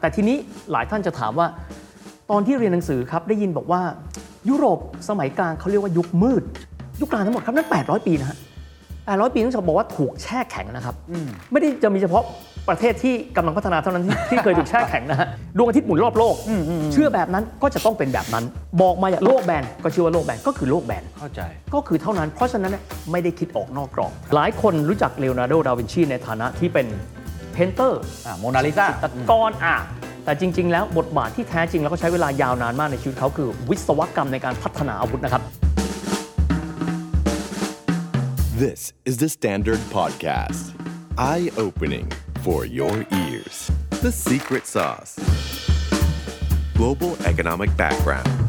แต่ทีนี้หลายท่านจะถามว่า ตอนที่เรียนหนังสือครับได้ยินบอกว่ายุโรปสมัยกลางเขาเรียกว่ายุคมืด ยุคกลางทั้งหมดครับนั่น800 ปีนะฮะ800 ปีต้องบอกว่าถูกแช่แข็งนะครับ ไม่ได้จะมีเฉพาะประเทศที่กำลังพัฒนาเท่านั้นที่ที่เคยถูกแช่แข็งนะฮะดวงอาทิตย์หมุนรอบโลก เชื่อแบบนั้นก็จะต้องเป็นแบบนั้น บอกมาอย่างโลกแบนก็เชื่อว่าโลกแบนก็คือโลกแบนเข้าใจก็คือเท่านั้น เพราะฉะนั้นเนี่ยไม่ได้คิดออกนอกกรอบหลายคนรู้จักเลโอนาร์โด ดาวินชีในฐานะที่เป็น painter อ่าโมนาลิซาตะกอนอะแต่จริง ๆ แล้วบทบาทที่แท้จริงแล้วก็ใช้เวลายาวนานมากในชีวิตเขาคือ วิศวกรรมในการพัฒนาอาวุธนะครับ This is the Standard Podcast. Eye opening for your ears. The secret sauce. Global economic background.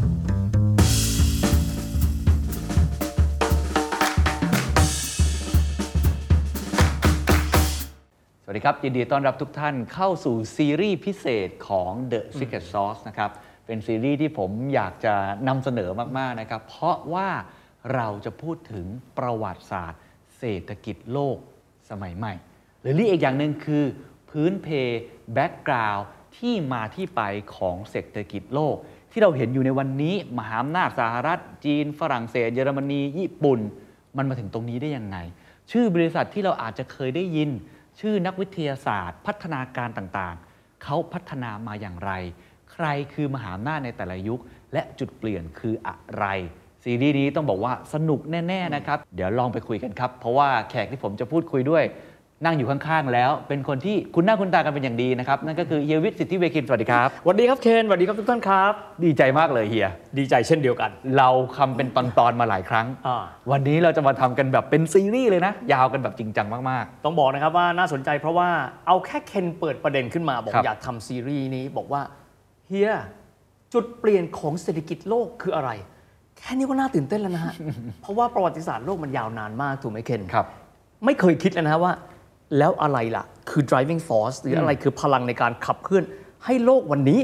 วัสดีครับ ยินดีต้อนรับทุกท่านเข้าสู่ซีรีส์พิเศษของ The Secret Sauce นะครับ เป็นซีรีส์ที่ผมอยากจะนำเสนอมาก ๆ นะครับ เพราะว่าเราจะพูดถึงประวัติศาสตร์ เศรษฐกิจโลกสมัยใหม่ หรือเรียกอีกอย่างหนึ่งคือ พื้นเพ background ที่มาที่ไปของเศรษฐกิจโลก ที่เราเห็นอยู่ในวันนี้ มหาอำนาจสหรัฐ จีน ฝรั่งเศส เยอรมนี ญี่ปุ่น มันมาถึงตรงนี้ได้ยังไง ชื่อบริษัทที่เราอาจจะเคยได้ยิน ชื่อนักวิทยาศาสตร์ พัฒนาการต่างๆ เขาพัฒนามาอย่างไร ใครคือมหาอำนาจในแต่ละยุค และจุดเปลี่ยนคืออะไร ซีรีส์นี้ต้องบอกว่าสนุกแน่ ๆ นะครับ เดี๋ยวลองไปคุยกันครับ เพราะว่าแขกที่ผมจะพูดคุยด้วย นั่งอยู่ข้างๆแล้ว เป็นคนที่คุณหน้าคุณตากันเป็นอย่างดีนะครับ นั่นก็คือเฮียวิทย์สิทธิเวคินสวัสดีครับ สวัสดีครับเคนสวัสดีครับทุกท่านครับ ดีใจมากเลยเฮีย ดีใจเช่นเดียวกัน เราคำเป็นตอนๆมาหลายครั้ง อ่า วันนี้เราจะมาทำกันแบบเป็นซีรีส์เลยนะ ยาวกันแบบจริงจังมาก ต้องบอกนะครับว่าน่าสนใจเพราะว่าเอาแค่เคนเปิดประเด็นขึ้นมา บอกครับ อยากทำซีรีส์นี้บอกว่าเฮียจุดเปลี่ยนของเศรษฐกิจโลกคืออะไร แค่นี้ก็น่าตื่นเต้นแล้วนะฮะ เพราะว่าประวัติศาสตร์โลกมันยาวนานมากถูกไหมเคน ๆ ครับ ไม่เคยคิดเลยนะฮะว่า แล้วอะไรล่ะ คือ driving force หรืออะไรคือพลังในการขับเคลื่อนให้โลกวันนี้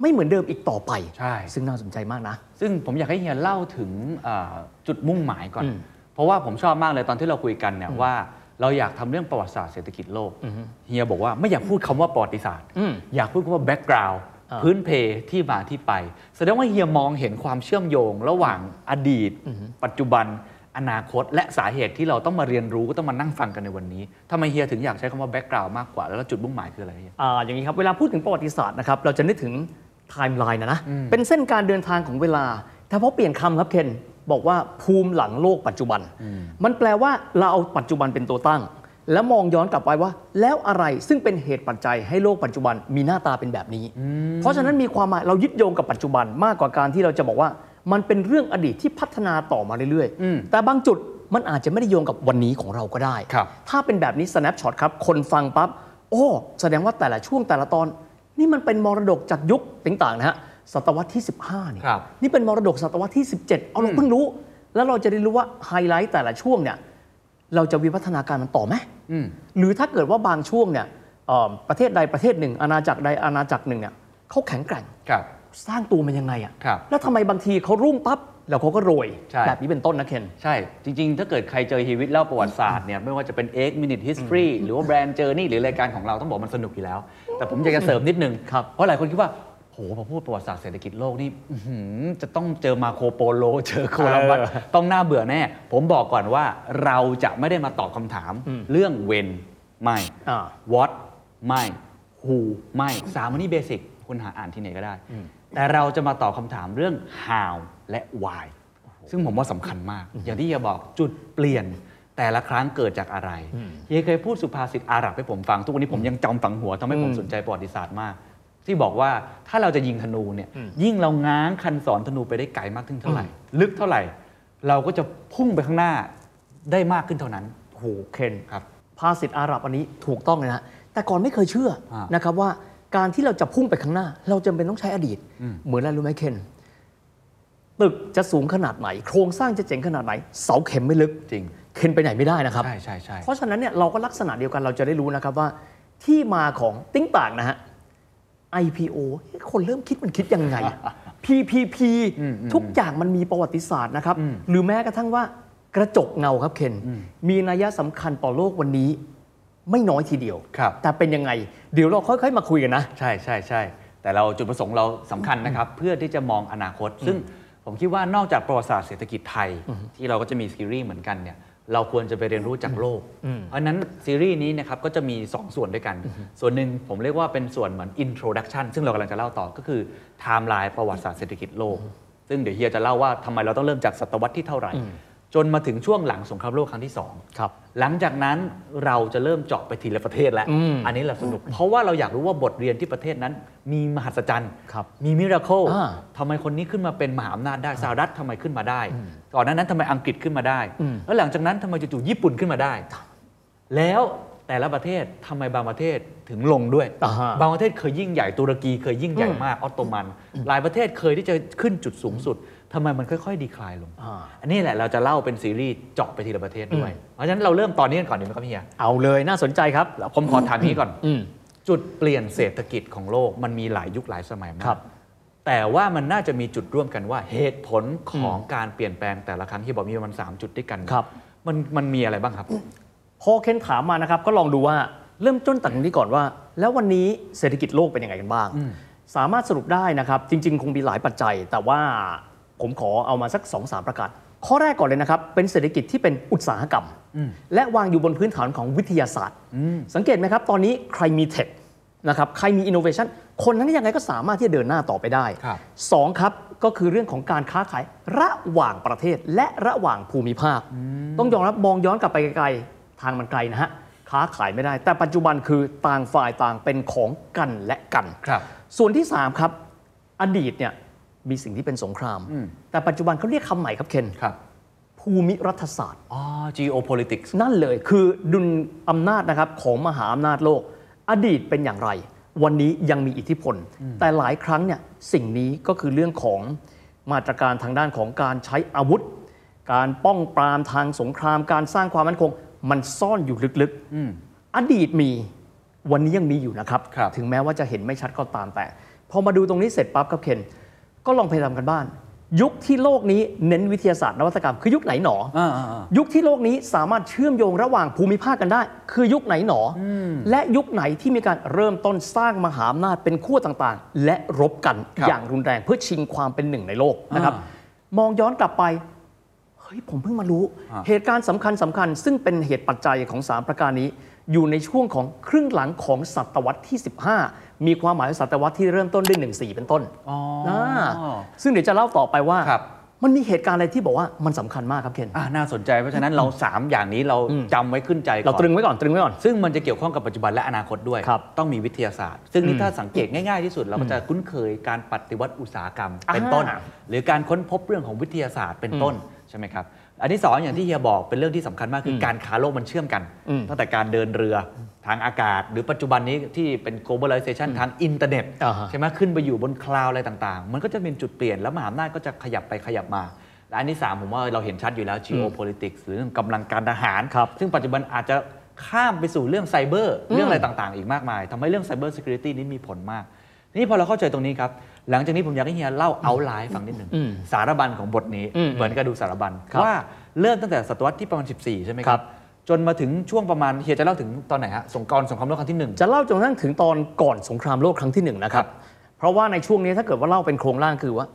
ไม่เหมือนเดิมอีกต่อไป ใช่ ซึ่งน่าสนใจมากนะ ซึ่งผมอยากให้เฮียเล่าถึงเอ่อจุดมุ่งหมายก่อนอืมเพราะว่าผมชอบมากเลยตอนที่เราคุยกันเนี่ยว่าเราอยากทำเรื่องประวัติศาสตร์เศรษฐกิจโลก เฮียบอกว่าไม่อยากพูดคำว่าประวัติศาสตร์อืมอยากพูดคำว่า background อ่าพื้นเพที่มาที่ไป แสดงว่าเฮียมองเห็นความเชื่อมโยงระหว่างอดีต ปัจจุบัน อนาคต และสาเหตุที่เราต้องมาเรียนรู้ก็ต้องมานั่งฟังกันในวันนี้ทำไมเฮียถึงอยากใช้คำว่า background มากกว่า แล้วจุดมุ่งหมายคืออะไรเฮียอ่าอย่างนี้ครับ เวลาพูดถึงประวัติศาสตร์นะครับ เราจะนึกถึงไทม์ไลน์นะนะเป็นเส้นการเดินทางของเวลา แต่พอเปลี่ยนคำครับเคนบอกว่าภูมิหลังโลกปัจจุบัน มันแปลว่าเราเอาปัจจุบันเป็นตัวตั้ง แล้วมองย้อนกลับไปว่า แล้วอะไรซึ่งเป็นเหตุปัจจัยให้โลกปัจจุบันมีหน้าตาเป็นแบบนี้ เพราะฉะนั้นมีความหมายเรายึดโยงกับปัจจุบันมากกว่าการที่เราจะบอกว่า มันเป็นเรื่องอดีตที่พัฒนาต่อมาเรื่อยอืมๆแต่บางจุดมันอาจจะไม่ได้โยงกับวันนี้ของเราก็ได้ครับถ้าเป็นแบบนี้ snapshot ครับ คนฟังปั๊บ โอ้ แสดงว่าแต่ละช่วงแต่ละตอน นี่มันเป็นมรดกจากยุคต่างๆนะฮะ ศตวรรษที่ 15เนี่ยครับนี่เป็นมรดกศตวรรษที่ 17 เอาเราเพิ่งรู้ แล้วเราจะได้รู้ว่าไฮไลท์แต่ละช่วงเนี่ย เราจะวิวัฒนาการมันต่อไหมอืมหรือถ้าเกิดว่าบางช่วงเนี่ยเอ่อประเทศใดประเทศหนึ่ง อาณาจักรใดอาณาจักรหนึ่งเนี่ยเขาแข็งแกร่งครับ สร้างตัวมันยังไงอะครับแล้วทำไมบางทีเขารุ่งปั๊บแล้วเขาก็โรยใช่แบบนี้เป็นต้นนะเคนใช่ จริง ๆ ถ้าเกิดใครเจอฮีวิตเล่าประวัติศาสตร์เนี่ยไม่ว่าจะเป็น X Minute History หรือว่าแบรนด์เจอร์นี่หรือรายการของเราต้องบอกมันสนุกอยู่แล้ว แต่ผมอยากจะเสริมนิดนึงครับเพราะหลายคนคิดว่าโหพอพูดประวัติศาสตร์เศรษฐกิจโลกนี่อื้อหือจะต้องเจอมาโคโปโล เจอโคลัมบัสเออต้องน่าเบื่อแน่ ผมบอกก่อนว่าเราจะไม่ได้มาตอบคำถามเรื่อง when ไม่อ่า what ไม่ who ไม่สามอันนี้เบสิกคุณหาอ่านที่ไหนก็ได้ แต่เราจะมาตอบคำถามเรื่อง how และ why ซึ่งผมว่าสำคัญมาก อย่างที่เฮียบอกจุดเปลี่ยนแต่ละครั้งเกิดจากอะไรเฮียเคยพูดสุภาษิตอาหรับให้ผมฟัง ทุกวันนี้ผมยังจำฝังหัวทำให้ผมสนใจประวัติศาสตร์มาก ที่บอกว่าถ้าเราจะยิงธนูเนี่ยยิ่งเราง้างคันสอนธนูไปได้ไกลมากขึ้นเท่าไหร่ ลึกเท่าไหร่ เราก็จะพุ่งไปข้างหน้าได้มากขึ้นเท่านั้นโหเคนครับภาษิตอาหรับอันนี้ถูกต้องเลยนะแต่ก่อนไม่เคยเชื่ออ่านนะครับว่า การที่เราจะพุ่งไปข้างหน้า เราจำเป็นต้องใช้อดีต เหมือนอะไรรู้ไหมเคนตึกจะสูงขนาดไหน โครงสร้างจะเจ๋งขนาดไหน เสาเข็มไม่ลึกจริงเคนไปไหนไม่ได้นะครับใช่ใช่ใช่เพราะฉะนั้นเนี่ยเราก็ลักษณะเดียวกันเราจะได้รู้นะครับว่า ที่มาของติ้งต่างนะฮะ IPO เฮ้ยคนเริ่มคิดมันคิดยังไง PPP ทุกอย่างมันมีประวัติศาสตร์นะครับ หรือแม้กระทั่งว่ากระจกเงาครับเคนมีนัยสำคัญต่อโลกวันนี้ ไม่น้อยทีเดียว ครับแต่เป็นยังไง เดี๋ยวเราค่อยๆ มาคุยกันนะ ใช่ใช่ใช่แต่เราจุดประสงค์เราสำคัญนะครับ เพื่อที่จะมองอนาคต ซึ่งผมคิดว่านอกจากประวัติศาสตร์เศรษฐกิจไทย ที่เราก็จะมีซีรีส์เหมือนกันเนี่ยเราควรจะไปเรียนรู้จากโลก เพราะฉะนั้นซีรีส์นี้นะครับก็จะมี 2 ส่วนด้วยกัน ส่วนหนึ่งผมเรียกว่าเป็นส่วนเหมือน introduction ซึ่งเรากำลังจะเล่าต่อก็คือไทม์ไลน์ประวัติศาสตร์เศรษฐกิจโลก ซึ่งเดี๋ยวเฮียจะเล่าว่าทำไมเราต้องเริ่มจากศตวรรษที่เท่าไหร่ จนมาถึงช่วงหลังสงครามโลกครั้งที่สองครับหลังจากนั้นเราจะเริ่มเจาะไปทีละประเทศแล้วอืมอันนี้แหละสนุก เพราะว่าเราอยากรู้ว่าบทเรียนที่ประเทศนั้นมีมหัศจรรย์ครับมีมิราเคิลอ่าทำไมคนนี้ขึ้นมาเป็นมหาอำนาจได้สหรัฐทำไมขึ้นมาได้ ก่อนหน้านั้นทำไมอังกฤษขึ้นมาได้อืมแล้วหลังจากนั้นทำไมจู่ๆญี่ปุ่นขึ้นมาได้ แล้วแต่ละประเทศทำไมบางประเทศถึงลงด้วยอ่าฮะบางประเทศเคยยิ่งใหญ่ตุรกีเคยยิ่งใหญ่มากออตโตมัน หลายประเทศเคยที่จะขึ้นจุดสูงสุด ทำไมมันค่อยๆ ดีคลายลงอ่าอันนี้แหละเราจะเล่าเป็นซีรีส์เจาะไปทีละประเทศด้วย เพราะฉะนั้นเราเริ่มตอนนี้กันก่อนดีไหมครับพี่เฮียเอาเลยน่าสนใจครับ ผมขอถามพี่ก่อนอืมจุดเปลี่ยนเศรษฐกิจของโลกมันมีหลายยุคหลายสมัยมาครักบแต่ว่ามันน่าจะมีจุดร่วมกันว่าเหตุผลของการเปลี่ยนแปลงแต่ละครั้งที่บอกมีประมาณสามจุดด้วยกันครับมันมันมีอะไรบ้างครับพอเค้นถามมานะครับก็ลองดูว่าเริ่มต้นจากตรงนี้ก่อนว่า แล้ววันนี้เศรษฐกิจโลกเป็นยังไงกันบ้าง สามารถสรุปได้นะครับ จริง ๆ คงมีหลายปัจจัย แต่ว่า ผมขอเอามาสัก2-3สประการข้อแรกก่อนเลยนะครับ เป็นเศรษฐกิจที่เป็นอุตสาหกรรม และวางอยู่บนพื้นฐานของวิทยาศาสตร์ สังเกตไหมครับ ตอนนี้ใครมีเทคนะครับใครมีอินโนเวชันคนนั้นยังไงก็สามารถที่จะเดินหน้าต่อไปได้ครับสองครับ ก็คือเรื่องของการค้าขายระหว่างประเทศและระหว่างภูมิภาค ต้องยอมรับมองย้อนกลับไปไกลๆทางมันไกลนะฮะค้าขายไม่ได้ แต่ปัจจุบันคือต่างฝ่ายต่างเป็นของกันและกันครับส่วนที่3ครับอดีตเนี่ย มีสิ่งที่เป็นสงครามอืมแต่ปัจจุบันเขาเรียกคำใหม่ครับเคนครับ ภูมิรัฐศาสตร์ อ๋อ geopolitics นั่นเลยคือดุลอำนาจนะครับของมหาอำนาจโลก อดีตเป็นอย่างไร วันนี้ยังมีอิทธิพล แต่หลายครั้งเนี่ยสิ่งนี้ก็คือเรื่องของมาตรการทางด้านของการใช้อาวุธ การป้องปรามทางสงคราม การสร้างความมั่นคง มันซ่อนอยู่ลึกอืมๆอดีตมีวันนี้ยังมีอยู่นะครับครับถึงแม้ว่าจะเห็นไม่ชัดก็ตามแต่พอมาดูตรงนี้เสร็จปั๊บครับเคน ก็ลองไปทำกันบ้าน ยุคที่โลกนี้เน้นวิทยาศาสตร์นวัตกรรมคือยุคไหนหนออ่าอ่าอ่ายุคที่โลกนี้สามารถเชื่อมโยงระหว่างภูมิภาคกันได้ คือยุคไหนหนออและยุคไหนที่มีการเริ่มต้นสร้างมหาอำนาจเป็นขั้วต่างๆ และรบกันครับอย่างรุนแรงเพื่อชิงความเป็นหนึ่งในโลกนะครับอ่มองย้อนกลับไปเฮ้ยผมเพิ่งมารู้อ่าเหตุการณ์สำคัญสำคัญ ซึ่งเป็นเหตุปัจจัยของ 3 ประการนี้ อยู่ในช่วงของครึ่งหลังของศตวรรษที่ 15 มีความหมายว่าศตวรรษที่เริ่มต้นด้วย14 เป็นต้นอ๋ออ่าซึ่งเดี๋ยวจะเล่าต่อไปว่าครับมันมีเหตุการณ์อะไรที่บอกว่ามันสำคัญมากครับเคนอ่าน่าสนใจเพราะฉะนั้นเรา 3 อย่างนี้เราอืมจำไว้ขึ้นใจก่อนเราตรึงไว้ก่อนตรึงไว้ก่อน ซึ่งมันจะเกี่ยวข้องกับปัจจุบันและอนาคตด้วยครับต้องมีวิทยาศาสตร์ ซึ่งนี่อืมถ้าสังเกตง่ายๆที่สุดเราก็จะคุ้นเคยการปฏิวัติอุตสาหกรรมเป็นอ่าต้น หรือการค้นพบเรื่องของวิทยาศาสตร์เป็นต้นใช่ไหมครับ อันที่สองอย่างที่เฮียบอกเป็นเรื่องที่สำคัญมากคืออืมการค้าโลกมันเชื่อมกันอืมตั้งแต่การเดินเรือทางอากาศ หรือปัจจุบันนี้ที่เป็น globalization ทางอินเทอร์เน็ตอ่าฮะใช่ไหมขึ้นไปอยู่บน cloud อะไรต่างๆ มันก็จะเป็นจุดเปลี่ยนแล้วมหาอำนาจก็จะขยับไปขยับมาและอันที่ 3 ผมว่าเราเห็นชัดอยู่แล้ว geopolitics หรือเรื่องกำลังการทหารครับซึ่งปัจจุบันอาจจะข้ามไปสู่เรื่องไซเบอร์เรื่องอะไรต่างๆ อีกมากมายทำให้เรื่อง Cyber Security นี้มีผลมาก นี่พอเราเข้าใจตรงนี้ครับ หลังจากนี้ผมอยากให้เฮียเล่าเอาไลน์ฟังนิดหนึ่งอืมสารบัญของบทนี้อืมเหมือนกับดูสารบัญครับว่าเริ่มตั้งแต่ศตวรรษที่ประมาณ 14 ใช่ไหมคครัรับบจนมาถึงช่วงประมาณเฮียจะเล่าถึงตอนไหนฮะสงกรานต์สงครามโลกครั้งที่หนึ่งจะเล่าจนกระทั่งถึงตอนก่อนสงครามโลกครั้งที่หนึ่งนะครับเพราะว่าในช่วงนี้ถ้าเกิดว่าเล่าเป็นโครงร่างคือว่า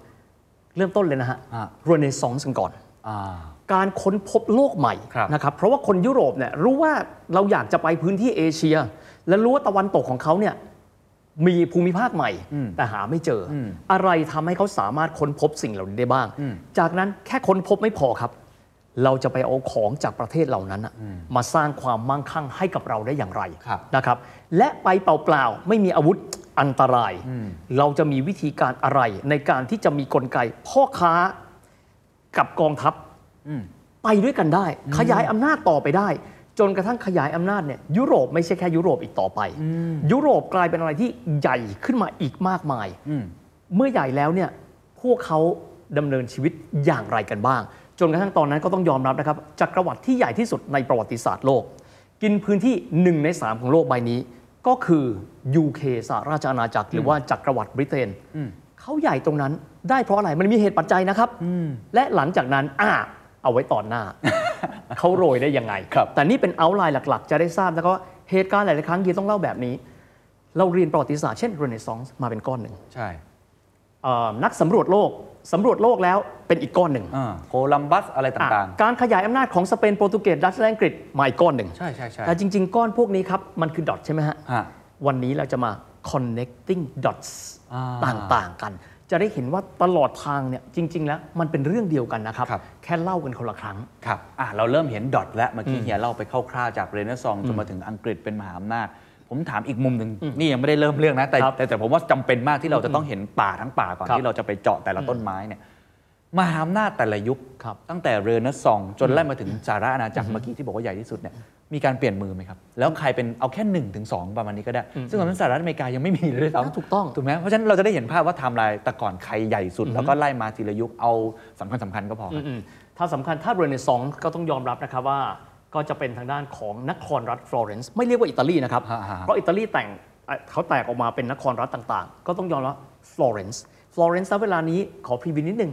เริ่มต้นเลยนะฮะอะเรเนซองส์กันก่อนอ่าการค้นพบโลกใหม่ครับนะครับเพราะว่าคนยุโรปเนี่ยรู้ว่าเราอยากจะไปพื้นที่เอเชีย และรู้ว่าตะวันตกของเขาเนี่ย มีภูมิภาคใหม่อืมแต่หาไม่เจออมอะไรทำให้เขาสามารถค้นพบสิ่งเหล่านี้ได้บ้างอืมจากนั้นแค่ค้นพบไม่พอครับ เราจะไปเอาของจากประเทศเหล่านั้นน่ะมาสร้างความมั่งคั่งให้กับเราได้อย่างไรครับนะครับ และไปเปล่าๆไม่มีอาวุธอันตราย เราจะมีวิธีการอะไร ในการที่จะมีกลไกพ่อค้ากับกองทัพอืมไปด้วยกันได้ ขยายอำนาจต่อไปได้ จนกระทั่งขยายอำนาจเนี่ยยุโรปไม่ใช่แค่ยุโรปอีกต่อไป ยุโรปกลายเป็นอะไรที่ใหญ่ขึ้นมาอีกมากมายอืมเมื่อใหญ่แล้วเนี่ยพวกเขาดำเนินชีวิตอย่างไรกันบ้าง จนกระทั่งตอนนั้นก็ต้องยอมรับนะครับจักรวรรดิที่ใหญ่ที่สุดในประวัติศาสตร์โลก กินพื้นที่หนึ่งในสามของโลกใบนี้ ก็คือ UK สหราชอาณาจักร หรือว่าจักรวรรดิบริเตนอืมเขาใหญ่ตรงนั้นได้เพราะอะไรมันมีเหตุปัจจัยนะครับและหลังจากนั้นอ่าเอาไว้ตอนหน้า เขาโรยได้ยังไงครับแต่นี่เป็นเอาไลน์หลักๆ จะได้ทราบนะครับว่าเหตุการณ์หลายๆครั้งยีต้องเล่าแบบนี้ เราเรียนประวัติศาสตร์เช่นเรเนซองส์มาเป็นก้อนหนึ่งใช่เอ่อนักสำรวจโลกสำรวจโลกแล้วเป็นอีกก้อนหนึ่งอ่าโคลัมบัสอะไรต่างอะการขยายอำนาจของสเปนโปรตุเกสดัตช์และอังกฤษมาอีกก้อนหนึ่งๆใช่ใช่ใช่แต่จริง ๆ ก้อนพวกนี้ครับ มันคือดอทใช่ไหมฮะฮะวันนี้เราจะมา connecting dots อ่ต่างๆกัน จะได้เห็นว่าตลอดทางเนี่ยจริง ๆ แล้วมันเป็นเรื่องเดียวกันนะครับ ครับ แค่เล่ากันคนละครั้ง ครับอะเราเริ่มเห็นดอทแล้วเมื่อกี้เฮียเล่าไปคร่าวๆจากเรเนซองส์จนมาถึงอังกฤษเป็นมหาอำนาจ ผมถามอีกมุมหนึ่งนี่ยังไม่ได้เริ่มเรื่องนะแต่ครับแต่แต่ผมว่าจำเป็นมากที่เราจะต้องเห็นป่าทั้งป่าก่อนครับที่เราจะไปเจาะแต่ละต้นไม้เนี่ย มหาอำนาจแต่ละยุคครับตั้งแต่เรเนซองส์จนไล่มาถึงสาราอาณาจักรเมื่อกี้ที่บอกว่าใหญ่ที่สุดเนี่ยมีการเปลี่ยนมือไหมครับ แล้วใครเป็นเอาแค่1นถึงสประมาณนี้ก็ได้ ซึ่งตอนนั้นสหรัฐอเมริกายังไม่มีเลยด้วยซ้ำถูกต้องถูกไหมเพราะฉะนั้นเราจะได้เห็นภาพว่าไทม์ไลน์แต่ก่อนใครใหญ่สุด แล้วก็ไล่มาทีละยุคเอาสำคัญสำคัญๆก็พอครับอืมๆถ้าสำคัญถ้าเรเนซองส์ก็ต้องยอมรับนะครับว่าก็จะเป็นทางด้านของนครรัฐฟลอเรนซ์ไม่เรียกว่าอิตาลีนะครับฮะฮะเพราะอิตาลีแต่งเอ่อเขาแตกออกมาเป็นนครรัฐต่างๆ ก็ต้องยอมรับฟลอเรนซ์ฟลอเรนซ์ณเวลานี้ขอ preview นิดหนึ่ง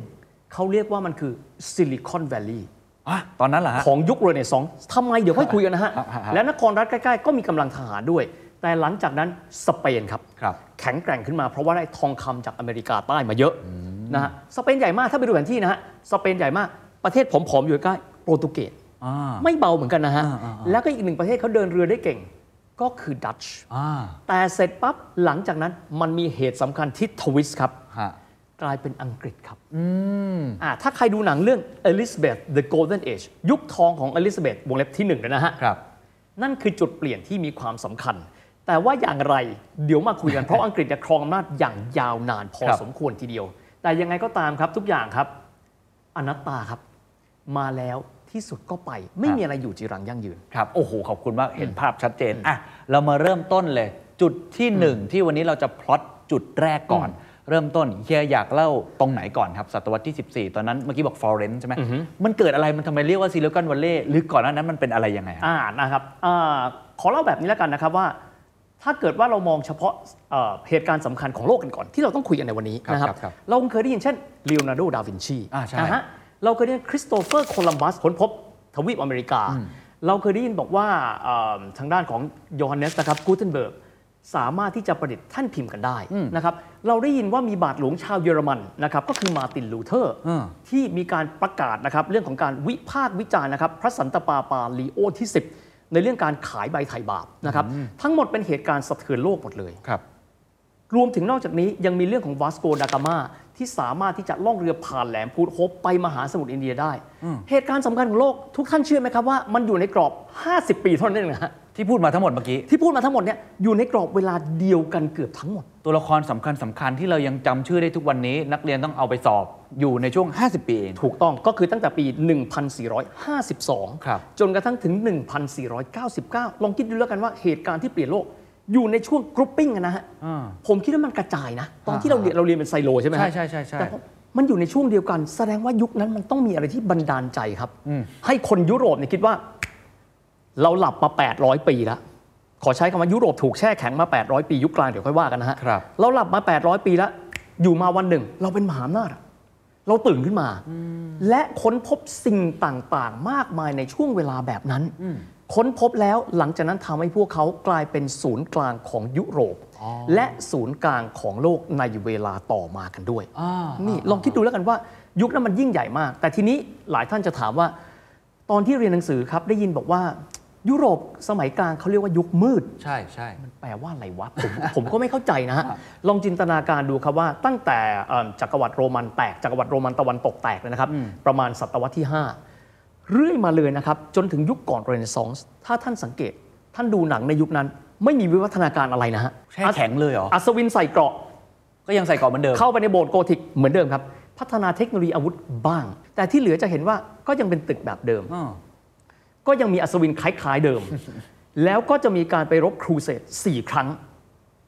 เขาเรียกว่ามันคือ Silicon Valley อะตอนนั้นเหรอฮะ ของยุคเรเนซองส์ทำไมเดี๋ยวค่อยคุยกันนะฮะฮะฮะฮะและนครรัฐใกล้ๆ ก็มีกำลังทหารด้วย แต่หลังจากนั้นสเปนครับ ครับ แข็งแกร่งขึ้นมาเพราะว่าได้ทองคำจากอเมริกาใต้มาเยอะนะฮะสเปนใหญ่มากถ้าไปดูแผนที่นะฮะสเปนใหญ่มากประเทศผอมๆอยู่ใกล้โปรตุเกส อ่า ไม่เบาเหมือนกันนะฮะ อ่าอ่าอ่า แล้วก็อีกหนึ่งประเทศเขาเดินเรือได้เก่ง ก็คือดัตช์ อ่าแต่เสร็จปั๊บหลังจากนั้นมันมีเหตุสำคัญที่ทวิสต์ครับ ฮะ กลายเป็นอังกฤษครับอืมอ่าถ้าใครดูหนังเรื่อง Elizabeth the Golden Age ยุคทองของ Elizabeth วงเล็บที่หนึ่งเลยนะฮะครับนั่นคือจุดเปลี่ยนที่มีความสำคัญ แต่ว่าอย่างไรเดี๋ยวมาคุยกัน เพราะอังกฤษจะครองอำนาจอย่างยาวนานพอครับสมควรทีเดียว แต่ยังไงก็ตามครับทุกอย่างครับ อนัตตาครับ มาแล้วที่สุดก็ไป ไม่มีอะไรอยู่จีรังยั่งยืน ครับ โอ้โห ขอบคุณมาก เห็นภาพชัดเจน อะ เรามาเริ่มต้นเลย จุดที่หนึ่งที่วันนี้เราจะพลอตจุดแรกก่อน เริ่มต้นเฮียอยากเล่าตรงไหนก่อนครับศตวรรษที่ 14 ตอนนั้นเมื่อกี้บอกฟลอเรนซ์ใช่ไหมมันเกิดอะไรมันทำไมเรียกว่า Silicon Valley หรือก่อนหน้านั้นมันเป็นอะไรยังไงครับอ่านะครับอาขอเล่าแบบนี้แล้วกันนะครับว่า ถ้าเกิดว่าเรามองเฉพาะเอ่อเหตุการณ์สำคัญของโลกกันก่อนที่เราต้องคุยกันในวันนี้ครับนะครับ ครับครับเราเคยได้ยินเช่นลีโอนาร์โด ดาวินชีอ่าใช่ฮะเราเคยได้ยินคริสโตเฟอร์ โคลัมบัสค้นพบทวีปอเมริกา เราเคยได้ยินบอกว่าเอ่อทางด้านของโยฮันเนสนะครับกูเทนเบิร์ก สามารถที่จะประดิษฐ์แท่นพิมพ์กันได้นะครับเราได้ยินว่ามีบาทหลวงชาวเยอรมันนะครับก็คือมาร์ตินลูเทอร์อืมที่มีการประกาศนะครับเรื่องของการวิพากษ์วิจารณ์นะครับพระสันตะปาปาลีโอที่ 10 ในเรื่องการขายใบไถ่บาปนะครับทั้งหมดเป็นเหตุการณ์สะเทือนโลกหมดเลยครับรวมถึงนอกจากนี้ยังมีเรื่องของวาสโกดากามาที่สามารถที่จะล่องเรือผ่านแหลมพูดโฮปไปมหาสมุทรอินเดียได้ เหตุการณ์สำคัญของโลกทุกท่านเชื่อไหมครับว่ามันอยู่ในกรอบ 50 ปีเท่านั้นเองนะฮะ ที่พูดมาทั้งหมดเมื่อกี้ ที่พูดมาทั้งหมดเนี่ยอยู่ในกรอบเวลาเดียวกันเกือบทั้งหมด ตัวละครสำคัญสำคัญที่เรายังจำชื่อได้ทุกวันนี้ นักเรียนต้องเอาไปสอบอยู่ในช่วง 50 ปีเอง ถูกต้องก็คือตั้งแต่ปี 1452 ครับ จนกระทั่งถึง 1499 ลองคิดดูแล้วกันว่าเหตุการณ์ที่เปลี่ยนโลก อยู่ในช่วง grouping อะนะฮะ อ่า ผมคิดว่ามันกระจายนะ ตอนที่เราเรียนเราเรียนเป็นไซโลใช่ไหมฮะ ใช่ใช่ใช่ใช่ แต่พอมันอยู่ในช่วงเดียวกัน แสดงว่ายุคนั้นมันต้องมีอะไรที่บันดาลใจครับ ให้คนยุโรปเนี่ยคิดว่า เราหลับมา 800 ปีแล้วขอใช้คำว่ายุโรปถูกแช่แข็งมา 800 ปียุคกลางเดี๋ยวค่อยว่ากันนะฮะครับเราหลับมา 800 ปีแล้ว อยู่มาวันหนึ่ง เราเป็นมหาอำนาจอะเราตื่นขึ้นมา และค้นพบสิ่งต่างๆ มากมายในช่วงเวลาแบบนั้น ค้นพบแล้วหลังจากนั้นทำให้พวกเขากลายเป็นศูนย์กลางของยุโรป และศูนย์กลางของโลกในเวลาต่อมากันด้วยอ่านี่ลองคิดดูแล้วกันว่า ยุคนั้นมันยิ่งใหญ่มาก แต่ทีนี้หลายท่านจะถามว่า ตอนที่เรียนหนังสือครับได้ยินบอกว่า ยุโรปสมัยกลางเขาเรียกว่ายุคมืด ใช่ใช่แปลว่าอะไรวะ ผมผมก็ไม่เข้าใจนะฮะ ลองจินตนาการดูครับว่าตั้งแต่เอิ่มจักรวรรดิโรมันแตกจักรวรรดิโรมันตะวันตกแตกเลยนะครับ ประมาณศตวรรษที่ 5 เรื่อยมาเลยนะครับ จนถึงยุคก่อนเรเนซองส์ถ้าท่านสังเกต ท่านดูหนังในยุคนั้น ไม่มีวิวัฒนาการอะไรนะฮะแช่แข็งเลยเหรออัศวินใส่เกราะ ก็ยังใส่กรอบเหมือนเดิมเข้าไปในโบสถ์โกธิกเหมือนเดิมครับพัฒนาเทคโนโลยีอาวุธบ้าง แต่ที่เหลือจะเห็นว่าก็ยังเป็นตึกแบบเดิมอ่า ก็ยังมีอัศวินคล้ายๆเดิม แล้วก็จะมีการไปรบครูเสดสี่ครั้ง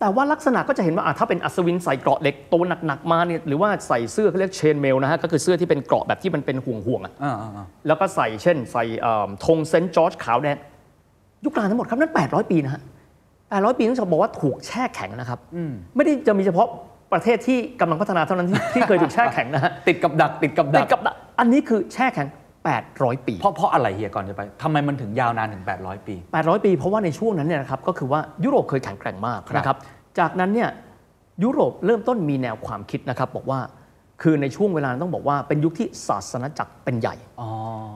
แต่ว่าลักษณะก็จะเห็นว่าอะถ้าเป็นอัศวินใส่เกราะเหล็กตัวหนักๆมาเนี่ยหรือว่าใส่เสื้อเขาเรียก chain mail นะฮะก็คือเสื้อที่เป็นเกราะแบบที่มันเป็นห่วงๆอะอ่าอ่าอ่าแล้วก็ใส่เช่น ใส่เอิ่มธงเซนต์จอร์จขาวแดงยุคกลางทั้งหมดครับนั่น800 ปีนะฮะ800 ปีต้องบอกว่าถูกแช่แข็งนะครับไม่ได้จะมีเฉพาะประเทศที่กำลังพัฒนาเท่านั้นที่ที่เคยถูกแช่แข็งนะฮะติดกับดักติดกับดัติกดกับดักอันนี้คือแช่แข็ง 800 ปี เพราะเพราะอะไรเฮียก่อนจะไปทำไมมันถึงยาวนานถึง 800 ปี 800 ปี เพราะว่าในช่วงนั้นเนี่ยนะครับก็คือว่ายุโรปเคยแข็งแกร่งมากครับนะครับ จากนั้นเนี่ยยุโรปเริ่มต้นมีแนวความคิดนะครับบอกว่าคือในช่วงเวลานั้นต้องบอกว่าเป็นยุคที่ศาสนาจักรเป็นใหญ่อ๋อ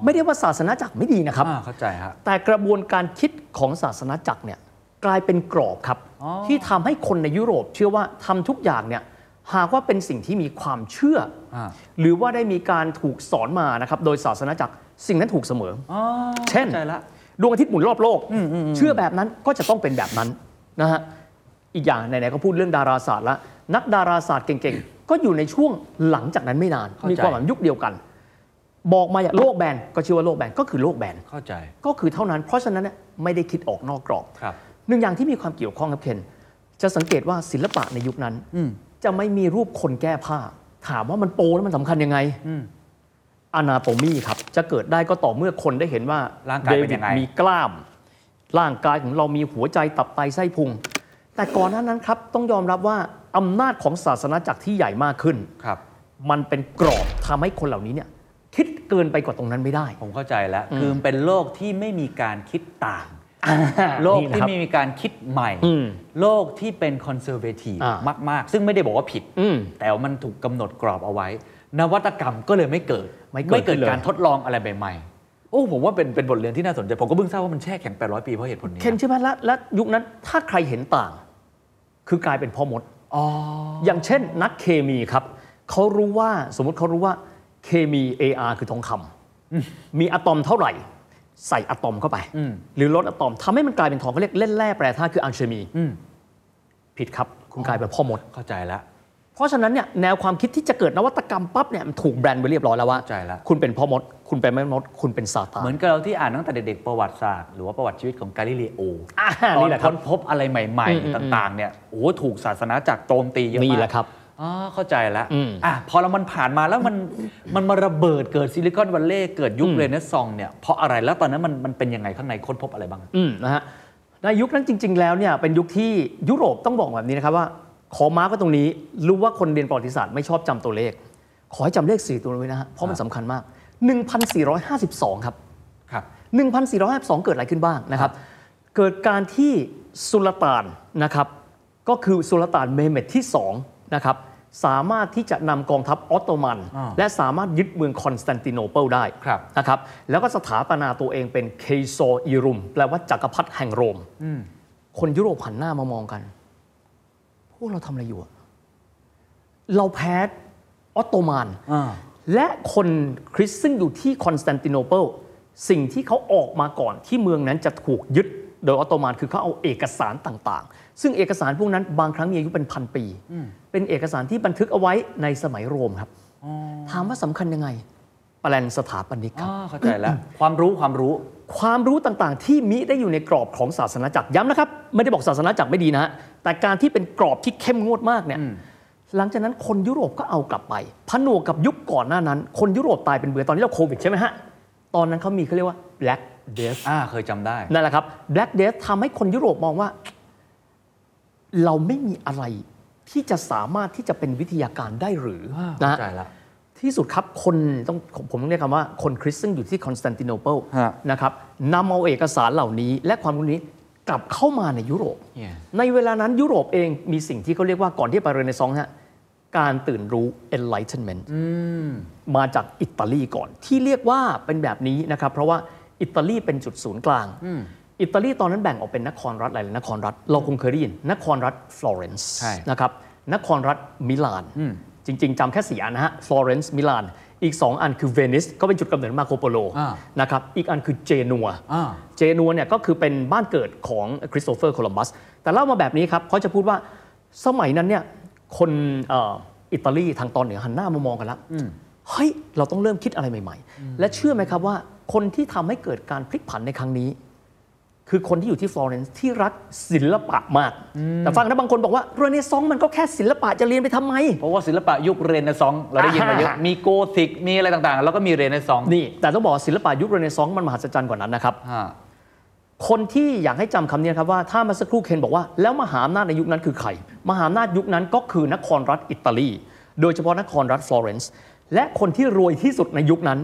ไม่ได้ว่าศาสนาจักรไม่ดีนะครับอ่าเข้าใจฮะแต่กระบวนการคิดของศาสนาจักรเนี่ยกลายเป็นกรอบครับอ๋อที่ทำให้คนในยุโรปเชื่อว่าทำทุกอย่างเนี่ย หากว่าเป็นสิ่งที่มีความเชื่อออ่าหรือว่าได้มีการถูกสอนมานะครับโดยศาสนาจักรสิ่งนั้นถูกเสมออ๋อเช่นข้าใจละดวงอาทิตย์หมุนรอบโลก เชื่อแบบนั้นก็จะต้องเป็นแบบนั้นนะฮะอีกอย่างไหนๆก็พูดเรื่องดาราศาสตร์แล้วนักดาราศาสตร์เก่งๆ ก็อยู่ในช่วงหลังจากนั้นไม่นานเข้าใจมีความหมายยุคเดียวกัน บอกมาอย่างโลกแบนก็เชื่อว่าโลกแบนก็คือโลกแบนเข้าใจก็คือเท่านั้น เพราะฉะนั้นเนี่ยไม่ได้คิดออกนอกกรอบครับหนึ่งอย่างที่มีความเกี่ยวข้องกับเคนจะสังเกตว่าศิลปะในยุคนั้นอืม จะไม่มีรูปคนแก้ผ้า ถามว่ามันโปแล้วมันสำคัญยังไงอืมอนาโตมีครับ จะเกิดได้ก็ต่อเมื่อคนได้เห็นว่าร่างกายเป็นวิยังไงมีกล้าม ร่างกายของเรามีหัวใจตับไตไส้พุง แต่ก่อนหน้านั้นครับ ต้องยอมรับว่าอำนาจของศาสนาจักรที่ใหญ่มากขึ้นครับ มันเป็นกรอบทำให้คนเหล่านี้เนี่ย คิดเกินไปกว่าตรงนั้นไม่ได้ ผมเข้าใจแล้ว คือมันเป็นโลกที่ไม่มีการคิดต่าง โลกนี่นะที่ครับไม่มีการคิดใหม่อืมโลกที่เป็นคอนเซอร์เวทีฟอ่ามากๆ ซึ่งไม่ได้บอกว่าผิดอืมแต่ว่ามันถูกกำหนดกรอบเอาไว้ นวัตกรรมก็เลยไม่เกิด ไม่เกิดขึ้นเลยการทดลองอะไรใหม่ๆโอ้ผมว่าเป็นเป็นบทเรียนที่น่าสนใจ ผมก็เพิ่งทราบว่ามันแช่แข็ง 800 ปีเพราะเหตุผลนี้เคนใช่ไหมและและยุคนั้นถ้าใครเห็นต่าง คือกลายเป็นพ่อมดอ๋ออย่างเช่น นักเคมีครับเขารู้ว่าสมมติเขารู้ว่าเคมี AR คือทองคำมีอะตอมเท่าไหร่ ใส่อะตอมเข้าไปอืมหรือลดอะตอมทำให้มันกลายเป็นทองเขาเรียกเล่นแร่แปรธาตุคืออัลเคมีอืมผิดครับ คุณกลายเป็นพ่อมดเข้าใจแล้วเพราะฉะนั้นเนี่ยแนวความคิดที่จะเกิดนวัตกรรมปั๊บเนี่ยมันถูกแบรนด์ไปเรียบร้อยแล้วว่าเข้าใจแล้วคุณเป็นพ่อมด คุณเป็นแม่มด คุณเป็นซาตานเหมือนกับเราที่อ่านตั้งแต่เด็กๆประวัติศาสตร์หรือว่าประวัติชีวิตของกาลิเลโออ่าตอนนี่แหละครับค้นพบอะไรใหม่อืมอืมๆต่างๆเนี่ยโอ้โหถูกศาสนาจักรโจมตีเยอะมากนี่แหละครับ อ๋อเข้าใจแล้วอืมอะพอเรามันผ่านมาแล้วมันมันมาระเบิดเกิด Silicon Valley เกิดยุคอืมเรเนซองส์เนี่ยเพราะอะไรแล้วตอนนั้นมันมันเป็นยังไงข้างในค้นพบอะไรบ้างอืมนะฮะในยุคนั้นจริง ๆ แล้วเนี่ยเป็นยุคที่ยุโรปต้องบอกแบบนี้นะครับว่า ขอ mark ไว้ตรงนี้ รู้ว่าคนเรียนประวัติศาสตร์ไม่ชอบจำตัวเลข ขอให้จำเลขสี่ตัวไว้นะฮะเพราะมันสำคัญมาก 1452 ครับครับ1452 เกิดอะไรขึ้นบ้างนะครับเกิดการที่สุลต่านนะครับก็คือสุลต่านเมเหม็ดที่2นะครับ สามารถที่จะนำกองทัพออตโตมันอ่าและสามารถยึดเมืองคอนสแตนติโนเปิลได้ครับนะครับแล้วก็สถาปนาตัวเองเป็น Kayser-i Rum แปลว่าจักรพรรดิแห่งโรมอืมคนยุโรปหันหน้ามามองกัน พวกเราทำอะไรอยู่อะเราแพ้ออตโตมันอ่าและคนคริสต์ซึ่งอยู่ที่คอนสแตนติโนเปิลสิ่งที่เขาออกมาก่อนที่เมืองนั้นจะถูกยึดโดยออตโตมันคือเขาเอาเอกสารต่างๆ ซึ่งเอกสารพวกนั้นบางครั้งมีอายุเป็นพันปี เป็นเอกสารที่บันทึกเอาไว้ในสมัยโรมครับถามว่าสำคัญยังไงแปลนสถาปนิกครับอ๋อเข้าใจแล้วความรู้ความรู้ ความรู้ต่างๆ ที่มิได้อยู่ในกรอบของศาสนาจักรย้ำนะครับ ไม่ได้บอกศาสนาจักรไม่ดีนะฮะแต่การที่เป็นกรอบที่เข้มงวดมากเนี่ยอืมหลังจากนั้นคนยุโรปก็เอากลับไปผนวกกับยุคก่อนหน้านั้น คนยุโรปตายเป็นเบื่อตอนนี้เราโควิดใช่ไหมฮะตอนนั้นเขามีเขาเรียกว่า Black Death อ่าเคยจำได้นั่นแหละครับ Black Death ทำให้คนยุโรปมองว่า เราไม่มีอะไรที่จะสามารถที่จะเป็นวิทยาการได้หรืออ่าเข้าฮะใจแล้วนะฮะที่สุดครับคนต้องผมต้องเรียกคำว่าคนคริสต์ซึ่งอยู่ที่คอนสแตนติโนเปิลฮะนะครับนำเอาเอกสารเหล่านี้ และความรู้นี้กลับเข้ามาในยุโรป Yeah ในเวลานั้นยุโรปเองมีสิ่งที่เขาเรียกว่าก่อนที่ไปเรเนซองส์ฮะการตื่นรู้ enlightenment มาจากอิตาลีก่อน ที่เรียกว่าเป็นแบบนี้นะครับ เพราะว่าอิตาลีเป็นจุดศูนย์กลาง อิตาลีตอนนั้นแบ่งออกเป็นนครรัฐหลายๆนครรัฐ เราคงเคยได้ยิน นครรัฐฟลอเรนซ์ใช่นะครับนครรัฐมิลานจริง ๆจำแค่สี่อันนะฮะฟลอเรนซ์มิลานอีก 2 อันคือเวนิสก็เป็นจุดกำเนิดมาร์โคโปโลอ่านะครับอีกอันคือเจนัวอ่าเจนัวเนี่ยก็คือเป็นบ้านเกิดของคริสโตเฟอร์โคลัมบัสแต่เล่ามาแบบนี้ครับเขาจะพูดว่าสมัยนั้นเนี่ยคนเอ่ออิตาลีทางตอนเหนือหันหน้ามามองกันแล้วเฮ้ย เราต้องเริ่มคิดอะไรใหม่ ๆ และเชื่อไหมครับว่าคนที่ทำให้เกิดการพลิกผันในครั้งนี้ คือคนที่อยู่ที่ฟลอเรนซ์ที่รักศิลปะมาก แต่ฟังนะบางคนบอกว่าเรเนซองส์มันก็แค่ศิลปะจะเรียนไปทำไม เพราะว่าศิลปะยุคเรเนซองส์เราได้ยินมาเยอะอ่ามีมีโกธิกมีอะไรต่างๆ แล้วก็มีเรเนซองส์นี่ แต่ต้องบอกว่าศิลปะยุคเรเนซองส์มันมหัศจรรย์กว่านั้นนะครับอ่าคนที่อยากให้จำคำนี้นะครับว่าถ้ามาสักครู่เคนบอกว่าแล้วมหาอำนาจในยุคนั้นคือใคร มหาอำนาจยุคนั้นก็คือนครรัฐอิตาลี โดยเฉพาะนครรัฐฟลอเรนซ์ และคนที่รวยที่สุดในยุคนั้น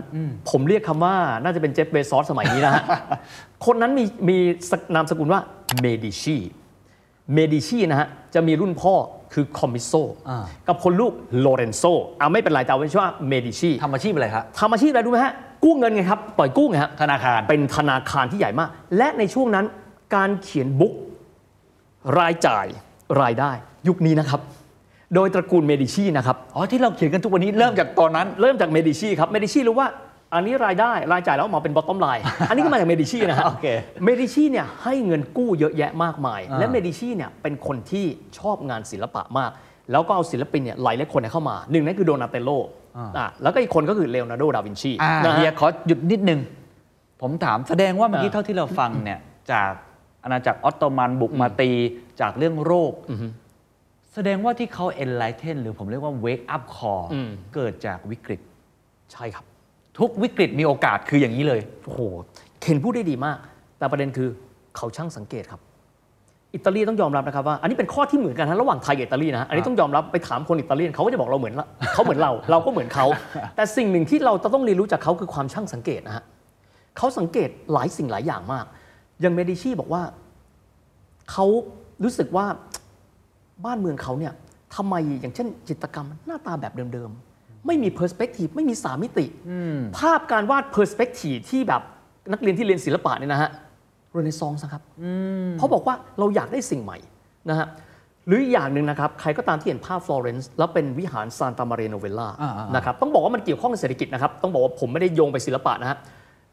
ผมเรียกคำว่าน่าจะเป็นเจฟเบซอสสมัยนี้นะฮะ คนนั้นมีมีนามสกุลว่าเมดิชีเมดิชีนะฮะ จะมีรุ่นพ่อคือคอซิโมอ่ากับคนลูกโลเรนโซอ่าไม่เป็นไรแต่เอาเป็นว่าเมดิชีทำอาชีพอะไรครับทำอาชีพอะไรรู้ไหมฮะ กู้เงินไงครับ ปล่อยกู้ไงฮะธนาคารเป็นธนาคารที่ใหญ่มาก และในช่วงนั้นการเขียน book รายจ่ายรายได้ยุคนี้นะครับ โดยตระกูลเมดิชีนะครับอ๋อที่เราเขียนกันทุกวันนี้เริ่มจากตอนนั้น เริ่มจากเมดิชีครับเมดิชีรู้ว่าอันนี้รายได้รายจ่ายแล้วออกมาเป็น bottom lineอันนี้ก็มาจากเมดิชีนะฮะโอเคเมดิชีเนี่ยให้เงินกู้เยอะแยะมากมายอ่าและเมดิชีเนี่ยเป็นคนที่ชอบงานศิลปะมาก แล้วก็เอาศิลปินเนี่ยหลายหลายคนเนี่ยเข้ามาหนึ่งนั่นคือโดนาเตโลอ่าแล้วก็อีกคนก็คือเลโอนาร์โด ดาวินชีอ่านะฮะเฮียขอหยุดนิดนึง ผมถามแสดงว่าเมื่อกี้อ่าเท่าที่เราฟังเนี่ยจากอาณาจักรออตโตมันบุกมาตีจากเรื่องโรค แสดงว่าที่เขา enlighten หรือผมเรียกว่า wake up call อืมเกิดจากวิกฤต ใช่ครับ ทุกวิกฤตมีโอกาสคืออย่างนี้เลยโอ้โหเคนพูดได้ดีมาก แต่ประเด็นคือเขาช่างสังเกตครับ อิตาลีต้องยอมรับนะครับว่า อันนี้เป็นข้อที่เหมือนกันนะระหว่างไทยกับอิตาลีนะฮะอันนี้ต้องยอมรับไปถามคนอิตาเลียนเขาก็จะบอกเราเหมือนละเขาเหมือนเรา เราก็เหมือนเขา แต่สิ่งหนึ่งที่เราต้องเรียนรู้จากเขาคือความช่างสังเกตนะฮะเขาสังเกตหลายสิ่งหลายอย่างมาก อย่างเมดิชีบอกว่าเขารู้สึกว่า บ้านเมืองเขาเนี่ยทำไมอย่างเช่น จิตรกรรมหน้าตาแบบเดิมๆ ไม่มี perspective ไม่มีสามมิติ ภาพการวาด perspective ที่แบบนักเรียนที่เรียนศิลปะเนี่ยนะฮะเรเนซองส์ครับเขาบอกว่าเราอยากได้สิ่งใหม่นะฮะหรืออย่างหนึ่งนะครับ ใครก็ตามที่เห็นภาพฟลอเรนซ์แล้วเป็นวิหารซานตามาเรียโนเวลล่าอ่าๆๆนะครับต้องบอกว่ามันเกี่ยวข้องกับเศรษฐกิจนะครับ ต้องบอกว่าผมไม่ได้โยงไปศิลปะนะฮะ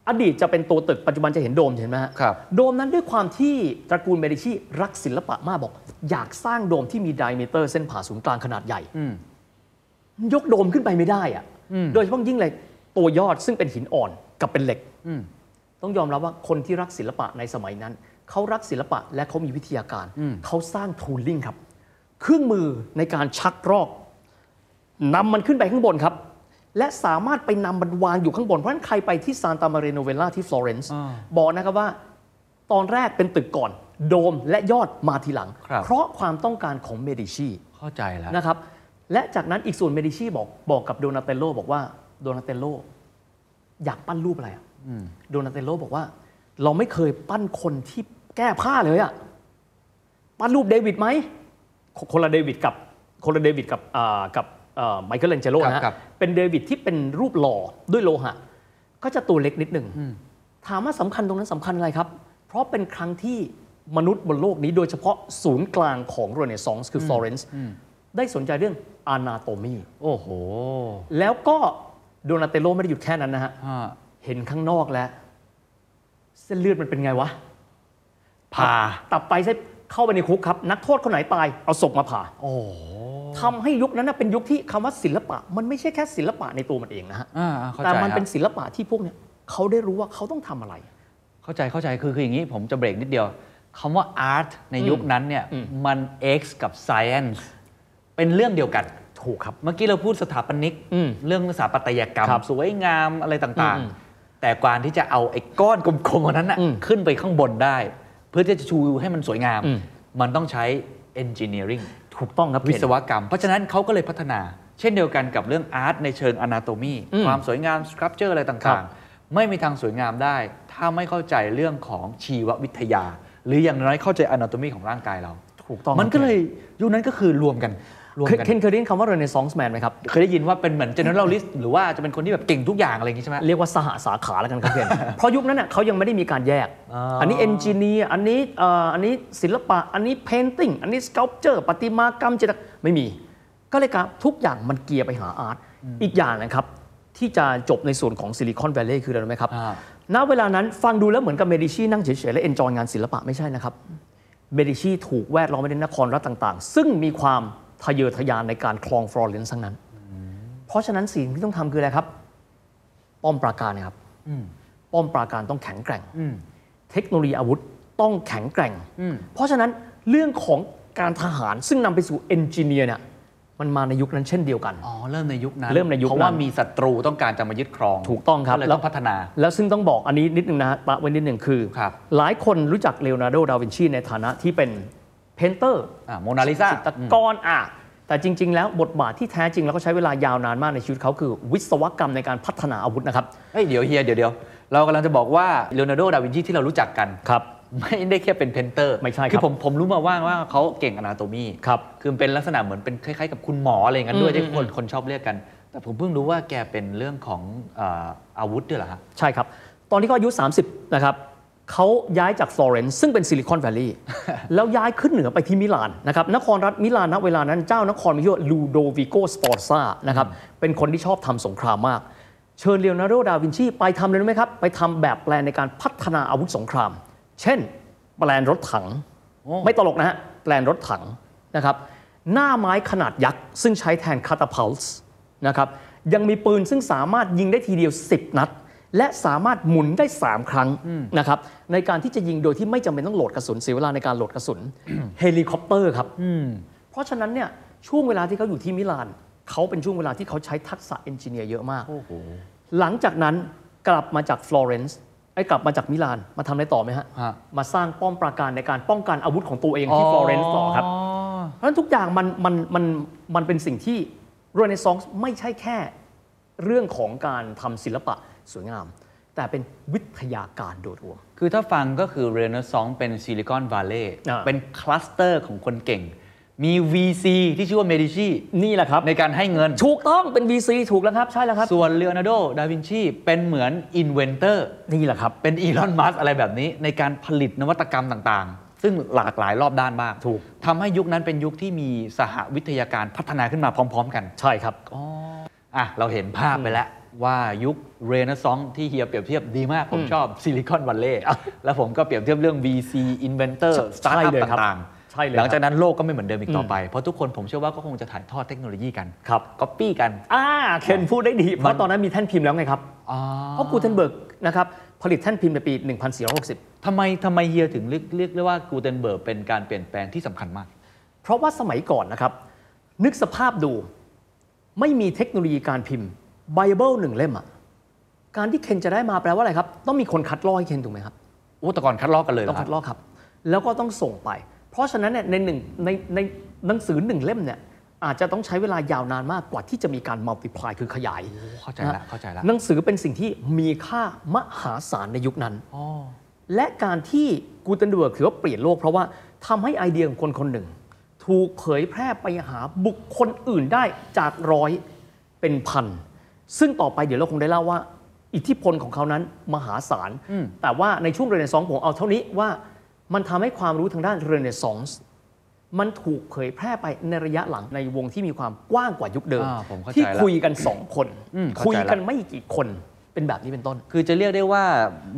อดีตจะเป็นตัวตึกปัจจุบันจะเห็นโดมเห็นไหมฮะครับ โดมนั้นด้วยความที่ตระกูลเมดิชีรักศิลปะมากบอก อยากสร้างโดมที่มี diameter เส้นผ่าศูนย์กลางขนาดใหญ่ยกโดมขึ้นไปไม่ได้อะโดยเฉพาะยิ่งเลยตัวยอดซึ่งเป็นหินอ่อนกับเป็นเหล็กต้องยอมรับว่าคนที่รักศิลปะในสมัยนั้นเขารักศิลปะและเขามีวิทยาการเขาสร้าง tooling ครับ เครื่องมือในการชักรอกนำมันขึ้นไปข้างบนครับ และสามารถไปนำมันวางอยู่ข้างบน เพราะฉะนั้นใครไปที่ซานตามาเรียโนเวลล่าที่ฟลอเรนซ์อ่าบอกนะครับว่าตอนแรกเป็นตึกก่อน โดมและยอดมาทีหลังครับเพราะความต้องการของเมดิชีเข้าใจแล้วนะครับ และจากนั้นอีกส่วนเมดิชีบอกบอกกับโดนาเตโลบอกว่าโดนาเตโลอยากปั้นรูปอะไรอะโดนาเตโลบอกว่า เราไม่เคยปั้นคนที่แก้ผ้าเลยอะปั้นรูปเดวิดไหมคนละเดวิดกับคนละเดวิดกับอ่ากับ ไมเคิลแองเจโลนะฮะครับเป็นเดวิดที่เป็นรูปหล่อด้วยโลหะ ก็จะตัวเล็กนิดหนึ่งถามว่าสำคัญตรงนั้นสำคัญอะไรครับ เพราะเป็นครั้งที่มนุษย์บนโลกนี้โดยเฉพาะศูนย์กลางของเรเนซองส์คือฟลอเรนซ์ได้สนใจเรื่อง anatomy โอ้โห แล้วก็โดนาเตโลไม่ได้หยุดแค่นั้นนะฮะฮะ เห็นข้างนอกแล้ว เส้นเลือดมันเป็นไงวะ ผ่า ตับไตเส้นเข้าไปในคุกครับ นักโทษคนไหนตาย เอาศพมาผ่า โอ้ ทำให้ยุคนั้นนะเป็นยุคที่คำว่าศิลปะ มันไม่ใช่แค่ศิลปะในตัวมันเองนะฮะอ่าอ่าเข้าใจแต่มันเป็นครับศิลปะที่พวกเนี้ยเขาได้รู้ว่าเขาต้องทำอะไร เข้าใจเข้าใจคือคืออย่างนี้ผมจะเบรกนิดเดียวคำว่า art ในยุคนั้นเนี่ยอืมมัน X กับ science เป็นเรื่องเดียวกันถูกครับเมื่อกี้เราพูดสถาปนิกอืมเรื่องสถาปัตยกรรมครับสวยงามอะไรต่างอืมๆแต่การที่จะเอาไอ้ก้อนกลมๆอันนั้นน่ะอืมขึ้นไปข้างบนได้ เพื่อที่จะชูให้มันสวยงามอืมมันต้องใช้ engineering ถูกต้องครับวิศวกรรม เพราะฉะนั้นเขาก็เลยพัฒนา เช่นเดียวกันกับเรื่องอาร์ตในเชิงอนาโตมีอืมความสวยงามสครับเจอร์อะไรครัต่างบๆไม่มีทางสวยงามได้ ถ้าไม่เข้าใจเรื่องของชีววิทยา หรืออย่างน้อยเข้าใจอนาโตมีของร่างกายเรา ถูกต้องมันก็เลยยุคนั้นก็คือรวมกัน รวมเคยกันเคนเคยได้ยินคำว่าเรเนซองส์แมนไหมครับ เคยได้ยินว่าเป็นเหมือน generalist หรือว่าจะเป็นคนที่แบบเก่งทุกอย่างอะไรอย่างงี้ใช่ไหมเรียกว่าสหสาขาแล้วกันครับเพื่อนเพราะยุคนั้นน่ะเขายังไม่ได้มีการแยกอ๋ออันนี้ engineerิเนียร์อันนี้เอ่ออันนี้ศิลปะ อันนี้เพนติ n งอันนี้ส c ล p เจอร์ประติมากรรมจิตรไม่มี ก็เลยครับทุกอย่างมันเกียร์ไปหา art อีกอย่างนะครับที่จะจบในส่วนของซิลิคอนแวลลีย์คืออะไรรู้ไหมครับอ่าณเวลานั้นฟังดูแล้วเหมือนกับเมดิชีนั่งเฉยๆและ enjoy งานศิลปะไม่ใช่นะครับเมดิชีถูกแวดล้อมไปด้วยนครรัฐต่างๆ ซึ่งมีความ ทะเยอทะยานในการครองฟลอเรนซ์ทั้งนั้น เพราะฉะนั้นสิ่งที่ต้องทำคืออะไรครับ ป้อมปราการนะครับป้อมปราการต้องแข็งแกร่งอืมเทคโนโลยีอาวุธต้องแข็งแกร่งอืมเพราะฉะนั้นเรื่องของการทหารซึ่งนำไปสู่ engineer เนี่ยมันมาในยุคนั้นเช่นเดียวกัน อ๋อ เริ่มในยุคนั้น เริ่มในยุคนั้น เพราะว่ามีศัตรูต้องการจะมายึดครอง ถูกต้องครับก็เลยแล้วต้องพัฒนา แล้วซึ่งต้องบอกอันนี้นิดนึงนะฮะแปะไว้นิดหนึ่งคือครับหลายคนรู้จักเลโอนาร์โด ดาวินชีในฐานะที่เป็น painter อ่าโมนาลิซาจิตรกรอะแต่จริง ๆ แล้วบทบาทที่แท้จริงแล้วก็ใช้เวลายาวนานมากในชีวิตเขาคือวิศวกรรมในการพัฒนาอาวุธนะครับเฮ้ยเดี๋ยวเฮียเดี๋ยวเดี๋ยวเรากำลังจะบอกว่าเลโอนาร์โด ดาวินชีที่เรารู้จักกันครับไม่ได้แค่เป็น painter ไม่ใช่ครับคือผมผมรู้มาว่าว่าเขาเก่ง anatomy ครับคือเป็นลักษณะเหมือนเป็นคล้ายๆ กับคุณหมออะไรอย่างนั้นด้วยอืมที่คนอืมคนชอบเรียกกัน แต่ผมเพิ่งรู้ว่าแกเป็นเรื่องของเอ่ออาวุธด้วยเหรอฮะใช่ครับ ตอนที่เขาอายุ 30 นะครับ เขาย้ายจากฟลอเรนซ์ซึ่งเป็นซิลิคอนแวลลีย์แล้วย้ายขึ้นเหนือไปที่มิลานนะครับนครรัฐมิลานณเวลานั้นเจ้านครมีชื่อว่าลูโดวิโกสฟอร์ซานะครับเป็นคนที่ชอบทำสงครามมาก เชิญเลโอนาร์โดดาวินชีไปทำเลยรู้ไหมครับ ไปทำแบบแปลนในการพัฒนาอาวุธสงคราม เช่น แปลนรถถังโอ้ไม่ตลกนะฮะแปลนรถถังนะครับหน้าไม้ขนาดยักษ์ ซึ่งใช้แทนคาตาพัลส์นะครับยังมีปืนซึ่งสามารถยิงได้ทีเดียว 10 นัด และสามารถหมุนได้ 3 ครั้งนะครับในการที่จะยิงโดยที่ไม่จำเป็นต้องโหลดกระสุนเสียเวลาในการโหลดกระสุนเฮลิคอปเตอร์ครับเพราะฉะนั้นเนี่ยช่วงเวลาที่เขาอยู่ที่มิลานเขาเป็นช่วงเวลาที่เขาใช้ทักษะ engineer เยอะมากโอ้โหหลังจากนั้นกลับมาจากฟลอเรนซ์ไอ้ยกลับมาจากมิลานมาทำอะไรต่อไหมฮะฮะ มาสร้างป้อมปราการในการป้องกันอาวุธของตัวเองที่ฟลอเรนซ์ต่อครับ เพราะฉะนั้นทุกอย่างมันมันมันมันเป็นสิ่งที่เรเนซองส์ไม่ใช่แค่เรื่องของการทำศิลปะ สวยงาม แต่เป็นวิทยาการโดยรวม คือถ้าฟังก็คือเรเนซองเป็นซิลิคอนวัลเลย์อ่าเป็นคลัสเตอร์ของคนเก่ง มี VC ที่ชื่อว่าเมดิชีนี่แหละครับ ในการให้เงินถูกต้องเป็น VC ถูกแล้วครับ ใช่แล้วครับ ส่วนเลโอนาร์โด ดาวินชีเป็นเหมือน inventor นี่แหละครับ เป็นอีลอนมัสก์อะไรแบบนี้ ในการผลิตนวัตกรรมต่างๆซึ่งหลากหลายรอบด้านมากถูกทำให้ยุคนั้นเป็นยุคที่มีสหวิทยาการพัฒนาขึ้นมาพร้อม ๆ กัน ใช่ครับอะเราเห็นภาพไปแล้ว ว่ายุคเรเนซองที่เฮียเปรียบเทียบดีมาก ผมชอบซิลิคอนวัลเลย์แล้วผมก็เปรียบเทียบเรื่อง VC Inventor ใช่สตาร์ทอัพเลยครับต่างใช่เลยหลังครับจากนั้นโลกก็ไม่เหมือนเดิมอีกต่อไป เพราะทุกคนผมเชื่อว่าก็คงจะถ่ายทอดเทคโนโลยีกัน ครับก๊อปปี้กัน อ่า เคนพูดได้ดี เพมัราะมันตอนนั้นมีแท่นพิมพ์แล้วไงครับอ๋อเพราะกูเทนเบิร์กนะครับผลิตแท่นพิมพ์ในปี 1460 ทำไมทำไมเฮียถึงเรียกเรียกได้ว่ากูเทนเบิร์กเป็นการเปลี่ยนแปลงที่สำคัญมาก เพราะว่าสมัยก่อนนะครับ นึกสภาพดูไม่มีเทคโนโลยีการพิมพ์ ไบเบิลหนึ่งเล่มอะการที่เคนจะได้มาแปลว่าอะไรครับ ต้องมีคนคัดลอกให้เคนถูกไหมครับโโอ้แต่ก่อนคัดลอกกันเลยเหรอครับ ต้องคคัดลอกครับ แล้วก็ต้องส่งไป เพราะฉะนั้นเนี่ยในหนึ่งในในหนังสือหนึ่งเล่มเนี่ยอาจจะต้องใช้เวลายาวนานมากกว่าที่จะมีการ multiply คือขยายโอ้เข้าใจละนะเข้าใจละหนังสือเป็นสิ่งที่มีค่ามหาศาลในยุคนั้นอ๋อและการที่กูเทนเบิร์กถือว่าเปลี่ยนโลก เพราะว่าทำให้ไอเดียของคนคนหนึ่ง ถูกเผยแพร่ไปหาบุคคลอื่นได้จากร้อยเป็นพัน ซึ่งต่อไปเดี๋ยวเราคงได้เล่าว่า อิทธิพลของเขานั้นมหาศาลแต่ว่าในช่วงเรเนซองส์ผมเอาเท่านี้ว่ามันทำให้ความรู้ทางด้านเรเนซองส์มันถูกเผยแพร่ไปในระยะหลังในวงที่มีความกว้างกว่ายุคเดิมอ่าผมเข้าใจที่ละคุยกันสองคนอืมเข้าใจละ คุยกันไม่กี่คนเป็นแบบนี้เป็นต้น คือจะเรียกได้ว่า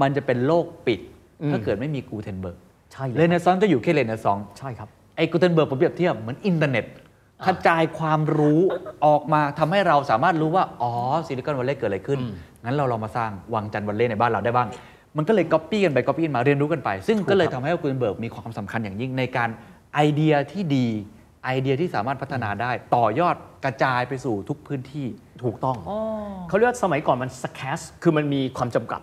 มันจะเป็นโลกปิด อืม ถ้าเกิดไม่มีกูเทนเบิร์กใช่เลย เรเนซองส์จะอยู่แค่เรเนซองส์ใช่ครับ ไอ้กูเทนเบิร์กผมเปรียบเทียบเหมือนอินเทอร์เน็ต กระจายความรู้ออกมาทำให้เราสามารถรู้ว่า อ๋อซิลิคอนวัลเลย์เกิดอะไรขึ้น งั้นเราลองมาสร้างวังจันทร์วัลเลย์ในบ้านเราได้บ้าง มันก็เลยก๊อปปี้กันไปก๊อปปี้กันมาเรียนรู้กันไป ซึ่งก็เลยทำให้กูเทนเบิร์กมีความสำคัญอย่างยิ่งในการไอเดียที่ดีไอเดียที่สามารถพัฒนาได้ต่อยอดกระจายไปสู่ทุกพื้นที่ถูกต้อง เขาเรียกว่าสมัยก่อนมัน scarce คือมันมีความจำกัด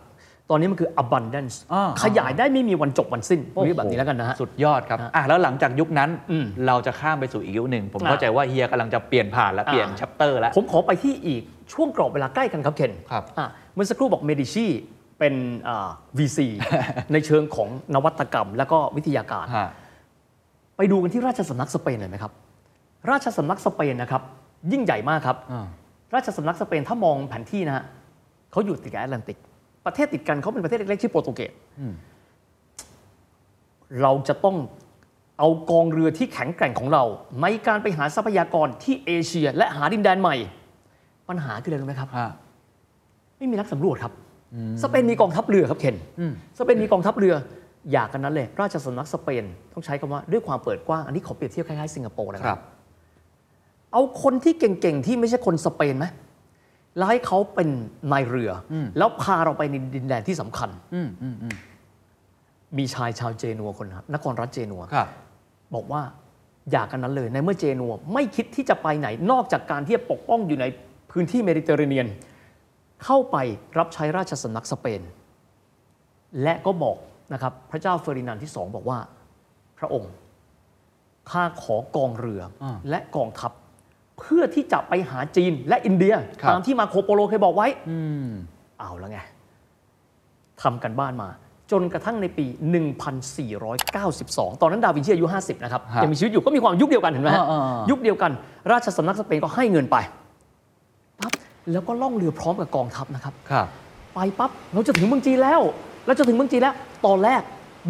ตอนนี้มันคือ abundance อ่าขยายได้ไม่มีวันจบวันสิ้นเรียกแบบนี้แล้วกันนะฮะ สุดยอดครับฮะอะแล้วหลังจากยุคนั้นอืมเราจะข้ามไปสู่อีกยุคหนึ่ง ผมอะเข้าใจว่าเฮียกำลังจะเปลี่ยนผ่านและเปลี่ยนอ่า chapter แล้ว ผมขอไปที่อีกช่วงกรอบเวลาใกล้กันครับเคนครับอะเมื่อสักครู่บอกเมดิชีเป็นอ่า VC ในเชิงของนวัตกรรม และก็วิทยาการฮะไปดูกันที่ราชสำนักสเปนเลยไหมครับ ราชสำนักสเปนนะครับยิ่งใหญ่มากครับอ่าราชสำนักสเปนถ้ามองแผนที่นะฮะเขาอยู่ติดกับแอตแลนติก ประเทศติดกันเขาเป็นประเทศเล็กๆชื่อโปรตุเกสเราจะต้องเอากองเรือที่แข็งแกร่งของเรา ในการไปหาทรัพยากรที่เอเชีย และหาดินแดนใหม่ ปัญหาคืออะไรรู้ไหมครับฮะไม่มีนักสำรวจครับสเปนมีกองทัพเรือครับเคนสเปนมีกองทัพเรืออยากกันนั้นเลยราชสำนักสเปนต้องใช้คำว่าด้วยความเปิดกว้าง อันนี้ขอเปรียบเทียบคล้ายๆสิงคโปร์นะคครัรับบเอาคนที่เก่งๆ ที่ไม่ใช่คนสเปนไหม แล้วให้เขาเป็นนายเรืออแล้วพาเราไปในดินแดนที่สำคัญอืมอืมอืมมีชายชาวเจนัวคนนะครับนครรัฐเจนัว ครับ บอกว่าอยากกันนั้นเลยในเมื่อเจนัวไม่คิดที่จะไปไหนนอกจากการที่จะปกป้องอยู่ในพื้นที่เมดิเตอร์เรเนียน เข้าไปรับใช้ราชสำนักสเปน และก็บอกนะครับพระเจ้าเฟอร์ดินานด์ที่สองบอกว่า พระองค์ข้าขอกองเรืออา และกองทัพ เพื่อที่จะไปหาจีนและอินเดียครับตามที่มาร์โคโปโลเคยบอกไว้อืมเอาแล้วไงทำการบ้านมา จนกระทั่งในปี 1492 ตอนนั้นดาวินชีอายุ 50 นะครับฮะยังมีชีวิตอยู่ก็มีความยุคเดียวกันเห็นไหมฮะอ่าๆๆยุคเดียวกัน ราชสำนักสเปนก็ให้เงินไปปั๊บแล้วก็ล่องเรือพร้อมกับกองทัพนะครับครับไปปั๊บเราจะถึงเมืองจีนแล้ว เราจะถึงเมืองจีนแล้ว ตอนแรก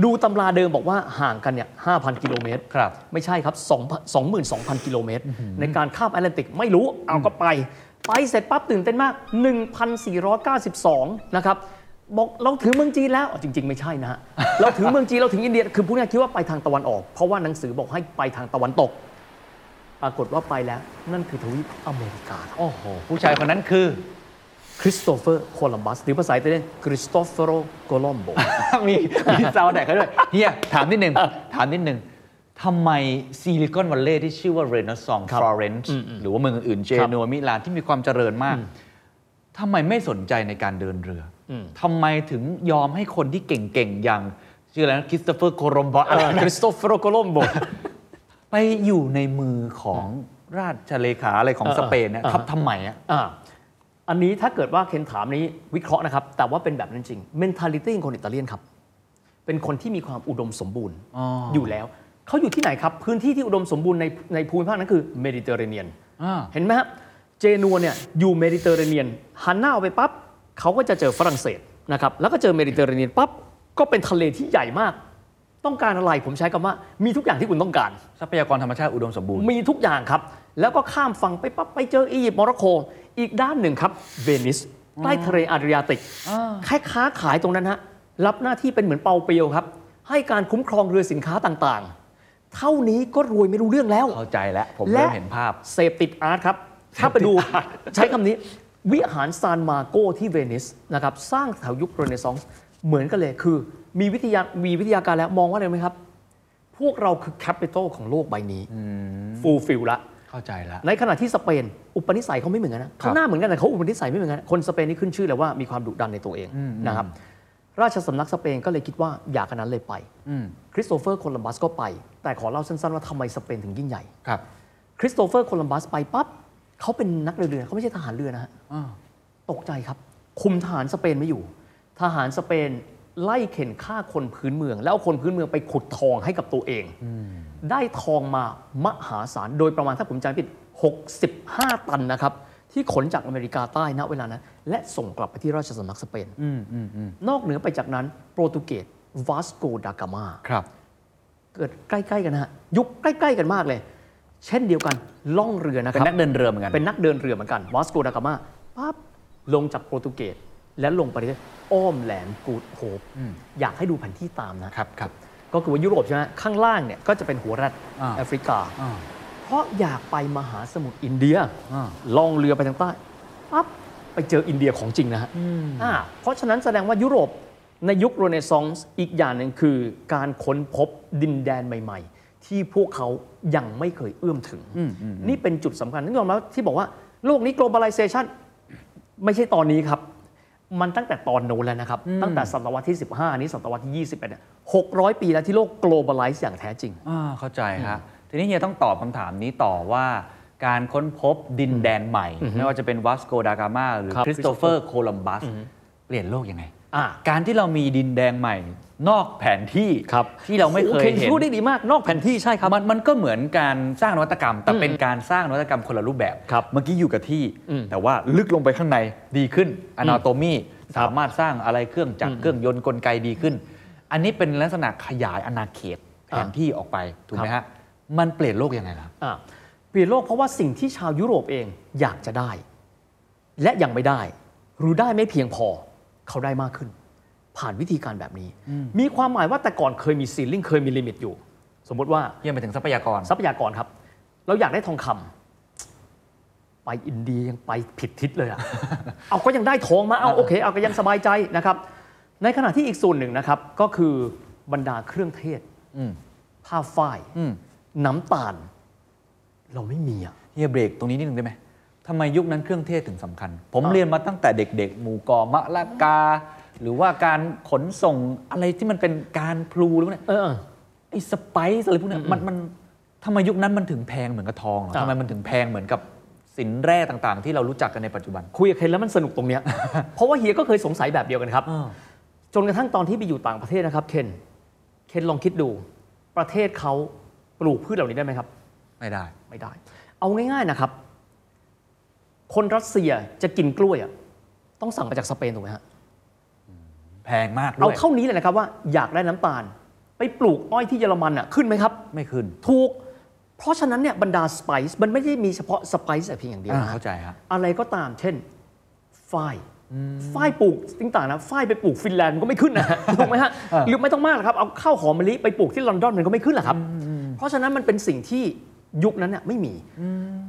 ดูตำราเดิมบอกว่าห่างกันเนี่ย5,000 กิโลเมตร ครับ ไม่ใช่ครับ2 22,000 กิโลเมตร ในการข้ามแอตแลนติกไม่รู้ เอาก็ไป ไปเสร็จปั๊บตื่นเต้นมาก 1,492 นะครับ บอกเราถึงเมืองจีนแล้วอ๋อจริง ๆ ไม่ใช่นะฮะ เราถึงเมืองจีน เราถึงอินเดีย คือพูดง่ายๆคิดว่าไปทางตะวันออก เพราะว่าหนังสือบอกให้ไปทางตะวันตก ปรากฏว่าไปแล้ว นั่นคือทวีปอเมริกาครับโอ้โห ผู้ชายคนนั้นคือ คริสโตเฟอร์โคลัมบัสหรือภาษาอิตาเลียนคริสโตเฟโรโกลอมโบมีซาวด์แทร็กเขาด้วยเฮียถามนิดหนึ่งถามนิดหนึ่งทำไมซิลิคอนวัลเลย์ที่ชื่อว่าเรเนซองครับฟลอเรนซ์หรือว่าเมืองอื่นๆครับเจนัวมิลานที่มีความเจริญมากทำไมไม่สนใจในการเดินเรืออืมทำไมถึงยอมให้คนที่เก่งๆ อย่าง ชื่ออะไรนะคริสโตเฟอร์โครมบออะไรคริสโตเฟโรโกลอมโบไปอยู่ในมือของราชเลขาอะไรของเออสเปนเนี่ยเออทำทำไมอะ อ่าอันนี้ถ้าเกิดว่าเคนถามนี้วิเคราะห์นะครับ แต่ว่าเป็นแบบนั้นจริง mentality ของคนอิตาเลียนครับ เป็นคนที่มีความอุดมสมบูรณ์อ๋อออยู่แล้ว เขาอยู่ที่ไหนครับ พื้นที่ที่อุดมสมบูรณ์ในในภูมิภาคนั้นคือเมดิเตอร์เรเนียนอ่าเห็นไหมครับเจนัวเนี่ยอยู่เมดิเตอร์เรเนียนหันหน้าออกไปปั๊บเขาก็จะเจอฝรั่งเศสนะครับแล้วก็เจอเมดิเตอร์เรเนียนปั๊บก็เป็นทะเลที่ใหญ่มากต้องการอะไรผมใช้คำว่ามีทุกอย่างที่คุณต้องการ ทรัพยากรธรรมชาติอุดมสมบูรณ์ มีทุกอย่างครับ แล้วก็ข้ามฝั่งไปปั๊บไปเจออียิปต์โมร็อกโกอีกด้านหนึ่งครับเวนิสใกล้ทะเลอาดริยาติกแค่ค้าขายตรงนั้นฮะรับหน้าที่เป็นเหมือนเปาเปียวครับ ให้การคุ้มครองเรือสินค้าต่างๆ เท่านี้ก็รวยไม่รู้เรื่องแล้วเข้าใจแล้วผมและเริ่มเห็นภาพเสพติด art ครับถ้าไปดูใช้คำนี้วิหารซานมาโกที่เวนิสนะครับสร้างแถวยุคเรเนซองส์เหมือนกันเลยคือ มีวิทยามีวิทยาการแล้วมองว่าอะไรไหมครับ พวกเราคือ capital ของโลกใบนี้ fulfill ละ เข้าใจแล้วในขณะที่สเปน อุปนิสัยเขาไม่เหมือนกันนะเขาหน้าเหมือนกันแต่เขาอุปนิสัยไม่เหมือนกันคนสเปนนี่ขึ้นชื่อเลยว่ามีความดุดันในตัวเองนะครับราชสำนักสเปนก็เลยคิดว่าอยากกันนั้นเลยไปอืมคริสโตเฟอร์โคลัมบัสก็ไป แต่ขอเล่าสั้นๆว่าทำไมสเปนถึงยิ่งใหญ่ครับคริสโตเฟอร์โคลัมบัสไปปั๊บเขาเป็นนักเรือเรือเขาไม่ใช่ทหารเรือนะฮะอ่าตกใจครับ คุมทหารสเปนไม่อยู่ ทหารสเปน ไล่เข็นฆ่าคนพื้นเมือง แล้วเอาคนพื้นเมืองไปขุดทองให้กับตัวเอง ได้ทองมามหาศาลโดยประมาณถ้าผมจำไม่ผิด 65 ตันนะครับ ที่ขนจากอเมริกาใต้ณเวลานั้น และส่งกลับไปที่ราชสำนักสเปนอืมอืมอืมนอกเหนือไปจากนั้น โปรตุเกสวาสโกดากามาครับเกิดใกล้ๆกันนะฮะยุคใกล้ๆกันมากเลย เช่นเดียวกันล่องเรือนะคเป็นรับนักเดินเรือเหมือนกันเป็นนักเดินเรือเหมือนกันวาสโกดากามาปั๊บลงจากโปรตุเกส และลงไปที่อ้อมแหลมกูดโฮปอืมอยากให้ดูแผนที่ตามนะครับครับก็คือว่ายุโรปใช่ไหมข้างล่างเนี่ยก็จะเป็นหัวแรดอ่าแอฟริกาอ่าเพราะอยากไปมหาสมุทรอินเดียอ่าล่องเรือไปทางใต้ปั๊บไปเจออินเดียของจริงนะฮะอ่าเพราะฉะนั้นแสดงว่ายุโรปในยุคเรเนซองส์อีกอย่างหนึ่งคือการค้นพบดินแดนใหม่ ๆ ที่พวกเขายังไม่เคยเอื้อมถึงอืมอืมนี่เป็นจุดสำคัญที่ยอมรับที่บอกว่าโลกนี้ globalization ไม่ใช่ตอนนี้ครับ มันตั้งแต่ตอนโน้นแล้วนะครับ ตั้งแต่ศตวรรษที่ 15 นี้ศตวรรษที่ 21เนี่ย600 ปีแล้วที่โลก globalize อย่างแท้จริง อ่าเข้าใจฮะทีนี้เฮียต้องตอบคำถามนี้ต่อว่าการค้นพบดินแดนใหม่ ไม่ว่าจะเป็นวาสโกดากามาหรือครับคริสโตเฟอร์โคลัมบัส เปลี่ยนโลกยังไงอ่า การที่เรามีดินแดงใหม่ นอกแผนที่ครับที่เราไม่เคยโอเห็นพูดได้ดีมากนอกแผนที่ใช่ครับมันมันก็เหมือนการสร้างนวัตกรรม แต่เป็นการสร้างนวัตกรรมคนละรูปแบบครับเมื่อกี้อยู่กับที่อืมแต่ว่าลึกลงไปข้างในดีขึ้นอนาโตมีครับสามารถสร้างอะไรเครื่องจักรเครื่องยนต์กลไกดีขึ้น อันนี้เป็นลักษณะขยายอาณาเขตแผนที่ออกไปถูกไหมฮะมันเปลี่ยนโลกยังไงล่ะอ่าเปลี่ยนโลกเพราะว่าสิ่งที่ชาวยุโรปเองอยากจะได้ และยังไม่ได้หรือได้ไม่เพียงพอ เขาได้มากขึ้น ผ่านวิธีการแบบนี้ มีความหมายว่าแต่ก่อนเคยมี ceiling เคยมี limit อยู่ สมมติว่าเยี่ยมไปถึงทรัพยากรทรัพยากรครับ เราอยากได้ทองคำไปอินเดียยังไปผิดทิศเลยอะเอาก็ยังได้ทองมาเอาโอเค เอาก็ยังสบายใจนะครับ ในขณะที่อีกส่วนหนึ่งนะครับ ก็คือบรรดาเครื่องเทศอืมผ้าฝ้ายอืมน้ำตาล เราไม่มีอะเฮียเบรกตรงนี้นิดนึงได้ไหม ทำไมยุคนั้นเครื่องเทศถึงสำคัญ ผมอ่าเรียนมาตั้งแต่เด็กๆ หมู่กอมะละกา หรือว่าการขนส่งอะไรที่มันเป็นการพลูหรือว่าเนี่ยเออไอ้สไปซ์อะไรพวกเนี้ยมันมันทำไมยุคนั้นมันถึงแพงเหมือนกับทองเหรออ่าทำไมมันถึงแพงเหมือนกับสินแร่ต่างๆ ที่เรารู้จักกันในปัจจุบัน คุยกับเคนแล้วมันสนุกตรงเนี้ยเพราะว่าเฮียก็เคยสงสัยแบบเดียวกันครับอ่าจนกระทั่งตอนที่ไปอยู่ต่างประเทศนะครับเคนเคนลองคิดดู ประเทศเขาปลูกพืชเหล่านี้ได้ไหมครับ ไม่ได้ไม่ได้ เอาง่ายๆนะครับ คนรัสเซียจะกินกล้วยอะต้องสั่งมาจากสเปนถูกไหมฮะแพงมากด้เอาวยเท่านี้เลยนะครับว่าอยากได้น้ำตาล ไปปลูกอ้อยที่เยอรมันอะขึ้นไหมครับ ไม่ขึ้น ถูก เพราะฉะนั้นเนี่ยบรรดาสไปซ์มันไม่ได้มีเฉพาะสไปซ์แต่เพียงอย่างเดียวอ่านะเข้าใจฮะอะไรก็ตาม เช่นฝ้ายฝ้ายปลูกต่างๆนะฝ้ายไปปลูกฟินแลนด์มันก็ไม่ขึ้นนะถูกไหมฮะหรือไม่ต้องมากหรอกครับเอาข้าวหอมมะลิไปปลูกที่ลอนดอนมันก็ไม่ขึ้นหรอกครับ เพราะฉะนั้นมันเป็นสิ่งที่ ยุคนั้นเนี่ยไม่มี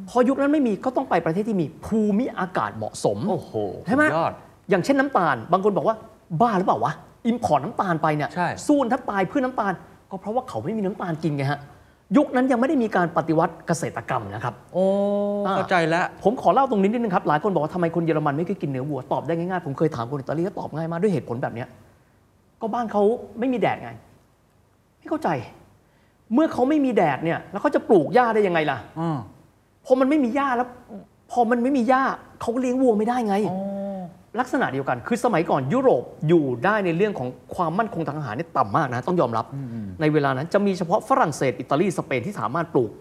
พอยุคนั้นไม่มีก็ต้องไปประเทศที่มีภูมิอากาศเหมาะสมโอ้โหใช่ไหมสุดยอดอย่างเช่นน้ำตาล บางคนบอกว่าบ้าหรือเปล่าวะ import น้ำตาลไปเนี่ยใช่สู้แทบตายเพื่อน้ำตาล ก็เพราะว่าเขาไม่มีน้ำตาลกินไงฮะยุคนั้นยังไม่ได้มีการปฏิวัติเกษตรกรรมนะครับ โอ้อ่าเข้าใจแล้วผมขอเล่าตรงนี้นิดนึงครับหลายคนบอกว่าทำไมคนเยอรมันไม่เคยกินเนื้อวัวตอบได้ง่ายๆผมเคยถามคนอิตาลีก็ตอบง่ายมากด้วยเหตุผลแบบเนี้ยก็บ้านเขาไม่มีแดดไง ไม่เข้าใจ เมื่อเขาไม่มีแดดเนี่ย แล้วเขาจะปลูกหญ้าได้ยังไงล่ะอ่าพอมันไม่มีหญ้าแล้ว พอมันไม่มีหญ้าเขาก็เลี้ยงวัวไม่ได้ไง อ๋อลักษณะเดียวกัน คือสมัยก่อนยุโรปอยู่ได้ในเรื่องของความมั่นคงทางอาหารเนี่ยต่ำมากนะ ต้องยอมรับ ในเวลานั้นจะมีเฉพาะฝรั่งเศส อิตาลี สเปนที่สามารถปลูก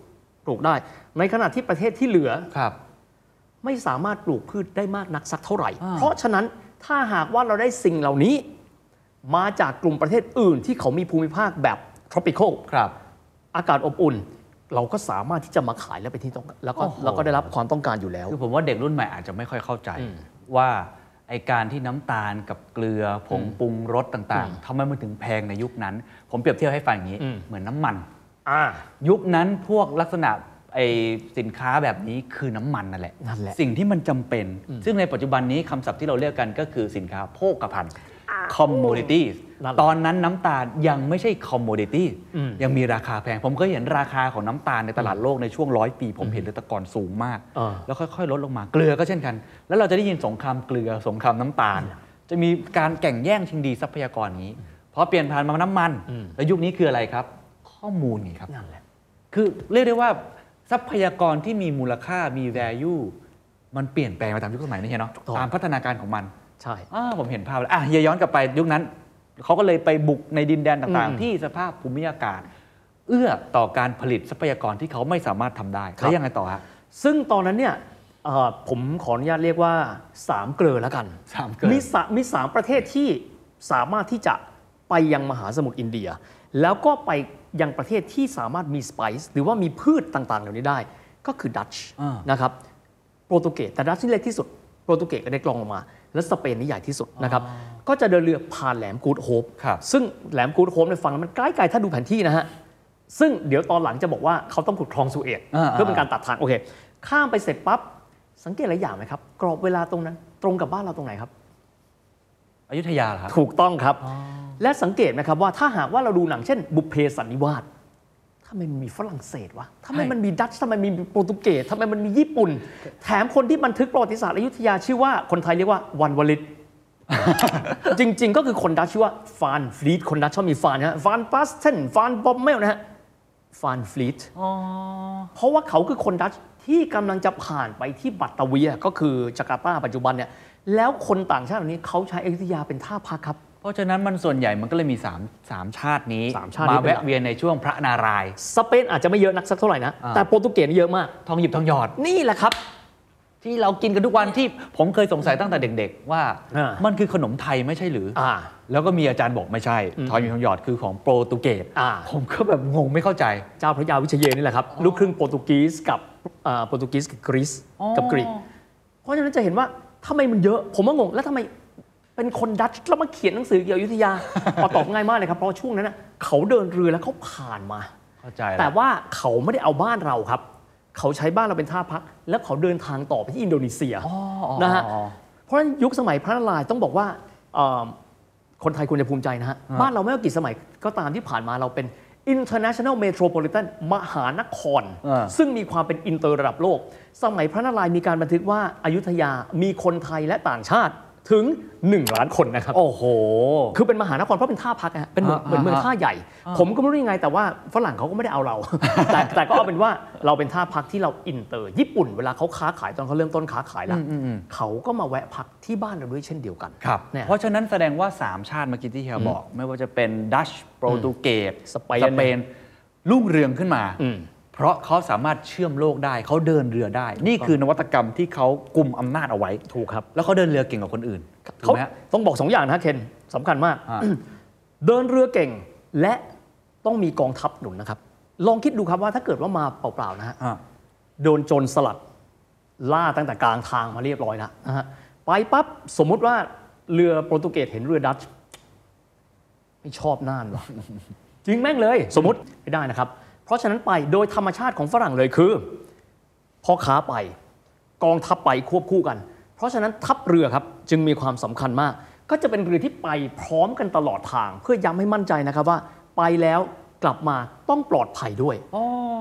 ปลูกได้ ในขณะที่ประเทศที่เหลือครับไม่สามารถปลูกพืชได้มากนักสักเท่าไหร่อ่าเพราะฉะนั้นถ้าหากว่าเราได้สิ่งเหล่านี้ มาจากกลุ่มประเทศอื่นที่เขามีภูมิภาคแบบ tropical ครับ อากาศอบอุ่น เราก็สามารถที่จะมาขายและเป็นที่ต้องแล้วก็โอ้โหแล้วก็ได้รับความต้องการอยู่แล้ว คือผมว่าเด็กรุ่นใหม่อาจจะไม่ค่อยเข้าใจอืมว่าไอการที่น้ำตาลกับเกลือผงอืมปรุงรสต่างอืมๆทำไมมันถึงแพงในยุคนั้น ผมเปรียบเทียบให้ฟังอย่างนี้อืมเหมือนน้ำมันอ่ายุคนั้นพวกลักษณะไอสินค้าแบบนี้คือน้ำมันนั่นแหละนั่นแหละสิ่งที่มันจำเป็น ซึ่งในปัจจุบันนี้คำศัพท์ที่เราเรียกกันก็คือสินค้าโภคภัณฑ์ commodities นั่นแหละ ตอนนั้นน้ำตาลยังไม่ใช่ commodity อืมยังมีราคาแพง ผมก็เห็นราคาของน้ำตาลในตลาดโลกในช่วงร้อยปี ผมเห็นเลยแตะกอนสูงมากอ่าแล้วค่อยๆ ลดลงมาเกลือก็เช่นกัน แล้วเราจะได้ยินสงครามเกลือสงครามน้ำตาล จะมีการแข่งแย่งชิงดีทรัพยากรนี้พอเปลี่ยนผ่านมาน้ำมันอืมแล้วยุคนี้คืออะไรครับ ข้อมูลไงครับนั่นแหละคือเรียกได้ว่าทรัพยากรที่มีมูลค่ามี value มันเปลี่ยนแปลงไปตามยุคสมัยนี่เนาะถูกต้องตามพัฒนาการของมัน ใช่อ่าผมเห็นภาพแล้วอะเฮียย้อนกลับไปยุคนั้น เขาก็เลยไปบุกในดินแดนต่างอืมๆที่สภาพภูมิอากาศ เอื้อต่อการผลิตทรัพยากรที่เขาไม่สามารถทำได้ครับแล้วยังไงต่อฮะซึ่งตอนนั้นเนี่ยเอ่อผมขออนุญาตเรียกว่าสามเกลือแล้วกันสามเกลอมีสามีสามประเทศที่สามารถที่จะไปยังมหาสมุทรอินเดีย แล้วก็ไปยังประเทศที่สามารถมีสไปซ์หรือว่ามีพืชต่างๆ เหล่านี้ได้ ก็คือดัตช์อ่านนะครับโปรตุเกสแต่ดัตช์นี่เล็กที่สุดโปรตุเกสก็ได้กลองลงมา และสเปนนี่ใหญ่ที่สุดนะครับก็จะเดินเรือผ่านแหลมกูดโฮปครับซึ่งแหลมกูดโฮปในยฟังแล้วมันใกล้ๆถ้าดูแผนที่นะฮะซึ่งเดี๋ยวตอนหลังจะบอกว่าเขาต้องขุดคลองสุเอตอ่าเพื่อเป็นการตัดทางโอเคข้ามไปเสร็จปั๊บสังเกตอะไรอย่างไหมครับ กรอบเวลาตรงนั้น ตรงกับบ้านเราตรงไหนครับอยุธยาเหรอครับถูกต้องครับ และสังเกตไหมครับว่าถ้าหากว่าเราดูหนังเช่น บุพเพสันนิวาส ทำไมมันมีฝรั่งเศสวะทำไมใช่มันมีดัตช์ทำไมมีโปรตุเกสทำไมมันมีญี่ปุ่น แถมคนที่บันทึกประวัติศาสตร์อยุธยาชื่อว่าคนไทยเรียกว่าวันวลิตจริง ๆ ก็คือคนดัตช์ชื่อว่าฟานฟลีตคนดัตช์ชอบมีฟานนะฮะฟานปัสเทนฟานบอมเมลนะฮะฟานฟลีตอ๋อเพราะว่าเขาคือคนดัตช์ที่กำลังจะผ่านไปที่บัตตาเวียก็คือจาการ์ตาปัจจุบันเนี่ยแล้วคนต่างชาติเหล่านี้เขาใช้อยุธยาเป็นท่าพักครับ เพราะฉะนั้นมันส่วนใหญ่มันก็เลยมีสามสามชาตินี้สามชาตินี้ มาเป็นหลัแวะกเวียนในช่วงพระนารายณ์สเปนอาจจะไม่เยอะนักสักเท่าไหร่นะอ่าแต่โปรตุเกสนี่เยอะมาก ทองหยิบทองหยอด นี่แหละครับ ที่เรากินกันทุกวันที่ผมเคยสงสัยตั้งแต่เด็กๆ ว่าอ่ามัมันคือขนมไทยไม่ใช่หรือออ่าแล้วก็มีอาจารย์บอกไม่ใช่อืมทองหยิบทองหยอดคือของโปรตุเกสอ่าผมก็แบบงงไม่เข้าใจเจ้าพระยาวิเชยนนี่แหละครับลูกครึ่งโปรตุเกสกับอ่าโปรตุเกสกับกรีซอ๋อกับกรีกเพราะฉะนั้นจะเห็นว่าทำไมมันเยอะ ผมว่างงแล้วทำไม เป็นคนดัตช์แล้วมาเขียนหนังสือเกี่ยวกับอยุธยาพอตอบง่ายมากเลยครับเพราะช่วงนั้นนะเขาเดินเรือแล้วเขาผ่านมา เข้าใจแต่แล้วว่าเขาไม่ได้เอาบ้านเราครับ เขาใช้บ้านเราเป็นท่าพัก แล้วเขาเดินทางต่อไปที่อินโดนีเซียอ๋ออ๋อนะฮะอ๋อเพราะฉะนั้นยุคสมัยพระนารายณ์ต้องบอกว่าเอ่อคนไทยควรจะภูมิใจนะฮะอ่าบ้านเราไม่ว่ากี่สมัยก็ตามที่ผ่านมาเราเป็น international metropolitan มหานครอ่าซึ่งมีความเป็นอินเตอร์ระดับโลก สมัยพระนารายณ์มีการบันทึกว่าอายุทยามีคนไทยและต่างชาติ ถึง 1 ล้านคนนะครับ โอ้โห คือเป็นมหานครเพราะเป็นท่าพักนะฮะเป็นเหมือนอ่าเหมือนเมืองอ่า ท่าใหญ่ ผมก็ไม่รู้ยังไงแต่ว่าฝรั่งเขาก็ไม่ได้เอาเรา แต่แต่ก็เอาเป็นว่าเราเป็นท่าพักที่เราอินเตอร์ ญี่ปุ่นเวลาเขาค้าขายตอนเขาเริ่มต้นค้าขายแล้วเขาก็มาแวะพักที่บ้านเราด้วยเช่นเดียวกันครับ เนี่ย เพราะฉะนั้นแสดงว่า 3 ชาติเมื่อกี้ที่เฮียบอก ไม่ว่าจะเป็นดัชโปรตุเกสสเปนสเปนรุ่งเรืองขึ้นมา อืม เพราะเขาสามารถเชื่อมโลกได้ เขาเดินเรือได้ นี่คือนวัตกรรมที่เขากลุ่มอำนาจเอาไว้ถูกครับ แล้วเขาเดินเรือเก่งกว่าคนอื่นถูกเขาไหมฮะต้องบอกสองอย่างนะเคนสำคัญมากอ่าเดินเรือเก่งและต้องมีกองทัพหนุนนะครับ ลองคิดดูครับว่าถ้าเกิดว่ามาเปล่าๆนะฮะอ่าโดนโจรสลัดล่าตั้งแต่กลางทางมาเรียบร้อยแล้วนะฮะไปปั๊บสมมุติว่าเรือโปรตุเกสเห็นเรือดัตช์ไม่ชอบน่านหรอจริงแม่งเลย สมมติไม่ได้นะครับเพ ราะฉะนั้นไปโดยธรรมชาติของฝรั่งเลยคือพ่อค้าไปกองทัพไปควบคู่กัน เพราะฉะนั้นทัพเรือครับจึงมีความสำคัญมาก ก็จะเป็นเรือที่ไปพร้อมกันตลอดทาง เพื่อย้ำให้มั่นใจนะครับว่าไปแล้วกลับมาต้องปลอดภัยด้วย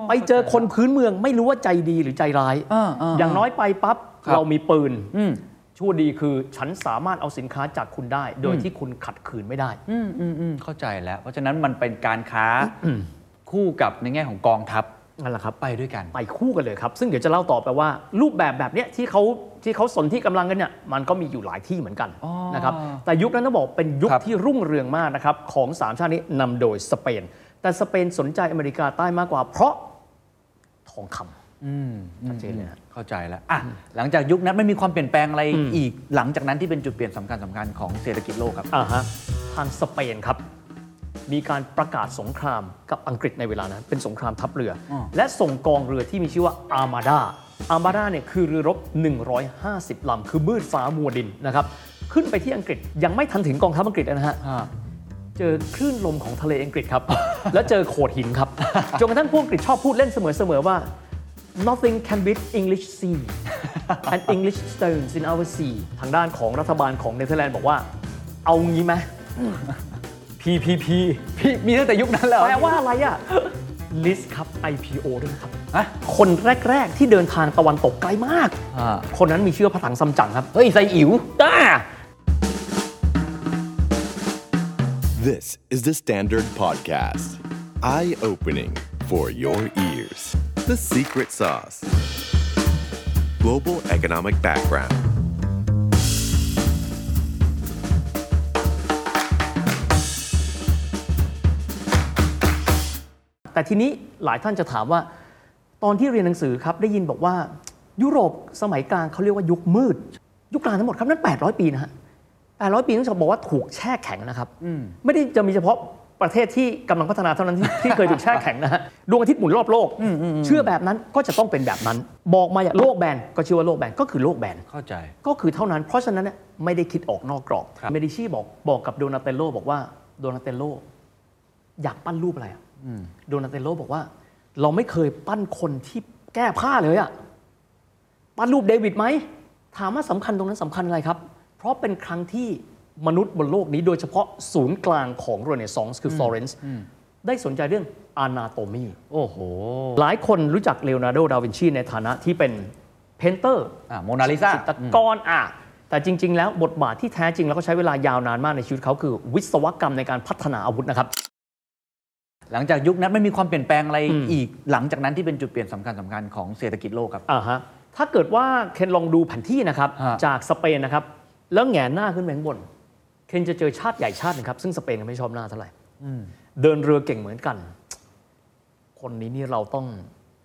ไปเจอคนพื้นเมืองไม่รู้ว่าใจดีหรือใจร้ายอ่าอ่าอย่างน้อยไปปั๊บครับเรามีปืนอืมชั่วดีคือฉันสามารถเอาสินค้าจากคุณได้ โดยที่คุณขัดขืนไม่ได้อืมอืมอืมเข้าใจแล้ว เพราะฉะนั้นมันเป็นการค้า คู่กับในแง่ของกองทัพนั่นแหละครับไปด้วยกัน ไปคู่กันเลยครับ ซึ่งเดี๋ยวจะเล่าต่อไปว่า รูปแบบแบบเนี้ยที่เขาที่เขาสนที่กำลังกันเนี่ยมันก็มีอยู่หลายที่เหมือนกันอ๋อนะครับแต่ยุคนั้นต้องบอกเป็นยุคครับที่รุ่งเรืองมากนะครับของสามชาตินี้นำโดยสเปน แต่สเปนสนใจอเมริกาใต้มากกว่า เพราะทองคำอืมชัดเจนเลยฮะเข้าใจแล้วอะหลังจากยุคนั้นไม่มีความเปลี่ยนแปลงอะไรอืมอีกหลังจากนั้นที่เป็นจุดเปลี่ยนสำคัญสำคัญของเศรษฐกิจโลกครับอ่าฮะทางสเปนครับ มีการประกาศสงครามกับอังกฤษในเวลานั้น เป็นสงครามทัพเรือออและส่งกองเรือที่มีชื่อว่าอาร์มาดาอาร์มาดาเนี่ยคือเรือรบ 150 ลำ คือมืดฟ้ามัวดินนะครับ ขึ้นไปที่อังกฤษยังไม่ทันถึงกองทัพอังกฤษเลยนะฮะเจอคลื่นลมของทะเลอังกฤษครับ แล้วเจอโขดหินครับ จนกระทั่งพวกอังกฤษชอบพูดเล่นเสมอๆว่า nothing can beat English sea and English stones in our sea ทางด้านของรัฐบาลของเนเธอร์แลนด์บอกว่า เอางี้ไหม PPP พี่มีตั้งแต่ยุคนั้นแล้วแปลว่าอะไรอะ list ครับ IPO ด้วยนะครับฮะคนแรก ๆ ที่เดินทางตะวันตกไกลมาก อ่าคนนั้นมีชื่อว่าพระถังซัมจั๋งครับ เฮ้ยไซอิ๋วอ่า This is the Standard Podcast. Eye opening for your ears. The secret sauce. Global economic background. แต่ทีนี้หลายท่านจะถามว่า ตอนที่เรียนหนังสือครับได้ยินบอกว่า ยุโรปสมัยกลางเขาเรียกว่ายุคมืด ยุคกลางทั้งหมดครับนั้น800 ปีนะฮะ800 ปีต้องบอกว่าถูกแช่แข็งนะครับไม่ได้จะมีเฉพาะประเทศที่กำลังพัฒนาเท่านั้นที่ที่เคยถูกแช่แข็งนะฮะดวงอาทิตย์หมุนรอบโลก เชื่อแบบนั้นก็จะต้องเป็นแบบนั้น บอกมาอย่างโลกแบนก็เชื่อว่าโลกแบนก็คือโลกแบนเข้าใจ ก็คือเท่านั้น เพราะฉะนั้นเนี่ยไม่ได้คิดออกนอกกรอบครับเมดิชีบอกบอกกับโดนาเตโลบอกว่าโดนาเตโลอยากปั้นรูปอะไรอะ โดนาเตโลบอกว่า เราไม่เคยปั้นคนที่แก้ผ้าเลยอะปั้นรูปเดวิดไหม ถามว่าสำคัญตรงนั้นสำคัญอะไรครับ เพราะเป็นครั้งที่มนุษย์บนโลกนี้โดยเฉพาะศูนย์กลางของเรเนซองส์คือฟลอเรนซ์ได้สนใจเรื่อง anatomy โอ้โห หลายคนรู้จักเลโอนาร์โด ดาวินชีในฐานะที่เป็น painter อ่าโมนาลิซาจิตรกรอะแต่จริง ๆ แล้วบทบาทที่แท้จริงแล้วก็ใช้เวลายาวนานมากในชีวิตเขาคือ วิศวกรรมในการพัฒนาอาวุธนะครับ หลังจากยุคนั้นไม่มีความเปลี่ยนแปลงอะไรอืมอีกหลังจากนั้นที่เป็นจุดเปลี่ยนสำคัญสำคัญของเศรษฐกิจโลกครับอ่าฮะถ้าเกิดว่าเคนลองดูแผนที่นะครับฮะจากสเปนนะครับแล้วแหงนหน้าขึ้นไปข้างบนเคนจะเจอชาติใหญ่ชาติหนึงครับซึ่งสเปนก็ไม่ชอบหน้าเท่าไหร่เดินเรือเก่งเหมือนกัน คนนี้นี่เราต้อง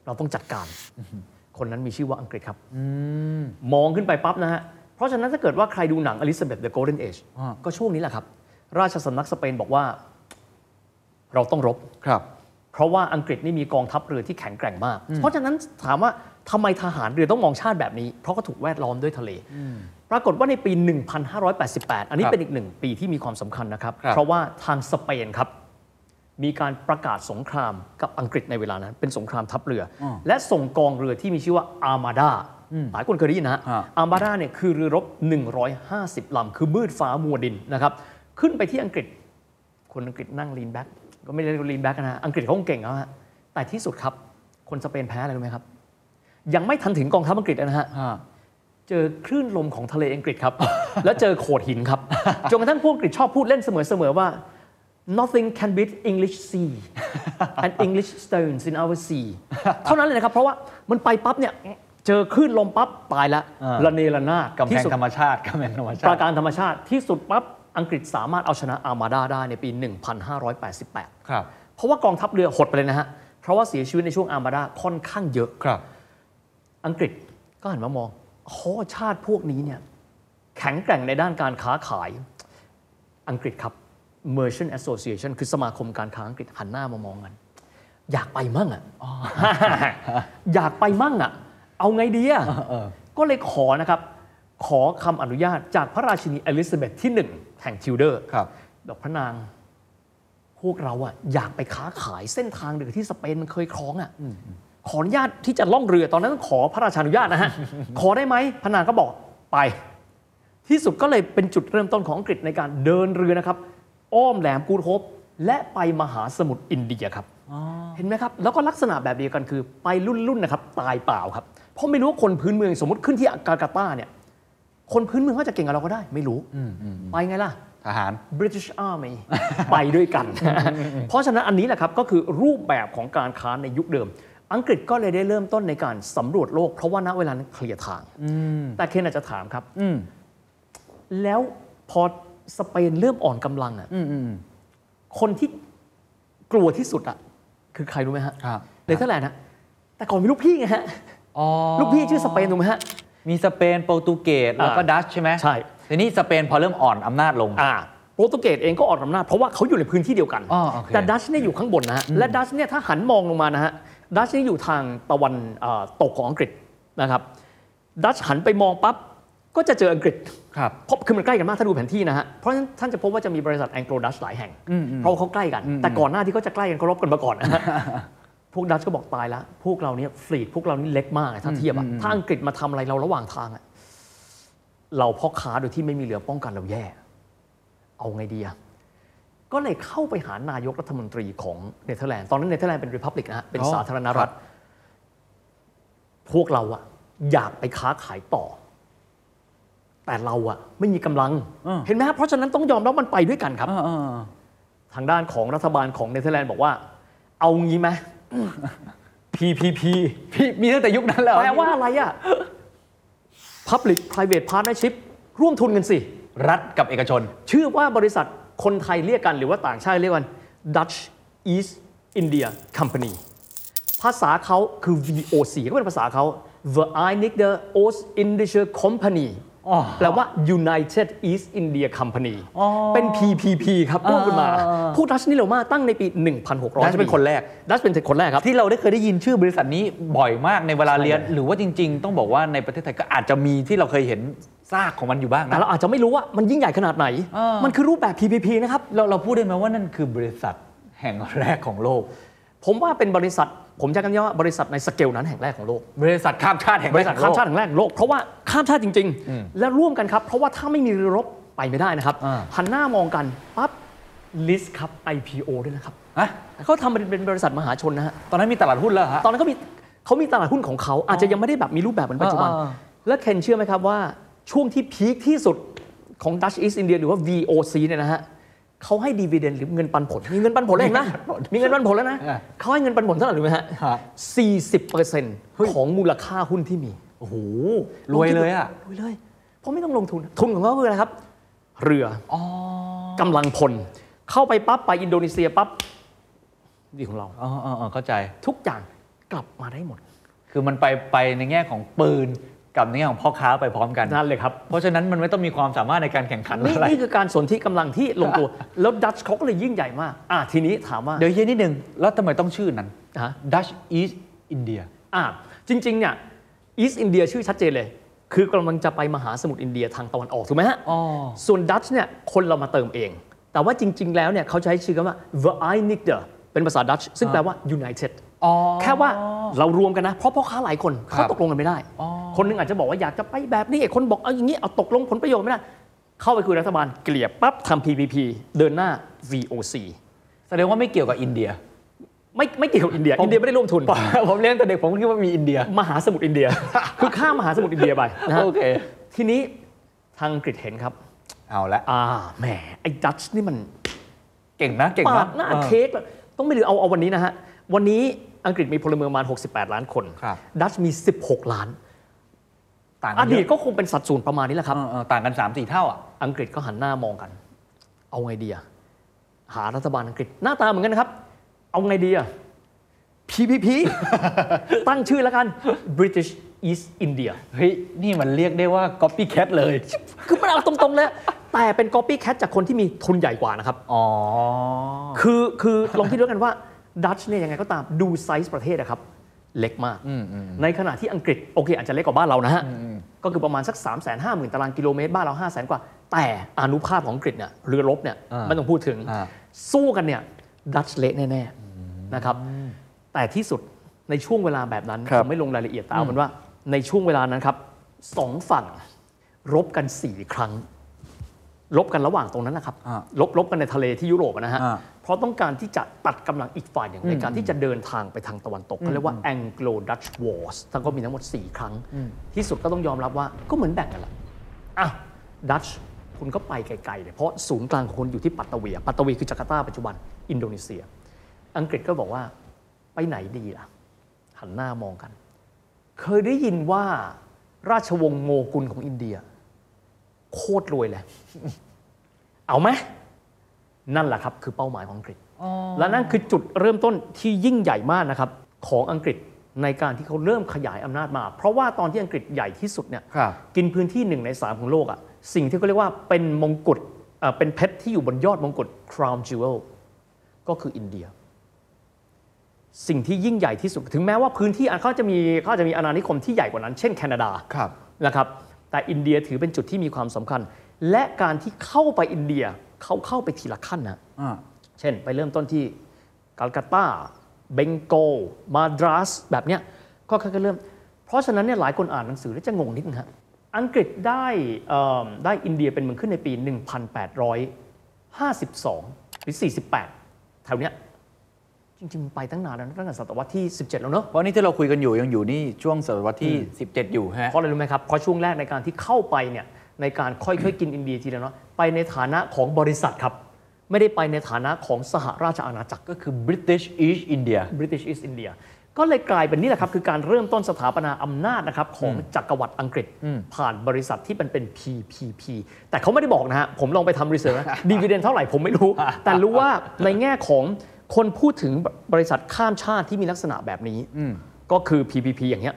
เราต้องจัดการ คนนั้นมีชื่อว่าอังกฤษครับมองขึ้นไปปั๊บนะฮะเพราะฉะนั้นถ้าเกิดว่าใครดูหนังอลิซาเบธ The Golden Age อ่าก็ช่วงนี้แหละครับ ราชสำนักสเปนบอกว่า เราต้องรบครับ เพราะว่าอังกฤษนี่มีกองทัพเรือที่แข็งแกร่งมาก เพราะฉะนั้นถามว่าทำไมทหารเรือต้องมองชาติแบบนี้ เพราะก็ถูกแวดล้อมด้วยทะเล ปรากฏว่าในปี 1588 อันนี้ครับเป็นอีกหนึ่งปีที่มีความสำคัญนะครับครับ เพราะว่าทางสเปนครับ มีการประกาศสงครามกับอังกฤษในเวลานั้น เป็นสงครามทัพเรืออและส่งกองเรือที่มีชื่อว่าอาร์มาดาหลายคนเคยได้ยินนะฮะฮะอาร์มาดาเนี่ยคือเรือรบ 150ลำคือมืดฟ้ามัวดินนะครับขึ้นไปที่อังกฤษคนอังกฤษนั่ง lean back ก็ไม่ได้ lean back นะฮะอังกฤษเขาคงเก่งแล้วฮะแต่ที่สุดครับ คนสเปนแพ้อะไรรู้ไหมครับ ยังไม่ทันถึงกองทัพอังกฤษเลยนะฮะเจอคลื่นลมของทะเลอังกฤษครับ แล้วเจอโขดหินครับจนกระทั่งพวกอังกฤษชอบพูดเล่นเสมอๆว่า nothing can beat English sea and English stones in our sea เท่านั้นเลยนะครับ เพราะว่ามันไปปั๊บเนี่ยเจอคลื่นลมปั๊บตายละอ่าระเนระนาดกำแพที่งสุดธรรมชาติกำแพงธรรมชาปราติการธรรมชาติที่สุดปั๊บ อังกฤษสามารถเอาชนะอาร์มาดาได้ในปี 1588 ครับ เพราะว่ากองทัพเรือหดไปเลยนะฮะ เพราะว่าเสียชีวิตในช่วงอาร์มาดาค่อนข้างเยอะ ครับ อังกฤษก็หันมามองโอ้ชาติพวกนี้เนี่ยแข็งแกร่งในด้านการค้าขาย อังกฤษครับ Merchant Association คือสมาคมการค้าอังกฤษหันหน้ามามองกัน อยากไปมั่งอะ อยากไปมั่งอะ เอาไงดีอะเออก็เลยขอนะครับ ขอคำอนุญาตจากพระราชินีอลิซาเบธที่หนึ่งแห่งทิวเดอร์ครับดอกพระนาง พวกเราอะอยากไปค้าขายเส้นทางเรือที่สเปนมันเคยครองอะขออนุญาตที่จะล่องเรือตอนนั้นต้องขอพระราชานุญาตนะฮะ ขอได้ไหมพระนางก็บอกไป ที่สุดก็เลยเป็นจุดเริ่มต้นของอังกฤษในการเดินเรือนะครับ อ้อมแหลมกูดโฮปและไปมหาสมุทรอินเดียครับเห็นไหมครับ แล้วก็ลักษณะแบบเดียวกันคือไปรุ่นๆนะครับ ตายเปล่าครับ เพราะไม่รู้ว่าคนพื้นเมืองสมมติขึ้นที่กาการ์ตาเนี่ย คนพื้นเมืองเขาจะเก่งกับเราก็ได้ ไม่รู้ไปไงล่ะทหาร British Army ไปด้วยกัน เพราะฉะนั้นอันนี้แหละครับก็คือรูปแบบของการค้าในยุคเดิม อังกฤษก็เลยได้เริ่มต้นในการสำรวจโลก เพราะว่าณเวลานั้นเคลียร์ทาง แต่เคนอาจจะถามครับอืมแล้วพอสเปนเริ่มอ่อนกำลังอะอืมอืมคนที่กลัวที่สุดอะคือใครรู้ไหมฮะครับเนเธอร์แลนด์ฮะแต่ก่อนมีลูกพี่ไงฮะอ๋อลูกพี่ชื่อสเปนถูกไหมฮะ มีสเปนโปรตุเกสแล้วก็อ่าดัชใช่ไหมใช่ทีนี้สเปนพอเริ่มอ่อนอำนาจลงอ่าโปรตุเกสเองก็อ่อนอำนาจเพราะว่าเขาอยู่ในพื้นที่เดียวกันอ๋อโอเคแต่ดัชเนี่ยอยู่ข้างบนนะฮะ และดัชเนี่ยถ้าหันมองลงมานะฮะ ดัชนี่อยู่ทางตะวันเอ่อตกของอังกฤษนะครับ ดัชหันไปมองปั๊บก็จะเจออังกฤษครับเพราะคือมันใกล้กันมากถ้าดูแผนที่นะฮะ เพราะฉะนั้นท่านจะพบว่าจะมีบริษัทแองโกลดัชหลายแห่ง เพราะว่าเขาใกล้กัน แต่ก่อนหน้าที่เขาจะใกล้กันเขารบกันมาก่อนนะฮะ พวกดัชก็บอกตายแล้ว พวกเราเนี่ยฟลีดพวกเรานี่เล็กมากอะถ้าเทียบอะถ้าอังกฤษมาทำอะไรเราระหว่างทางอะเราพ่อค้าโดยที่ไม่มีเรือป้องกันเราแย่ เอาไงดีอะก็เลยเข้าไปหานายกรัฐมนตรีของเนเธอร์แลนด์ ตอนนั้นเนเธอร์แลนด์เป็น republic นะฮะเป็นอ๋อสาธารณรัฐ พวกเราอะอยากไปค้าขายต่อ แต่เราอะไม่มีกำลังเออเห็นไหมฮะเพราะฉะนั้นต้องยอมรับมันไปด้วยกันครับเออเออเออทางด้านของรัฐบาลของเนเธอร์แลนด์บอกว่า เอางี้ไหม PPP พี่มีตั้งแต่ยุคนั้นแล้วแปลว่าอะไรอะ Public Private Partnership ร่วมทุนกันสิ รัฐกับเอกชน ชื่อว่าบริษัทคนไทยเรียกกันหรือว่าต่างชาติเรียกกัน Dutch East India Company ภาษาเขาคือ VOC ก็เป็นภาษาเขา Verenigde Oost-Indische Company อ๋อ แปลว่า United East India Company อ๋อเป็น PPP ครับพูดขึ้นมาอ่าผู้ดัชนี่เรามาตั้งในปี 1600ดัชเป็นคนแรกดัชเป็นคนแรกครับ ที่เราได้เคยได้ยินชื่อบริษัทนี้บ่อยมากในเวลาเรียนใช่หรือว่าจริง ๆ ต้องบอกว่าในประเทศไทยก็อาจจะมีที่เราเคยเห็นซากของมันอยู่บ้างแต่นะเราอาจจะไม่รู้ว่ามันยิ่งใหญ่ขนาดไหนอ่ามัมันคือรูปแบบ PPP นะครับเราเราพูดได้ไหมว่านั่นคือบริษัทแห่งแรกของโลก ผมว่าเป็นบริษัท ผมจะกันว่าบริษัทในสเกลนั้นแห่งแรกของโลก บริษัทข้ามชาติแห่งบแรริษัทข้ามชาติแห่งแรกของโลก เพราะว่าข้ามชาติจริง ๆ และร่วมกันครับ เพราะว่าถ้าไม่มีเรือรบไปไม่ได้นะครับอ่าหันหน้ามองกันปั๊บ list ครับ IPO ด้วยนะครับฮะเขาทำเป็นเป็นบริษัทมหาชนนะฮะ ตอนนั้นมีตลาดหุ้นแล้วเหรอฮะ ตอนนั้นเขามีเขามีตลาดหุ้นของเขาอาจจะยังไม่ได้แบบมีรูปแบบเหมือนปัจจุบันอ่าอ่าแล้วเคนเชื่อไหมครับว่าช่วงที่พีคที่สุดของ Dutch East India หรือว่า VOC เนี่ยนะฮะ เขาให้ดีเวเดนหรือเงินปันผล มีเงินปันผลเลยนะ มีเงินปันผลแล้วนะอ่าเขาให้เงินปันผลเท่าไหร่รู้ไหมฮะฮะ40%ของมูลค่าหุ้นที่มี โอ้โห รวยเลยอะรวยเลย เพราะไม่ต้องลงทุน ทุนของเขาคืออะไรครับ เรืออ๋อกำลังพล เข้าไปปั๊บไปอินโดนีเซียปั๊บนี่ของเราอ๋ออ๋ออ๋อเข้าใจ ทุกอย่างกลับมาได้หมด คือมันไปไปในแง่ของปืน กับในแง่ของพ่อค้าไปพร้อมกัน นั่นเลยครับ เพราะฉะนั้นมันไม่ต้องมีความสามารถในการแข่งขันนี่อะไร นี่คือการสนที่กำลังที่ลงตัว แล้วดัชเขาก็เลยยิ่งใหญ่มาก อะทีนี้ถามว่า เดี๋ยวเย็นนิดนึง แล้วทำไมต้องชื่อนั้นฮะ Dutch East India อะจริง ๆ เนี่ยอีสอินเดียชื่อชัดเจนเลย คือกำลังจะไปมหาสมุทรอินเดียทางตะวันออกถูกไหมฮะอ๋อส่วนดัชเนี่ยคนเรามาเติมเอง แต่ว่าจริง ๆ แล้วเนี่ยเขาใช้ชื่อกันว่า Vereenigde เป็นภาษาดัชซึ่งแปลว่า United อ๋อ แค่ว่าเรารวมกันนะ เพราะพ่อค้าหลายคนครัเขาตกลงกันไม่ได้อ๋อคนหนึ่งอาจจะบอกว่าอยากจะไปแบบนี้อีกคนบอกเอาอย่างนี้เอาตกลงผลประโยชน์ไม่ได้ เข้าไปคุยรัฐบาลเกลี่ยปั๊บทำ PPP เดินหน้า VOC แสดงว่าไม่เกี่ยวกับอินเดีย ไม่ไม่เกี่ยวกับอินเดีย อินเดียไม่ได้ร่วมทุน ผมเรียนแต่เด็กผมก็คิดว่ามีอินเดีย มหาสมุทรอินเดีย คือข้ามมหาสมุทรอินเดียไปนะฮะโอเคทีนี้ทางอังกฤษเห็นครับ เอาละอ่าแหมไอ้ดัตช์นี่มัน เก่งนะเก่งปานะดหน้าออเค้กเลยต้องไม่ลืมเอาเอาวันนี้นะฮะ วันนี้อังกฤษมีพลเมืองประมาณ 68 ล้านคนครับดัตช์มี 16 ล้าน ต่างกัอนเยดีตอะก็คงเป็นสัดส่วนประมาณนี้แหละครับเออเออต่างกัน3ามสี่เท่าอะอังกฤษก็หันหน้ามองกัน เอาไงดีอะหารัฐบาลอังกฤษหน้าตาเหมือนกันนะครับ เอาไงดีอะ PPP ตั้งชื่อแล้วกัน British East India เฮ้ย นี่มันเรียกได้ว่า copycat เลย คือมันเอาตรงๆเลยแต่เป็น copycat จากคนที่มีทุนใหญ่กว่านะครับ อ๋อ คือคือลองคิดดูกันว่า ดัตช์เนี่ยยังไงก็ตามดูไซส์ประเทศนะครับ เล็กมาก ในขณะที่อังกฤษโอเค อาจจะเล็กกว่าบ้านเรานะฮะ ก็คือประมาณสัก 3 5 0 0 0 0 ตารางกิโลเมตร บ้านเรา 5 0 0 0 0 0กว่า แต่อานุภาพของอังกฤษเนี่ยเรือรบเนี่ยอ่าไม่ต้องพูดถึงอ่าสู้กันเนี่ยดัตช์เละแน่ๆนะครับแต่ที่สุดในช่วงเวลาแบบนั้นครับผมไม่ลงรายละเอียดแต่เอาเป็นว่า ในช่วงเวลานั้นครับสองฝั่งรบกัน4ครั้ง รบกันระหว่างตรงนั้นนะครับอ่าลบลบกันในทะเลที่ยุโรปอะนะฮะอ่า เพราะต้องการที่จะตัดกำลังอีกฝ่ายหนึ่งในการที่จะเดินทางไปทางตะวันตกเขาเรียกว่า Anglo Dutch Wars ทั้งก็มีทั้งหมด 4 ครั้ง ที่สุดก็ต้องยอมรับว่าก็เหมือนแบ่งกันแหละอะดัตช์คุณก็ไปไกลๆเลยเพราะศูนย์กลางของคุณอยู่ที่ปัตตาเวีย ปัตตาเวียคือจาการ์ตาปัจจุบันอินโดนีเซีย อังกฤษก็บอกว่าไปไหนดีล่ะ หันหน้ามองกัน เคยได้ยินว่าราชวงศ์โงกุลของอินเดีย โคตรรวยเลย เอาไหม นั่นแหละครับคือเป้าหมายของอังกฤษ และนั่นคือจุดเริ่มต้นที่ยิ่งใหญ่มากนะครับของอังกฤษในการที่เขาเริ่มขยายอำนาจมา เพราะว่าตอนที่อังกฤษใหญ่ที่สุดเนี่ยครับกินพื้นที่หนึ่งในสามของโลกอะสิ่งที่เขาเรียกว่าเป็นมงกุฎเอ่อเป็นเพชรที่อยู่บนยอดมงกุฎ crown jewel ก็คืออินเดีย สิ่งที่ยิ่งใหญ่ที่สุด ถึงแม้ว่าพื้นที่เขาจะมีเขาจะมีอาณานิคมที่ใหญ่กว่านั้น เช่นแคนาดาครับนะครับ แต่อินเดียถือเป็นจุดที่มีความสำคัญ และการที่เข้าไปอินเดีย เขาเข้าไปทีละขั้นนะอ่าเช่นไปเริ่มต้นที่กัลกัตตาเบงโกลมาดรัสแบบเนี้ยก็ค่อยๆเริ่ม เพราะฉะนั้นเนี่ยหลายคนอ่านหนังสือแล้วจะงงนิดนึงฮะอังกฤษได้เอิ่มได้อินเดียเป็นเมืองขึ้นในปี 1852 หรือ 48 แถวเนี้ยจริงๆ ไปตั้งนานแล้วนะตั้งแต่ศตวรรษที่ 17 แล้วเนอะเพราะนี่ที่เราคุยกันอยู่ยังอยู่นี่ช่วงศตวรรษที่ 17 อยู่ฮะเพราะอะไรรู้ไหมครับเพราะช่วงแรกในการที่เข้าไปเนี่ย ในการค่อยๆกินอินเดียทีละน้อยไปในฐานะของบริษัทครับ ไม่ได้ไปในฐานะของสหราชอาณาจักรก็คือ British East India British East India ก็เลยกลายเป็นนี่แหละครับ คือการเริ่มต้นสถาปนาอำนาจนะครับของจักรวรรดิอังกฤษ ผ่านบริษัทที่เป็นเป็น PPP แต่เขาไม่ได้บอกนะฮะ ผมลองไปทำรีเสิร์ชนะดีเวเดนเท่าไหร่ผมไม่รู้ แต่รู้ว่าในแง่ของคนพูดถึงบริษัทข้ามชาติที่มีลักษณะแบบนี้ ก็คือ PPP อย่างเงี้ย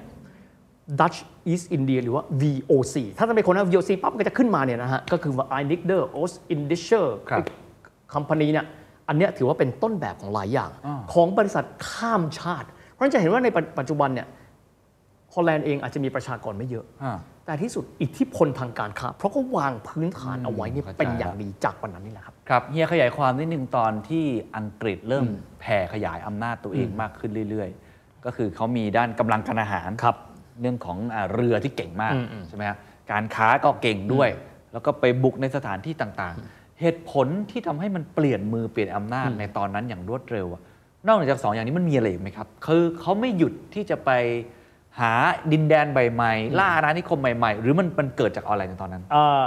Dutch East India หรือว่า VOC ถ้าจะเป็นคนนะ VOC ปั๊บมันก็จะขึ้นมาเนี่ยนะฮะ ก็คือว่า i n i c d e r Ost Indischer ครับคัมพานีเนี่ย อันเนี้ยถือว่าเป็นต้นแบบของหลายอย่างอ่าของบริษัทข้ามชาติ เพราะฉะนั้นจะเห็นว่าในปัจปัจจุบันเนี่ยฮอลแลนด์เองอาจจะมีประชากรไม่เยอะอ่าแต่ที่สุดอิทธิพลทางการค้า เพราะเขาวางพื้นฐานเอาไว้นี่เข้าใจเป็นอย่างดีจากวันนั้นนี่แหละครับ ครับเฮียขยายความนิดนึงตอนที่อังกฤษเริ่มแผ่ขยายอำนาจตัวเองมากขึ้นเรื่อย ๆ ก็คือเขามีด้านกำลังการอาหารครับ เรื่องของอ่าเรือที่เก่งมากอืมอืมใช่ไหมครับการค้าก็เก่งด้วย แล้วก็ไปบุกในสถานที่ต่างๆ เหตุผลที่ทำให้มันเปลี่ยนมือเปลี่ยนอำนาจในตอนนั้นอย่างรวดเร็วอะนอกจากสองอย่างนี้มันมีอะไรอีกไหมครับ คือเขาไม่หยุดที่จะไปหาดินแดนใหม่ๆล่าอาณานิคมใหม่ๆ หรือมันมันเกิดจากอะไรในตอนนั้นเอ่อ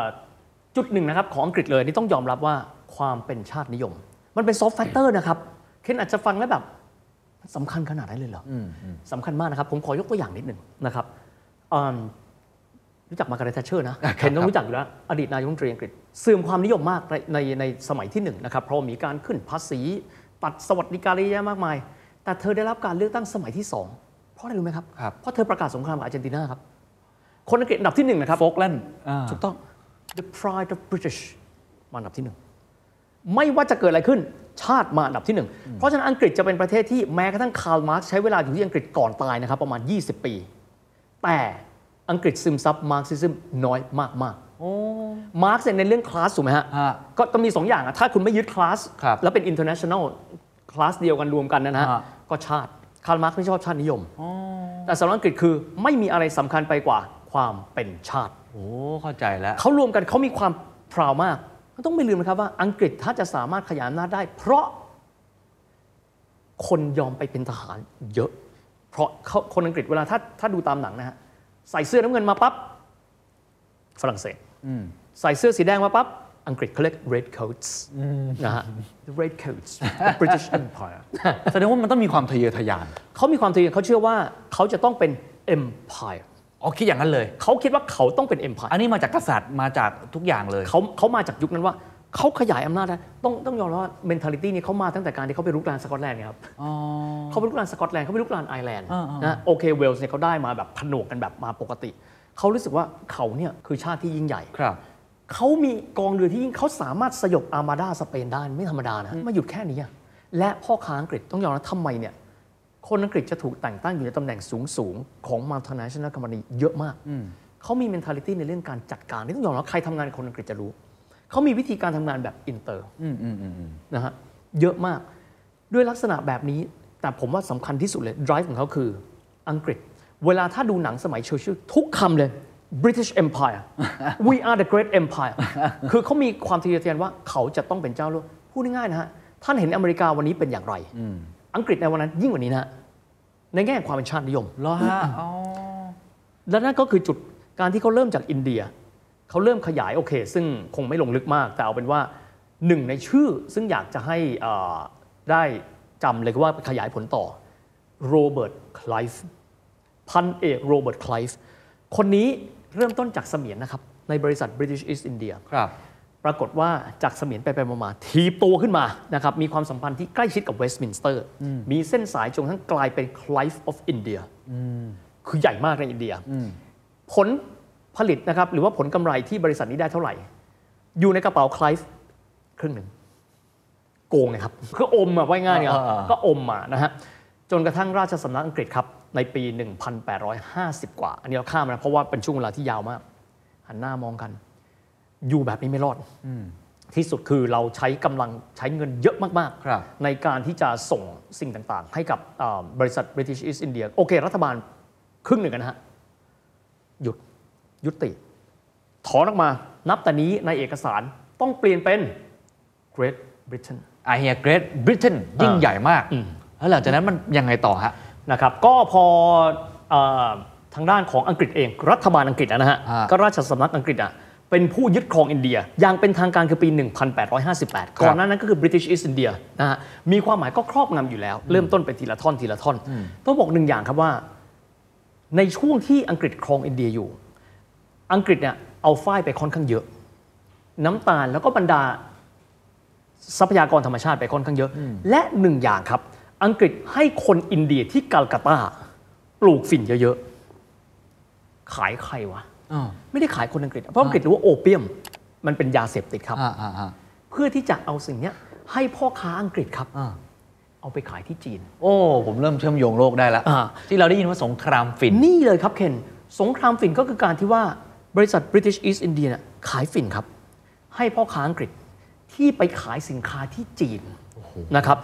จุดหนึ่งนะครับของอังกฤษเลยนี่ต้องยอมรับว่าความเป็นชาตินิยม มันเป็น soft factor นะครับเคนอาจจะฟังแล้วแบบ มันสำคัญขนาดนั้นเลยเหรออสำคัญมากนะครับ ผมขอยกตัวอย่างนิดหนึ่งนะครับอืมรู้จักมาการ์เร็ตแทชเชอร์นะเคนต้องรู้จักอยู่แล้ว อดีตนายกรัฐมนตรีอังกฤษเสื่อมความนิยมมากในในในสมัยที่หนึ่งนะครับเพราะมีการขึ้นภาษีตัดสวัสดิการเยอะแยะมากมาย แต่เธอได้รับการเลือกตั้งสมัยที่สองเพราะอะไรรู้ไหมครับครับ เพราะเธอประกาศสงครามกับอาร์เจนตินาครับ คนอังกฤษอันดับที่หนึ่งนะครับฟอล์กแลนด์ถูกต้อง the pride of British มาอันดับที่หนึ่งไม่ว่าจะเกิดอะไรขึ้น ชาติมาอันดับที่หนึ่งเพราะฉะนั้นอังกฤษจะเป็นประเทศที่แม้กระทั่งคาร์ลมาร์กซ์ใช้เวลาอยู่ที่อังกฤษก่อนตายนะครับประมาณ 20 ปี แต่อังกฤษซึมซับ Marxism น้อยมากๆมาร์กซ์เนี่ยในเรื่องคลาสถูกไหมฮะฮะก็ต้องมีสองอย่างอะถ้าคุณไม่ยึดคลาสครับแล้วเป็น international คลาสเดียวกันรวมกันนะฮะฮะก็ชาติคาร์ลมาร์กซ์ไม่ชอบชาตินิยมแต่สำหรับอังกฤษคือไม่มีอะไรสำคัญไปกว่าความเป็นชาติโอ้เข้าใจแล้วเขารวมกันเขามีความ proud มาก ต้องไม่ลืมนะครับว่าอังกฤษถ้าจะสามารถขยายอำนาจได้ เพราะคนยอมไปเป็นทหารเยอะ เพราะเขาคนอังกฤษเวลาถ้าถ้าดูตามหนังนะฮะใส่เสื้อน้ำเงินมาปั๊บฝรั่งเศสใส่เสื้อสีแดงมาปั๊บอังกฤษเขาเรียก red coats นะฮะ the red coats the British Empire แสดงว่ามันต้องมีความทะเยอทะยานเขามีความทะเยอเขาเชื่อว่าเขาจะต้องเป็น empire อ๋อคิดอย่างนั้นเลย เขาคิดว่าเขาต้องเป็น empire อันนี้มาจากกษัตริย์มาจากทุกอย่างเลยเขาเขามาจากยุคนั้นว่าเขาขยายอำนาจได้ต้องต้องยอมรับว่า mentality นี้เขามาตั้งแต่การที่เขาไปรุกรานสกอตแลนด์ไงครับอ๋อเขาไปรุกรานสกอตแลนด์เขาไปรุกรานไอร์แลนด์อ่าๆนะโอเคเวลส์เนี่ยเขาได้มาแบบผนวกกันแบบมาปกติ เขารู้สึกว่าเขาเนี่ยคือชาติที่ยิ่งใหญ่ครับเขามีกองเรือที่ยิ่งเขาสามารถสยบอาร์มาดาสเปนได้ไม่ธรรมดานะไม่หยุดแค่นี้อะและพ่อค้าอังกฤษต้องยอมรับทำไมเนี่ย คนอังกฤษจะถูกแต่งตั้งอยู่ในตำแหน่งสูงสูงๆของ multinational company เยอะมากเขามี mentality ในเรื่องการจัดการนี่ต้องยอมรับใครทำงานกับคนอังกฤษจะรู้ เขามีวิธีการทำงานแบบอินเตอร์อืมอืมอืมอืมนะฮะเยอะมาก ด้วยลักษณะแบบนี้ แต่ผมว่าสำคัญที่สุดเลย drive ของเขาคืออังกฤษ เวลาถ้าดูหนังสมัยเชอร์ชิลทุกคำเลย British Empire we are the great empire คือเขามีความทะเยอทะยานว่าเขาจะต้องเป็นเจ้าโลกพูดง่ายๆนะฮะท่านเห็นอเมริกาวันนี้เป็นอย่างไร อังกฤษในวันนั้นยิ่งกว่านี้นะฮะในแง่ความเป็นชาตินิยมเหรอฮะอ๋อและนั่นก็คือจุดการที่เขาเริ่มจากอินเดีย เขาเริ่มขยายโอเค ซึ่งคงไม่ลงลึกมาก แต่เอาเป็นว่าหนึ่งในชื่อซึ่งอยากจะให้อ่าได้จำเลยว่าขยายผลต่อโรเบิร์ตคล v ฟพันเอกโรเบิร์ตคล v ฟคนนี้เริ่มต้นจากเสมียนนะครับ ในบริษัท British East India ครับ ปรากฏว่าจากเสมียนไปไปมาๆทีบตัวขึ้นมานะครับมีความสัมพันธ์ที่ใกล้ชิดกับเวสต์มินสเตอร์ มีเส้นสายจนกระทั้งกลายเป็น Clive of India คือใหญ่มากในอินเดีย ผลผลิตนะครับหรือว่าผลกำไรที่บริษัทนี้ได้เท่าไหร่ อยู่ในกระเป๋า Clive ครึ่งหนึ่งโกงนะครับคืออมอะว่าง่ายๆเนี่ยอ่าๆก็อมมานะฮะจนกระทั่งราชสำนักอังกฤษครับในปี 1850 กว่า อันนี้เราข้ามนะเพราะว่าเป็นช่วงเวลาที่ยาวมาก หันหน้ามองกัน อยู่แบบนี้ไม่รอดที่สุดคือเราใช้กำลังใช้เงินเยอะมากครับในการที่จะส่งสิ่งต่างๆ ให้กับอ่าบริษัท British East India โอเค รัฐบาลครึ่งหนึ่งนะฮะ หยุดยุติ ถอนออกมา นับแต่นี้ในเอกสารต้องเปลี่ยนเป็น Great Britain ไอเฮียเกรทบริเตนยิ่งใหญ่มากอืมแล้วหลังจากนั้นมันยังไงต่อฮะนะครับก็พอเออทางด้านของอังกฤษเอง รัฐบาลอังกฤษนะฮะฮะก็ราชสำนักอังกฤษอะ เป็นผู้ยึดครองอินเดีย อย่างเป็นทางการคือปี 1858 ก่อนหน้านั้นก็คือ British East India นะฮะมีความหมายก็ครอบงำอยู่แล้ว เริ่มต้นเป็นทีละท่อนทีละท่อน ต้องบอกหนึ่งอย่างครับว่า ในช่วงที่อังกฤษครองอินเดียอยู่ อังกฤษเนี่ยเอาฝ้ายไปค่อนข้างเยอะ น้ำตาลแล้วก็บรรดาทรัพยากรธรรมชาติไปค่อนข้างเยอะ และหนึ่งอย่างครับ อังกฤษให้คนอินเดียที่กัลกัตตาปลูกฝิ่นเยอะๆขายใครวะอ่า ไม่ได้ขายคนอังกฤษ เพราะอังกฤษรู้ว่าโอเปียม มันเป็นยาเสพติดครับอ่าอ่าอ่าเพื่อที่จะเอาสิ่งเนี้ยให้พ่อค้าอังกฤษครับอ่าเอาไปขายที่จีน โอ้ ผมเริ่มเชื่อมโยงโลกได้แล้วอ่าที่เราได้ยินว่าสงครามฝิ่นนี่เลยครับเคนสงครามฝิ่นก็คือการที่ว่าบริษัท British East India เนี่ยขายฝิ่นครับ ให้พ่อค้าอังกฤษที่ไปขายสินค้าที่จีนนะครับ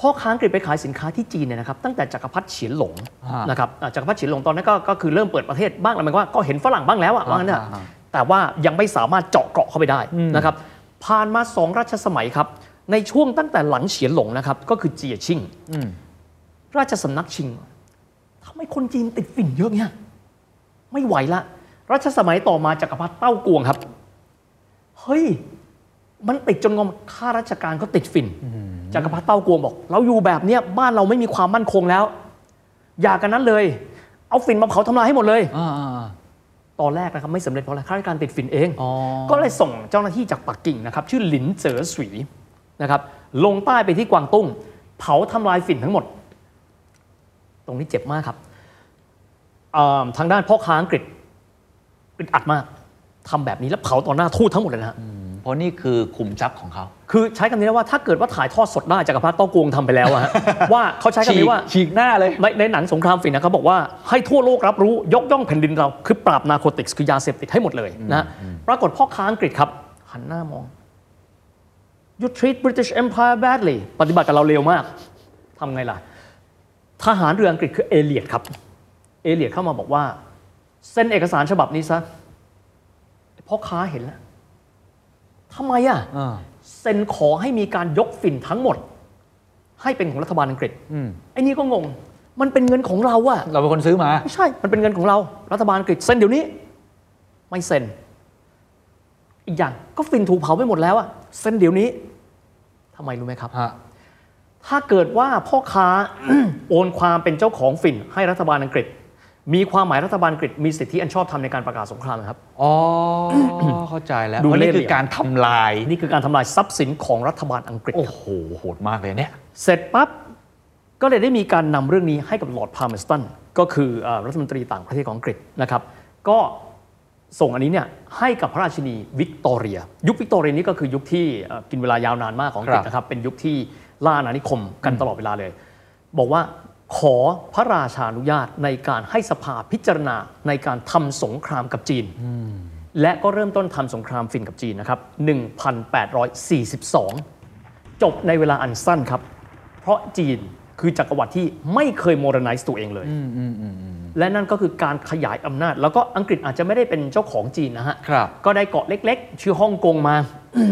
พ่อค้าอังกฤษไปขายสินค้าที่จีนเนี่ยนะครับตั้งแต่จักรพรรดิเฉียนหลงอ่านนะครับอ่าจักรพรรดิเฉียนหลงตอนนั้นก็ก็คือเริ่มเปิดประเทศบ้างแล้วหมายความว่าก็เห็นฝรั่งบ้างแล้วอะว่างั้นเถอะอ่าอ่าแต่ว่ายังไม่สามารถเจาะเกาะเข้าไปได้นะครับผ่านมาสองรัชสมัยครับในช่วงตั้งแต่หลังเฉียนหลงนะครับก็คือเจียชิงอืมราชสำนักชิงทำไมคนจีนติดฝิ่นเยอะเนี่ยไม่ไหวละรัชสมัยต่อมาจักรพรรดิเต้ากวงครับ เฮ้ย มันติดจนงอมข้าราชการก็ติดฝิ่น จักรพรรดิเต้ากวงบอก เราอยู่แบบเนี้ยบ้านเราไม่มีความมั่นคงแล้ว อย่ากันนั้นเลย เอาฝิ่นมาเผาทำลายให้หมดเลยอ่าอ่าอ่าตอนแรกนะครับไม่สำเร็จเพราะอะไรข้าราชการติดฝิ่นเองอ๋อก็เลยส่งเจ้าหน้าที่จากปักกิ่งนะครับ ชื่อหลินเจ๋อสวีนะครับ ลงใต้ไปที่กวางตุ้ง เผาทำลายฝิ่นทั้งหมด ตรงนี้เจ็บมากครับอ่าทางด้านพ่อค้าอังกฤษอึดอัดมากทำแบบนี้แล้วเผาต่อหน้าทูตทั้งหมดเลยนะฮะ เพราะนี่คือขุมทรัพย์ของเขา คือใช้คำนี้นะว่าถ้าเกิดว่าถ่ายทอดสดได้จากรพรรดิเต้ากวงทำไปแล้วอะฮะว่าเขาใช้คำนี้ว่าฉีกหน้าเลยในในหนังสงครามฝิ่นนะเขาบอกว่าให้ทั่วโลกรับรู้ยกย่องแผ่นดินเราคือปราบนาโคติกส์คือยาเสพติดให้หมดเลยนะปรากฏพ่อค้าอังกฤษครับ หันหน้ามอง you treat British Empire badly ปฏิบัติกับเราเร็วมากทำไงล่ะ ทหารเรืออังกฤษคือเอเลียดครับ เอเลียดเข้ามาบอกว่า เซ็นเอกสารฉบับนี้ซะพ่อค้าเห็นแล้ว ทำไมอะอ่าเซ็นขอให้มีการยกฝิ่นทั้งหมด ให้เป็นของรัฐบาลอังกฤษอืมไอ้นี่ก็งง มันเป็นเงินของเราอะเราเป็นคนซื้อมาไม่ใช่ มันเป็นเงินของเรา รัฐบาลอังกฤษเซ็นเดี๋ยวนี้ ไม่เซ็น อีกอย่างก็ฟินถูกเผาไปหมดแล้วอะเซ็นเดี๋ยวนี้ทำไมรู้ไหมครับฮะถ้าเกิดว่าพ่อค้าโอนความเป็นเจ้าของฝิ่นให้รัฐบาลอังกฤษ มีความหมายรัฐบาลอังกฤษมีสิทธิอันชอบธรรมในการประกาศสงครามนะครับ อ๋อ เข้าใจแล้วดูเพราะนี่เล่ห์คือเหลี่ยมการทำลาย นี่คือการทำลายทรัพย์สินของรัฐบาลอังกฤษ โอ้โห โหดมากเลยเนี่ย เสร็จปั๊บ ก็เลยได้มีการนำเรื่องนี้ให้กับลอร์ดพาล์เมอร์สตันก็คือเอ่อรัฐมนตรีต่างประเทศของอังกฤษนะครับ ก็ส่งอันนี้เนี่ยให้กับพระราชินีวิกตอเรีย ยุควิกตอเรียนี้ก็คือยุคที่เอ่อกินเวลายาวนานมากของอังกฤษครับ นะครับ เป็นยุคที่ล่าอาณานิคมกันตลอดเวลาเลย บอกว่า ขอพระราชานุญาตในการให้สภาพิจารณาในการทำสงครามกับจีน และก็เริ่มต้นทำสงครามฝิ่นกับจีนนะครับ 1842 จบในเวลาอันสั้นครับ เพราะจีนคือจักรวรรดิที่ไม่เคยโมเด r n ไนซ์ตัวเองเลย และนั่นก็คือการขยายอำนาจ แล้วก็อังกฤษอาจจะไม่ได้เป็นเจ้าของจีนนะฮะครับก็ได้เกาะเล็กๆ ชื่อฮ่องกงมา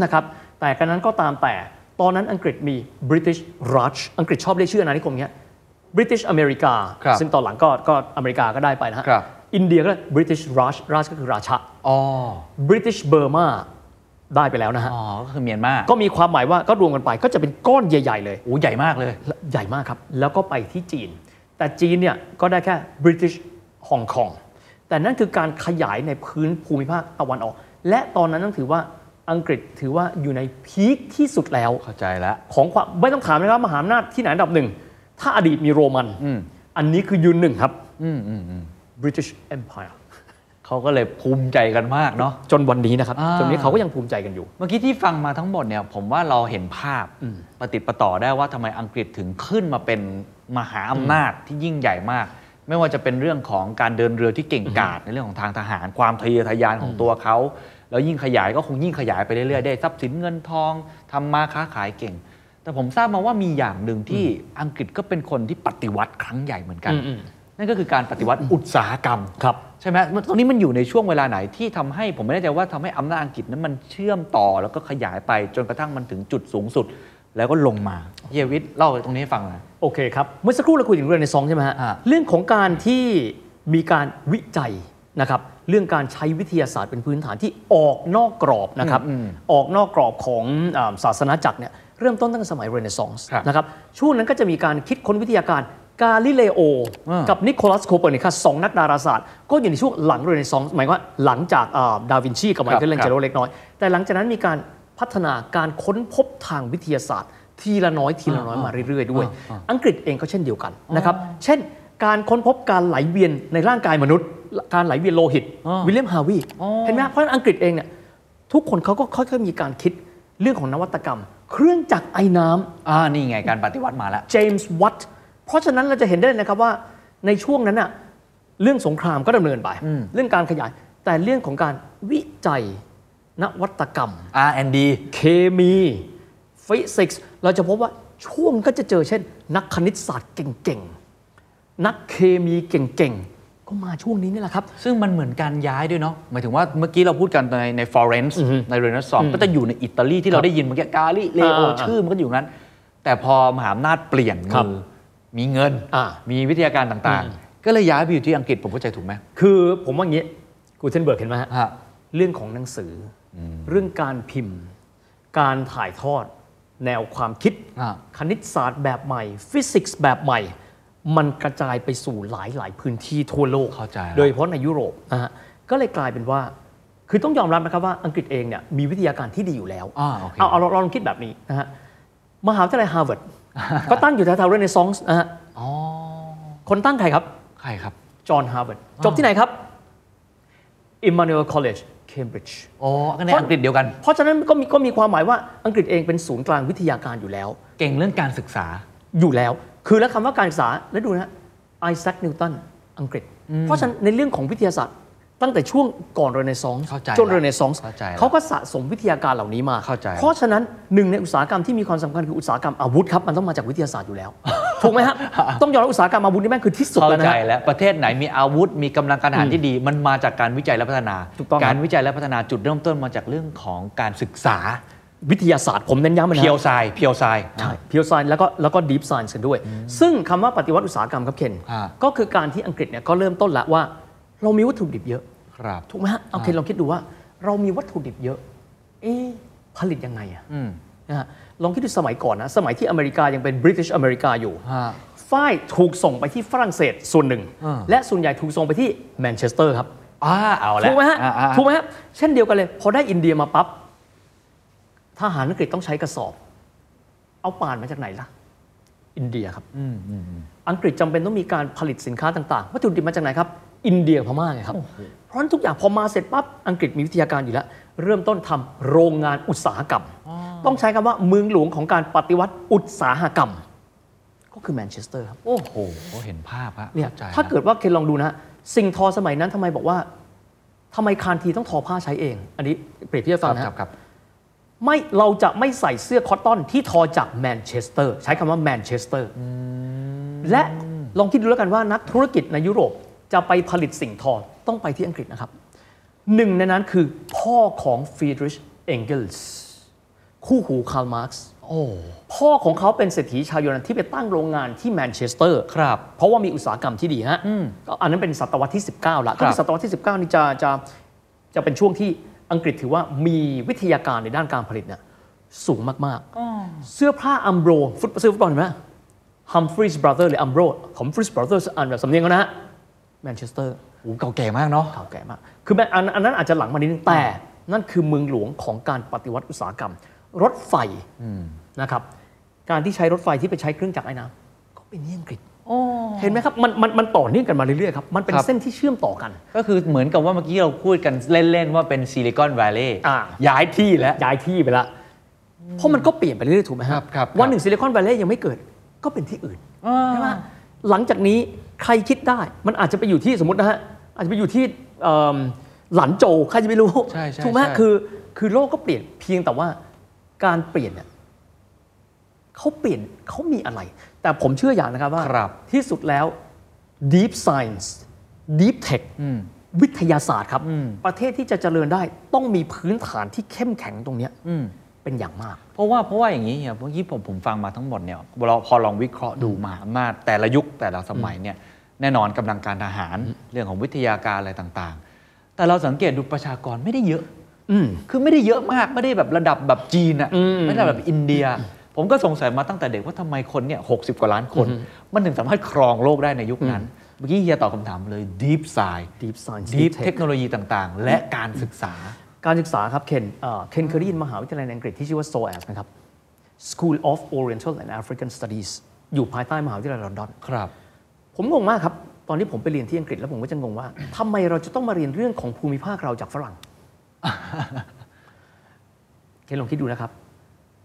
นะครับ แต่กันนั้นก็ตามแต่ ตอนนั้นอังกฤษมี British Raj อังกฤษชอบเรียกชื่ออาณานิคมเนี้ย British America ครับซึ่งตอนหลังก็ก็อเมริกาก็ได้ไปนะฮะครับ อินเดียก็ British Raj Raj ก็คือราชาอ๋อ British Burma ได้ไปแล้วนะฮะ อ๋อก็คือเมียนมา ก็มีความหมายว่าก็รวมกันไปก็จะเป็นก้อนใหญ่ ๆ เลย โอ้ใหญ่มากเลยและใหญ่มากครับ แล้วก็ไปที่จีน แต่จีนเนี่ยก็ได้แค่ British Hong Kong แต่นั่นคือการขยายในพื้นภูมิภาคตะวันออก และตอนนั้นต้องถือว่าอังกฤษถือว่าอยู่ในพีคที่สุดแล้วเข้าใจแล้ว ของความไม่ต้องถามนะครับมหาอำนาจที่ไหนอันดับหนึ่ง ถ้าอดีตมีโรมันอืมอันนี้คือยืนหนึ่งครับอืมอืมอืม British Empire เขาก็เลยภูมิใจกันมากเนาะจนวันนี้นะครับอ่าจนวันนี้เขาก็ยังภูมิใจกันอยู่ เมื่อกี้ที่ฟังมาทั้งหมดเนี่ย ผมว่าเราเห็นภาพประติดประต่อได้ว่าทำไมอังกฤษถึงขึ้นมาเป็นมหาอำนาจที่ยิ่งใหญ่มาก ไม่ว่าจะเป็นเรื่องของการเดินเรือที่เก่งกาจในเรื่องของทางทหารความทะเยอทะยานของตัวเขาแล้วยิ่งขยายก็คงยิ่งขยายไปเรื่อยๆได้ทรัพย์สินเงินทองทำมาค้าขายเก่ง แต่ผมทราบมาว่ามีอย่างหนึ่งที่อังกฤษก็เป็นคนที่ปฏิวัติครั้งใหญ่เหมือนกันอืมนั่นก็คือการปฏิวัติอุตสาหกรรมครับใช่ไหมมันตรงนี้มันอยู่ในช่วงเวลาไหนที่ทำให้ผมไม่แน่ใจว่าทำให้อำนาจอังกฤษนั้นมันเชื่อมต่อแล้วก็ขยายไปจนกระทั่งมันถึงจุดสูงสุด แล้วก็ลงมาเฮียวิทย์เล่าตรงนี้ให้ฟังหน่อยโอเคครับเมื่อสักครู่เราคุยถึงเรื่องเรเนซองส์ใช่ไหมฮะอ่าเรื่องของการที่มีการวิจัยนะครับเรื่องการใช้วิทยาศาสตร์เป็นพื้นฐานที่ออกนอกกรอบนะครับออกนอกกรอบของอาศาสนาจักรเนี่ย เริ่มต้นตั้งแต่สมัยเรเนซองส์ครับนะครับช่วงนั้นก็จะมีการคิดค้นวิทยาการกาลิเลโออ่ากักับนิโคลัสโคเปอร์นิคัสสองนักดาราศาสตร์ ก็อยู่ในช่วงหลังเรเนซองส์หมายว่าหลังจากอ่าดาวินชีกับไมเคิลแองเจโลเล็กน้อย แต่หลังจากนั้นมีการพัฒนาการค้นพบทางวิทยาศาสตร์ ทีละน้อยทีละน้อยมาเรื่อยๆด้วย อังกฤษเองก็เช่นเดียวกันนะครับเช่นการค้นพบการไหลเวียนในร่างกายมนุษย์ การไหลเวียนโลหิตอ๋อวิลเลียมฮาวีอ๋อเห็นไหมเพราะฉะนั้นอังกฤษเองเนี่ยทุกคนเขาก็ค่อยๆมีการคิดเรื่องของนวัตกรรม เครื่องจักรไอ้น้ำอ่านี่ไงการปฏิวัติมาแล้วเจมส์วัตต์เพราะฉะนั้นเราจะเห็นได้เลยนะครับว่าในช่วงนั้นน่ะเรื่องสงครามก็ดำเนินไป เรื่องการขยาย แต่เรื่องของการวิจัยนวัตกรรม R&D เคมีฟิสิกส์เราจะพบว่าช่วงก็จะเจอเช่น นักคณิตศาสตร์เก่งๆ นักเคมีเก่งๆ ก็มาช่วงนี้นี่แหละครับ ซึ่งมันเหมือนการย้ายด้วยเนาะหมายถึงว่าเมื่อกี้เราพูดกันในในฟลอเรนซ์ในเรเนซองส์ก็จะอยู่ในอิตาลีที่เราได้ยินเมื่อกี้กาลิเลโออ่าชื่อมันก็อยู่นั้น แต่พอมหาอำนาจเปลี่ยนครับมือมีเงินอ่ามีวิทยาการต่างๆ ก็เลยย้ายไปอยู่ที่อังกฤษผมเข้าใจถูกไหมคือผมว่าอย่างนี้กูเทนเบิร์กเห็นไหมฮะฮะเรื่องของหนังสืออเรื่องการพิมพ์ การถ่ายทอด แนวความคิดอ่าคณิตศาสตร์แบบใหม่ ฟิสิกส์แบบใหม่ มันกระจายไปสู่หลายหลายๆพื้นที่ทั่วโลก เข้าใจแล้วโดยเฉพาะในยุโรปนะฮะก็เลยกลายเป็นว่า คือต้องยอมรับนะครับว่าอังกฤษเองเนี่ยมีวิทยาการที่ดีอยู่แล้ว อ่าโอเค เอาเอาเราเราลองคิดแบบนี้นะฮะมหาวิทยาลัยฮาร์วาร์ด ก็ตั้งอยู่แถวๆเรเนซองส์นะฮะอ๋อ คนตั้งใครครับ ใครครับ จอห์นฮาร์วาร์ด จบที่ไหนครับ Emmanuel College Cambridge อ๋อก็ในอังกฤษเดียวกัน เพราะฉะนั้นก็มีก็มีความหมายว่าอังกฤษเองเป็นศูนย์กลางวิทยาการอยู่แล้ว เก่งเรื่องการศึกษา อยู่แล้ว คือแล้วคำว่าการศึกษาแล้วดูนะไอแซคนิวตันอังกฤษ เพราะฉะนั้นในเรื่องของวิทยาศาสตร์ตั้งแต่ช่วงก่อนเรเนซองส์เข้าใจจนเรเนซองส์เข้าใจแล้วเขาก็สะสมวิทยาการเหล่านี้มาเข้าใจเพราะฉะนั้นหนึ่งในอุตสาหกรรมที่มีความสำคัญคืออุตสาหกรรมอาวุธครับมันต้องมาจากวิทยาศาสตร์อยู่แล้วถูกไหมฮะต้องยอมรับอุตสาหกรรมอาวุธนี่แม่งคือที่สุดเข้าแล้วนะใจฮะแล้วประเทศไหนมีอาวุธมีกำลังการทหารที่ดี มันมาจากการวิจัยและพัฒนาถูกต้องครับการวิจัยและพัฒนาจุดเริ่มต้นมาจากเรื่องของการศึกษา วิทยาศาสตร์ผมเน้นย้ำมันนะเพียวทรายเพียวทรายใช่พิวไซน์แล้วก็แล้วก็ดีฟไซน์กันด้วย ซึ่งคำว่าปฏิวัติอุตสาหกรรมครับเคนอ่าก็คือการที่อังกฤษเนี่ยก็เริ่มต้นละว่า เรามีวัตถุดิบเยอะครับถูกไหมฮะเอาเคนลองคิดดูว่า เรามีวัตถุดิบเยอะ เอ๊ะผลิตยังไงอะอืมนะฮะลองคิดดูสมัยก่อนนะ สมัยที่อเมริกายังเป็นบริ t ิชอเมริกาอยู่ฮะฝ้ายถูกส่งไปที่ฝรั่งเศสส่วนหนึ่งอ่าและส่วนใหญ่ถูกส่งไปที่แมนเชสเตอร์ครับอ่าเอาแล้วถูกไหมฮะอ่าอ่าถูกไหมฮะเช่นเดียวกันเลย พอได้อินเดียมาปั๊บ ทหารอังกฤษต้องใช้กระสอบ เอาป่านมาจากไหนล่ะ อินเดียครับอืมอืมอืมอังกฤษจำเป็นต้องมีการผลิตสินค้าต่างๆวัตถุดิบมาจากไหนครับ อินเดียกับพม่าไงครับ เพราะฉะนั้นทุกอย่างพอมาเสร็จปั๊บอังกฤษมีวิทยาการอยู่แล้ว เริ่มต้นทำโรงงานอุตสาหกรรม ต้องใช้คำว่าเมืองหลวงของการปฏิวัติอุตสาหกรรม ก็คือแมนเชสเตอร์ครับโอ้โหเห็นภาพฮะเนี่ยเข้าใจถ้าเกิดว่าเคนลองดูนะฮะสิ่งทอสมัยนั้นทำไมบอกว่าทำไมคานธีต้องทอผ้าใช้เอง อันนี้เปรียบเทียบคฟัรังบนะครับครับ ไม่เราจะไม่ใส่เสื้อ cotton ที่ทอจากแมนเชสเตอร์ใช้คำว่าแมนเชสเตอร์และลองคิดดูแล้วกันว่านักธุรกิจในยุโรปจะไปผลิตสิ่งทอต้องไปที่อังกฤษนะครับหนึ่งในนั้นคือพ่อของฟรีดริชเองเกลส์คู่หูคาร์ลมาร์กซ์โอ้พ่อของเขาเป็นเศรษฐีชาวเยอรมันที่ไปตั้งโรงงานที่แมนเชสเตอร์ครับเพราะว่ามีอุตสาหกรรมที่ดีฮะก็อันนั้นเป็นศตวรรษที่ 19 ละครัก็คือศตวรรษที่ 19 นี่จะจะจะเป็นช่วงที่ อังกฤษถือว่ามีวิทยาการในด้านการผลิตเนี่ยสูงมากๆ เสื้อผ้า Umbro ฟุตเสื้อฟุตบอลเห็นไหมฮัมฟรีสบราเ h อร์หรืออัมโบรฮัมฟรีสบราเ h อร์อ่านแบบสำเนียงเขานะฮะแมนเชสเตอร์โหเก่าแก่มากเนาะเก่าแก่มาก คือแม้อันอันนั้นอาจจะหลังมานิดนึงแต่ นั่นคือเมืองหลวงของการปฏิวัติอุตสาหกรรม รถไฟนะครับ การที่ใช้รถไฟที่ไปใช้เครื่องจักรไอ้น้ำก็เป็นที่อังกฤษ เห็นไหมครับมันมันมันต่อเนื่องกันมาเรื่อยๆครับ มันเป็นครับ เส้นที่เชื่อมต่อกัน ก็คือเหมือนกับว่าเมื่อกี้เราพูดกันเล่น ๆ ว่าเป็นซิลิคอน v วล l ์อ่า ย้ายที่แล้ว ย้ายที่ไปละ เพราะมันก็เปลี่ยนไปเรื่อยๆถูกไหมครับครับ วันหนึ่งซิลิคอน v วล l ์ยังไม่เกิดก็เป็นที่อื่นใช่ไหมหลังจากนี้ใครคิดได้มันอาจจะไปอยู่ที่สมมตินะฮะอาจจะไปอยู่ที่เอิ่มหลันโจวใครจะไม่รู้ใช่ใช่ถูกไหมใช่ คือคือโลกก็เปลี่ยนเพียงแต่ว่าการเปลี่ยนเนี่ยเขาเปลี่ยนเขามีอะไร แต่ผมเชื่ออย่างนะครับว่าครับที่สุดแล้ว deep science deep tech วิทยาศาสตร์ครับ ประเทศที่จะเจริญได้ต้องมีพื้นฐานที่เข้มแข็งตรงเนี้ยเป็นอย่างมาก เพราะว่าเพราะว่าอย่างนี้เนี่ยเมื่อกี้ผมผมฟังมาทั้งหมดเนี่ยเราพอลองวิเคราะห์ดูมหาอำนาจแต่ละยุคแต่ละสมัยเนี่ยแน่นอนกำลังการทหารเรื่องของวิทยาการอะไรต่างๆ แต่เราสังเกตดูประชากรไม่ได้เยอะอืมคือไม่ได้เยอะมากไม่ได้แบบระดับแบบจีนอะอืมไม่ได้แบบอินเดีย ผมก็สงสัยมาตั้งแต่เด็กว่าทำไมคนเนี่ยหกกว่าล้านคน มันถึงสามารถครองโลกได้ในยุคนั้น เมื่อกี้เฮียตอบคำถามเลย deep science deep science deep tech เทคโนโลยีต่างๆ และการศึกษา การศึกษาครับเคนเอ่อเคนเคยได้ยินมหาวิทยาลัยในอังกฤษที่ชื่อว่า SOAS นะครับ School of Oriental and African Studies อยู่ภายใต้มหาวิทยาลัยลอนดอนครับ ผมงงมากครับตอนที่ผมไปเรียนที่อังกฤษแล้วผมก็จะงงว่าทำไมเราจะต้องมาเรียนเรื่องของภูมิภาคเราจากฝรั่งเคนลองคิดดูนะครับ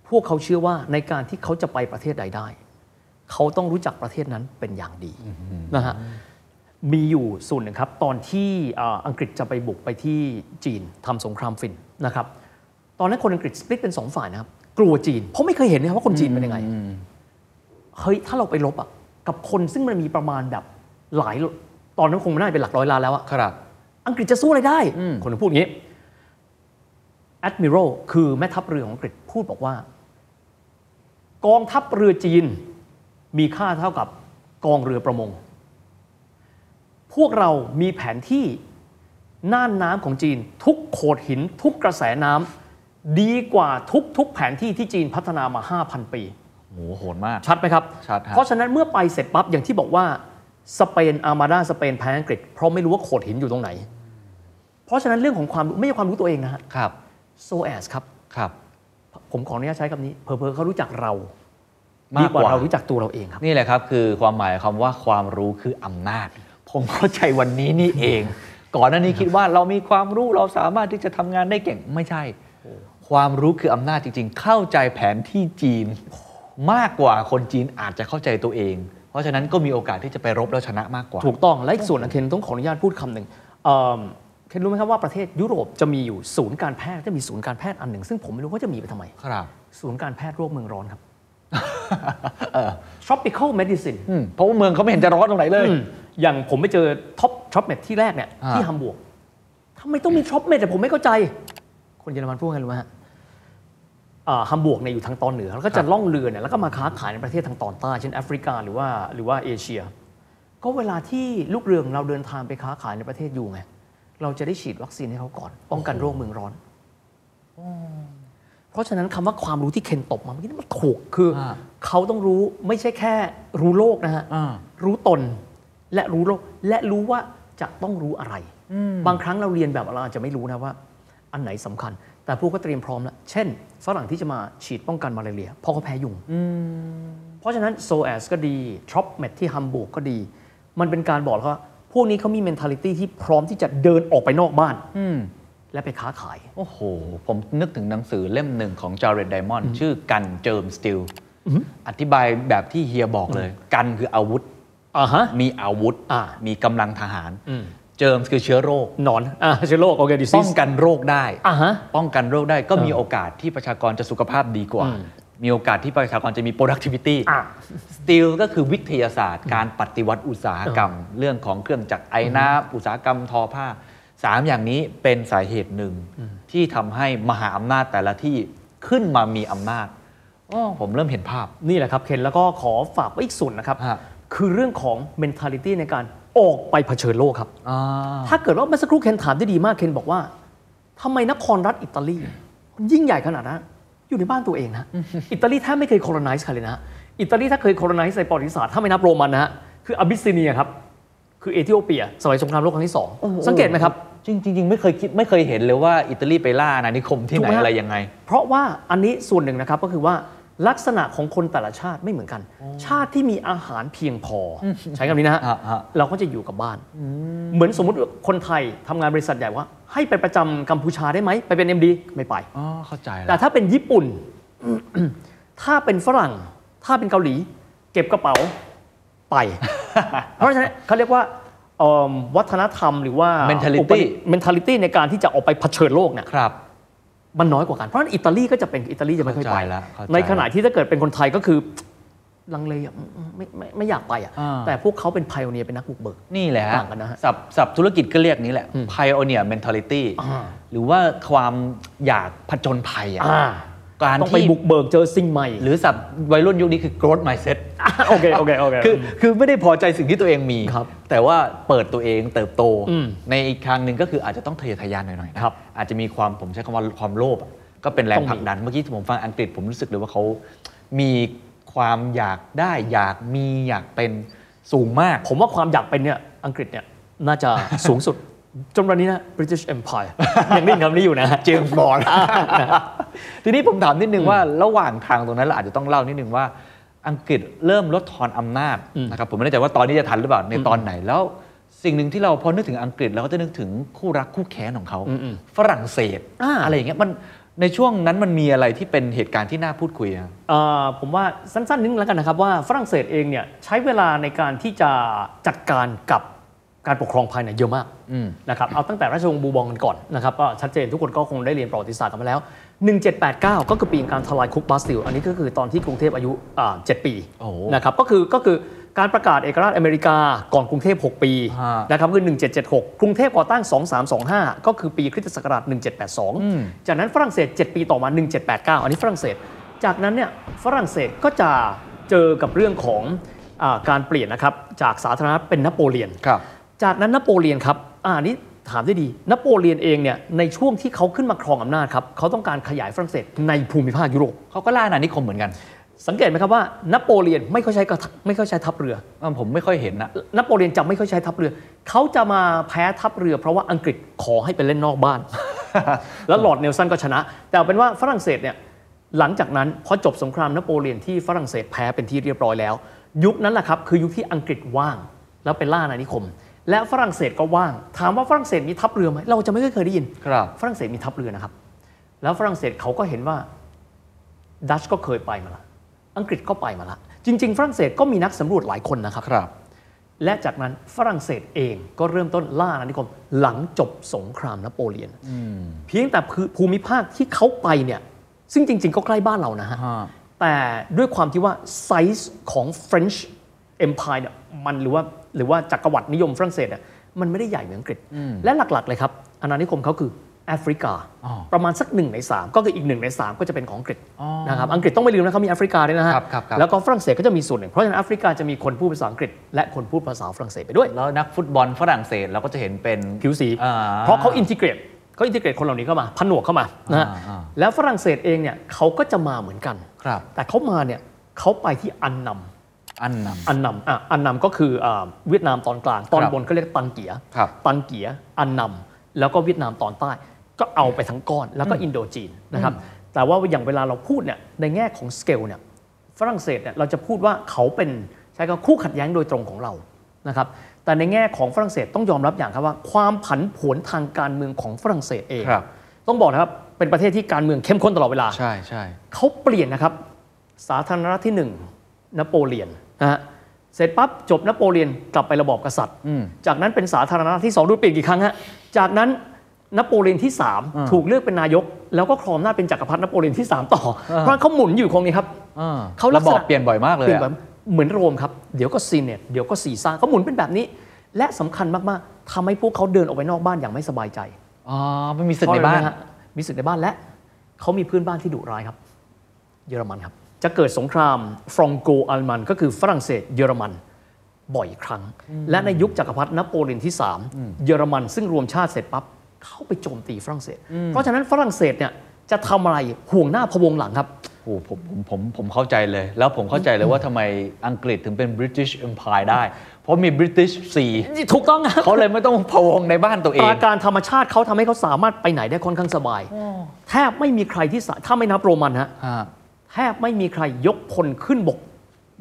พวกเขาเชื่อว่าในการที่เขาจะไปประเทศใดได้ เขาต้องรู้จักประเทศนั้นเป็นอย่างดีนะฮะมีอยู่ส่วนหนึ่งครับ ตอนที่อ่าอังกฤษจะไปบุกไปที่จีนทำสงครามฟินนะครับ ตอนนั้นคนอังกฤษสปลิตเป็นสองฝ่ายนะครับ กลัวจีน เพราะไม่เคยเห็นนะครับว่าคนจีนเป็นยังไงเฮ้ยถ้าเราไปลบอะกับคนซึ่งมันมีประมาณแบบหลายตอนนั้นคงไม่น่าจะเป็นหลักร้อยล้านแล้วอะครับ อังกฤษจะสู้อะไรได้ คนถึงพูดอย่างนี้ Admiral คือแม่ทัพเรือของอังกฤษพูดบอกว่า กองทัพเรือจีนมีค่าเท่ากับกองเรือประมง พวกเรามีแผนที่น่านน้ำของจีน ทุกโขดหิน ทุกกระแสน้ำดีกว่าทุกทุกแผนที่ที่จีนพัฒนามา 5,000 ปีโหโหดมาก ชัดไหมครับ ชัดฮะเพราะฉะนั้นเมื่อไปเสร็จปั๊บอย่างที่บอกว่าสเปนอาร์มาดาสเปนแพ้อังกฤษเพราะไม่รู้ว่าโขดหินอยู่ตรงไหน เพราะฉะนั้นเรื่องของความรู้ไม่ใช่ความรู้ตัวเองนะฮะครับโซแอสครับครับ ผมขออนุญาตใช้คำนี้ เพอเพอๆเขารู้จักเรามากดีกว่ากว่าเรารู้จักตัวเราเองครับ นี่แหละครับ คือความหมายคำว่าความรู้คืออำนาจ ผมเข้าใจวันนี้นี่เอง ก่อนหน้านี้คิดว่าเรามีความรู้เราสามารถที่จะทำงานได้เก่งไม่ใช่ ความรู้คืออำนาจจริง ๆ เข้าใจแผนที่จีน มากกว่าคนจีนอาจจะเข้าใจตัวเอง เพราะฉะนั้นก็มีโอกาสที่จะไปรบแล้วชนะมากกว่า ถูกต้องและอีกส่วนหนึ่งเคนต้องขออนุญาตพูดคำหนึ่ง เอิ่มเคนรู้ไหมครับว่าประเทศยุโรปจะมีอยู่ศูนย์การแพทย์จะมีศูนย์การแพทย์อันหนึ่ง ซึ่งผมไม่รู้ว่าจะมีไปทำไม ครับ ศูนย์การแพทย์โรคเมืองร้อนครับ tropical medicine อืมเพราะว่าเมืองเขาไม่เห็นจะร้อนตรงไหนเลยอืมอย่างผมไปเจอ Trop Trop Med ที่แรกเนี่ยอ่าที่ฮัมบวร์กทำไมต้องมี Trop Med แต่ผมไม่เข้าใจ คนเยอรมันพูดไงรู้ไหมฮะฮัมบูร์กเนี่ยอยู่ทางตอนเหนือ แล้วก็จะล่องเรือเนี่ยแล้วก็มาค้าขายในประเทศทางตอนใต้เช่นแอฟริกาหรือว่าหรือว่าเอเชีย ก็เวลาที่ลูกเรือของเราเดินทางไปค้าขายในประเทศอยู่ไง เราจะได้ฉีดวัคซีนให้เขาก่อน ป้องกันโรคเมืองร้อน เพราะฉะนั้นคำว่าความรู้ที่เคนตบมาเมื่อกี้นี่มันถูกคืออาเขาต้องรู้ไม่ใช่แค่รู้โลกนะฮะอ่ารู้ตนและรู้โลก และรู้ว่าจะต้องรู้อะไร บางครั้งเราเลียนแบบเราอาจจะไม่รู้นะว่า อันไหนสำคัญ แต่พวกก็เตรียมพร้อมแล้ว เช่นฝรั่งที่จะมาฉีดป้องกันมาลาเรียเพราะเขาแพ้ยุงเพราะฉะนั้น SOAS ก็ดี Trop Med ที่ฮัมบูร์กก็ดี มันเป็นการบอกแล้วว่า พวกนี้เขามี mentality ที่พร้อมที่จะเดินออกไปนอกบ้าน อืม และไปค้าขาย โอ้โห ผมนึกถึงหนังสือเล่มหนึ่งของ Jared Diamond ชื่อ Guns Germs Steel อธิบายแบบที่เฮียบอกเลย Guns คืออาวุธ อ่าฮะ มีอาวุธ อ่ามีกำลังทหาร อืม เจิมคือเชื้อโรค หนอน อ่าเชื้อโรคโอเคดิซิป้องกันโรคได้ อ่าฮะ ป้องกันโรคได้ก็เออมีโอกาสที่ประชากรจะสุขภาพดีกว่า อืม มีโอกาสที่ประชากรจะมี productivity อ่า steel ก็คือวิทยาศาสตร์ การปฏิวัติอุตสาหกรรม เรื่องของเครื่องจักรไอ้น้ำอุตสาหกรรมทอผ้าสามอย่างนี้เป็นสาเหตุหนึ่งที่ทำให้มหาอำนาจแต่ละที่ขึ้นมามีอำนาจอ้อผมเริ่มเห็นภาพ นี่แหละครับเคนแล้วก็ขอฝากไว้อีกส่วนนะครับ ฮะ คือเรื่องของ mentality ในการออกไปเผชิญโลกครับ อ่า ถ้าเกิดว่าเมื่อสักครู่เคนถามได้ดีมากเคนบอกว่าทำไมนครรัฐอิตาลี ยิ่งใหญ่ขนาดนั้น อยู่ในบ้านตัวเองนะอิตาลีแทบไม่เคย colonize ใครเลยนะอิตาลีถ้าเคย colonize ในประวัติศาสตร์ถ้าไม่นับโรมันนะฮะคืออบิสซิเนียครับคือเอธิโอเปีย สมัยสงครามโลกครั้งที่สองสังเกตไหมครับ จริงๆจริงๆไม่เคยคิดไม่เคยเห็นเลยว่าอิตาลีไปล่าอาณานิคมที่ไหนถูกไหมฮะอะไรยังไง เพราะว่าอันนี้ส่วนหนึ่งนะครับก็คือว่า ลักษณะของคนแต่ละชาติไม่เหมือนกัน ชาติที่มีอาหารเพียงพออใช้คำนี้นะฮะฮะฮะเราก็จะอยู่กับบ้าน เหมือนสมมุติคนไทยทำงานบริษัทใหญ่ว่า ให้ไปประจำกัมพูชาได้ไหมไปเป็น MD ไม่ไปอ๋อเข้าใจแต่แล้วถ้าเป็นญี่ปุ่น ถ้าเป็นฝรั่ง ถ้าเป็นเกาหลี เก็บกระเป๋าไป เพราะฉะนั้นเขาเรียกว่าเอิ่มวัฒนธรรมหรือว่า Mentality อุปนิ mentality ในการที่จะออกไปเผชิญโลกเนี่ยครับ มันน้อยกว่ากัน เพราะฉะนั้นอิตาลีก็จะเป็นอิตาลีจะไม่ค่อยไปเข้าใจแล้วเข้าใจในขณะที่ถ้าเกิดเป็นคนไทยก็คือลังเลอะไม่ไม่ไม่อยากไปอะอ่าแต่พวกเขาเป็นไพโอเนียเป็นนักบุกเบิก นี่แหละฮะต่างกันนะฮะศัพท์ศัพท์ธุรกิจก็เรียกนี้แหละ pioneer mentality อ่าหรือว่าความอยากผจญภัยอะอ่าการต้องไปที่บุกเบิกเจอสิ่งใหม่ หรือศัพท์วัยรุ่นยุคนี้คือ growth mindset โอเคโอเคโอเคคือคือไม่ได้พอใจสิ่งที่ตัวเองมีครับ แต่ว่าเปิดตัวเองเติบโตอืมในอีกทางหนึ่งก็คืออาจจะต้องทะเยอทะยานหน่อยๆนะครับอาจจะมีความผมใช้คำว่าความโลภอะก็เป็นแรงต้องมีผลักดันเมื่อกี้ที่ผมฟังอังกฤษผมรู้สึกเลยว่าเขามีความอยากได้อยากมีอยากเป็นสูงมาก ผมว่าความอยากเป็นเนี่ยอังกฤษเนี่ยน่าจะสูงสุดจนวันนี้นะ British Empire ยังได้ยินคำนี้อยู่นะ เจมส์บอลทีนี้ผมถามนิดนึงว่าระหว่างทางตรงนั้นเราอาจจะต้องเล่านิดนึงว่า อังกฤษเริ่มลดทอนอำนาจนะครับผมไม่แน่ใจว่าตอนนี้จะทันหรือเปล่าในตอนไหนแล้วสิ่งหนึ่งที่เราพอนึกถึงอังกฤษเราก็จะนึกถึงคู่รักคู่แค้นของเขาฝรั่งเศสอ่าอะไรอย่างเงี้ยมันในช่วงนั้นมันมีอะไรที่เป็นเหตุการณ์ที่น่าพูดคุยอะเอ่อผมว่าสั้นๆนิดนึงแล้วกันนะครับว่าฝรั่งเศสเองเนี่ยใช้เวลาในการที่จะจัดการกับการปกครองภายในเยอะมากอืมนะครับเอาตั้งแต่ราชวงศ์บูบองกันก่อนนะครับก็ชัดเจนทุกคนก็คงได้เรียนประวัติศาสตร์กันมาแล้ว 1789 ก็คือปีแห่งการทลายคุกบาสติล อันนี้ก็คือตอนที่กรุงเทพอายุอ่า7ปีโอ้โหนะครับก็คือก็คือการประกาศเอกราชอเมริกาก่อนกรุงเทพ 6 ปีฮะนะครับคือ 1776 กรุงเทพก่อตั้ง 2325 ก็คือปีคริสตศักราช 1782 จากนั้นฝรั่งเศส 7 ปีต่อมา 1789 อันนี้ฝรั่งเศส จากนั้นเนี่ยฝรั่งเศสก็จะเจอกับเรื่องของอาการเปลี่ยนนะครับจากสาธารณรัฐเป็นนโปเลียนครับจากนั้นนโปเลียนครับอ่านี่ ถามได้ดีนโปเลียนเองเนี่ยในช่วงที่เขาขึ้นมาครองอำนาจครับเขาต้องการขยายฝรั่งเศสในภูมิภาคยุโรปเขาก็ล่าอาณานิคมเหมือนกัน สังเกตไหมครับว่านโปเลียนไม่ค่อยใช้กระทะไม่ค่อยใช้ทัพเรืออ่าผมไม่ค่อยเห็นนะนโปเลียนจะไม่ค่อยใช้ทัพเรือ เขาจะมาแพ้ทัพเรือ เพราะว่าอังกฤษขอให้ไปเล่นนอกบ้าน แล้วลอร์ดเนลสันก็ชนะ แต่เอาเป็นว่าฝรั่งเศสเนี่ยหลังจากนั้นพอจบสงครามนโปเลียนที่ฝรั่งเศสแพ้เป็นที่เรียบร้อยแล้ว ยุคนั้นแหละครับคือยุคที่อังกฤษว่าง แล้วเป็นล่าอาณานิคม และฝรั่งเศสก็ว่าง ถามว่าฝรั่งเศสมีทัพเรือไหมเราจะไม่เคยได้ยินครับฝรั่งเศสมีทัพเรือนะครับ แล้วฝรั่งเศสเขาก็เห็นว่าดัชก็เคยไปมาละอังกฤษก็ไปมาละจริง ๆ ฝรั่งเศสก็มีนักสำรวจหลายคนนะครับครับ และจากนั้นฝรั่งเศสเองก็เริ่มต้นล่าอาณานิคมหลังจบสงครามนโปเลียนเพียงแต่ภูภูมิภาคที่เขาไปเนี่ยซึ่งจริง ๆ ก็ใกล้บ้านเรานะฮะฮะแต่ด้วยความที่ว่าไซส์ของ French Empire เนี่ยมันหรือว่า หรือว่าจักรวรรดินิยมฝรั่งเศสเนี่ยมันไม่ได้ใหญ่เหมือนอังกฤษ และหลักๆ เลยครับอาณานิคมเขาคือแอฟริกาอ๋อประมาณสักหนึ่งในสามก็คืออีกหนึ่งในสามก็จะเป็นของอังกฤษอ๋อนะครับอังกฤษต้องไม่ลืมนะเขามีแอฟริกาด้วยนะฮะครับครับครับแล้วก็ฝรั่งเศสก็จะมีส่วนหนึ่งเพราะฉะนั้นแอฟริกาจะมีคนพูดภาษาอังกฤษ และคนพูดภาษาฝรั่งเศสไปด้วย แล้วนักฟุตบอลฝรั่งเศสเราก็จะเห็นเป็นผิวสีอ่าเพราะเขา integrate เขา integrate คนเหล่านี้เข้ามาผนวกเข้ามานะฮะอ่าอ่าแล้วฝรั่งเศสเองเนี่ยเขาก็จะมาเหมือนกันครับแต่เขามาเนี่ยเขาไปที่อันนัม อันนอันนัมอะอันนัมก็คืออ่าเวียดนามตอนกลางตอนครับบนก็เรียกตังเกี๋ยครับตังเกี๋ยอันนัมแล้วก็เวียดนามตอนใต้ ก็เอาไปทั้งก้อนแล้วก็อินโดจีนนะครับแต่ว่าอย่างเวลาเราพูดเนี่ยในแง่ของสเกลเนี่ยฝรั่งเศสเนี่ยเราจะพูดว่าเขาเป็นใช้คำว่าคู่ขัดแย้งโดยตรงของเรานะครับแต่ในแง่ของฝรั่งเศสต้องยอมรับอย่างครับว่า ความผันผวนทางการเมืองของฝรั่งเศสเองครับต้องบอกนะครับเป็นประเทศที่การเมืองเข้มข้นตลอดเวลาำใช่ใช่เขาเปลี่ยนนะครับสาธารณรัฐที่หนึ่งนโปเลียน นะฮะเสร็จปั๊บจบนโปเลียนกลับไประบอบกษัตริย์อืมจากนั้นเป็นสาธารณรัฐที่สองดูเปลี่ยนกี่ครั้งฮะจากนั้นนโปเลียนที่ 3 ถูกเลือกเป็นนายก แล้วก็ครองหน้าจเป็นจักรพรรดินโปเลียนที่ 3 ต่อ เพราะฉะนั้นเขาหมุนอยู่คงนี้ครับอ่าเขาลัระกบษอณะบเปลี่ยนบ่อยมากเลยเปลี่ยนอะแบบเหมือนโรมครับ เดี๋ยวก็ซีเนตเดี๋ยวก็ซีซ่าเขาหมุนเป็นแบบนี้ และสำคัญมากๆทำให้พวกเขาเดินออกไปนอกบ้านอย่างไม่สบายใจอ๋อไม่มีศึกในบ้านเพระอะไระฮะมีศึกในบ้านและเขามีเพื่อนบ้านที่ดุร้ายครับ เยอรมันครับ จะเกิดสงครามฟรองโกอัลมันก็คือฝรั่งเศสเยอรมันบ่อยครั้ง และในยุคจักรพรรดินโปเลียนที่ 3 เยอรมันซึ่งรวมชาติเสร็จปั๊บเข้าไปโจมตีฝรั่งเศส เพราะฉะนั้นฝรั่งเศสเนี่ยจะทำอะไรห่วงหน้าพะวงหลังครับโอ้ผมผมผมผมเข้าใจเลย แล้วผมเข้าใจเลยว่าทำไมอังกฤษถึงเป็น British Empire ได้ เพราะมี British Sea ถูกต้องครับเขาเลยไม่ต้องพะวงในบ้านตัวเอปงราการธรรมชาติเขาทำให้เขาสามารถไปไหนได้ค่อนข้างสบาย แทบไม่มีใครที่สาถ้าไม่นับโรมันฮะฮะ แทบไม่มีใครยกพลขึ้นบก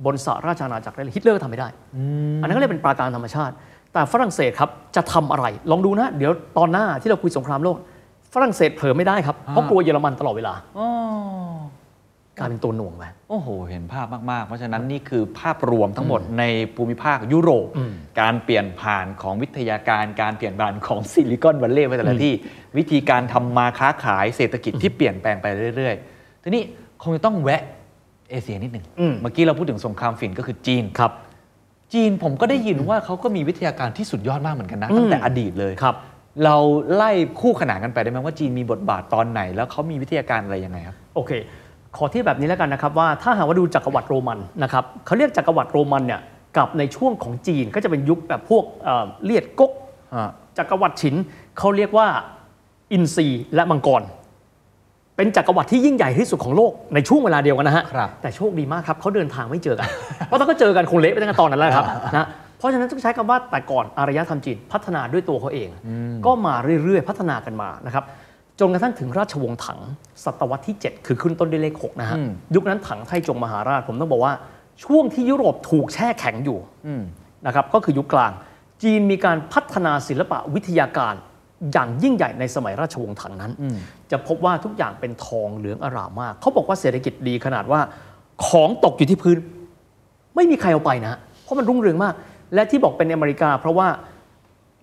บนสหราชอาณาจักรได้เลยฮิตเลอร์ทำไม่ได้ อันนั้นก็เลยเป็นปราการธรรมชาติ แต่ฝรั่งเศสครับจะทำอะไร ลองดูนะ เดี๋ยวตอนหน้าที่เราคุยสงครามโลก ฝรั่งเศสเผลอไม่ได้ครับ เพราะกลัวเยอรมันตลอดเวลาอ๋อกลายเป็นตัวหน่วงไปโอ้โห เห็นภาพมาก ๆ เพราะฉะนั้นนี่คือภาพรวมทั้งหมดในภูมิภาคยุโรปอืมการเปลี่ยนผ่านของวิทยาการ การเปลี่ยนผ่านของซิลิคอนวัลเลย์ไปแต่ละที่ วิธีการทำมาค้าขายเศรษฐกิจที่เปลี่ยนแปลงไปเรื่อย ๆ ทีนี้ คงจะต้องแวะเอเชียนิดหนึ่งอืม เมื่อกี้เราพูดถึงสงครามฝิ่นก็คือจีน ครับ จีนผมก็ได้ยินว่าเขาก็มีวิทยาการที่สุดยอดมากเหมือนกันนะอืม ตั้งแต่อดีตเลยครับ เราไล่คู่ขนานกันไปได้ไหมว่าจีนมีบทบาทตอนไหน แล้วเขามีวิทยาการอะไรยังไงครับ โอเค ขอที่แบบนี้แล้วกันนะครับว่าถ้าหากว่าดูจักรวรรดิโรมันนะครับเขาเรียกจักรวรรดิโรมันเนี่ยกับในช่วงของจีนก็จะเป็นยุคแบบพวกเอ่อเลียดก๊ก จักรวรรดิฉินเขาเรียกว่าอินทรีและมังกร เป็นจักรวรรดิที่ยิ่งใหญ่ที่สุดของโลกในช่วงเวลาเดียวกันนะฮะ ครับแต่โชคดีมากครับเขาเดินทางไม่เจอกัน เพราะถ้าก็เจอกันคงเละไปตั้งแต่ตอนนั้นแล้วครับนะเพราะฉะนั้นต้องใช้คำว่าแต่ก่อนอารยธรรมจีนพัฒนาด้วยตัวเขาเอง ก็มาเรื่อยๆ พัฒนากันมานะครับจนกระทั่งถึงราชวงศ์ถัง ศตวรรษที่ 7 คือขึ้นต้นด้วยเลข6นะฮะอืม ยุคนั้นถังไทจงมหาราชผมต้องบอกว่า ช่วงที่ยุโรปถูกแช่แข็งอยู่ อืม นะครับก็คือยุคกลางจีนมีการพัฒนาศิลปะวิทยาการ อย่างยิ่งใหญ่ในสมัยราชวงศ์ถังนั้น จะพบว่าทุกอย่างเป็นทองเหลืองอร่ามมาก เขาบอกว่าเศรษฐกิจดีขนาดว่า ของตกอยู่ที่พื้น ไม่มีใครเอาไปนะ เพราะมันรุ่งเรืองมาก และที่บอกเป็นอเมริกา เพราะว่า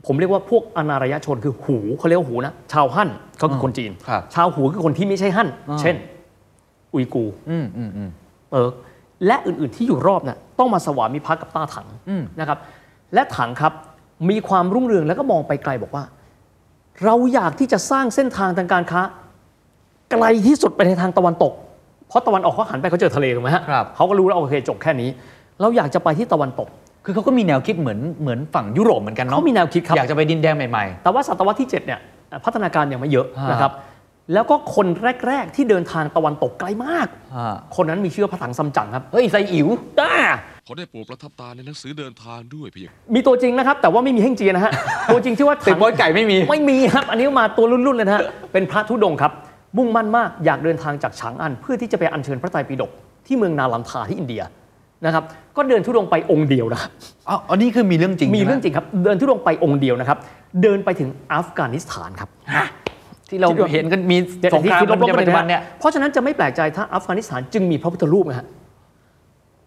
ผมเรียกว่าพวกอนารยชนคือหูเขาเรียกว่าหูนะชาวฮั่นเขาคือคนจีนครับชาวหูคือคนที่ไม่ใช่ฮั่นอ่าเช่น อุยกูร์อืมอืมอืมเปิร์กและอื่นๆที่อยู่รอบเนี่ยต้องมาสวามิภักดิ์กับต้าถังอืมนะครับ และถังครับมีความรุ่งเรืองแล้วก็มองไปไกลบอกว่า เราอยากที่จะสร้างเส้นทางทางการค้า ไกลที่สุดไปในทางตะวันตก เพราะตะวันออกเขาหันไปเขาเจอทะเลถูกไหมฮะครับ เขาก็รู้แล้วโอเคจบแค่นี้ เราอยากจะไปที่ตะวันตก คือเขาก็มีแนวคิดเหมือนเหมือนฝั่งยุโรปเหมือนกันเนาะเขามีแนวคิดครับ อยากจะไปดินแดนใหม่ แต่ว่าศตวรรษที่7เนี่ยพัฒนาการยังไม่เยอะฮะนะครับ แล้วก็คนแรก ๆ ที่เดินทางตะวันตกไกลมากๆอ่าคนนั้นมีชื่อว่าพระถังซัมจั๋งครับ เฮ้ยไซอิ๋วอ่าเขาได้โปรดประทับตาในหนังสือเดินทางด้วยเพียงมีตัวจริงนะครับ แต่ว่าไม่มีเฮ่งเจียนะฮะ ตัวจริงชื่อว่าติดถังโป๊ยไก่ไม่มี ไม่มีครับ อันนี้มาตัวรุ่นๆเลยนะฮะ เป็นพระธุดงค์ครับ มุ่งมั่นมาก อยากเดินทางจากฉางอัน เพื่อที่จะไปอัญเชิญพระไตรปิฎกที่เมืองนาลันทาที่อินเดียนะครับ ก็เดินธุดงค์ไปองค์เดียวนะครับอ๋ออันนี้คือมีเรื่องจริง มีใช่ไหเรื่องจริงครับ เดินธุดงค์ไปองค์เดียวนะครับ เดินไปถึงอัฟกานิสถานครับ ที่เราเห็นกันมีสงครามที่กันในปัจจุบันเนี่ยเพราะฉะนั้นจะไม่แปลกใจถ้าอัฟกานิสถานจึงมีพระพุทธรูปนะฮะ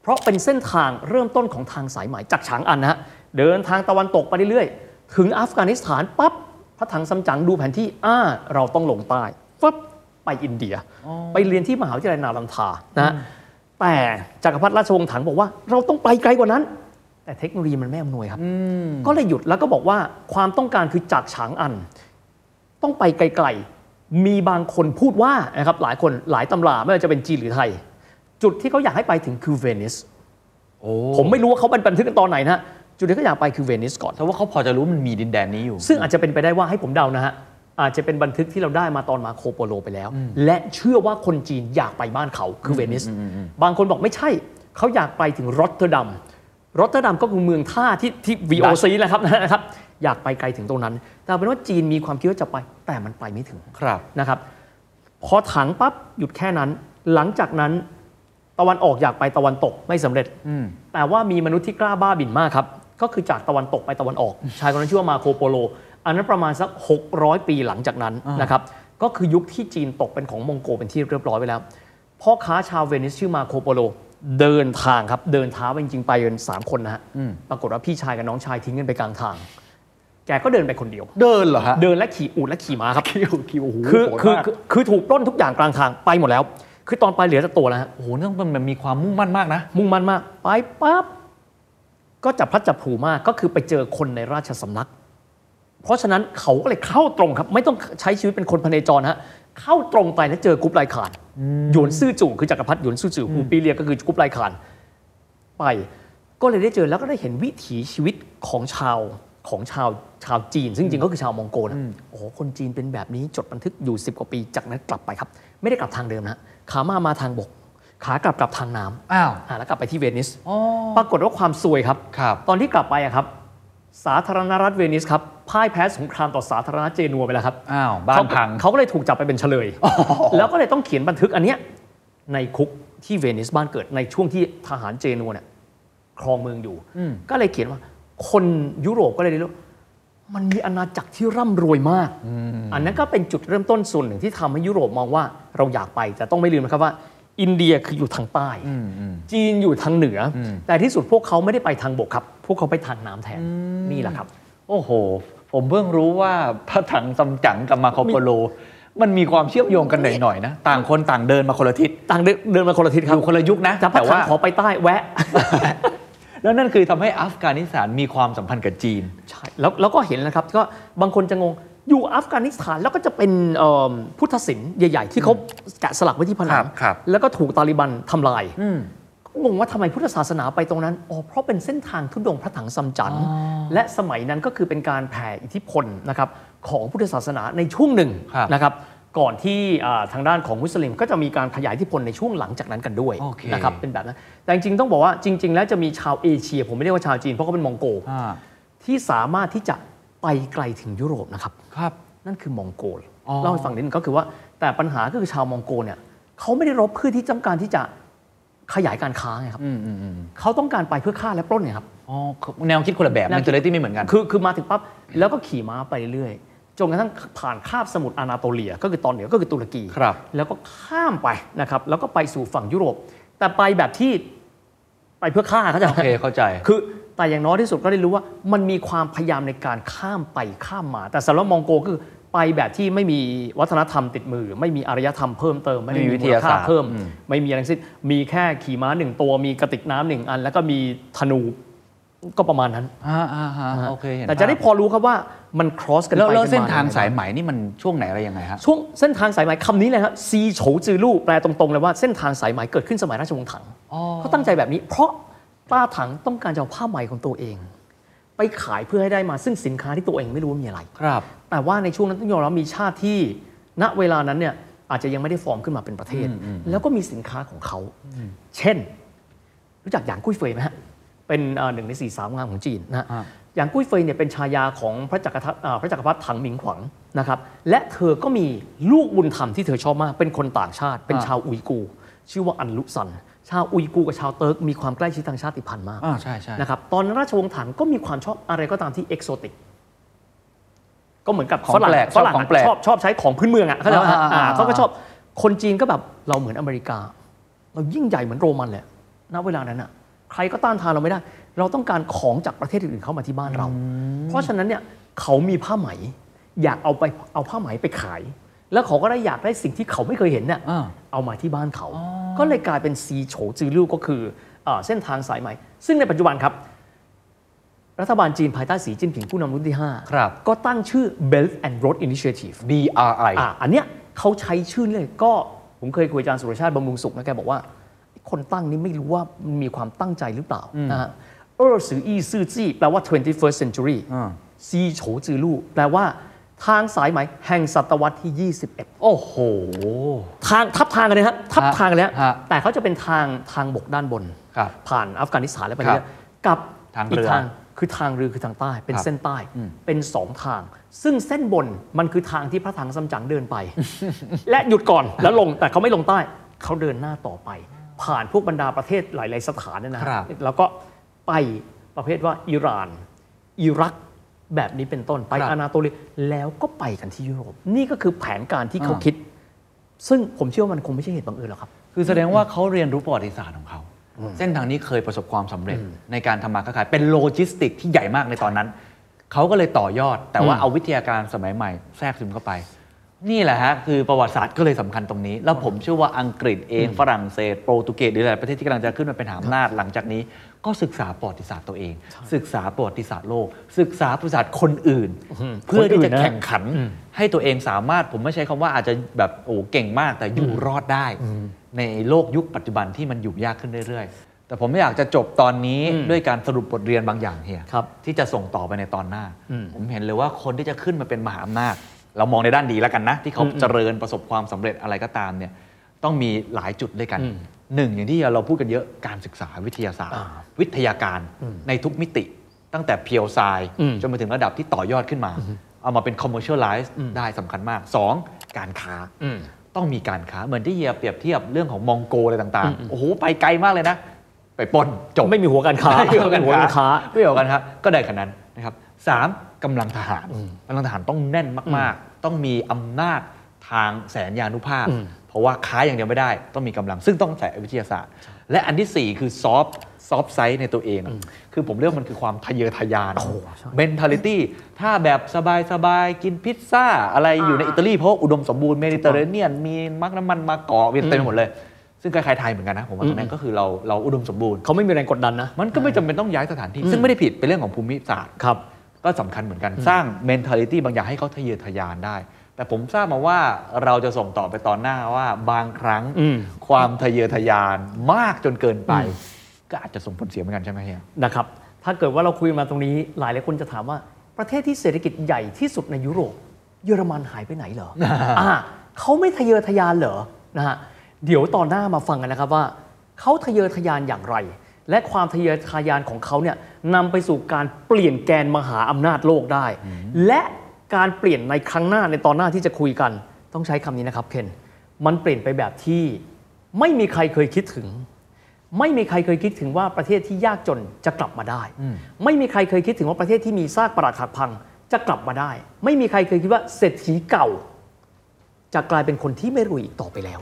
เพราะเป็นเส้นทางเริ่มต้นของทางสายไหมจากฉางอันนะฮะเดินทางตะวันตกไปเรื่อยๆถึงอัฟกานิสถานปั๊บพระถังซัมจั๋งดูแผนที่อ่าเราต้องลงใต้ปั๊บไปอินเดีย ไปเรียนที่มหาวิทยาลัยนาลันทานะฮะแต่จักรพรรดิราชวงศ์ถังบอกว่า เราต้องไปไกลกว่านั้น แต่เทคโนโลยีมันไม่อำนวยครับ ก็เลยหยุดแล้วก็บอกว่าความต้องการคือจากฉางอัน ต้องไปไกลๆ มีบางคนพูดว่านะครับหลายคนหลายตำราไม่ว่าจะเป็นจีนหรือไทย จุดที่เขาอยากให้ไปถึงคือเวนิสโอ้ผมไม่รู้ว่าเขาบันทึกกันตอนไหนนะฮะจุดที่เขาอยากไปคือเวนิสก่อนแต่ว่าเขาพอจะรู้มันมีดินแดนนี้อยู่ ซึ่งอาจจะเป็นไปได้ว่าให้ผมเดานะฮะอาจจะเป็นบันทึกที่เราได้มาตอนมาร์โคโปโลไปแล้ว และเชื่อว่าคนจีนอยากไปบ้านเขาคือเวนิส บางคนบอกไม่ใช่ เขาอยากไปถึงรอตเตอร์ดัมรอตเตอร์ดัมก็คือเมืองท่าที่ที่ VOC นะครับนะครับ อยากไปไกลถึงตรงนั้น แต่เอาเป็นว่าจีนมีความคิดว่าจะไป แต่มันไปไม่ถึงครับนะครับพอถังปั๊บหยุดแค่นั้น หลังจากนั้นตะวันออกอยากไปตะวันตกไม่สำเร็จอืมแต่ว่ามีมนุษย์ที่กล้าบ้าบินมากครับ ก็คือจากตะวันตกไปตะวันออก ชายคนนั้นชื่อว่ามาโคโปโล อันนั้นประมาณสัก 600 ปีหลังจากนั้นนะครับก็คือยุคที่จีนตกเป็นของมองโกเป็นที่เรียบร้อยไปแล้ว พ่อค้าชาวเวนิสชื่อมาโคโปโลเดินทางครับ เดินเท้าไปจริงๆไปกันสามคนนะฮะปรากฏว่าพี่ชายกับน้องชายทิ้งกันไปกลางทาง แกก็เดินไปคนเดียว เดินเหรอฮะ เดินและขี่อูฐและขี่ม้าครับคิวคิวโอ้โหคือโหดคือมาก คือคือถูกปล้นทุกอย่างกลางทางไปหมดแล้ว คือตอนไปเหลือแต่ตัวแล้วฮะโอ้โหเรื่องมันมีความมุ่งมั่นมากนะ มุ่งมั่นมาก ไปปั๊บก็จับพลัดจับผลูมากก็คือไปเจอคนในราชสำนัก เพราะฉะนั้นเขาก็เลยเข้าตรงครับ ไม่ต้องใช้ชีวิตเป็นคนพเนจรฮะเข้าตรงไปแล้วเจอกุบไลข่านหยวนซื่อจู่คือจักรพรรดิหยวนซื่อจู่ฮูปีเรียก็คือกุบไลข่าน ไปก็เลยได้เจอแล้วก็ได้เห็นวิถีชีวิตของชาว ของชาวชาวจีน ซึ่งจริงๆก็คือชาวมองโกนะโอ้โหคนจีนเป็นแบบนี้จดบันทึกอยู่ 10 กว่าปีจากนั้นกลับไปครับ ไม่ได้กลับทางเดิมนะขามามาทางบก ขากลับกลับทางน้ำอ้าวอ่าแล้วกลับไปที่เวนิสอ๋อปรากฏว่าความซวยครับครับ ตอนที่กลับไปอะครับ สาธารณรัฐเวนิสครับพ่ายแพ้สงครามต่อสาธารณรัฐเจนัวไปแล้วครับอ้าวบ้านเขพังเขาก็เลยถูกจับไปเป็นเฉลย แล้วก็เลยต้องเขียนบันทึกอันเนี้ยในคุกที่เวนิสบ้านเกิดในช่วงที่ทหารเจนัวเนี่ยครองเมืองอยู่ ก็เลยเขียนว่า คนยุโรปก็เลยรู้มันมีอาณาจักรที่ร่ำรวยมาก อันนั้นก็เป็นจุดเริ่มต้นส่วนหนึ่งที่ทำให้ยุโรปมองว่าเราอยากไปแต่ต้องไม่ลืมนะครับว่า อินเดียคืออยู่ทางใต้ จีนอยู่ทางเหนืออแต่ที่สุดพวกเขาไม่ได้ไปทางบกครับ พวกเขาไปทางน้ำแทนนี่แหละครับ โอ้โห ผมเพิ่งรู้ว่าพระถังซัมจั๋งกับมาโคโปโล มันมีความเชื่อมโยงกันหน่อยๆนะ ต่างคนต่างเดินมาคนละทิศต่างเดินเดินมาคนละทิศคอรับยู่คนละยุคนะจะพัแต่ดว่าขอไปใต้แวะ แล้วนั่นคือทำให้อัฟกานิสถานมีความสัมพันธ์กับจีน ใช่แล้วแล้วก็เห็นนะครับก็บางคนจะงงอยู่อัฟกานิสถานแล้วก็จะเป็นเอิ่มพุทธศิลป์ใหญ่ ๆ ที่เขาแกะสลักไว้ที่ผนัครังบครับแล้วก็ถูกตาลิบันทำลายงงว่าทำไมพุทธศาสนาไปตรงนั้นอ๋อเพราะเป็นเส้นทางทุดงค์พระถังซัมจั๋นและสมัยนั้นก็คือเป็นการแผ่อิทธิพลนะครับของพุทธศาสนาในช่วงหนึ่งครับนะครับ ก่อนที่อ่าทางด้านของมุสลิมก็จะมีการขยายอิทธิพลในช่วงหลังจากนั้นกันด้วยโอเคนะครับเป็นแบบนั้น แต่จริงๆต้องบอกว่าจริง ๆ แล้วจะมีชาวเอเชีย ผมไม่เรียกว่าชาวจีนเพราะเขาเป็นมองโกอ่าที่สามารถที่จะไปไกลถึงยุโรปนะครับครับ นั่นคือมองโกลอ๋อเล่าให้ฟังนิดนึงก็คือว่าแต่ปัญหาก็คือชาวมองโกเนี่ยเขาไม่ได้รบเพื่อที่ต้องการที่จะขยายการค้าไงครับอืมอืมอืมเขาต้องการไปเพื่อฆ่าและปล้นไงครับอ๋อแนวคิดคนละแบบแนวคิดมันจะเลยที่ไม่เหมือนกันคือคือมาถึงปั๊บแล้วก็ขี่ม้าไปเรื่อย จนกระทั่งผ่านคาบสมุทรอานาโตเลีย ก็คือตอนเหนือก็คือตุรกีครับแล้วก็ข้ามไปนะครับแล้วก็ไปสู่ฝั่งยุโรป แต่ไปแบบที่ไปเพื่อฆ่าเขาใจะโอเคเข้าใจคือแต่อย่างน้อยที่สุดก็ได้รู้ว่ามันมีความพยายามในการข้ามไปข้ามมา แต่สำหรับมองโกคือไปแบบที่ไม่มีวัฒนธรรมติดมือ ไม่มีอารยธรรมเพิ่มเติม ไม่ได้ไม่มีมีวิทมูลยาค่าศาสตร์เพิ่มอืมไม่มีอะไรทั้งสิ้นมีแค่ขี่ม้าหนึ่งตัวมีกระติกน้ำหนึ่งอัน แล้วก็มีธนู ก็ประมาณนั้นอ่าอ่าฮะโอเคเห็นแต่จะได้ภาพพอรู้ครับว่ามัน cross กันไปแล้วแล้วกัมเส้นทางยังไสายไหมนี่มันช่วงไหนอะไรยังไงฮะช่วงเส้นทางสายไหมคำนี้เลยครับซีโฉจือลู่แปลตรงๆเลยว่าเส้นทางสายไหมเกิดขึ้นสมัยราชวงศ์ถังอ๋อเขาตั้งใจแบบนี้ เพราะป้าถังต้องการจะเอาผ้าไหมของตัวเอง ไปขายเพื่อให้ได้มาซึ่งสินค้าที่ตัวเองไม่รู้ว่ามีอะไรครับ แต่ว่าในช่วงนั้นต้องยอมรับมีชาติที่ ณเวลานั้นเนี่ยอาจจะยังไม่ได้ฟอร์มขึ้นมาเป็นประเทศ แล้วก็มีสินค้าของเขาเช่น รู้จักหยางกุ้ยเฟยไหมฮะ เป็นเอ่อหนึ่งในสี่สาวงามของจีนนะฮะอ่าหยางกุ้ยเฟยเนี่ยเป็นชายาของพระจักรพรรดิเอ่อพระจักรพรรดิถังหมิงหวงนะครับและเธอก็มีลูกบุญธรรมที่เธอชอบมาก เป็นคนต่างชาติ เป็นชาวอุยกูร์ชื่อว่าอันลู่ซาน ชาวอุยกูร์กับชาวเติร์กมีความใกล้ชิดทางชาติพันธุ์มากอ่าใช่ใช่นะครับตอนนั้นราชวงศ์ถังก็มีความชอบอะไรก็ตามที่ exoticก็เหมือนกับของฝรั่งแปลกฝรั่งชอบของแปลกชอบชอบใช้ของพื้นเมืองอะเขาใจปะอ่าอ่าอ่าอ่าเขาก็ชอบคนจีนก็แบบเราเหมือนอเมริกา เรายิ่งใหญ่เหมือนโรมันเลยณเวลานั้นอะ ใครก็ต้านทานเราไม่ได้ เราต้องการของจากประเทศอื่นๆเข้ามาที่บ้านเรา เพราะฉะนั้นเนี่ยเขามีผ้าไหม อยากเอาไปเอาผ้าไหมไปขาย แล้วเขาก็ได้อยากได้สิ่งที่เขาไม่เคยเห็นเนี่ยอ่าเอามาที่บ้านเขา ก็เลยกลายเป็นซีโฉจือลู่ก็คือเอ่อเส้นทางสายไหม ซึ่งในปัจจุบันครับ รัฐบาลจีนภายใต้สีจิ้นผิงผู้นำรุ่นที่ 5 ครับ ก็ตั้งชื่อ Belt and Road Initiative BRI อะอันเนี้ยเขาใช้ชื่อนี่เลยก็ผมเคยคุยกับอาจารย์สุรชาติบำรุงสุขนะแกบอกว่า คนตั้งนี่ไม่รู้ว่ามันมีความตั้งใจหรือเปล่านะฮะเออสืออีซื่อจี้แปลว่า 21st century อ่าซีโฉจือลู่แปลว่าทางสายไหมแห่งศตวรรษที่ 21 โอ้โห ทางทับทางกันเลยฮะทับฮะทางกันเลยฮะฮะแต่เขาจะเป็นทางทางบกด้านบนครับผ่านอัฟกานิสถานและไปครับเรื่อยๆกับทางอีเรืกอทางคือทางเรือคือทางใต้ เป็นครับเส้นใต้อืมเป็นสองทาง ซึ่งเส้นบนมันคือทางที่พระถังซัมจั๋งเดินไป และหยุดก่อนแล้วลงแต่เขาไม่ลงใต้เขาเดินหน้าต่อไป ผ่านพวกบรรดาประเทศหลาย ๆ สถานเนยนะฮะครับ แล้วก็ไปประเภทว่าอิหร่าน อิรักแบบนี้เป็นต้นไปครับอานาโตเลียแล้วก็ไปกันที่ยุโรป นี่ก็คือแผนการที่เขาอ่า คิด ซึ่งผมเชื่อว่ามันคงไม่ใช่เหตุบังเอิญหรอกครับ คือแสดงว่าเขาเรียนรู้ประวัติศาสตร์ของเขา เส้นทางนี้เคยประสบความสำเร็จในการทำมาค้าขายเป็นโลจิสติกที่ใหญ่มากในตอนนั้น เขาก็เลยต่อยอด แต่ว่าอืมเอาวิทยาการสมัยใหม่แทรกซึมเข้าไป นี่แหละฮะคือประวัติศาสตร์ก็เลยสำคัญตรงนี้ แล้วผมเชื่อว่าอังกฤษเองฝรั่งเศสโปรตุเกสหรือหลายประเทศที่กำลังจะขึ้นมาเป็นมหาอำนาจหลังจากนี้ ก็ศึกษาประวัติศาสตร์ตัวเอง ศึกษาประวัติศาสตร์โลก ศึกษาประวัติศาสตร์คนอื่น เพื่อที่จะแข่งขัน ให้ตัวเองสามารถผมไม่ใช้คำว่าอาจจะแบบโอ้เก่งมากแต่อยู่รอดได้ ในโลกยุคปัจจุบันที่มันอยู่ยากขึ้นเรื่อยๆ แต่ผมไม่อยากจะจบตอนนี้อืมด้วยการสรุปบทเรียนบางอย่างเฮียครับที่จะส่งต่อไปในตอนหน้าอืมผมเห็นเลยว่าคนที่จะขึ้นมาเป็นมหาอำนาจ เรามองในด้านดีแล้วกันนะ ที่เขาอืมเจริญประสบความสำเร็จอะไรก็ตามเนี่ยต้องมีหลายจุดด้วยกันอืมหนึ่งอย่างที่เราพูดกันเยอะการศึกษาวิทยาศาสตร์อ่าวิทยาการในทุกมิติ ตั้งแต่เพียวไซอืมจนไปถึงระดับที่ต่อยอดขึ้นมา เอามาเป็น commercialize ได้สำคัญมาก 2. การค้าอืมต้องมีการค้าเหมือนที่เฮียเปรียบเทียบเรื่องของมองโกอะไรต่างๆ โอ้โหไปไกลมากเลยนะ ไปปล้นจบไม่มีหัวการค้าไม่มีหัวการหัวการค้าไม่มีหัวการค้าก็ได้ขนาดนั้นนะครับสาม กำลังทหารกำลังทหารต้องแน่นมากๆ ต้องมีอำนาจทางแสนยานุภาพอืมเพราะว่าค้าอย่างเดียวไม่ได้ ต้องมีกำลังซึ่งต้องใส่วิทยาศาสตร์ และอันที่สี่คือ soft soft side ในตัวเองอะคือผมเรียกว่ามันคือความทะเยอทะยานโอ้โหใช่ mentality ถ้าแบบสบายๆ กินพิซซ่า อะไรอยู่ในอิตาลีเพราะอุดมสมบูรณ์เมดิเตอร์เรเนียน มีมะกอกน้ำมันมะกอกมีเต็มไปหมดเลย ซึ่งคล้ายๆไทยเหมือนกันนะ ผมว่าตรงนั้นก็คือเราเราอุดมสมบูรณ์เขาไม่มีแรงกดดันนะ มันก็ไม่จำเป็นต้องย้ายสถานที่ ซึ่งไม่ได้ผิดเป็นเรื่องของภูมิศาสตร์ครับ ก็สำคัญเหมือนกันสร้าง mentality บางอย่างให้เขาทะเยอทะยานได้ แต่ผมทราบมาว่าเราจะส่งต่อไปตอนหน้าว่าบางครั้งอืมความทะเยอทะยานมากจนเกินไป ก็อาจจะส่งผลเสียเหมือนกันใช่ไหมเฮียนะครับ ถ้าเกิดว่าเราคุยมาตรงนี้หลายหลายคนจะถามว่า ประเทศที่เศรษฐกิจใหญ่ที่สุดในยุโรป เยอรมันหายไปไหนเหรออ่าเขาไม่ทะเยอทะยานเหรอนะฮะเดี๋ยวตอนหน้ามาฟังกันนะครับว่าเขาทะเยอทะยานอย่างไร และความทะเยอทะยานของเขาเนี่ย นำไปสู่การเปลี่ยนแกนมหาอำนาจโลกได้ และการเปลี่ยนในครั้งหน้าในตอนหน้าที่จะคุยกัน ต้องใช้คำนี้นะครับเคนมันเปลี่ยนไปแบบที่ไม่มีใครเคยคิดถึง ไม่มีใครเคยคิดถึงว่าประเทศที่ยากจนจะกลับมาได้ ไม่มีใครเคยคิดถึงว่าประเทศที่มีซากปรักหักพังจะกลับมาได้ ไม่มีใครเคยคิดว่าเศรษฐีเก่า จะกลายเป็นคนที่ไม่รวยอีกต่อไปแล้ว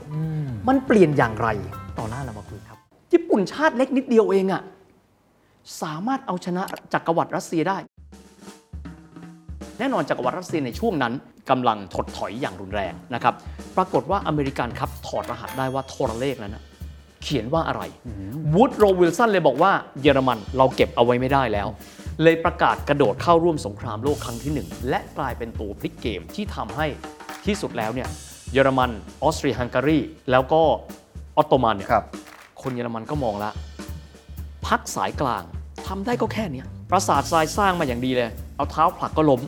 มันเปลี่ยนอย่างไรต่อหน้าเรามาคุยครับ ญี่ปุ่นชาติเล็กนิดเดียวเองอะ สามารถเอาชนะจักรวรรดิรัสเซียได้ แน่นอนจักรวรรดิรัสเซียในช่วงนั้นกำลังถดถอยอย่างรุนแรงนะครับ ปรากฏว่าอเมริกันครับถอดรหัสได้ว่าโทรเลขนั้นนะเขียนว่าอะไรวูดโรวิลสันเลยบอกว่าเยอรมันเราเก็บเอาไว้ไม่ได้แล้ว เลยประกาศกระโดดเข้าร่วมสงครามโลกครั้งที่หนึ่งและกลายเป็นตัวพลิกเกมที่ทำให้ที่สุดแล้วเนี่ยเยอรมันออสเตรียฮังการีแล้วก็ออตโตมันเนี่ยคนเยอรมันก็มองละพักสายกลาง ทำได้ก็แค่เนี้ยปราสาททรายสร้างมาอย่างดีเลย เอาเท้าผลักก็ล้ม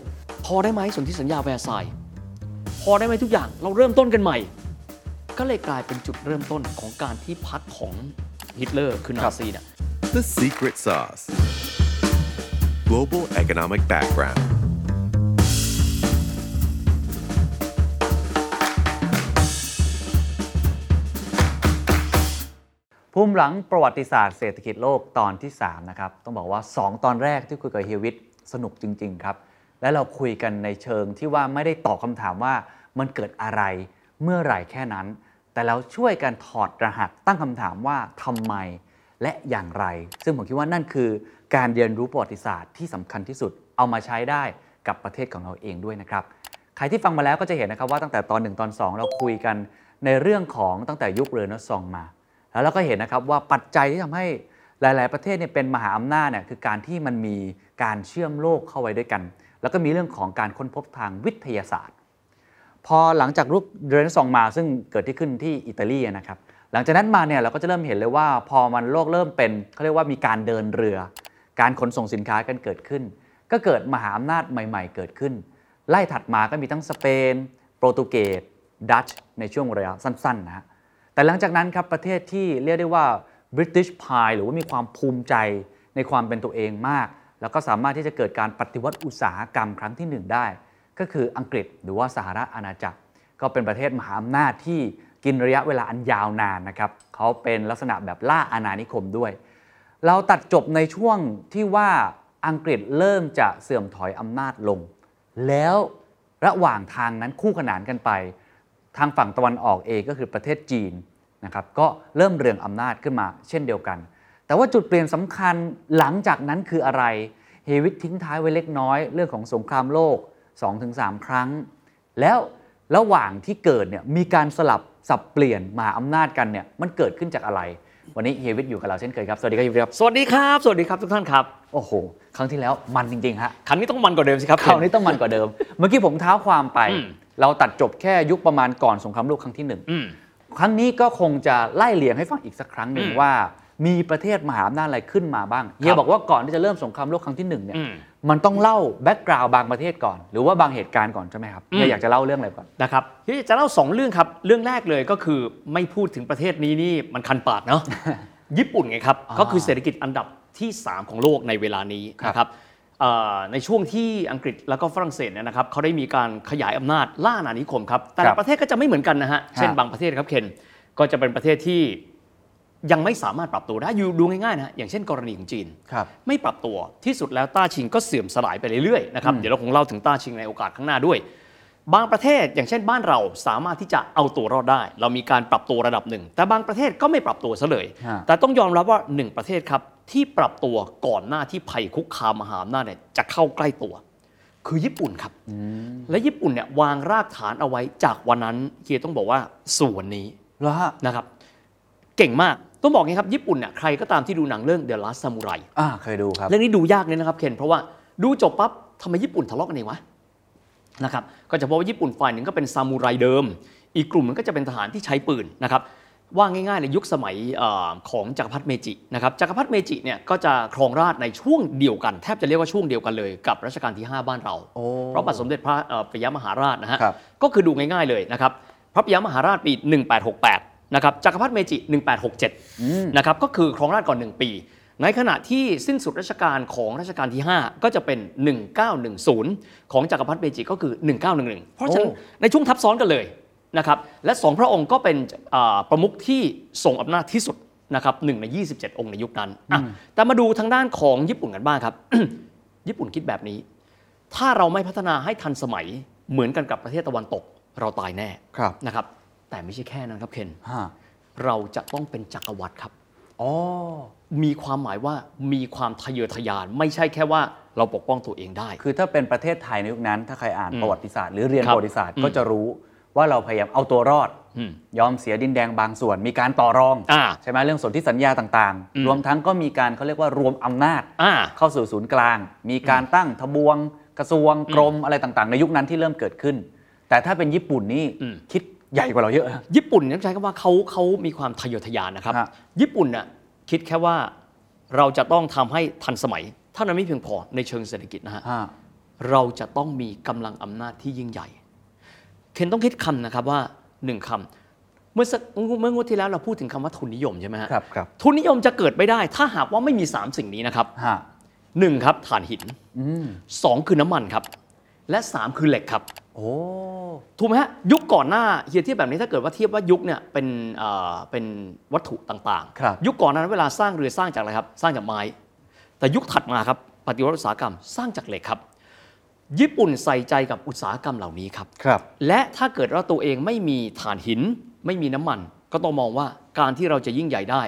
พอได้ไหมสนธิสัญญาแวร์ซายน์พอได้ไหมทุกอย่างเราเริ่มต้นกันใหม่ ก็เลยกลายเป็นจุดเริ่มต้นของการที่พักของฮิตเลอร์คือนาซีเนี่ย The secret sauce. Global economic background. ภูมิหลังประวัติศาสตร์เศรษฐกิจโลกตอนที่ 3 นะครับ ต้องบอกว่า 2 ตอนแรกที่คุยกับเฮียวิทสนุกจริง ๆ ครับ และเราคุยกันในเชิงที่ว่าไม่ได้ตอบคำถามว่ามันเกิดอะไรเมื่อไหร่แค่นั้น แต่เราช่วยกันถอดรหัสตั้งคำถามว่าทำไมและอย่างไร ซึ่งผมคิดว่านั่นคือการเรียนรู้ประวัติศาสตร์ที่สำคัญที่สุดเอามาใช้ได้กับประเทศของเราเองด้วยนะครับใครที่ฟังมาแล้วก็จะเห็นนะครับว่าตั้งแต่ตอน 1 ตอน 2 เราคุยกันในเรื่องของตั้งแต่ยุคเรเนซองส์มา แล้วเราก็เห็นนะครับว่าปัจจัยที่ทำให้หลาย ๆ ประเทศเนี่ยเป็นมหาอำนาจเนี่ยคือการที่มันมีการเชื่อมโลกเข้าไว้ด้วยกัน แล้วก็มีเรื่องของการค้นพบทางวิทยาศาสตร์ พอหลังจากรุกเรนซองมาซึ่งเกิดที่ขึ้นที่อิตาลีนะครับหลังจากนั้นมาเนี่ยเราก็จะเริ่มเห็นเลยว่า พอมันโลกเริ่มเป็นเขาเรียกว่ามีการเดินเรือ การขนส่งสินค้ากันเกิดขึ้น ก็เกิดมหาอำนาจใหม่ ๆ เกิดขึ้น ไล่ถัดมาก็มีทั้งสเปน โปรตุเกสดัตช์ในช่วงระยะสั้น ๆ นะฮะ แต่หลังจากนั้นครับประเทศที่เรียกได้ว่า British Pie หรือว่ามีความภูมิใจในความเป็นตัวเองมาก แล้วก็สามารถที่จะเกิดการปฏิวัติอุตสาหกรรมครั้งที่หนึ่งได้ ก็คืออังกฤษหรือว่าสหรัฐอาณาจักร ก็เป็นประเทศมหาอำนาจที่กินระยะเวลาอันยาวนานนะครับเขาเป็นลักษณะแบบล่าอาณานิคมด้วย เราตัดจบในช่วงที่ว่าอังกฤษเริ่มจะเสื่อมถอยอำนาจลง แล้วระหว่างทางนั้นคู่ขนานกันไป ทางฝั่งตะวันออกเองก็คือประเทศจีนนะครับก็เริ่มเรืองอำนาจขึ้นมาเช่นเดียวกัน แต่ว่าจุดเปลี่ยนสำคัญหลังจากนั้นคืออะไร เฮวิตทิ้งท้ายไว้เล็กน้อย เรื่องของสงครามโลก 2-3 ครั้ง แล้วระหว่างที่เกิดเนี่ยมีการสลับสับเปลี่ยนมหาอำนาจกันเนี่ยมันเกิดขึ้นจากอะไร วันนี้เฮวิตอยู่กับเราเช่นเคยครับ สวัสดีครับเฮวิตครับ สวัสดีครับ สวัสดีครับทุกท่านครับ โอ้โห ครั้งที่แล้วมันจริงๆฮะ ครั้งนี้ต้องมันกว่าเดิมสิครับ คราวนี้ต้องมันกว่าเดิม เมื่อกี้ผมเท้าความไปอืม เราตัดจบแค่ยุคประมาณก่อนสงครามโลกครั้งที่หนึ่งอืมครั้งนี้ก็คงจะไล่เลียงให้ฟังอีกสักครั้งหนึ่งอืมว่า มีประเทศมหาอำนาจอะไรขึ้นมาบ้างเฮียบอกว่าก่อนที่จะเริ่มสงครามโลกครั้งที่หนึ่งเนี่ยอืมมันต้องเล่าแบ็กกราวด์บางประเทศก่อน หรือว่าบางเหตุการณ์ก่อนใช่ไหมครับอืมเฮียอยากจะเล่าเรื่องอะไรก่อนนะครับที่จะเล่าสองเรื่องครับ เรื่องแรกเลยก็คือไม่พูดถึงประเทศนี้นี่มันคันปากเนาะญี่ปุ่นไงครับอ่าก็คือเศรษฐกิจอันดับที่ 3 ของโลกในเวลานี้ครับนะครับเอ่อ ในช่วงที่อังกฤษแล้วก็ฝรั่งเศสเนี่ยนะครับเขาได้มีการขยายอำนาจล่าอาณานิคมครับแต่ครัละบประเทศก็จะไม่เหมือนกันนะฮะเช่นฮะบางประเทศครับเคนก็จะเป็นประเทศที่ยังไม่สามารถปรับตัวได้อยู่ดูง่ายๆนะฮะอย่างเช่นกรณีของจีนครับไม่ปรับตัวที่สุดแล้วต้าชิงก็เสื่อมสลายไปเรื่อยๆนะครับเดี๋ยวเราคงเล่าถึงต้าชิงในโอกาสข้างหน้าด้วย บางประเทศอย่างเช่นบ้านเราสามารถที่จะเอาตัวรอดได้ เรามีการปรับตัวระดับหนึ่ง แต่บางประเทศก็ไม่ปรับตัวซะเลยฮะแต่ต้องยอมรับว่าหนึ่งประเทศครับ ที่ปรับตัวก่อนหน้าที่ภัยคุกคามมหาอำนาจเนี่ยจะเข้าใกล้ตัว คือญี่ปุ่นครับ และญี่ปุ่นเนี่ยวางรากฐานเอาไว้จากวันนั้นเฮียต้องบอกว่าส่วนนี้แล้วฮะนะครับ เก่งมากต้องบอกไงครับญี่ปุ่นเนี่ยใครก็ตามที่ดูหนังเรื่อง The Last Samurai อ่าเคยดูครับ เรื่องนี้ดูยากเลยนะครับเคนเพราะว่าดูจบปั๊บทำไมญี่ปุ่นทะเลาะกันเองวะนะครับก็จะพบว่าญี่ปุ่นฝ่ายหนึ่งก็เป็นซามูไรเดิม อีกกลุ่มหนึงก็จะเป็นทหารที่ใช้ปืนนะครับ ว่าง่ายๆในยุคสมัยเออของจักรพรรดิเมจินะครับจักรพรรดิเมจิเนี่ยก็จะครองราชย์ในช่วงเดียวกัน แทบจะเรียกว่าช่วงเดียวกันเลยกับรัชกาลที่ 5 บ้านเราโอ้เพราะบาทสมเด็จพระเอ่อปิยมหาราชนะฮะครับก็คือดูง่ายๆเลยนะครับพระปิยมหาราชปี 1868นะครับจักรพรรดิเมจิ 1867นะครับก็คือครองราชย์ก่อน 1 ปี ในขณะที่สิ้นสุดรัชกาลของรัชกาลที่ 5 ก็จะเป็น 1910 ของจักรพรรดิเมจิก็คือ 1911 เพราะฉะนั้นโอ้ในช่วงทับซ้อนกันเลย นะครับและสองพระองค์ก็เป็นอ่าประมุขที่ทรงอำนาจที่สุดนะครับหนึ่งใน 27 องค์ในยุคนั้นอะแต่มาดูทางด้านของญี่ปุ่นกันบ้างครับ ญี่ปุ่นคิดแบบนี้ ถ้าเราไม่พัฒนาให้ทันสมัยเหมือนกันกับประเทศตะวันตก เราตายแน่ครับนะครับ แต่ไม่ใช่แค่นั้นครับเคนฮะเราจะต้องเป็นจักรวรรดิครับอ๋อมีความหมายว่ามีความทะเยอทะยาน ไม่ใช่แค่ว่าเราปกป้องตัวเองได้ คือถ้าเป็นประเทศไทยในยุคนั้น ถ้าใครอ่านอืมประวัติศาสตร์หรือเรียนครับประวัติศาสตร์อืมก็จะรู้ ว่าเราพยายามเอาตัวรอดอืมยอมเสียดินแดงบางส่วน มีการต่อรองอ่าใช่ไหมเรื่องสนธิสัญญาต่างอืมๆรวมทั้งก็มีการเขาเรียกว่ารวมอำนาจอ่าเข้าสู่ศูนย์กลาง มีการตั้งทบวง กระทรวงกรมอะไรต่างๆ ในยุคนั้นที่เริ่มเกิดขึ้น แต่ถ้าเป็นญี่ปุ่นนี่อืมคิดใหญ่กว่าเราเยอะ ญี่ปุ่นเนี่ยต้องใช้คำว่าเขาเขามีความทะเยอทะยานนะครับฮะญี่ปุ่นน่ะคิดแค่ว่าเราจะต้องทำให้ทันสมัยเท่านั้นไม่เพียงพอในเชิงเศรษฐกิจนะฮะฮะเราจะต้องมีกำลังอำนาจที่ยิ่งใหญ่ เคนต้องคิดคำนะครับว่าหนึ่งคำเมื่อสักเมื่องวดที่แล้วเราพูดถึงคำว่าทุนนิยมใช่ไหมฮะครับครับทุนนิยมจะเกิดไม่ได้ ถ้าหากว่าไม่มี 3 สิ่งนี้นะครับฮะหนึ่งครับถ่านหินอืมสองคือน้ำมันครับ และ 3 คือเหล็กครับ โอ้ ถูกไหมฮะยุคก่อนหน้าเฮียเทียบแบบนี้ถ้าเกิดว่าเทียบว่ายุคเนี่ยเป็นเอ่อเป็นวัตถุต่างครับ ยุคก่อนนั้นเวลาสร้างเรือสร้างจากอะไรครับ สร้างจากไม้ แต่ยุคถัดมาครับปฏิวัติอุตสาหกรรมสร้างจากเหล็กครับ ญี่ปุ่นใส่ใจกับอุตสาหกรรมเหล่านี้ครับ ครับ และถ้าเกิดว่าตัวเองไม่มีถ่านหิน ไม่มีน้ำมัน ก็ต้องมองว่าการที่เราจะยิ่งใหญ่ได้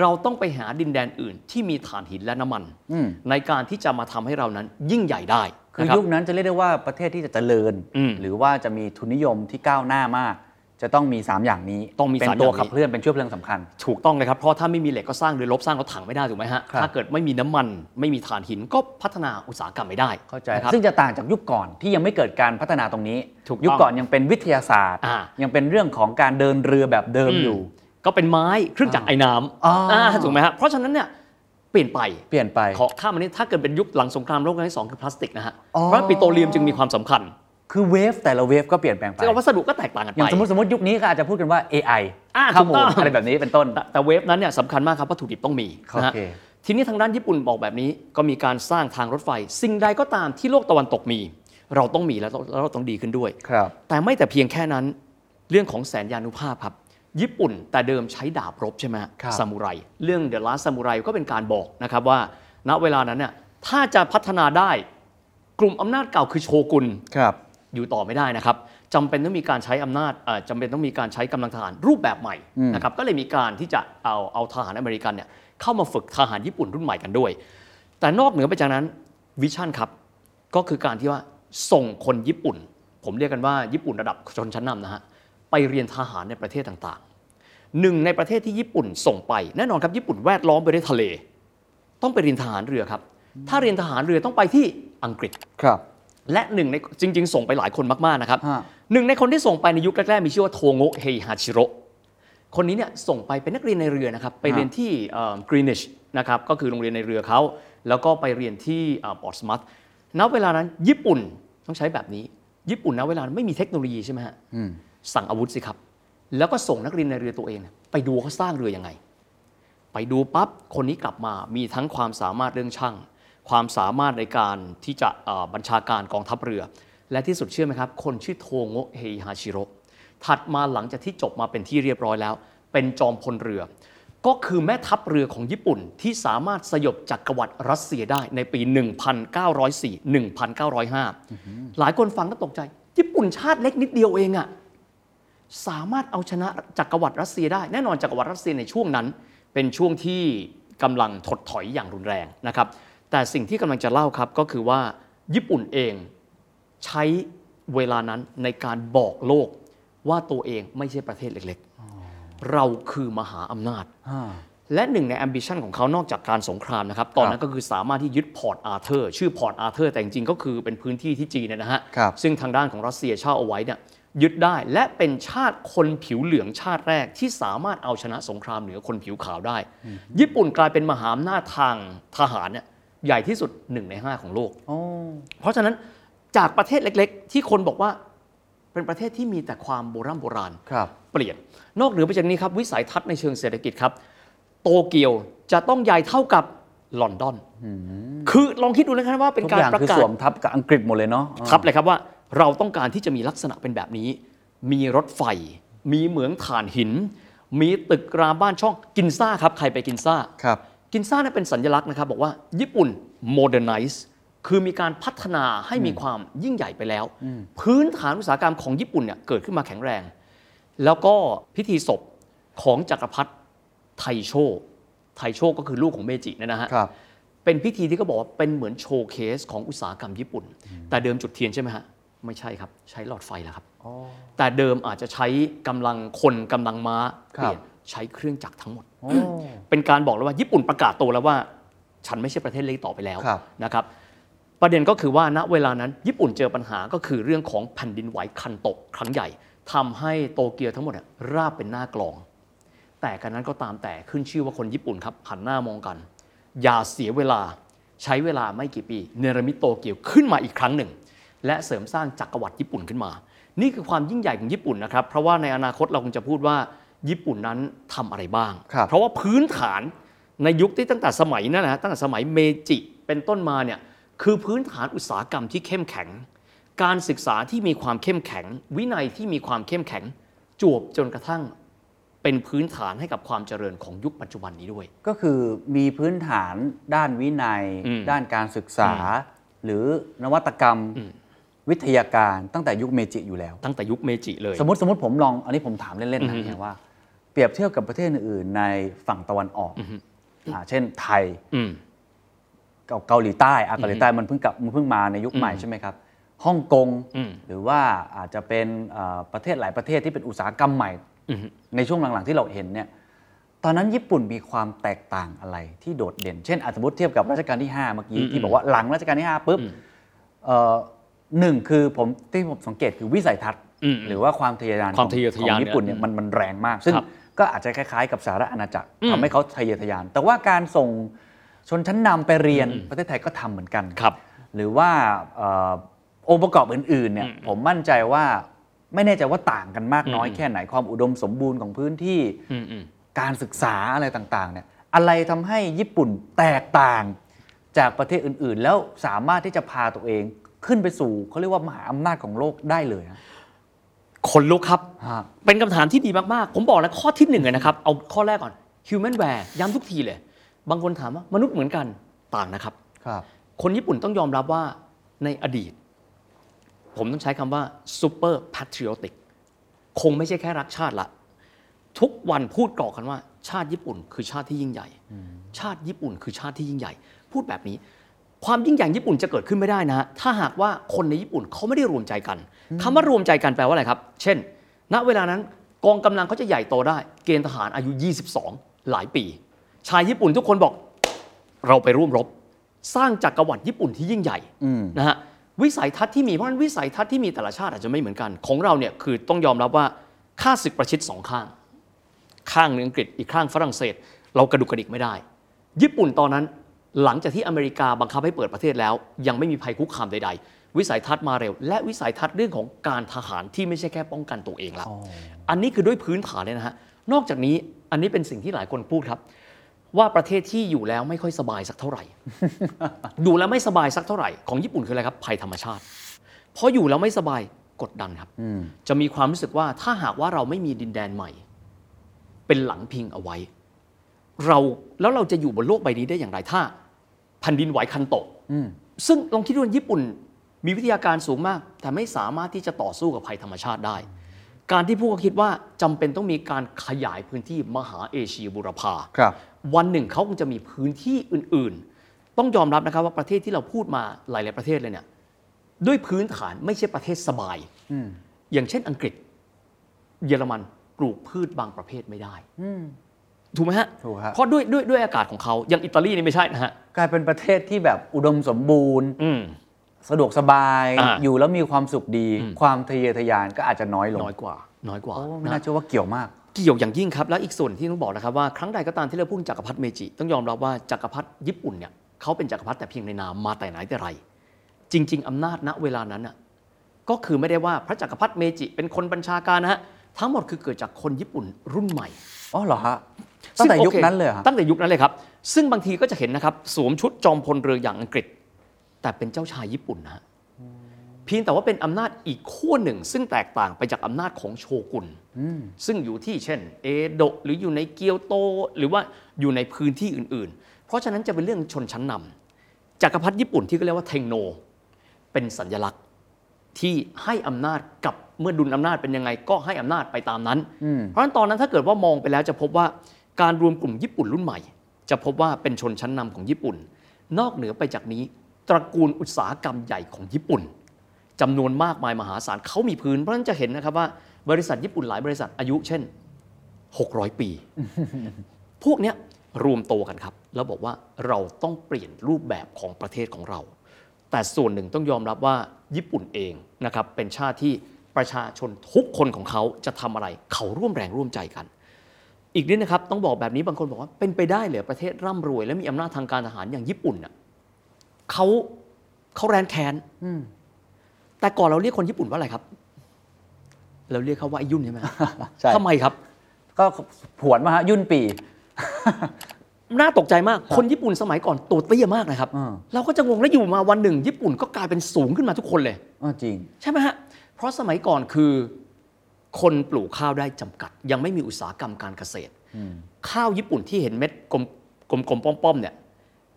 เราต้องไปหาดินแดนอื่นที่มีถ่านหินและน้ำมัน อืม ในการที่จะมาทำให้เรานั้นยิ่งใหญ่ได้คือนะรับ ยุคนั้นจะเรียกได้ว่าประเทศที่จะเจริญ อืมหรือว่าจะมีทุนนิยมที่ก้าวหน้ามาก จะต้องมี 3 อย่างนี้ต้องมีเป็นสามตัวอย่างนี้ขับเคลื่อนเป็นเชื้อเพลิงสำคัญ ถูกต้องเลยครับ เพราะถ้าไม่มีเหล็กก็สร้างเรือรบสร้างรถถังไม่ได้ถูกไหมฮะครับถ้าเกิดไม่มีน้ำมันไม่มีถ่านหินก็พัฒนาอุตสาหกรรมไม่ได้เข้าใจนะครับซึ่งจะต่างจากยุคก่อนที่ยังไม่เกิดการพัฒนาตรงนี้ถูกต้องยุคก่อนยังเป็นวิทยาศาสตร์อ่ายังเป็นเรื่องของการเดินเรือแบบเดิมอยู่ ก็เป็นไม้เครื่องจักรไอ้น้อ๋อำอ่อ่าถูกไหมฮะเพราะฉะนั้นเนี่ยเปลี่ยนไปเปลี่ยนไปขอข้ามอันนี้ถ้าเกิดเป็นยุคหลังสงครามโลกครั้งที่สองคือพลาสติกนะฮะอ๋อเพราะปิโตรเลียมจึงมีความสำคัญ คือเวฟแต่ละเวฟก็เปลี่ยนแปลงไปซึ่งวัสดุก็แตกต่างกันอไปย่างสมมติสมมติยุคนี้ก็อาจจะพูดกันว่า AI อ่าข้อมูถูกลต้องอะไรแบบนี้เป็นต้นแต่แต่เวฟนั้นเนี่ยสำคัญมากครับวัตถุดิบต้องมีนะฮะโอเคทีนี้ทางด้านญี่ปุ่นบอกแบบนี้ก็มีการสร้างทางรถไฟ สิ่งใดก็ตามที่โลกตะวันตกมี เราต้องมีแล้วแล้วเราต้องดีขึ้นด้วยครับแต่ไม่แต่เพียงแค่นั้นเรื่องของแสนยานุภาพครับญี่ปุ่นแต่เดิมใช้ดาบรบใช่ไหมฮะครับซามูไรเรื่องเด e l ล s ซามูไรก็เป็นการบอกนะครับว่า ณเวลานั้นเนี่ยถ้าจะพัฒนาได้กลุ่มอำนาจเก่าคือโชกุนครับ อยู่ต่อไม่ได้นะครับจำเป็นต้องมีการใช้อำนาจเอ่อจำเป็นต้องมีการใช้กำลังทหารรูปแบบใหม่นะครับก็เลยมีการที่จะเอาเอาทหารอเมริกันเนี่ยเข้ามาฝึกทหารญี่ปุ่นรุ่นใหม่กันด้วย แต่นอกเหนือไปจากนั้นวิชั่นครับก็คือการที่ว่าส่งคนญี่ปุ่น ผมเรียกกันว่าญี่ปุ่นระดับชนชั้นนำนะฮะไปเรียนทหารในประเทศต่างๆหนึ่งในประเทศที่ญี่ปุ่นส่งไปแน่นอนครับญี่ปุ่นแวดล้อมไปด้วยทะเล ต้องไปเรียนทหารเรือครับ ถ้าเรียนทหารเรือต้องไปที่อังกฤษครับ และหนึ่งในจริง ๆ ส่งไปหลายคนมากๆนะครับฮะ หนึ่งในคนที่ส่งไปในยุคแรกๆมีชื่อว่าโทโงะเฮฮาชิโร่คนนี้เนี่ยส่งไปเป็นนักเรียนในเรือนะครับไปเรียนที่กรีนิชนะครับก็คือโรงเรียนในเรือเขาแล้วก็ไปเรียนที่บอร์สมัตณเวลานั้นญี่ปุ่นต้องใช้แบบนี้ ญี่ปุ่นณเวลานั้นไม่มีเทคโนโลยีใช่ไหมฮะสั่งอาวุธสิครับ แล้วก็ส่งนักเรียนในเรือตัวเองเนี่ยไปดูเขาสร้างเรือยังไง ไปดูปั๊บคนนี้กลับมามีทั้งความสามารถเรื่องช่าง ความสามารถในการที่จะบัญชาการกองทัพเรือ และที่สุดเชื่อไหมครับ คนชื่อโทโงะเฮฮาชิโร่ถัดมาหลังจากที่จบมาเป็นที่เรียบร้อยแล้ว เป็นจอมพลเรือ ก็คือแม่ทัพเรือของญี่ปุ่นที่สามารถสยบจักรวรรดิรัสเซียได้ในปี 1904 1905 หลายคนฟังก็ตกใจ ญี่ปุ่นชาติเล็กนิดเดียวเองอะสามารถเอาชนะจักรวรรดิรัสเซียได้แน่นอนจักรวรรดิรัสเซียในช่วงนั้น เป็นช่วงที่กำลังถดถอยอย่างรุนแรงนะครับ แต่สิ่งที่กำลังจะเล่าครับก็คือว่าญี่ปุ่นเองใช้เวลานั้นในการบอกโลกว่าตัวเองไม่ใช่ประเทศเล็กๆ เราคือมหาอำนาจ และหนึ่งใน ambition ของเขานอกจากการสงครามนะครับ ตอนนั้นก็คือสามารถที่ยึดพอร์ตอาร์เธอร์ ชื่อพอร์ตอาร์เธอร์แต่จริงๆ ก็คือเป็นพื้นที่ที่จีนเนี่ยนะฮะครับซึ่งทางด้านของรัสเซียเช่าเอาไว้เนี่ยยึดได้และเป็นชาติคนผิวเหลืองชาติแรกที่สามารถเอาชนะสงครามเหนือคนผิวขาวได้ ญี่ปุ่นกลายเป็นมหาอำนาจทางทหารเนี่ย ใหญ่ที่สุดหนึ่งในห้าของโลก เพราะฉะนั้นจากประเทศเล็ก ๆ ที่คนบอกว่าเป็นประเทศที่มีแต่ความโบราณโบราณครับเปลี่ยน นอกเหนือไปจากนี้ครับวิสัยทัศน์ในเชิงเศรษฐกิจครับ โตเกียวจะต้องใหญ่เท่ากับลอนดอน คือลองคิดดูนะครับว่าเป็นทุกกาอรย่างประคือกาสศวมทับกับอังกฤษหมดเลยเนาะทับเลยครับว่าเราต้องการที่จะมีลักษณะเป็นแบบนี้ มีรถไฟ มีเหมืองถ่านหิน มีตึกรามบ้านช่องกินซ่าครับ ใครไปกินซ่าครับ กินซ่าเนี่ยเป็นสัญลักษณ์นะครับ บอกว่าญี่ปุ่น modernize คือมีการพัฒนาให้มีความยิ่งใหญ่ไปแล้ว พื้นฐานอุตสาหกรรมของญี่ปุ่นเนี่ยเกิดขึ้นมาแข็งแรง แล้วก็พิธีศพของจักรพรรดิไทโชไทโชก็คือลูกของเมจิเนี่ยนะฮะครับเป็นพิธีที่เขาบอกว่าเป็นเหมือน showcase ของอุตสาหกรรมญี่ปุ่น แต่เดิมจุดเทียนใช่ไหมฮะไม่ใช่ครับ ใช้หลอดไฟแล้วครับแต่เดิมอาจจะใช้กำลังคนกำลังม้าครับเปลี่ยน ใช้เครื่องจักรทั้งหมด เป็นการบอกแล้วว่าญี่ปุ่นประกาศตัวแล้วว่า ฉันไม่ใช่ประเทศเล็กต่อไปแล้วครับนะครับ ประเด็นก็คือว่าณเวลานั้น ญี่ปุ่นเจอปัญหาก็คือเรื่องของแผ่นดินไหวคันโตะครั้งใหญ่ทำให้โตเกียวทั้งหมดอะราบเป็นหน้ากลอง แต่กันนั้นก็ตามแต่ขึ้นชื่อว่าคนญี่ปุ่นครับหันหน้ามองกัน อย่าเสียเวลาใช้เวลาไม่กี่ปี เนรมิตโตเกียวขึ้นมาอีกครั้งหนึ่ง และเสริมสร้างจักรวรรดิญี่ปุ่นขึ้นมา นี่คือความยิ่งใหญ่ของญี่ปุ่นนะครับ เพราะว่าในอนาคตเราคงจะพูดว่า ญี่ปุ่นนั้นทำอะไรบ้างครับเพราะว่าพื้นฐานในยุคที่ตั้งแต่สมัยนั้นนะตั้งแต่สมัยเมจิเป็นต้นมาเนี่ยคือพื้นฐานอุตสาหกรรมที่เข้มแข็ง การศึกษาที่มีความเข้มแข็ง วินัยที่มีความเข้มแข็งจวบจนกระทั่งเป็นพื้นฐานให้กับความเจริญของยุคปัจจุบันนี้ด้วย ก็คือมีพื้นฐานด้านวินัยอืมด้านการศึกษา หรือนวัตกรรมวิทยาการตั้งแต่ยุคเมจิอยู่แล้ว ตั้งแต่ยุคเมจิเลย สมมติสมมติผมลองอันนี้ผมถามเล่นๆนะอือฮึอย่างว่า เปรียบเทียบกับประเทศอื่นๆในฝั่งตะวันออกอ่าเช่นไทยอืมกับเกาหลีใต้อะเกาหลีใต้มันเพิ่งกลับมันเพิ่งมาในยุคใหม่ใช่ไหมครับฮ่องกงอืมหรือว่าอาจจะเป็นเอ่อประเทศหลายประเทศที่เป็นอุตสาหกรรมใหม่อืมในช่วงหลังๆที่เราเห็นเนี่ยตอนนั้นญี่ปุ่นมีความแตกต่างอะไรที่โดดเด่น เช่นอาจสมมติเทียบกับรัชกาลที่ 5 เมื่อกี้อืมที่บอกว่าหลังรัชกาลที่ 5 ปุ๊บอืมเอ่อหนึ่งคือผมที่ผมสังเกตคือวิสัยทัศน์อืม หรือว่าความทะเยอทะยานความทะเยอทะยานของญี่ปุ่นเนี่ยมันมันแรงมาก ซึ่งครับก็อาจจะคล้ายๆ กับสหรัฐอาณาจักรอืมทำให้เขาทะเยอทะยาน แต่ว่าการส่งชนชั้นนำไปเรียนอืมประเทศไทยก็ทำเหมือนกันครับ หรือว่าเอ่อองค์ประกอบอื่นๆเนี่ยอืมผมมั่นใจว่าไม่แน่ใจว่าต่างกันมากน้อยอืมแค่ไหนความอุดมสมบูรณ์ของพื้นที่อืมอืมการศึกษาอะไรต่างๆเนี่ยอะไรทำให้ญี่ปุ่นแตกต่างจากประเทศอื่นๆ แล้วสามารถที่จะพาตัวเองขึ้นไปสู่เขาเรียกว่ามหาอำนาจของโลกได้เลยฮะ คนลุกครับฮะเป็นคำถามที่ดีมาก ๆ ผมบอกแล้วข้อที่หนึ่งเลยนะครับ เอาข้อแรกก่อน humanware ย้ำทุกทีเลย บางคนถามว่ามนุษย์เหมือนกันต่างนะครับ ครับ คนญี่ปุ่นต้องยอมรับว่าในอดีต ผมต้องใช้คำว่า super patriotic คงไม่ใช่แค่รักชาติละ ทุกวันพูดกรอกกันว่า ชาติญี่ปุ่นคือชาติที่ยิ่งใหญ่ ชาติญี่ปุ่นคือชาติที่ยิ่งใหญ่ พูดแบบนี้ ความยิ่งใหญ่ญี่ปุ่นจะเกิดขึ้นไม่ได้นะฮะถ้าหากว่าคนในญี่ปุ่นเขาไม่ได้รวมใจกัน คำว่ารวมใจกันแปลว่าอะไรครับ เช่น ณเวลานั้นกองกำลังเขาจะใหญ่โตได้ เกณฑ์ทหารอายุ 22 หลายปี ชายญี่ปุ่นทุกคนบอกเราไปร่วมรบ สร้างจักรวรรดิญี่ปุ่นที่ยิ่งใหญ่อืมนะฮะวิสัยทัศน์ที่มีเพราะฉะนั้นวิสัยทัศน์ที่มีแต่ละชาติอาจจะไม่เหมือนกัน ของเราเนี่ยคือต้องยอมรับว่าค่าศึกประชิดสองข้าง ข้างหนึ่งอังกฤษอีกข้างฝรั่งเศส เรากระดุกกระดิกไม่ได้ ญี่ปุ่นตอนนั้นหลังจากที่อเมริกาบังคับให้เปิดประเทศแล้ว ยังไม่มีภัยคุกคามใด ๆ วิสัยทัศน์มาเร็ว และวิสัยทัศน์เรื่องของการทหารที่ไม่ใช่แค่ป้องกันตัวเองแล้วอันนี้คือด้วยพื้นฐานเลยนะฮะนอกจากนี้อันนี้เป็นสิ่งที่หลายคนพูดครับ ว่าประเทศที่อยู่แล้วไม่ค่อยสบายสักเท่าไหร่อยู่แล้วไม่สบายสักเท่าไหร่ของญี่ปุ่นคืออะไรครับภัยธรรมชาติเพราะอยู่แล้วไม่สบายกดดันครับอืมจะมีความรู้สึกว่าถ้าหากว่าเราไม่มีดินแดนใหม่ เป็นหลังพิงเอาไว้ เราแล้วเราจะอยู่บนโลกใบนี้ได้อย่างไรถ้าแผ่นดินไหวคันโตะอืมซึ่งลองคิดดูว่าญี่ปุ่น มีวิทยาการสูงมาก แต่ไม่สามารถที่จะต่อสู้กับภัยธรรมชาติได้ การที่พวกเขาคิดว่าจำเป็นต้องมีการขยายพื้นที่มหาเอเชียบุรพาครับวันหนึ่งเขาคงจะมีพื้นที่อื่น ๆ ต้องยอมรับนะครับว่าประเทศที่เราพูดมาหลาย ๆ ประเทศเลยเนี่ยด้วยพื้นฐานไม่ใช่ประเทศสบายอืมอย่างเช่นอังกฤษ เยอรมันปลูกพืชบางประเภทไม่ได้อืมถูกไหมฮะถูกครับเพราะด้วยด้วยด้วยอากาศของเขาอย่างอิตาลีนี่ไม่ใช่นะฮะกลายเป็นประเทศที่แบบอุดมสมบูรณ์อืม สะดวกสบายอ่าอยู่แล้วมีความสุขดี อืม ความทะเยอทะยานก็อาจจะน้อยลงน้อยกว่า น้อยกว่าโอ้ไม่นะน่าเชื่อว่าเกี่ยวมาก เกี่ยวอย่างยิ่งครับ แล้วอีกส่วนที่ต้องบอกนะครับว่าครั้งใดก็ตามที่เราพูดถึงจักรพรรดิเมจิ ต้องยอมรับว่าจักรพรรดิญี่ปุ่นเนี่ยเขาเป็นจักรพรรดิแต่เพียงในนามมาแต่ไหนแต่ไร จริง ๆอำนาจณเวลานั้นน่ะก็คือไม่ได้ว่าพระจักรพรรดิเมจิ เป็นคนบัญชาการนะฮะทั้งหมดคือเกิดจากคนญี่ปุ่นรุ่นใหม่ อ๋อเหรอฮะ ตั้งแต่ซึ่ยุคโอนั้นเลยเหรอฮะ ตั้งแต่ยุคนั้นเลยครับ ซึ่งบางทีก็จะเห็นนะครับสวมชุดจอมพลเรืออย่างอังกฤษ แต่เป็นเจ้าชายญี่ปุ่นนะฮะเพียงแต่ว่าเป็นอำนาจอีกขั้วหนึ่ง ซึ่งแตกต่างไปจากอำนาจของโชกุนซึ่งอยู่ที่เช่น เอโดะหรืออยู่ในเกียวโต หรือว่าอยู่ในพื้นที่อื่น ๆ เพราะฉะนั้นจะเป็นเรื่องชนชั้นนำจักรพรรดิญี่ปุ่นที่ก็เรียกว่าเทงโน เป็นสัญลักษณ์ที่ให้อำนาจกับเมื่อดุลอำนาจเป็นยังไงก็ให้อำนาจไปตามนั้น เพราะฉะนั้นตอนนั้นถ้าเกิดว่ามองไปแล้วจะพบว่าการรวมกลุ่มญี่ปุ่นรุ่นใหม่ จะพบว่าเป็นชนชั้นนำของญี่ปุ่น นอกเหนือไปจากนี้ ตระกูลอุตสาหกรรมใหญ่ของญี่ปุ่นจำนวนมากมายมหาศาลเขามีพื้นเพราะฉะนั้นจะเห็นนะครับว่าบริษัทญี่ปุ่นหลายบริษัทอายุเช่น 600 ปี พวกเนี้ยรวมตัวกันครับ แล้วบอกว่าเราต้องเปลี่ยนรูปแบบของประเทศของเรา แต่ส่วนหนึ่งต้องยอมรับว่าญี่ปุ่นเองนะครับเป็นชาติที่ประชาชนทุกคนของเขาจะทำอะไร เขาร่วมแรงร่วมใจกัน อีกนิดนะครับต้องบอกแบบนี้บางคนบอกว่าเป็นไปได้เหรอประเทศร่ำรวย และมีอำนาจทางการทหารอย่างญี่ปุ่นน่ะ เขาเขาแรนแคนแต่ก่อนเราเรียกคนญี่ปุ่นว่าอะไรครับ เราเรียกเขาว่าไอ้ยุ่นใช่ไหมใช่ทำไมครับ ก็ผวนมาฮะยุ่นปี น่าตกใจมาก คนญี่ปุ่นสมัยก่อนตัวเตี้ยมากนะครับอืมเราก็จะงงแล้วอยู่มาวันหนึ่ง ญี่ปุ่นก็กลายเป็นสูงขึ้นมาทุกคนเลยอ๋อจริง ใช่ไหมฮะ เพราะสมัยก่อนคือคนปลูกข้าวได้จำกัด ยังไม่มีอุตสาหกรรมการเกษตร ข้าวญี่ปุ่นที่เห็นเม็ดกลมกลมกลมป้อมๆเนี่ย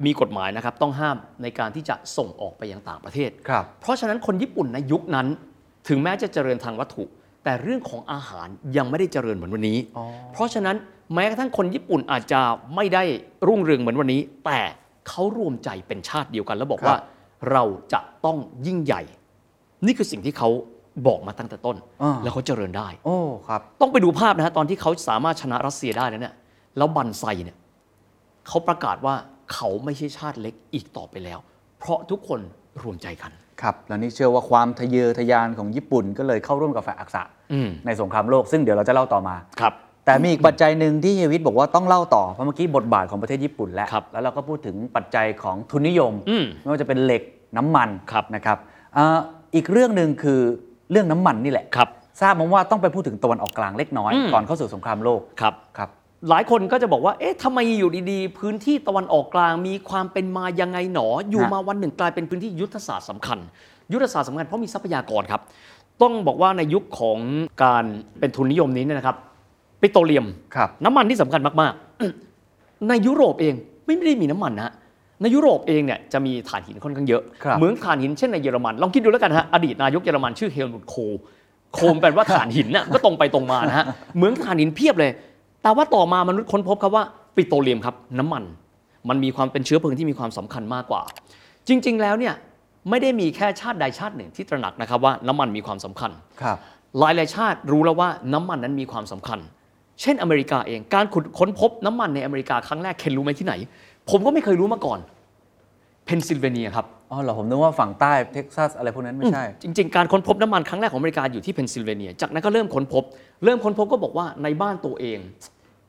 มีกฎหมายนะครับต้องห้ามในการที่จะส่งออกไปยังต่างประเทศ ครับ เพราะฉะนั้นคนญี่ปุ่นในยุคนั้น ถึงแม้จะเจริญทางวัตถุ แต่เรื่องของอาหารยังไม่ได้เจริญเหมือนวันนี้ อ๋อ เพราะฉะนั้นแม้กระทั่งคนญี่ปุ่นอาจจะไม่ได้รุ่งเรืองเหมือนวันนี้ แต่เขารวมใจเป็นชาติเดียวกัน แล้วบอกว่าเราจะต้องยิ่งใหญ่ นี่คือสิ่งที่เขาบอกมาตั้งแต่ต้น อ่า แล้วเขาเจริญได้ โอ้ ครับ ต้องไปดูภาพนะฮะตอนที่เขาสามารถชนะรัสเซียได้แล้วเนี่ยแล้วบันไซเนี่ยเขาประกาศว่า เขาไม่ใช่ชาติเล็กอีกต่อไปแล้ว เพราะทุกคนรวมใจกัน ครับแล้วนี่เชื่อว่าความทะเยอทะยานของญี่ปุ่นก็เลยเข้าร่วมกับฝ่ายอักษะอืม ในสงครามโลกซึ่งเดี๋ยวเราจะเล่าต่อมา ครับ แต่มีอีกปัจจัยหนึ่งที่เฮยวิทย์บอกว่าต้องเล่าต่อเพราะเมื่อกี้บทบาทของประเทศญี่ปุ่นแล้วครับแล้วเราก็พูดถึงปัจจัยของทุนนิยม อืมไม่ว่าจะเป็นเหล็กน้ำมันครับ นะครับอ่าอีกเรื่องหนึ่งคือเรื่องน้ำมันนี่แหละครับ ทราบมาว่าต้องไปพูดถึงตะวันออกกลางเล็กน้อย อืม ก่อนเข้าสู่สงครามโลกครับ ครับ หลายคนก็จะบอกว่า เอ๊ะทำไมอยู่ดีๆ พื้นที่ตะวันออกกลางมีความเป็นมายังไงหนอ อยู่ฮะมาวันหนึ่งกลายเป็นพื้นที่ยุทธศาสตร์สำคัญ ยุทธศาสตร์สำคัญเพราะมีทรัพยากรครับ ต้องบอกว่าในยุคของการเป็นทุนนิยมนี้เนี่ยนะครับ ปิโตรเลียม ครับ น้ำมันที่สำคัญมากๆ ในยุโรปเองไม่ได้มีน้ำมันนะฮะในยุโรปเองเนี่ยจะมีถ่านหินค่อนข้างเยอะ ครับเหมืองถ่านหินเช่นในเยอรมัน ลองคิดดูแล้วกันฮะ อดีตนายกเยอรมันชื่อเฮลมุตโคล โคลแปลว่าถ่านหินน่ะ ก็ตรงไปตรงมานะฮะ เหมืองถ่านหินเพียบเลย แต่ว่าต่อมามนุษย์ค้นพบครับว่าปิโตรเลียมครับน้ำมัน มันมีความเป็นเชื้อเพลิงที่มีความสำคัญมากกว่า จริง ๆ แล้วเนี่ยไม่ได้มีแค่ชาติใดชาติหนึ่งที่ตระหนักนะครับว่าน้ำมันมีความสำคัญครับหลายหลายๆชาติรู้แล้วว่าน้ำมันนั้นมีความสำคัญ เช่นอเมริกาเองการขุดค้นพบน้ำมันในอเมริกาครั้งแรกเคนรู้ไหมที่ไหน ผมก็ไม่เคยรู้มาก่อนเพนซิลเวเนียครับอ๋อเหรอผมนึกว่าฝั่งใต้เท็กซัสอะไรพวกนั้นไม่ใช่ จริง ๆ การค้นพบน้ำมันครั้งแรกของอเมริกาอยู่ที่เพนซิลเวเนีย จากนั้นก็เริ่มค้นพบ เริ่มค้นพบก็บอกว่าในบ้านตัวเอง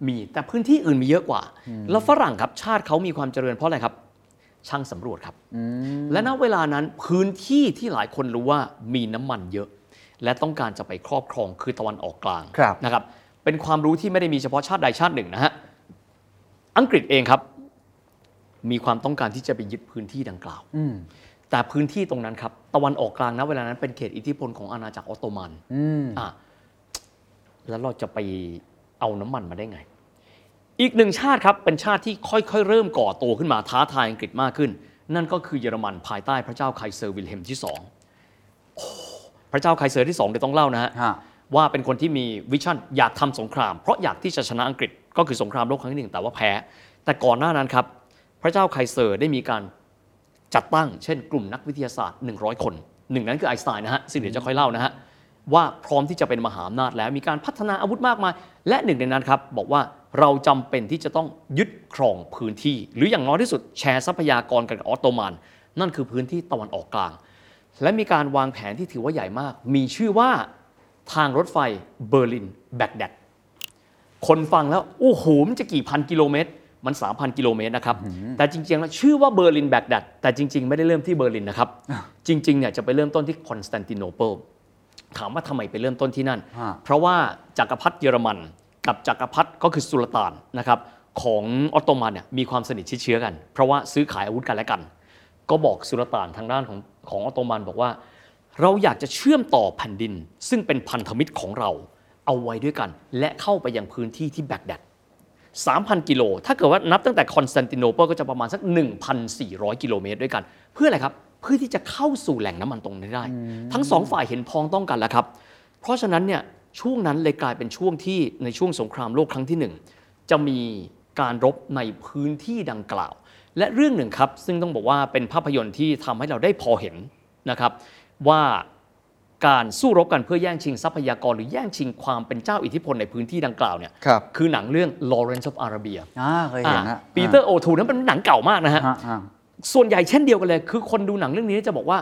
มีแต่พื้นที่อื่นมีเยอะกว่า แล้วฝรั่งครับชาติเขามีความเจริญเพราะอะไรครับ ช่างสำรวจครับ และณเวลานั้นพื้นที่ที่หลายคนรู้ว่ามีน้ำมันเยอะ และต้องการจะไปครอบครองคือตะวันออกกลางครับนะครับ เป็นความรู้ที่ไม่ได้มีเฉพาะชาติใดชาติหนึ่งนะฮะอังกฤษเองครับ มีความต้องการที่จะไปยึดพื้นที่ดังกล่าวอืมแต่พื้นที่ตรงนั้นครับ ตะวันออกกลางนะเวลานั้นเป็นเขตอิทธิพลของอาณาจักรออตโตมันอืมอะแล้วเราจะไปเอาน้ำมันมาได้ไง อีกหนึ่งชาติครับเป็นชาติที่ค่อยๆ เริ่มก่อตัวขึ้นมาท้าทายอังกฤษมากขึ้น นั่นก็คือเยอรมันภายใต้พระเจ้าไคเซอร์วิลเฮมที่สองโอ้พระเจ้าไคเซอร์ที่สองเดี๋ยวต้องเล่านะฮะฮะว่าเป็นคนที่มี vision อยากทำสงคราม เพราะอยากที่จะชนะอังกฤษก็คือสงครามโลกครั้งที่หนึ่งแต่ว่าแพ้ แต่ก่อนหน้านั้นครับ พระเจ้าไคเซอร์ได้มีการจัดตั้ง เช่น กลุ่มนักวิทยาศาสตร์ 100 คนหนึ่งนั้นคือไอน์สไตน์นะฮะซึ่งเดี๋ยวจะค่อยเล่านะฮะว่าพร้อมที่จะเป็นมหาอำนาจแล้วมีการพัฒนาอาวุธมากมาย และหนึ่งในนั้นครับบอกว่า เราจำเป็นที่จะต้องยึดครองพื้นที่ หรืออย่างน้อยที่สุดแชร์ทรัพยากรกันกับออตโตมัน นั่นคือพื้นที่ตะวันออกกลาง และมีการวางแผนที่ถือว่าใหญ่มาก มีชื่อว่าทางรถไฟเบอร์ลินแบกแดดคนฟังแล้วโอ้โหมันจะกี่พันกิโลเมตร มัน 3,000 กิโลเมตรนะครับ แต่จริงๆแล้วชื่อว่าเบอร์ลินแบกแดดแต่จริง ๆ ไม่ได้เริ่มที่เบอร์ลินนะครับ จริงๆเนี่ยจะไปเริ่มต้นที่คอนสแตนติโนเปิลถามว่าทำไมไปเริ่มต้นที่นั่นฮะเพราะว่าจักรพรรดิเยอรมัน กับจักรพรรดิก็คือสุลต่านนะครับของออตโตมันเนี่ยมีความสนิทชิดเชื้อกัน เพราะว่าซื้อขายอาวุธกันและกัน ก็บอกสุลต่านทางด้านของของออตโตมันบอกว่า เราอยากจะเชื่อมต่อแผ่นดิน ซึ่งเป็นพันธมิตรของเราเอาไว้ด้วยกัน และเข้าไปยังพื้นที่ที่แบกแดด3,000 กิโล ถ้าเกิดว่านับตั้งแต่คอนสแตนติโนเปิลก็จะประมาณสัก 1,400 กิโลเมตรด้วยกัน เพื่ออะไรครับ เพื่อที่จะเข้าสู่แหล่งน้ำมันตรงนี้ได้ ทั้งสองฝ่ายเห็นพ้องต้องกันแล้วครับ เพราะฉะนั้นเนี่ย ช่วงนั้นเลยกลายเป็นช่วงที่ในช่วงสงครามโลกครั้งที่หนึ่งจะมีการรบในพื้นที่ดังกล่าว และเรื่องหนึ่งครับ ซึ่งต้องบอกว่าเป็นภาพยนตร์ที่ทำให้เราได้พอเห็นนะครับ ว่าการสู้รบกันเพื่อแย่งชิงทรัพยากรหรือแย่งชิงความเป็นเจ้าอิทธิพลในพื้นที่ดังกล่าวเนี่ยครับคือหนังเรื่อง Lawrence of Arabia อ่าเคยเห็นฮะปีเตอร์โอทูนั้นเป็นหนังเก่ามากนะฮะฮะฮะส่วนใหญ่เช่นเดียวกันเลย คือคนดูหนังเรื่องนี้จะบอกว่า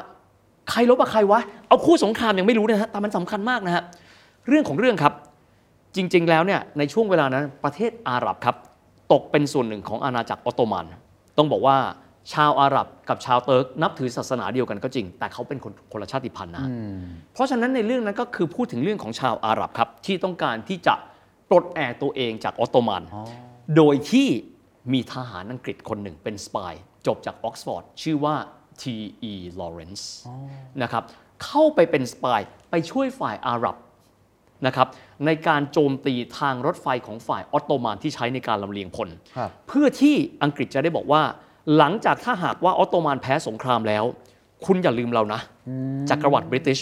ใครรบกับใครวะ เอาคู่สงครามยังไม่รู้นะฮะแต่มันสำคัญมากนะฮะ เรื่องของเรื่องครับจริง ๆ แล้วเนี่ยในช่วงเวลานั้นประเทศอาหรับครับตกเป็นส่วนหนึ่งของอาณาจักรออตโตมัน ต้องบอกว่าชาวอาหรับกับชาวเติร์กนับถือศาสนาเดียวกันก็จริง แต่เขาเป็นคนคนละชาติพันธุ์นะเพราะฉะนั้นในเรื่องนั้นก็คือพูดถึงเรื่องของชาวอาหรับครับที่ต้องการที่จะปลดแอกตัวเองจากออตโตมัน โดยที่มีทหารอังกฤษคนหนึ่งเป็น spyจบจากออกซฟอร์ดชื่อว่า T.E. Lawrence นะครับเข้าไปเป็น spy ไปช่วยฝ่ายอาหรับ นะครับในการโจมตีทางรถไฟของฝ่ายออตโตมันที่ใช้ในการลำเลียงพล ครับ เพื่อที่อังกฤษจะได้บอกว่า หลังจากถ้าหากว่าออตโตมันแพ้สงครามแล้ว คุณอย่าลืมเรานะ จักรวรรดิบริติช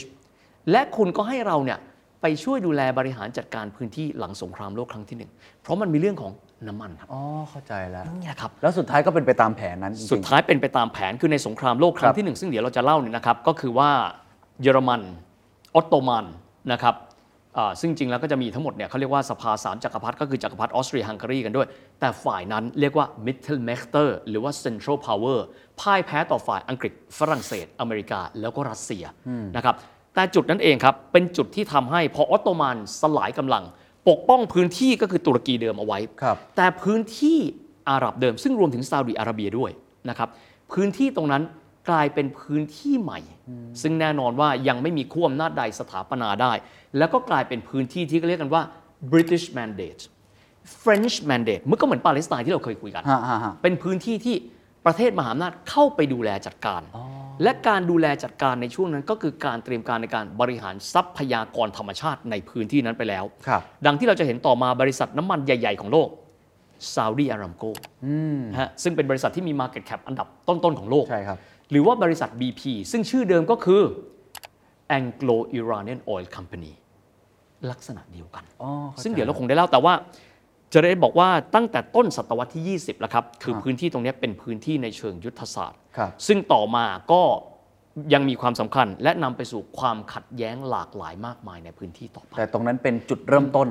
และคุณก็ให้เราเนี่ยไปช่วยดูแลบริหารจัดการพื้นที่หลังสงครามโลกครั้งที่หนึ่งเพราะมันมีเรื่องของน้ำมันครับอ๋อ เข้าใจแล้ว นี่แหละครับ แล้วสุดท้ายก็เป็นไปตามแผนนั้นจริงๆ สุดท้ายเป็นไปตามแผนคือในสงครามโลกครั้ครังบ ที่หนึ่งซึ่งเดี๋ยวเราจะเล่าเนี่ยนะครับ ก็คือว่าเยอรมัน ออตโตมันนะครับอ่า ซึ่งจริงแล้วก็จะมีทั้งหมดเนี่ยเขาเรียกว่าสภาสามจักรพรรดิก็คือจักรพรรดิออสเตรียฮังการีกันด้วย แต่ฝ่ายนั้นเรียกว่า Mittelmächte หรือว่า Central Power พ่ายแพ้ต่อฝ่ายอังกฤษฝรั่งเศส อเมริกาแล้วก็รัสเซียนะครับแต่จุดนั้นเองครับ เป็นจุดที่ทำให้พอออตโตมันสลายกำลัง ปกป้องพื้นที่ก็คือตุรกีเดิมเอาไว้ครับแต่พื้นที่อาหรับเดิม ซึ่งรวมถึงซาอุดิอาระเบียด้วยนะครับพื้นที่ตรงนั้น กลายเป็นพื้นที่ใหม่ ซึ่งแน่นอนว่ายังไม่มีขั้วอำนาจใดสถาปนาได้ แล้วก็กลายเป็นพื้นที่ที่เรียกกันว่า British Mandate French Mandate มันก็เหมือนปาเลสไตน์ที่เราเคยคุยกันฮะฮะฮะเป็นพื้นที่ที่ประเทศมหาอำนาจเข้าไปดูแลจัดการ และการดูแลจัดการในช่วงนั้นก็คือการเตรียมการในการบริหารทรัพยากรธรรมชาติในพื้นที่นั้นไปแล้วครับดังที่เราจะเห็นต่อมาบริษัทน้ำมันใหญ่ ๆ ของโลกซาอุดีอารามโกฮะซึ่งเป็นบริษัทที่มี Market Cap อันดับต้น ๆ ของโลกใช่ครับ หรือว่าบริษัท BP ซึ่งชื่อเดิมก็คือ Anglo Iranian Oil Company ลักษณะเดียวกันอ๋อเข้าใจซึ่งเดี๋ยวเราคงได้เล่าแต่ว่า จะได้บอกว่าตั้งแต่ต้นศตวรรษที่ 20 แล้วครับ คือพื้นที่ตรงนี้เป็นพื้นที่ในเชิงยุทธศาสตร์ครับซึ่งต่อมาก็ยังมีความสำคัญ และนำไปสู่ความขัดแย้งหลากหลายมากมายในพื้นที่ต่อไปแต่ตรงนั้นเป็นจุดเริ่มต้น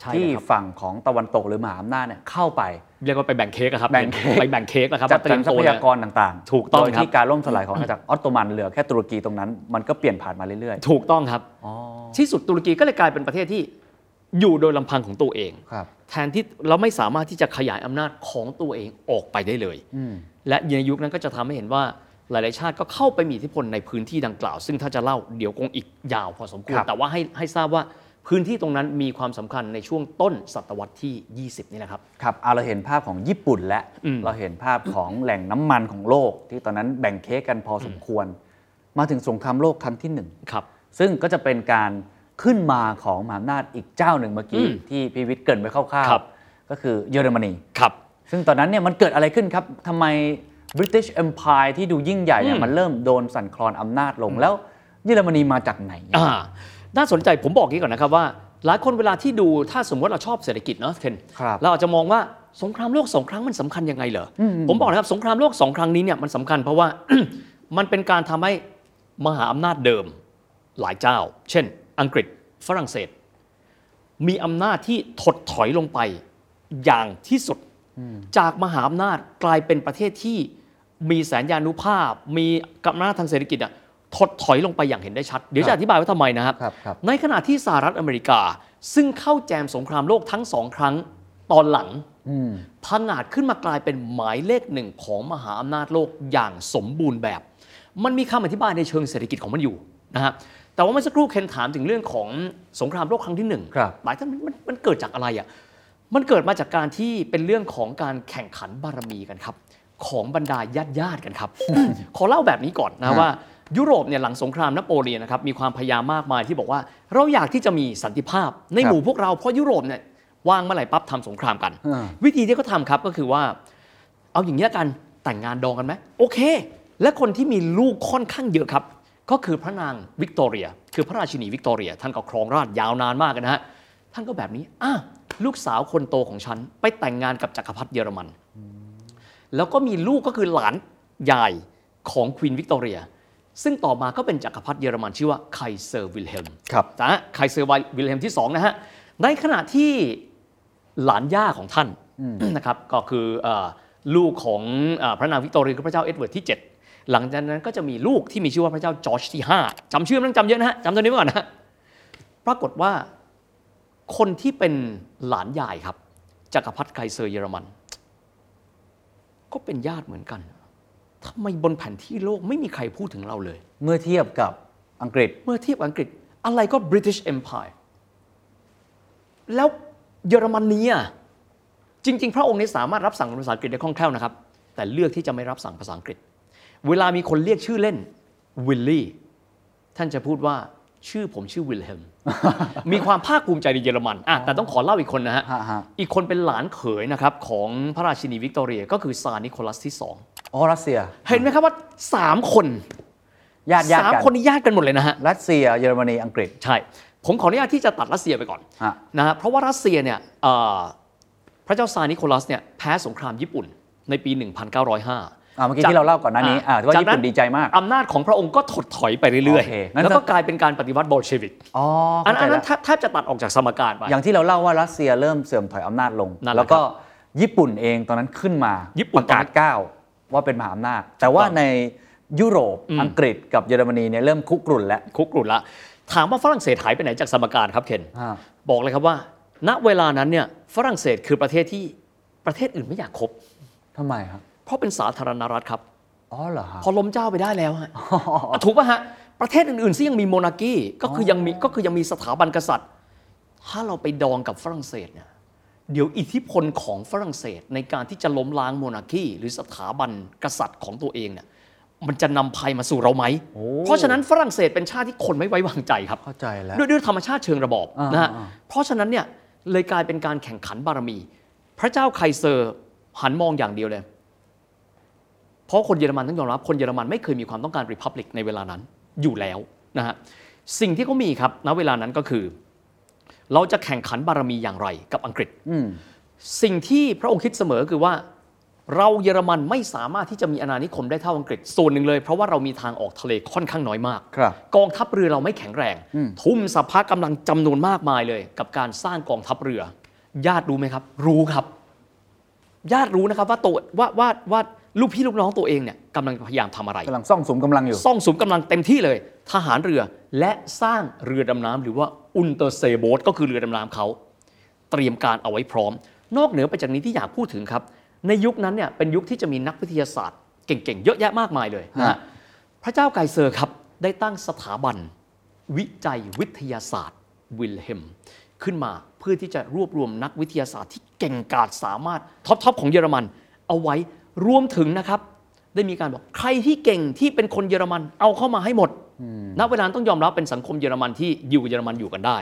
ใช่ที่เลยครับฝั่งของตะวันตกหรือมหาอำนาจเนี่ยเข้าไป เรียกว่าไปแบ่งเค้กอะครับแบ่งเค้กไปแบ่งเค้กนะครับจัดว่าเตสรีรยรมทรัตัวพเนี่ยยากรต่างๆ ถูกต้องโดยครับที่การล่มสลายของอาณาจักรออตโตมันเหลือแค่ตุรกีตรงนั้น มันก็เปลี่ยนผ่านมาเรื่อยถูกต้องครับๆอ๋อที่สุดตุรกีก็เลยกลายเป็นประเทศที่อยู่โดยลำพังของตัวเองครับแทนที่เราไม่สามารถที่จะขยายอำนาจของตัวเองออกไปได้เลยและในยุคนั้นก็จะทำให้เห็นว่าหลาย ๆ ชาติก็เข้าไปมีอิทธิพลในพื้นที่ดังกล่าว ซึ่งถ้าจะเล่าเดี๋ยวคงอีกยาวพอสมควรครับแต่ว่าให้ให้ทราบว่า พื้นที่ตรงนั้นมีความสำคัญในช่วงต้นศตวรรษที่ 20 นี่แหละครับครับเอาเราเห็นภาพของญี่ปุ่นและอืมเราเห็นภาพของแหล่งน้ำมันของโลก ที่ตอนนั้นแบ่งเค้กกันพอสมควร มาถึงสงครามโลกครั้งที่หนึ่งครับซึ่งก็จะเป็นการขึ้นมาของมหาอำนาจอีกเจ้าหนึ่งเมื่อกี้อืมที่พีวิทย์เกรินไปคร่าวครับๆก็คือเยอรมนีครับซึ่งตอนนั้นเนี่ยมันเกิดอะไรขึ้นครับทำไม British Empire ที่ดูยิ่งใหญ่เนี่ยอืมมันเริ่มโดนสั่นคลอนอำนาจลงแล้วเยอรมนีมาจากไหนอ่า น่าสนใจผมบอกงี้ก่อนนะครับว่า หลายคนเวลาที่ดูถ้าสมมติเราชอบเศรษฐกิจเนาะเคนครับเราอาจจะมองว่าสงครามโลกสองครั้งมันสำคัญยังไงเหรออผมบอกนะครับสงครามโลกสองครั้งนี้เนี่ยมันสำคัญเพราะว่ามันเป็นการทำให้มหาอำนาจเดิมหลายเจ้า เช่น อังกฤษฝรั่งเศส มีอำนาจที่ถดถอยลงไปอย่างที่สุด จากมหาอำนาจกลายเป็นประเทศที่มีแสนยานุภาพ มีกำลังทางเศรษฐกิจอะ ถดถอยลงไปอย่างเห็นได้ชัด เดี๋ยวจะอธิบายว่าทำไมนะครับครับ ครับ ในขณะที่สหรัฐอเมริกา ซึ่งเข้าแจมสงครามโลกทั้งสองครั้งตอนหลังพังอาจขึ้นมากลายเป็นหมายเลขหนึ่งของมหาอำนาจโลกอย่างสมบูรณ์แบบ มันมีคำอธิบายในเชิงเศรษฐกิจของมันอยู่นะฮะแต่ว่าเมื่อสักครู่เคนถามถึงเรื่องของสงครามโลกครั้งที่หนึ่งครับ หลายท่านมันมันมันเกิดจากอะไรอะ มันเกิดมาจากการที่เป็นเรื่องของการแข่งขันบารมีกันครับ ของบรรดาญาติญาติๆกันครับ ขอเล่าแบบนี้ก่อนนะฮะว่า ยุโรปเนี่ยหลังสงครามนโปเลียนนะครับมีความพยายามมากมายที่บอกว่า เราอยากที่จะมีสันติภาพในหมู่พวกเราเพราะยุโรปเนี่ยวางเมื่อไหร่ปั๊บทำสงครามกันอ่าวิธีที่เขาทำครับก็คือว่า เอาอย่างนี้ละกันแต่งงานดองกันไหมโอเค และคนที่มีลูกค่อนข้างเยอะครับ ก็คือพระนางวิกตอเรีย คือพระราชินีวิกตอเรีย ท่านก็ครองราชยาวนานมากนะฮะท่านก็แบบนี้อะลูกสาวคนโตของฉัน ไปแต่งงานกับจักรพรรดิเยอรมัน แล้วก็มีลูกก็คือหลานยายของควีนวิกตอเรีย ซึ่งต่อมาก็เป็นจักรพรรดิเยอรมันชื่อว่าไคเซอร์วิลเฮมครับนะฮะไคเซอร์วิลเฮมที่2นะฮะในขณะที่หลานย่าของท่านนะครับก็คือเอ่อลูกของเออพระนางวิกตอเรียคือพระเจ้าเอ็ดเวิร์ดที่ 7 หลังจากนั้นก็จะมีลูกที่มีชื่อว่าพระเจ้าจอร์จที่ 5จำชื่อไม่ต้องจำเยอะนะฮะจำตัวนี้ไว้ก่อนนะฮะปรากฏว่าคนที่เป็นหลานยายครับจักรพรรดิไคเซอร์เยอรมัน ก็เป็นญาติเหมือนกัน ทำไมบนแผนที่โลกไม่มีใครพูดถึงเราเลย เมื่อเทียบกับอังกฤษ เมื่อเทียบอังกฤษอะไรก็ British Empire แล้วเยอรมนีอะจริง ๆ พระองค์นี้สามารถรับสั่งภาษาอังกฤษได้คล่องแคล่วนะครับ แต่เลือกที่จะไม่รับสั่งภาษาอังกฤษ เวลามีคนเรียกชื่อเล่นวิลลี่ท่านจะพูดว่า ชื่อผมชื่อวิลเฮมมีความภาคภูมิใจในเยอรมันอะแต่ต้องขอเล่าอีกคนนะฮะฮะฮะ อีกคนเป็นหลานเขยนะครับของพระราชินีวิกตอเรียก็คือซาร์นิโคลัสที่สองอ๋อรัสเซีย เห็นไหมครับว่าสามคนญาติญาติสามกันคนนี้ญาติกันหมดเลยนะฮะ รัสเซียเยอรมนีอังกฤษ ใช่ ผมขออนุญาตที่จะตัดรัสเซียไปก่อนฮะนะฮะเพราะว่ารัสเซียเนี่ยเอ่อพระเจ้าซาร์นิโคลัสเนี่ยแพ้สงครามญี่ปุ่นในปี 1905อ่า เมื่อกี้ที่เราเล่าก่อนหน้านี้อ่าว่าญี่ปุ่นดีใจมากอำนาจของพระองค์ก็ถดถอยไปเรื่อยโอเคงั้ๆนแล้วก็กลายเป็นการปฏิวัติโบลเชวิกอ๋ออันเข้าใจอันนั้แล้นวแทบแทบจะตัดออกจากสมการไปอย่างที่เราเล่าว่ารัสเซียเริ่มเสื่อมถอยอำนาจลงนั่นแหละแล้วก็ญี่ปุ่นเองตอนนั้นขึ้นมาญี่ปุ่นประกาศก้าวว่าเป็นมหาอำนาจ แต่ว่าถูกต้องในยุโรปอืมอังกฤษกับเยอรมนีเนี่ยเริ่มคุกรุ่นแล้วคุกรุ่นละถามว่าฝรั่งเศสหายไปไหนจากสมการครับเคนอ่าบอกเลยครับว่า ณเวลานั้นเนี่ยฝรั่งเศสคือประเทศที่ประเทศอื่นไม่อยากคบทำไมครับเพ ราะเป็นสาธารณรัฐครับอ๋อเหรอฮะพอล้มเจ้าไปได้แล้วฮะถูกป่ะฮะประเทศอื่นๆที่ยังมีโมนาคีก็คือยังมีก็คือยังมีสถาบันกษัตริย์ ถ้าเราไปดองกับฝรั่งเศสเนี่ยเดี๋ยวอิทธิพลของฝรั่งเศสในการที่จะล้มล้างโมนาคีหรือสถาบันกษัตริย์ของตัวเองเนี่ยมันจะนำภัยมาสู่เราไหมโอ้เพราะฉะนั้นฝรั่งเศสเป็นชาติที่คนไม่ไว้วางใจครับเข้าใจแล้วด้วยด้วยธรรมชาติเชิงระบอบอ่านนะฮะอ่าเพราะฉะนั้นเนี่ยเลยกลายเป็นการแข่งขันบารมี พระเจ้าไคเซอร์หันมองอย่างเดียวเลย เพราะคนเยอรมันต้องยอมรับคนเยอรมันไม่เคยมีความต้องการริพับลิกในเวลานั้นอยู่แล้วนะฮะสิ่งที่เขามีครับณเวลานั้นก็คือ เราจะแข่งขันบารมีอย่างไรกับอังกฤษอืมสิ่งที่พระองค์คิดเสมอคือว่า เราเยอรมันไม่สามารถที่จะมีอาณานิคมได้เท่าอังกฤษส่วนหนึ่งเลย เพราะว่าเรามีทางออกทะเลค่อนข้างน้อยมากครับกองทัพเรือเราไม่แข็งแรง ทุ่มสภากำลังจำนวนมากมายเลย กับการสร้างกองทัพเรือ ญาติรู้ไหมครับ รู้ครับ ญาติรู้นะครับว่าตัวว่าว่าว่า ลูกพี่ลูกน้องตัวเองเนี่ยกำลังพยายามทำอะไรกำลังซ่องสุมกำลังอยู่ ซ่องสุมกำลังเต็มที่เลย ทหารเรือและสร้างเรือดำน้ำหรือว่าอุนเตอร์เซโบทก็คือเรือดำน้ำเขา เตรียมการเอาไว้พร้อม นอกเหนือไปจากนี้ที่อยากพูดถึงครับ ในยุคนั้นเนี่ยเป็นยุคที่จะมีนักวิทยาศาสตร์เก่งๆ เยอะแยะมากมายเลยนะฮะฮะพระเจ้าไคเซอร์ครับได้ตั้งสถาบัน วิจัยวิทยาศาสตร์วิลเฮมขึ้นมาเพื่อที่จะรวบรวมนักวิทยาศาสตร์ที่เก่งกาจสามารถ top top ของเยอรมัน เอาไว้ รวมถึงนะครับ ได้มีการบอกใครที่เก่งที่เป็นคนเยอรมันเอาเข้ามาให้หมดณเวลานั้นต้องยอมรับเป็นสังคมเยอรมันที่อยู่กับเยอรมันอยู่กันได้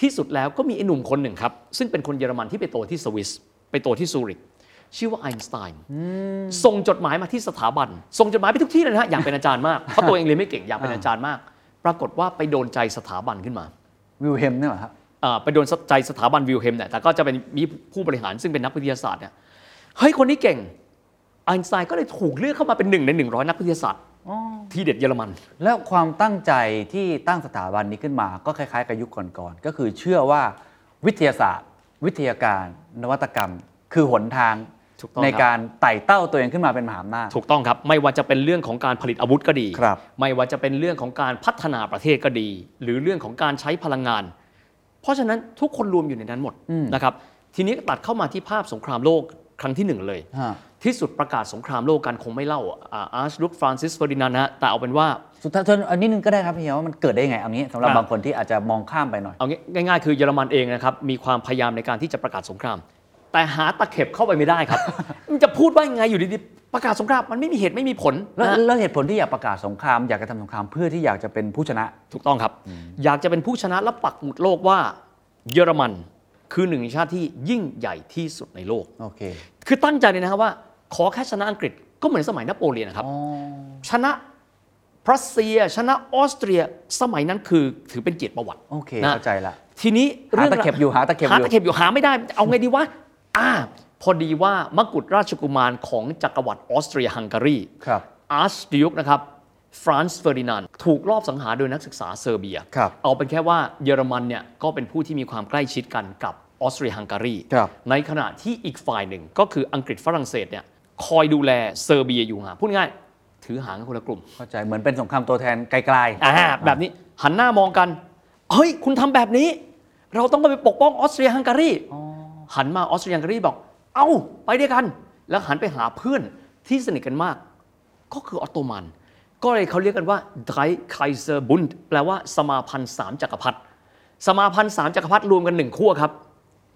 ที่สุดแล้วก็มีไอ้หนุ่มคนหนึ่งครับ ซึ่งเป็นคนเยอรมันที่ไปโตที่สวิสไปโตที่ซูริกชื่อว่าไอน์สไตน์ส่งจดหมายมาที่สถาบัน ส่งจดหมายไปทุกที่เลยนะฮะอยากเป็นอาจารย์มากเพราะตัวเองเรียนไม่เก่งอยากเป็นอาจารย์มาก ปรากฏว่าไปโดนใจสถาบันขึ้นมาวิลเฮมเนี่ยเหรอฮะอ่าไปโดนใจสถาบันวิลเฮมเนี่ยแต่ก็จะเป็นมีผู้บริหารซึ่งเป็นนักวิทยาศาสตร์เนี่ยเฮ้ยคนนี้เก่ง ไอน์สไตน์ก็เลยถูกเลือกเข้ามาเป็นหนึ่งในหนึ่งร้อยนักวิทยาศาสตร์ที่เด็ดเยอรมัน แล้วความตั้งใจที่ตั้งสถาบันนี้ขึ้นมาก็คล้ายๆกับยุคก่อนๆก็คือเชื่อว่าวิทยาศาสตร์ วิทยาการนวัตกรรม คือหนทางถูกต้องในครับ การไต่เต้าตัวเองขึ้นมาเป็นมหาอำนาจ ถูกต้องครับ ไม่ว่าจะเป็นเรื่องของการผลิตอาวุธก็ดี ครับ ไม่ว่าจะเป็นเรื่องของการพัฒนาประเทศก็ดี หรือเรื่องของการใช้พลังงาน เพราะฉะนั้นทุกคนรวมอยู่ในนั้นหมดอืมนะครับทีนี้ตัดเข้ามาที่ภาพสงครามโลกครั้งที่หนึ่งเลย ฮะ ที่สุดประกาศสงครามโลกกันคงไม่เล่าอาร์ชดยุกฟรานซิสเฟอร์ดินานด์นะฮะแต่เอาเป็นว่าสุดท้ายทวนอันนี้นึงก็ได้ครับพี่เหี่ยวว่ามันเกิดได้ยังไงเอางี้สำหรับอะบางคนที่อาจจะมองข้ามไปหน่อยเอางี้ง่ายๆคือเยอรมันเองนะครับมีความพยายามในการที่จะประกาศสงคราม แต่หาตะเข็บเข้าไปไม่ได้ครับ มันจะพูดว่ายังไงอยู่ดีๆประกาศสงครามมันไม่มีเหตุไม่มีผลแล้วนะฮะแล้วเหตุผลที่อยากประกาศสงคราม อยากจะทำสงครามเพื่อที่อยากจะเป็นผู้ชนะถูกต้องครับ อยากจะเป็นผู้ชนะและปักหมุดโลกว่าเยอรมันคือหนึ่งในชาติที่ยิ่งใหญ่ที่สุดในโลก โอเค คือตั้งใจเลยนะครับว่า ขอแค่ชนะอังกฤษก็เหมือนสมัยนโปเลียนนะครับอ๋อชนะรัสเซีย ชนะออสเตรียสมัยนั้นคือถือเป็นเกียรติประวัติโอเคนะเข้าใจละทีนี้หาตะเข็บอยู่หาตะเข็บอยู่หาตะเข็บอยู่หาไม่ได้ เอาไงดีวะอ่าพอดีว่ามกุฎราชกุมารของจักรวรรดิออสเตรียฮังการีครับอาร์ชดยุกนะครับฟรานซ์เฟอร์ดินานด์ถูกลอบสังหารโดยนักศึกษาเซอร์เบียครับเอาเป็นแค่ว่าเยอรมันเนี่ยก็เป็นผู้ที่มีความใกล้ชิดกันกับออสเตรียฮังการีครับในขณะที่อีกฝ่ายหนึ่งก็คืออังกฤษฝรั่งเศสเนี่ย คอยดูแลเซอร์เบียอยู่ห่างพูดง่ายๆถือหางกันคนละกลุ่มเข้าใจเหมือนเป็นสงครามตัวแทนไกลๆอ่าแบบนี้หันหน้ามองกัน เฮ้ย คุณทำแบบนี้ เราต้องไปปกป้องออสเตรียฮังการีหันมาออสเตรียฮังการีบอก เอ้า ไปด้วยกัน แล้วหันไปหาเพื่อนที่สนิทกันมาก ก็คือออตโตมัน ก็เลยเขาเรียกกันว่า Dreikaiserbund แปลว่าสมาพันธ์สามจักรพรรดิสมาพันธ์สามจักรพรรดิรวมกันหนึ่งขั้วครับ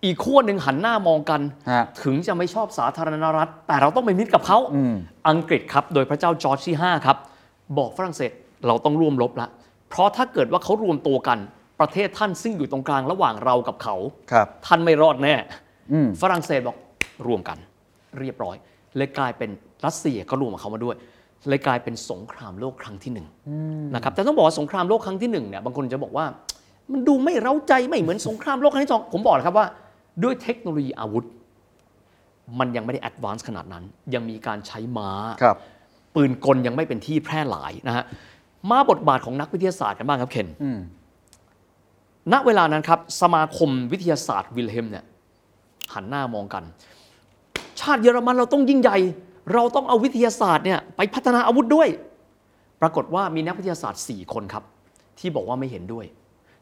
อีกขั้วหนึ่งหันหน้ามองกัน ฮะ ถึงจะไม่ชอบสาธารณรัฐ แต่เราต้องเป็นมิตรกับเขา อืม อังกฤษครับ โดยพระเจ้าจอร์จที่ 5 ครับ บอกฝรั่งเศสเราต้องร่วมรบละเพราะถ้าเกิดว่าเขารวมตัวกัน ประเทศท่านซึ่งอยู่ตรงกลางระหว่างเรากับเขา ครับ ท่านไม่รอดแน่ อืม ฝรั่งเศสบอกรวมกัน เรียบร้อย เลยกลายเป็นรัสเซียก็รวมกับเขามาด้วย เลยกลายเป็นสงครามโลกครั้งที่หนึ่งนะครับแต่ต้องบอกว่าสงครามโลกครั้งที่หนึ่งเนี่ยบางคนจะบอกว่า มันดูไม่เร้าใจไม่เหมือนสงครามโลกครั้งที่สองผมบอกเลยครับว่า ด้วยเทคโนโลยีอาวุธ มันยังไม่ได้ advance ขนาดนั้น ยังมีการใช้ม้าครับปืนกลยังไม่เป็นที่แพร่หลายนะฮะมาบทบาทของนักวิทยาศาสตร์กันบ้างครับเคนอืมณเวลานั้นครับ สมาคมวิทยาศาสตร์วิลเฮมเนี่ยหันหน้ามองกัน ชาติเยอรมันเราต้องยิ่งใหญ่ เราต้องเอาวิทยาศาสตร์เนี่ยไปพัฒนาอาวุธด้วย ปรากฏว่ามีนักวิทยาศาสตร์ 4 คนครับ ที่บอกว่าไม่เห็นด้วย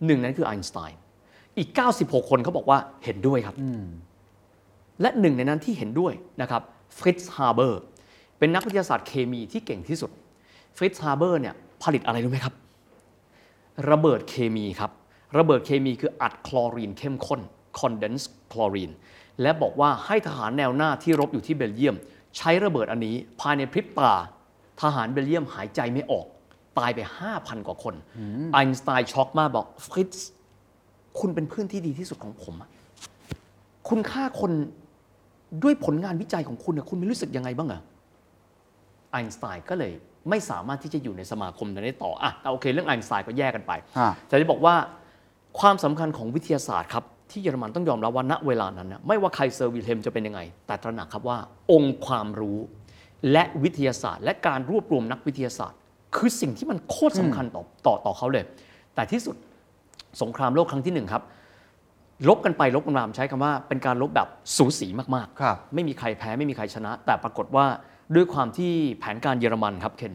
หนึ่งนั้นคือไอน์สไตน์ อีก 96 คนเขาบอกว่าเห็นด้วยครับ และหนึ่งในนั้นที่เห็นด้วยนะครับฟริตซ์ฮาร์เบอร์เป็นนักวิทยาศาสตร์เคมีที่เก่งที่สุดฟริตซ์ฮาร์เบอร์เนี่ยผลิตอะไรรู้ไหมครับ ระเบิดเคมีครับ ระเบิดเคมีคืออัดคลอรีนเข้มข้น condensed chlorine และบอกว่าให้ทหารแนวหน้าที่รบอยู่ที่เบลเยียม ใช้ระเบิดอันนี้ภายในพริบตา ทหารเบลเยียมหายใจไม่ออก ตายไป 5,000 กว่าคนไอน์สไตน์ช็อกมากบอกฟริตซ์ คุณเป็นเพื่อนที่ดีที่สุดของผมอะคุณฆ่าคนด้วยผลงานวิจัยของคุณอะคุณไม่รู้สึกยังไงบ้างอะไอน์สไตน์ก็เลยไม่สามารถที่จะอยู่ในสมาคมนั้นได้ต่ออะแต่โอเค เรื่องไอน์สไตน์ก็แยกกันไปฮะแต่จะบอกว่าความสำคัญของวิทยาศาสตร์ครับ ที่เยอรมันต้องยอมรับว่าณเวลานั้นนะไม่ว่าไคเซอร์วิลเฮมจะเป็นยังไง แต่ตระหนักครับว่า องค์ความรู้ และวิทยาศาสตร์ และการรวบรวมนักวิทยาศาสตร์ คือสิ่งที่มันโคตรสำคัญต่อต่อต่อเขาเลย แต่ที่สุด สงครามโลกครั้งที่หนึ่งครับลบกันไปลบกันมาผมใช้คำว่าเป็นการลบแบบสูสีมากๆครับไม่มีใครแพ้ไม่มีใครชนะ แต่ปรากฏว่าด้วยความที่แผนการเยอรมันครับเคน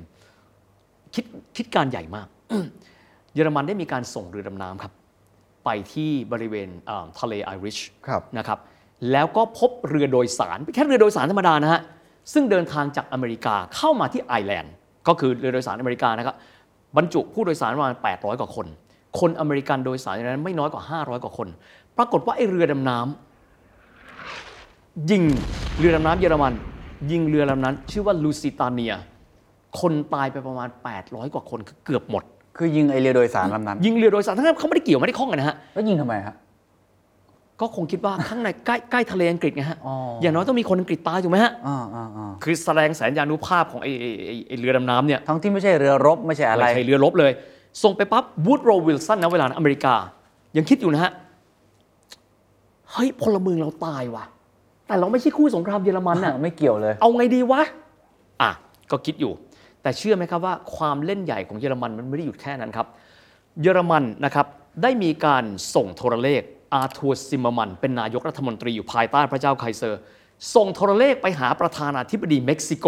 คิดคิดการใหญ่มาก เยอรมันได้มีการส่งเรือดำน้ำครับ ไปที่บริเวณเอ่อทะเลไอริชครับนะครับแล้วก็พบเรือโดยสารแค่เรือโดยสารธรรมดานะฮะซึ่งเดินทางจากอเมริกาเข้ามาที่ไอร์แลนด์ ก็คือเรือโดยสารอเมริกานะครับบรรจุผู้โดยสารประมาณ800 กว่าคน คนอเมริกันโดยสารในนั้นไม่น้อยกว่า 500 กว่าคน ปรากฏว่าไอเรือดำน้ำยิงเรือดำน้ำเยอรมัน ยิงเรือลำนั้น ชื่อว่าลูซิตาเนีย คนตายไปประมาณ 800 กว่าคนคือเกือบหมด คือยิงไอเรือโดยสารลำนั้น ยิงเรือโดยสารทั้งนั้นเขาไม่ได้เกี่ยวไม่ได้ข้องกันนะฮะแล้วยิงทำไมฮะก็คงคิดว่าข้างในใกล้ใกล้ทะเลอังกฤษไงฮะอ๋อออย่างน้อยต้องมีคนอังกฤษตายถูกไหมฮะอ่าอ่าอ่าคือแสดงแสนยานุภาพของไอ้ไอ้ไอ้ไอ้เรือดำน้ำเนี่ย ทั้งที่ไม่ใช่เรือรบไม่ใช่อะไร ไม่ใช่เรือรบเลย ส่งไปปั๊บวูดโรวิลสันนะเวลานั้นอเมริกา ยังคิดอยู่นะฮะ เฮ้ย พลเมืองเราตายว่ะ แต่เราไม่ใช่คู่สงครามเยอรมันน่ะ ไม่เกี่ยวเลย เอาไงดีวะ อะ ก็คิดอยู่ แต่เชื่อไหมครับว่าความเล่นใหญ่ของเยอรมันมันไม่ได้หยุดแค่นั้นครับ เยอรมันนะครับได้มีการส่งโทรเลขอาร์ทัวซิมเมอร์มันเป็นนายกรัฐมนตรีอยู่ภายใต้พระเจ้าไคเซอร์ ส่งโทรเลขไปหาประธานาธิบดีเม็กซิโก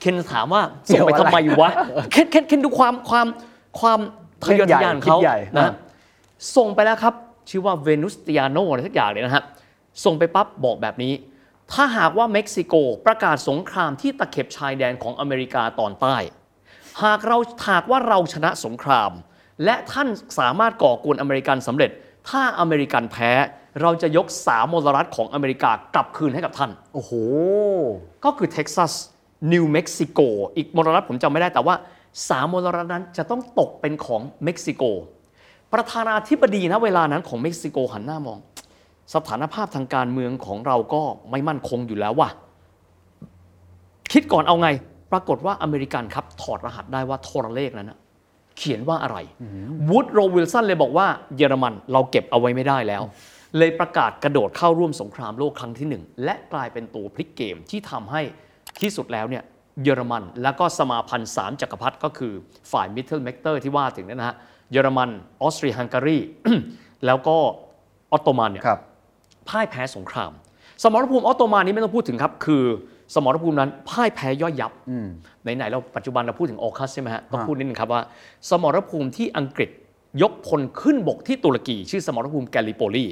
เคนถามว่าส่งไปทำไมวะ เคนเคนเคนดูความความ ความทะเยอทะยานของเขาคิดใหญ่นะอ่าส่งไปแล้วครับ ชื่อว่าเวนุสติอาโนอะไรสักอย่างเลยนะฮะส่งไปปั๊บบอกแบบนี้ ถ้าหากว่าเม็กซิโกประกาศสงครามที่ตะเข็บชายแดนของอเมริกาตอนใต้ หากเราหากว่าเราชนะสงคราม และท่านสามารถก่อกวนอเมริกันสำเร็จ ถ้าอเมริกันแพ้ เราจะยกสามมลรัฐของอเมริกากลับคืนให้กับท่าน โอ้โห ก็คือเท็กซัสนิวเม็กซิโกอีกมลรัฐผมจำไม่ได้แต่ว่า สามมลรัฐนั้นจะต้องตกเป็นของเม็กซิโก ประธานาธิบดีนะเวลานั้นของเม็กซิโกหันหน้ามอง สถานภาพทางการเมืองของเราก็ไม่มั่นคงอยู่แล้วว่ะคิดก่อนเอาไง ปรากฏว่าอเมริกันครับ ถอดรหัสได้ว่าโทรเลขนั้นนะเขียนว่าอะไรวูดโรวิลสันเลยบอกว่าเยอรมันเราเก็บเอาไว้ไม่ได้แล้ว เลยประกาศกระโดดเข้าร่วมสงครามโลกครั้งที่หนึ่งและกลายเป็นตัวพลิกเกมที่ทำให้ที่สุดแล้วเนี่ย เยอรมัน แล้วก็สมาพันธ์สามจักรพรรดิก็คือฝ่าย Mittelmächte ที่ว่าถึงเนี่ยนะฮะเยอรมันออสเตรียฮังการีแล้วก็ออตโตมันเนี่ยครับพ่ายแพ้สงคราม สมรภูมิออตโตมันนี้ไม่ต้องพูดถึงครับ คือสมรภูมินั้นพ่ายแพ้ย่อยยับไหนๆเราปัจจุบันเราพูดถึง AUKUS ใช่ไหมฮะต้องพูดนิดนึงครับว่า สมรภูมิที่อังกฤษยกพลขึ้นบกที่ตุรกี ชื่อสมรภูมิแกลลิโปลี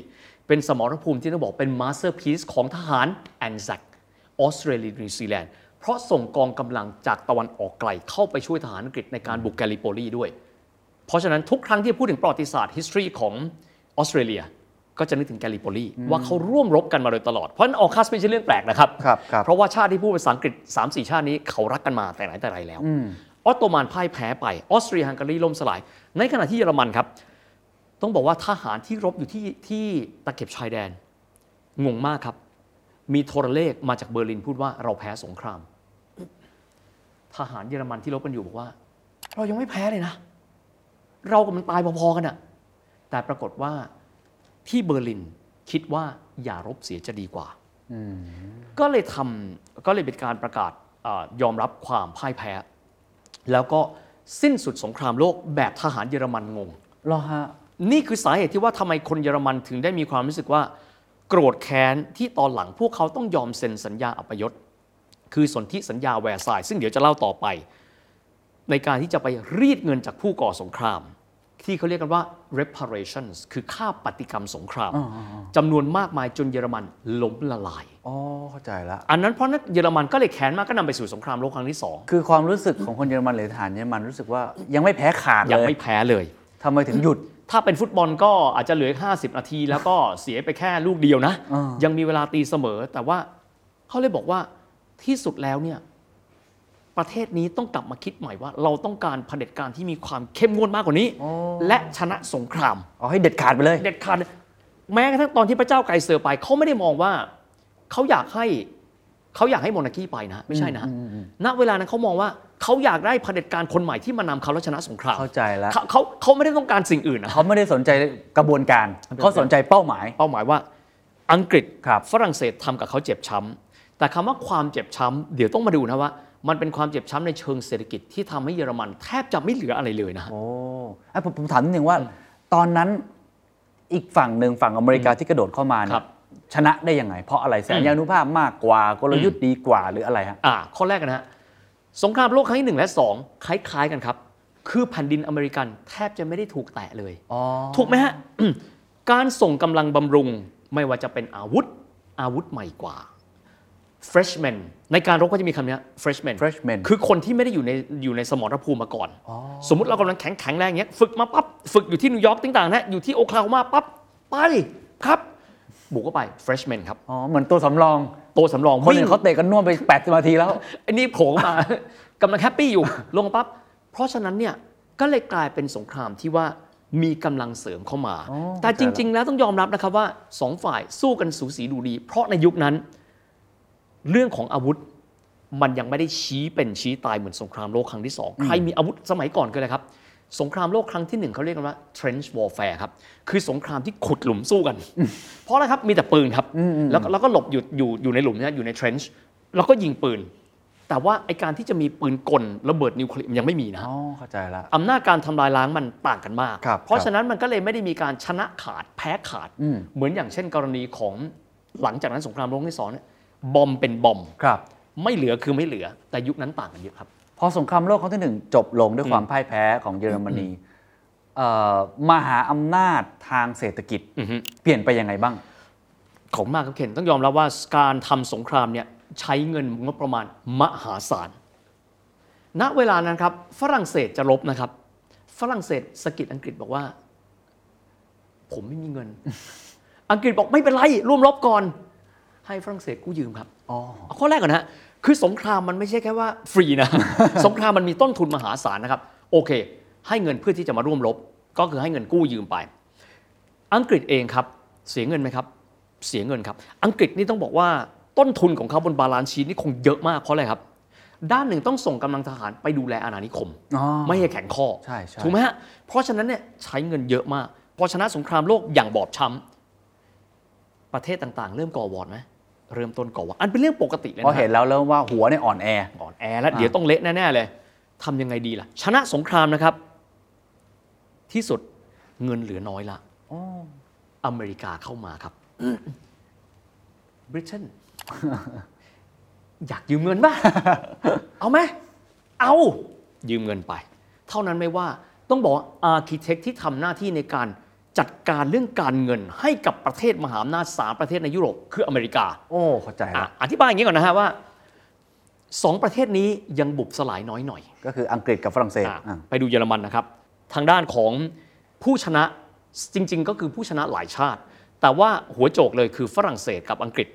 เป็นสมรภูมิที่ต้องบอกเป็น masterpiece ของทหาร ANZAC ออสเตรเลียนิวซีแลนด์ เพราะส่งกองกำลังจากตะวันออกไกลเข้าไปช่วยทหารอังกฤษในการบุกแกลลิโปลีด้วย เพราะฉะนั้นทุกครั้งที่พูดถึงประวัติศาสตร์ history ของออสเตรเลียก็จะนึกถึงแกลลิโปลีว่าเขาร่วมรบกันมาโดยตลอด เพราะฉะนั้นออคัสไม่ใช่เรื่องแปลกนะครับครับครับ เพราะว่าชาติที่พูดภาษาอังกฤษ 3 4 ชาตินี้เขารักกันมาแต่ไหนแต่ไรแล้ว ออตโตมันพ่ายแพ้ไปออสเตรียฮังการีล่มสลาย ในขณะที่เยอรมันครับ ต้องบอกว่าทหารที่รบอยู่ที่ที่ตะเข็บชายแดนงงมากครับ มีโทรเลขมาจากเบอร์ลินพูดว่าเราแพ้สงคราม ทหารเยอรมันที่รบกันอยู่บอกว่า เรายังไม่แพ้เลยนะ เรากับมันตายพอๆกันอะแต่ปรากฏว่าที่เบอร์ลินคิดว่าอย่ารบเสียจะดีกว่าก็เลยทำก็เลยเป็นการประกาศอายอมรับความพ่ายแพ้ แล้วก็สิ้นสุดสงครามโลกแบบทหารเยอรมันงงเหรอฮะนี่คือสาเหตุที่ว่าทำไมคนเยอรมันถึงได้มีความรู้สึกว่า โกรธแค้นที่ตอนหลังพวกเขาต้องยอมเซ็นสัญญาอัปยศ คือสนธิสัญญาแวร์ซายน์ซึ่งเดี๋ยวจะเล่าต่อไป ในการที่จะไปรีดเงินจากผู้ก่อสงคราม ที่เขาเรียกกันว่า reparations คือค่าปฏิกรรมสงครามจำนวนมากมายจนเยอรมันล้มละลายอ๋อเข้าใจละอันนั้นเพราะนั้นเยอรมันก็เลยแค้นมากก็นำไปสู่สงครามโลกครั้งที่สองคือความรู้สึกของคนเยอรมันหรือทหารเยอรมันรู้สึกว่ายังไม่แพ้ขาดยังเลยไม่แพ้เลยทำไมถึงหยุดถ้าเป็นฟุตบอลก็อาจจะเหลืออีก50 นาที แล้วก็เสียไปแค่ลูกเดียวนะอ่ายัยังมีเวลาตีเสมอ แต่ว่าเขาเลยบอกว่า ที่สุดแล้วเนี่ยประเทศนี้ต้องกลับมาคิดใหม่ว่า เราต้องการเผด็จการที่มีความเข้มงวดมากกว่านี้ และชนะสงครามเอาให้เด็ดขาดไปเลย เด็ดขาดแม้กระทั่งตอนที่พระเจ้าไกรเซอร์ไปเขาไม่ได้มองว่าเขาอยากให้เขาอยากให้โมนาคีไปนะ ไม่ใช่นะณเวลานั้นเขามองว่าเขาอยากได้เผด็จการคนใหม่ที่มานำเขาและชนะสงครามเข้าใจแล้วเขาเขาเขาไม่ได้ต้องการสิ่งอื่นนะเขาไม่ได้สนใจกระบวนการเขาสนใจเป้าหมาย เป้าหมายว่า อังกฤษครับฝรั่งเศสทำกับเขาเจ็บช้ำ แต่คำว่าความเจ็บช้ำเดี๋ยวต้องมาดูนะว่า มันเป็นความเจ็บช้ำในเชิงเศรษฐกิจที่ทำให้เยอรมันแทบจะไม่เหลืออะไรเลยนะโอ้อะผมผมถามนิดนึงว่า ตอนนั้นอีกฝั่งหนึ่งฝั่งอเมริกาที่กระโดดเข้ามาเนี่ครัยบชนะได้ยังไง เพราะอะไรแสนยานุภาพมากกว่ากลยุทธ์ดีกว่าหรืออะไรฮะอ่าข้อแรกนะฮะสงครามโลกครั้งที่หนึ่งและสองคล้าย ๆกันครับ คือแผ่นดินอเมริกันแทบจะไม่ได้ถูกแตะเลยอ๋อถูกไหมฮะการส่งกำลังบำรุงไม่ว่าจะเป็นอาวุธอาวุธใหม่กว่า freshman ในการรบก็จะมีคำนี้ freshman freshman คือคนที่ไม่ได้อยู่ในอยู่ในสมรภูมิมาก่อน สมมุติเรากำลังแข็งแข็งแรงเงี้ยฝึกมาปั๊บฝึกอยู่ที่นิวยอร์กต่างๆนะอยู่ที่โอคลาโฮมาปั๊บไปครับ บุกเข้าไป fresh มากครับ อ๋อ เหมือนตัวสำรอง ตัวสำรองคนวิ่อื่งนเขาเตะกันน่วมไป80นาทีแล้วไอ้นี่โผล่มากำลัง happy อยู่ลงปั๊บเพราะฉะนั้นเนี่ยก็เลยกลายเป็นสงครามที่ว่ามีกำลังเสริมเข้ามาอ๋อแต่จริง ๆ แล้วต้องยอมรับนะครับว่าสองฝ่ายสู้กันสูสีดูดี เพราะในยุคนั้น เรื่องของอาวุธมันยังไม่ได้ชี้เป็นชี้ตายเหมือนสงครามโลกครั้งที่สองใครมีอาวุธสมัยก่อนก็เลยครับ สงครามโลกครั้งที่หนึ่งเขาเรียกกันว่า trench warfare ครับ คือสงครามที่ขุดหลุมสู้กัน เพราะอะไรครับมีแต่ปืนครับ แล้วก็แล้วก็หลบอยู่อยู่อยู่ในหลุมเนะอยู่ใน trench แล้วก็ยิงปืน แต่ว่าไอการที่จะมีปืนกลระเบิดนิวเคลียร์มันยังไม่มีนะอ๋อเข้าใจละอำนาจการทำลายล้างมันต่างกันมาก ครับเพราะครับฉะนั้นมันก็เลยไม่ได้มีการชนะขาดแพ้ขาด อืม เหมือนอย่างเช่นกรณีของหลังจากนั้นสงครามโลกครั้งที่สองเนี่ย บอมเป็นบอม ครับ ไม่เหลือคือไม่เหลือ แต่ยุคนั้นต่างกันเยอะครับ พอสงครามโลกครั้งที่หนึ่งจบลงด้วยความพ่ายแพ้ของเยอรมนีเอ่อมหาอำนาจทางเศรษฐกิจ อือฮึ เปลี่ยนไปยังไงบ้าง ของมากครับเคนต้องยอมรับว่าการทำสงครามเนี่ยใช้เงินงบประมาณมหาศาล ณเวลานั้นครับ ฝรั่งเศสจะรบนะครับ ฝรั่งเศสสะกิดอังกฤษบอกว่า ผมไม่มีเงิน อังกฤษบอกไม่เป็นไรร่วมรบก่อน ให้ฝรั่งเศสกู้ยืมครับอ๋อเอาข้อแรกก่อนนะฮะคือสงครามมันไม่ใช่แค่ว่าฟรีนะ สงครามมันมีต้นทุนมหาศาลนะครับ โอเค ให้เงินเพื่อที่จะมาร่วมรบ ก็คือให้เงินกู้ยืมไป อังกฤษเองครับ เสียเงินไหมครับ เสียเงินครับ อังกฤษนี่ต้องบอกว่าต้นทุนของเขาบน balance sheet นี่คงเยอะมากเพราะอะไรครับ ด้านหนึ่งต้องส่งกำลังทหารไปดูแลอาณานิคมอ๋อไม่ให้แข็งข้อใช่ใช่ถูกไหมฮะเพราะฉะนั้นเนี่ยใช้เงินเยอะมากพอชนะสงครามโลกอย่างบอบช้ำประเทศต่างๆ เริ่มก่อวอร์ดไหม เริ่มต้นก่อวอร์ดอันเป็นเรื่องปกติเลยเพราะนะเห็นแล้วแล้วว่าหัวเนี่ยอ่อนแออ่อนแอแล้วเดี๋ยวต้องเละแน่ๆเลยทำยังไงดีล่ะ ชนะสงครามนะครับ ที่สุดเงินเหลือน้อยละอเมริกาเข้ามาครับบริเตนอยากยืมเงินป่ะ เอาไหม เอายืมเงินไป เท่านั้นไม่ว่าต้องบอก architect ที่ทำหน้าที่ในการ จัดการเรื่องการเงินให้กับประเทศมหาอำนาจสามประเทศในยุโรปคืออเมริกาโอ้เข้าใจอะละอธิบายอย่างนี้ก่อนนะฮะว่าสองประเทศนี้ยังบุบสลายน้อยหน่อยก็คืออังกฤษกับฝรั่งเศสอะอะไปดูเยอรมันนะครับ ทางด้านของผู้ชนะจริง ๆ ก็คือผู้ชนะหลายชาติ แต่ว่าหัวโจกเลยคือฝรั่งเศสกับอังกฤษ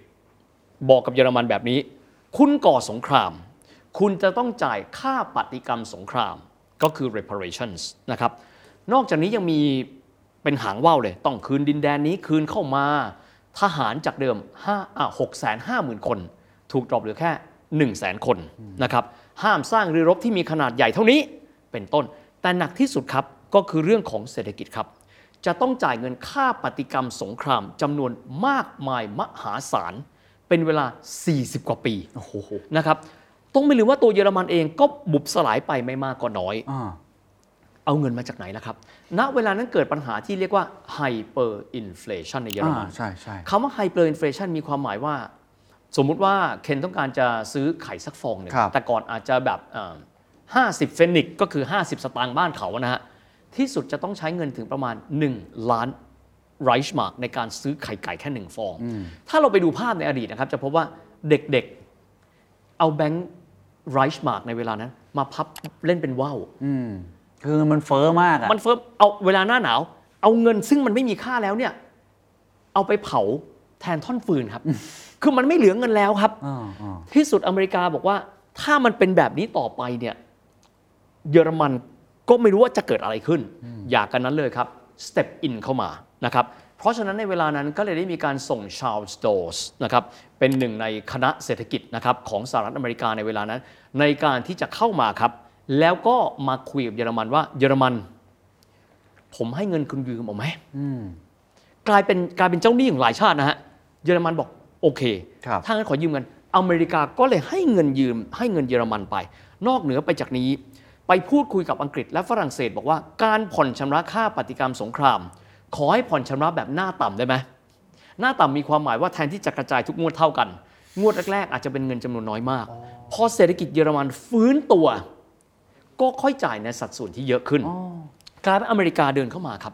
บอกกับเยอรมันแบบนี้ คุณก่อสงคราม คุณจะต้องจ่ายค่าปฏิกรรมสงครามก็คือ reparations นะครับนอกจากนี้ยังมี เป็นหางว่าวเลย ต้องคืนดินแดนนี้คืนเข้ามา ทหารจากเดิม5อะ6 5 0 0 0 0 คน ถูกดรอปเหลือแค่ 1 0 0 0 0 0 คนนะครับห้ามสร้างเรือรบที่มีขนาดใหญ่เท่านี้เป็นต้น แต่หนักที่สุดครับก็คือเรื่องของเศรษฐกิจครับ จะต้องจ่ายเงินค่าปฏิกรรมสงครามจำนวนมากมายมหาศาลเป็นเวลา 40 กว่าปีนะครับต้องไม่ลืมว่าตัวเยอรมันเองก็บุบสลายไปไม่มากก็น้อยอ่า เอาเงินมาจากไหนล่ะครับ ณ เวลานั้นเกิดปัญหาที่เรียกว่า hyperinflation ในเยอรมันอ่าใช่ใช่คำว่า hyperinflation มีความหมายว่า สมมุติว่าเคนต้องการจะซื้อไข่สักฟองหนึ่งครับแต่ก่อนอาจจะแบบเอ่อ50เฟนิกก็คือ 50 สตางค์บ้านเขานะฮะ ที่สุดจะต้องใช้เงินถึงประมาณ 1 ล้านไรช์มาร์กในการซื้อไข่ไก่แค่หนึ่งฟอง ถ้าเราไปดูภาพในอดีตนะครับ จะพบว่าเด็กๆ เอาแบงค์ไรช์มาร์กในเวลานั้น มาพับเล่นเป็นว่าวอืม คือมันเฟ้อมากอะมันเฟิร์มเอาเวลาหน้าหนาว เอาเงินซึ่งมันไม่มีค่าแล้วเนี่ย เอาไปเผาแทนท่อนฟืนครับ คือมันไม่เหลือเงินแล้วครับ อ่าอ่าที่สุดอเมริกาบอกว่า ถ้ามันเป็นแบบนี้ต่อไปเนี่ย เยอรมันก็ไม่รู้ว่าจะเกิดอะไรขึ้น อยากกันนั้นเลยครับ step in เข้ามานะครับ เพราะฉะนั้นในเวลานั้นก็เลยได้มีการส่งชา l ลส์โดสนะครับเป็นหนึ่งในคณะเศรษฐกิจนะครับของสหรัฐอเมริกาในเวลานั้น ในการที่จะเข้ามาครับ แล้วก็มาคุยกับเยอรมันว่า เยอรมัน ผมให้เงินคุณยืมเอาไหมกลายเป็นกลายเป็นเจ้าหนี้ของหลายชาตินะฮะเยอรมันบอกโอเคครับถ้างั้นขอยืมเงินอเมริกาก็เลยให้เงินยืม ให้เงินเยอรมันไป นอกเหนือไปจากนี้ ไปพูดคุยกับอังกฤษและฝรั่งเศส บอกว่าการผ่อนชำระค่าปฏิกรรมสงคราม ขอให้ผ่อนชำระแบบหน้าต่ำได้ไหมหน้าต่ำมีความหมายว่าแทนที่จะกระจายทุกงวดเท่ากัน งวดแรกๆอาจจะเป็นเงินจำนวนน้อยมาก พอเศรษฐกิจเยอรมันฟื้นตัว ก็ค่อยจ่ายในสัดส่วนที่เยอะขึ้นกลายเป็นอเมริกาเดินเข้ามาครับ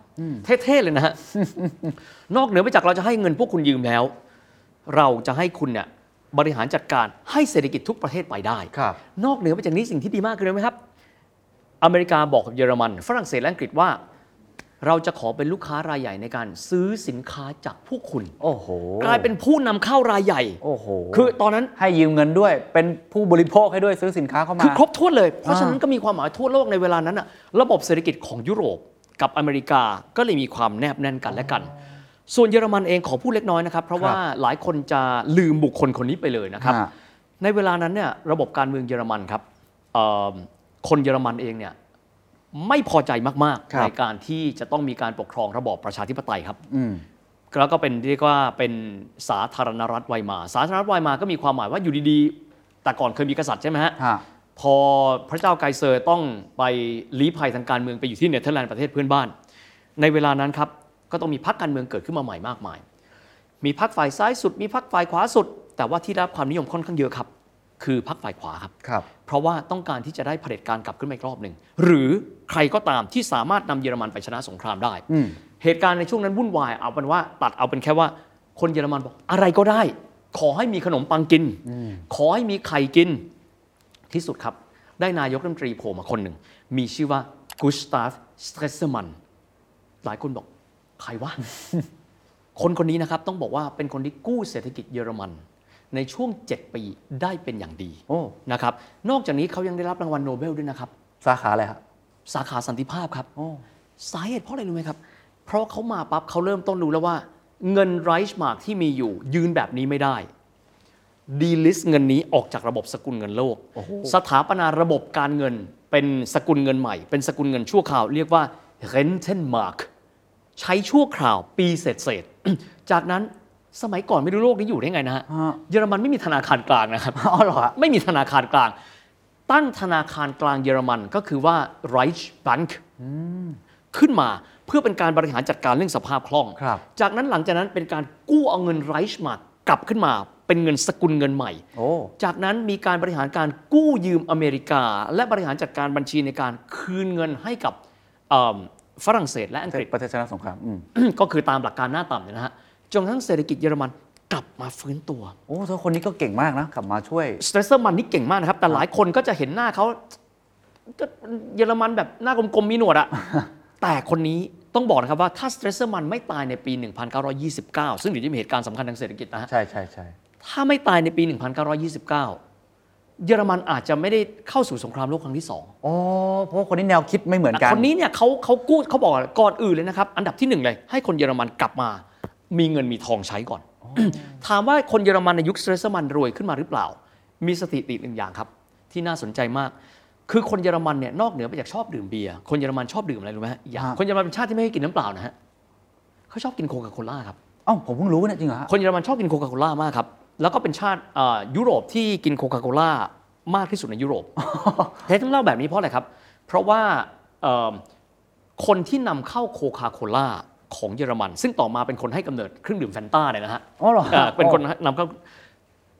เท่ๆเลยนะฮะนอกเหนือไปจากเราจะให้เงินพวกคุณยืมแล้ว เราจะให้คุณเนี่ยบริหารจัดการให้เศรษฐกิจทุกประเทศไปได้ครับนอกเหนือไปจากนี้สิ่งที่ดีมากคืออะไรไหมครับ อเมริกาบอกกับเยอรมัน ฝรั่งเศสและอังกฤษว่า เราจะขอเป็นลูกค้ารายใหญ่ในการซื้อสินค้าจากพวกคุณ โอ้โหกลายเป็นผู้นำเข้ารายใหญ่ โอ้โหคือตอนนั้นให้ยืมเงินด้วย เป็นผู้บริโภคให้ด้วยซื้อสินค้าเข้ามา คือครบถ้วนเลย เพราะฉะนั้นก็มีความหมายทั่วโลกในเวลานั้นน่ะระบบเศรษฐกิจของยุโรปกับอเมริกาก็เลยมีความแนบแน่นกันและกัน ส่วนเยอรมันเองขอพูดเล็กน้อยนะครับ เพราะว่าหลายคนจะลืมบุคคลคนนี้ไปเลยนะครับฮะในเวลานั้นเนี่ยระบบการเมืองเยอรมันครับเอ่อคนเยอรมันเองเนี่ย ไม่พอใจมากครัๆบในการที่จะต้องมีการปกครองระบอบประชาธิปไตยครับอืมแล้วก็เป็นเรียกว่าเป็นสาธารณรัฐไวมาร์สาธารณรัฐไวมาร์ก็มีความหมายว่าอยู่ดีๆ แต่ก่อนเคยมีกษัตริย์ใช่ไหมฮะฮะพอพระเจ้าไกเซอร์ต้องไปลี้ภัยทางการเมืองไปอยู่ที่เนเธอร์แลนด์ประเทศเพื่อนบ้าน ในเวลานั้นครับก็ต้องมีพรรคการเมืองเกิดขึ้นมาใหม่มากมาย มีพรรคฝ่ายซ้ายสุด มีพรรคฝ่ายขวาสุด แต่ว่าที่ได้รับความนิยมค่อนข้างเยอะครับ คือพรรคฝ่ายขวาครับ ครับเพราะว่าต้องการที่จะได้เผด็จการกลับขึ้นมาอีกรอบหนึ่ง หรือใครก็ตามที่สามารถนำเยอรมันไปชนะสงครามได้ อืม เหตุการณ์ในช่วงนั้นวุ่นวาย เอาเป็นว่าตัดเอาเป็นแค่ว่า คนเยอรมันบอกอะไรก็ได้ ขอให้มีขนมปังกิน ขอให้มีไข่กิน ที่สุดครับ ได้นายกรัฐมนตรีโผล่มาคนหนึ่ง มีชื่อว่ากุสตาฟสเตรเซมันน์ หลายคนบอก ใครวะ คนคนนี้นะครับต้องบอกว่าเป็นคนที่กู้เศรษฐกิจเยอรมัน ในช่วง 7 ปีได้เป็นอย่างดีโอ้นะครับนอกจากนี้เขายังได้รับรางวัลโนเบลด้วยนะครับ สาขาอะไรครับสาขาสันติภาพครับ โอ้สาเหตุเพราะอะไรรู้ไหมครับ เพราะเขามาปั๊บเขาเริ่มต้นรู้แล้วว่า เงินไรช์มาร์กที่มีอยู่ยืนแบบนี้ไม่ได้ delist เงินนี้ออกจากระบบสกุลเงินโลก สถาปนาระบบการเงินเป็นสกุลเงินใหม่ เป็นสกุลเงินชั่วคราว เรียกว่า Rentenmark ใช้ชั่วคราวปีเศษเศษๆจากนั้น สมัยก่อนไม่รู้โลกนี้อยู่ได้ไงนะฮะฮะเยอรมันไม่มีธนาคารกลางนะครับอ๋อเหรอฮะไม่มีธนาคารกลาง ตั้งธนาคารกลางเยอรมันก็คือว่า Reichsbank ขึ้นมาเพื่อเป็นการบริหารจัดการเรื่องสภาพคล่องครับจากนั้นหลังจากนั้นเป็นการกู้เอาเงิน Reichsmark กลับขึ้นมาเป็นเงินสกุลเงินใหม่โอ้จากนั้นมีการบริหารการกู้ยืมอเมริกา และบริหารจัดการบัญชีในการคืนเงินให้กับเอิ่มฝรั่งเศสและอังกฤษประเทศชนะสงครามอืมก็คือตามหลักการหน้าต่ำเนี่ยนะฮะ จนกระทั่งเศรษฐกิจเยอรมันกลับมาฟื้นตัว โอ้เธอคนนี้ก็เก่งมากนะ กลับมาช่วยสเตรสเซอร์มันนี่เก่งมากนะครับ แต่หลายคนก็จะเห็นหน้าเขาก็เยอรมันแบบหน้ากลมๆมีหนวดอะแต่คนนี้ต้องบอกนะครับว่าถ้าสเตรสเซอร์มันไม่ตายในปี 1929 ซึ่งเดี๋ยวจะมีเหตุการณ์สำคัญทางเศรษฐกิจนะฮะใช่ใช่ใช่ถ้าไม่ตายในปี 1929 เยอรมันอาจจะไม่ได้เข้าสู่สงครามโลกครั้งที่สองโอ้เพราะว่าคนนี้แนวคิดไม่เหมือนกัน คนนี้เนี่ยเขาเขากู้เขาบอกก่อนอื่นเลยนะครับ อันดับที่หนึ่งเลยให้คนเยอรมันกลับมา มีเงินมีทองใช้ก่อน ถามว่าคนเยอรมันในยุคสเตรเซมันน์รวยขึ้นมาหรือเปล่า มีสถิติหนึ่งอย่างครับ ที่น่าสนใจมาก คือคนเยอรมันเนี่ยนอกเหนือไปจากชอบดื่มเบียร์คนเยอรมันชอบดื่มอะไรรู้ไหมฮะอีกอย่างฮะคนเยอรมันเป็นชาติที่ไม่ให้กินน้ำเปล่านะฮะเขาชอบกินโคคาโคล่าครับเอ้าผมเพิ่งรู้เนี่ยจริงเหรอฮะคนเยอรมันชอบกินโคคาโคล่ามากครับแล้วก็เป็นชาติเอ่อยุโรปที่กินโคคาโคล่ามากที่สุดในยุโรปเทต้องเล่าแบบนี้เพราะอะไรครับ เพราะว่าเอ่อคนที่นำเข้าโคคาโคล่า ของเยอรมัน ซึ่งต่อมาเป็นคนให้กำเนิดเครื่องดื่มแฟนต้าเนี่ยนะฮะอ๋อเหรอเอ่อเป็นคนนำเข้า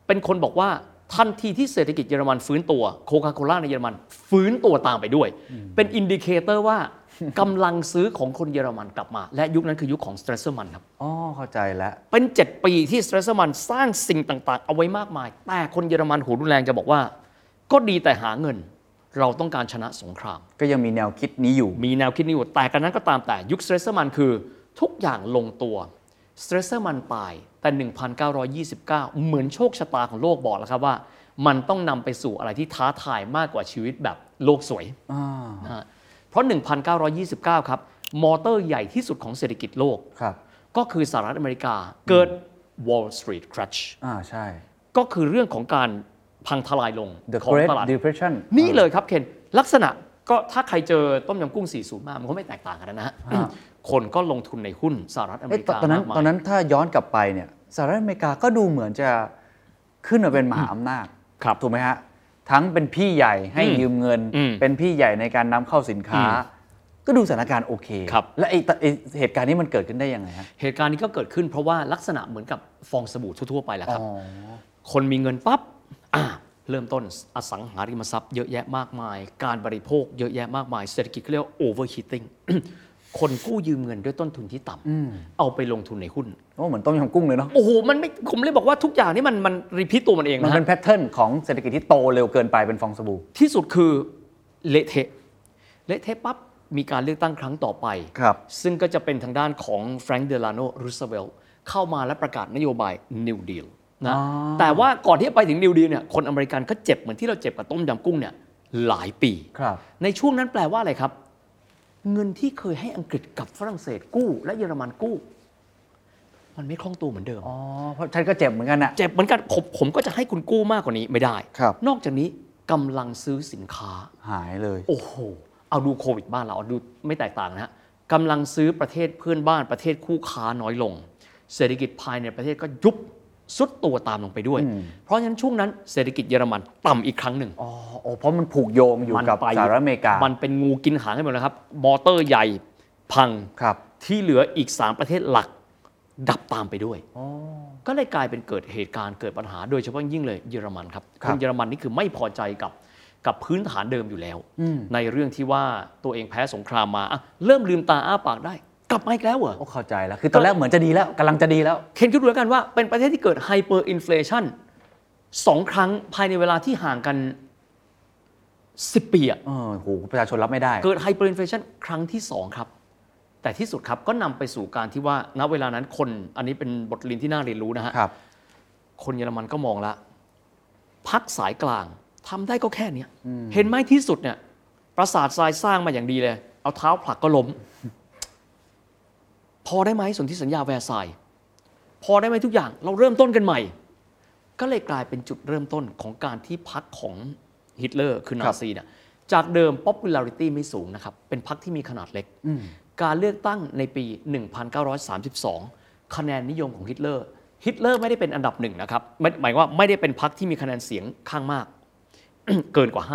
เป็นคนบอกว่าทันทีที่เศรษฐกิจเยอรมันฟื้นตัวโคคาโคล่าในเยอรมันฟื้นตัวตามไปด้วย เป็น indicator ว่ากำลังซื้อของคนเยอรมันกลับมา และยุคนั้นคือยุคของสเตรสเซอร์มันครับ อ๋อ เข้าใจแล้ว เป็น 7 ปีที่สเตรสเซอร์มันสร้างสิ่งต่างๆ เอาไว้มากมาย แต่คนเยอรมันหัวรุนแรงจะบอกว่า ก็ดีแต่หาเงิน เราต้องการชนะสงคราม ก็ยังมีแนวคิดนี้อยู่ มีแนวคิดนี้อยู่ แต่กระนั้นก็ตามแต่ยุคสเตรสเซอร์มันคือ ทุกอย่างลงตัวสเตรสเซอร์มันตายแต่ 1929 เหมือนโชคชะตาของโลกบอกแล้วครับว่า มันต้องนำไปสู่อะไรที่ท้าทายมากกว่าชีวิตแบบโลกสวยนะฮะเพราะ 1929 ครับ มอเตอร์ใหญ่ที่สุดของเศรษฐกิจโลกครับก็คือสหรัฐอเมริกาเกิด Wall Street Crash อ่าใช่ ก็คือเรื่องของการพังทลายลง The ของ Great ตลาด Depression นี่เลยครับเคนลักษณะก็ถ้าใครเจอต้มยำกุ้ง 40 มา มันก็ไม่แตกต่างกันนะฮะ คนก็ลงทุนในหุ้นสหรัฐอเมเอ้ยริตอนกาตอนนั้นมากมายตอนนั้นถ้าย้อนกลับไปเนี่ยสหรัฐอเมริกาก็ดูเหมือนจะขึ้นมาเป็นมหาอำนาจครับถูกไหมฮะทั้งเป็นพี่ใหญ่ให้อืมยืมเงินอืมเป็นพี่ใหญ่ในการนำเข้าสินค้าอืมก็ดูสถานการณ์โอเคครับและไอ้ตไอ้เหตุการณ์นี้มันเกิดขึ้นได้ยังไงฮะเหตุการณ์นี้ก็เกิดขึ้นเพราะว่าลักษณะเหมือนกับฟองสบู่ทั่วๆไปแหละครับอ๋อคนมีเงินปั๊บอ่าเริ่มต้นอสังหาริมทรัพย์เยอะแยะมากมาย การบริโภคเยอะแยะมากมายเศรษฐกิจเขาเรียกว่า overheating คนกู้ยืมเงินด้วยต้นทุนที่ต่ำเอาไปลงทุนในหุ้นโอ้เหมือนต้มยำกุ้งเลยเนาะโอ้โหมันไม่ผมเลยบอกว่าทุกอย่างนี่มันมัน repeat ตัวมันเองมันนะเป็นฮะแ pattern ของเศรษฐกิจที่โตเร็วเกินไปเป็นฟองสบู่ที่สุดคือเละเทะเละเทะปั๊บมีการเลือกตั้งครั้งต่อไปครับซึ่งก็จะเป็นทางด้านของแฟรงค์เดลาโนรูสเวลเข้ามาและประกาศนโยบาย New Deal นะอ๋อแต่ว่าก่อนที่จะไปถึง New Deal เนี่ยคนอเมริกันก็เจ็บเหมือนที่เราเจ็บกับต้มยำกุ้งเนี่ยหลายปีครับในช่วงนั้นแปลว่าอะไรครับ เงินที่เคยให้อังกฤษกับฝรั่งเศสกู้ และเยอรมันกู้ มันไม่คล่องตัวเหมือนเดิมอ๋อเพราะฉันก็เจ็บเหมือนกันอะเจ็บเหมือนกันผมผมก็จะให้คุณกู้มากกว่านี้ไม่ได้ครับนอกจากนี้กำลังซื้อสินค้าหายเลย โอ้โหเอาดูโควิดบ้านเราเอาดูไม่แตกต่างนะฮะกำลังซื้อประเทศเพื่อนบ้านประเทศคู่ค้าน้อยลง เศรษฐกิจภายในประเทศก็ยุบ สุดตัวตามลงไปด้วย เพราะฉะนั้นช่วงนั้นเศรษฐกิจเยอรมันต่ำอีกครั้งหนึ่งอ๋อโอ้เพราะมันผูกโยงอยู่กับไปสหรัฐอเมริกา มันเป็นงูกินหางให้หมดแล้วครับ มอเตอร์ใหญ่พังครับ ที่เหลืออีก 3 ประเทศหลัก ดับตามไปด้วย ก็เลยกลายเป็นเกิดเหตุการณ์เกิดปัญหาโดยเฉพาะยิ่งเลยเยอรมันครับครับเยอรมันนี่คือไม่พอใจกับกับพื้นฐานเดิมอยู่แล้ว ในเรื่องที่ว่าตัวเองแพ้สงครามมาอะเริ่มลืมตาอ้าปากได้ กลับมาอีกแล้วเหรอ โอ้เข้าใจแล้ว คือตอนแรกเหมือนจะดีแล้วกำลังจะดีแล้ว เคนคิดดูแล้วกันว่าเป็นประเทศที่เกิดไฮเปอร์อินฟล t ชันสองครั้งภายในเวลาที่ห่างกัน 10 ปีอะเออโหประชาชนรับไม่ได้ เกิดไฮเปอร์อินฟล t ชันครั้งที่ 2 ครับ แต่ที่สุดครับก็นำไปสู่การที่ว่าณเวลานั้นคนอันนี้เป็นบทเรียนที่น่าเรียนรู้นะฮะ ครับ คนเยอรมันก็มองละพักสายกลางทำได้ก็แค่เนี้ยเห็นไหมที่สุดเนี่ยปราสาททรายสร้างมาอย่างดีเลย เอาเท้าผลักก็ล้ม พอได้ไหมสนธิสัญญาแวร์ไซน์พอได้ไหมทุกอย่างเราเริ่มต้นกันใหม่ ก็เลยกลายเป็นจุดเริ่มต้นของการที่พักของฮิตเลอร์คือนาซีเนี่ยจากเดิม popularity ไม่สูงนะครับ เป็นพรรคที่มีขนาดเล็ก การเลือกตั้งในปี 1932 คะแนนนิยมของฮิตเลอร์ ฮิตเลอร์ไม่ได้เป็นอันดับหนึ่งนะครับไม่หมายว่าไม่ได้เป็นพรรคที่มีคะแนนเสียงข้างมาก เกินกว่า 50%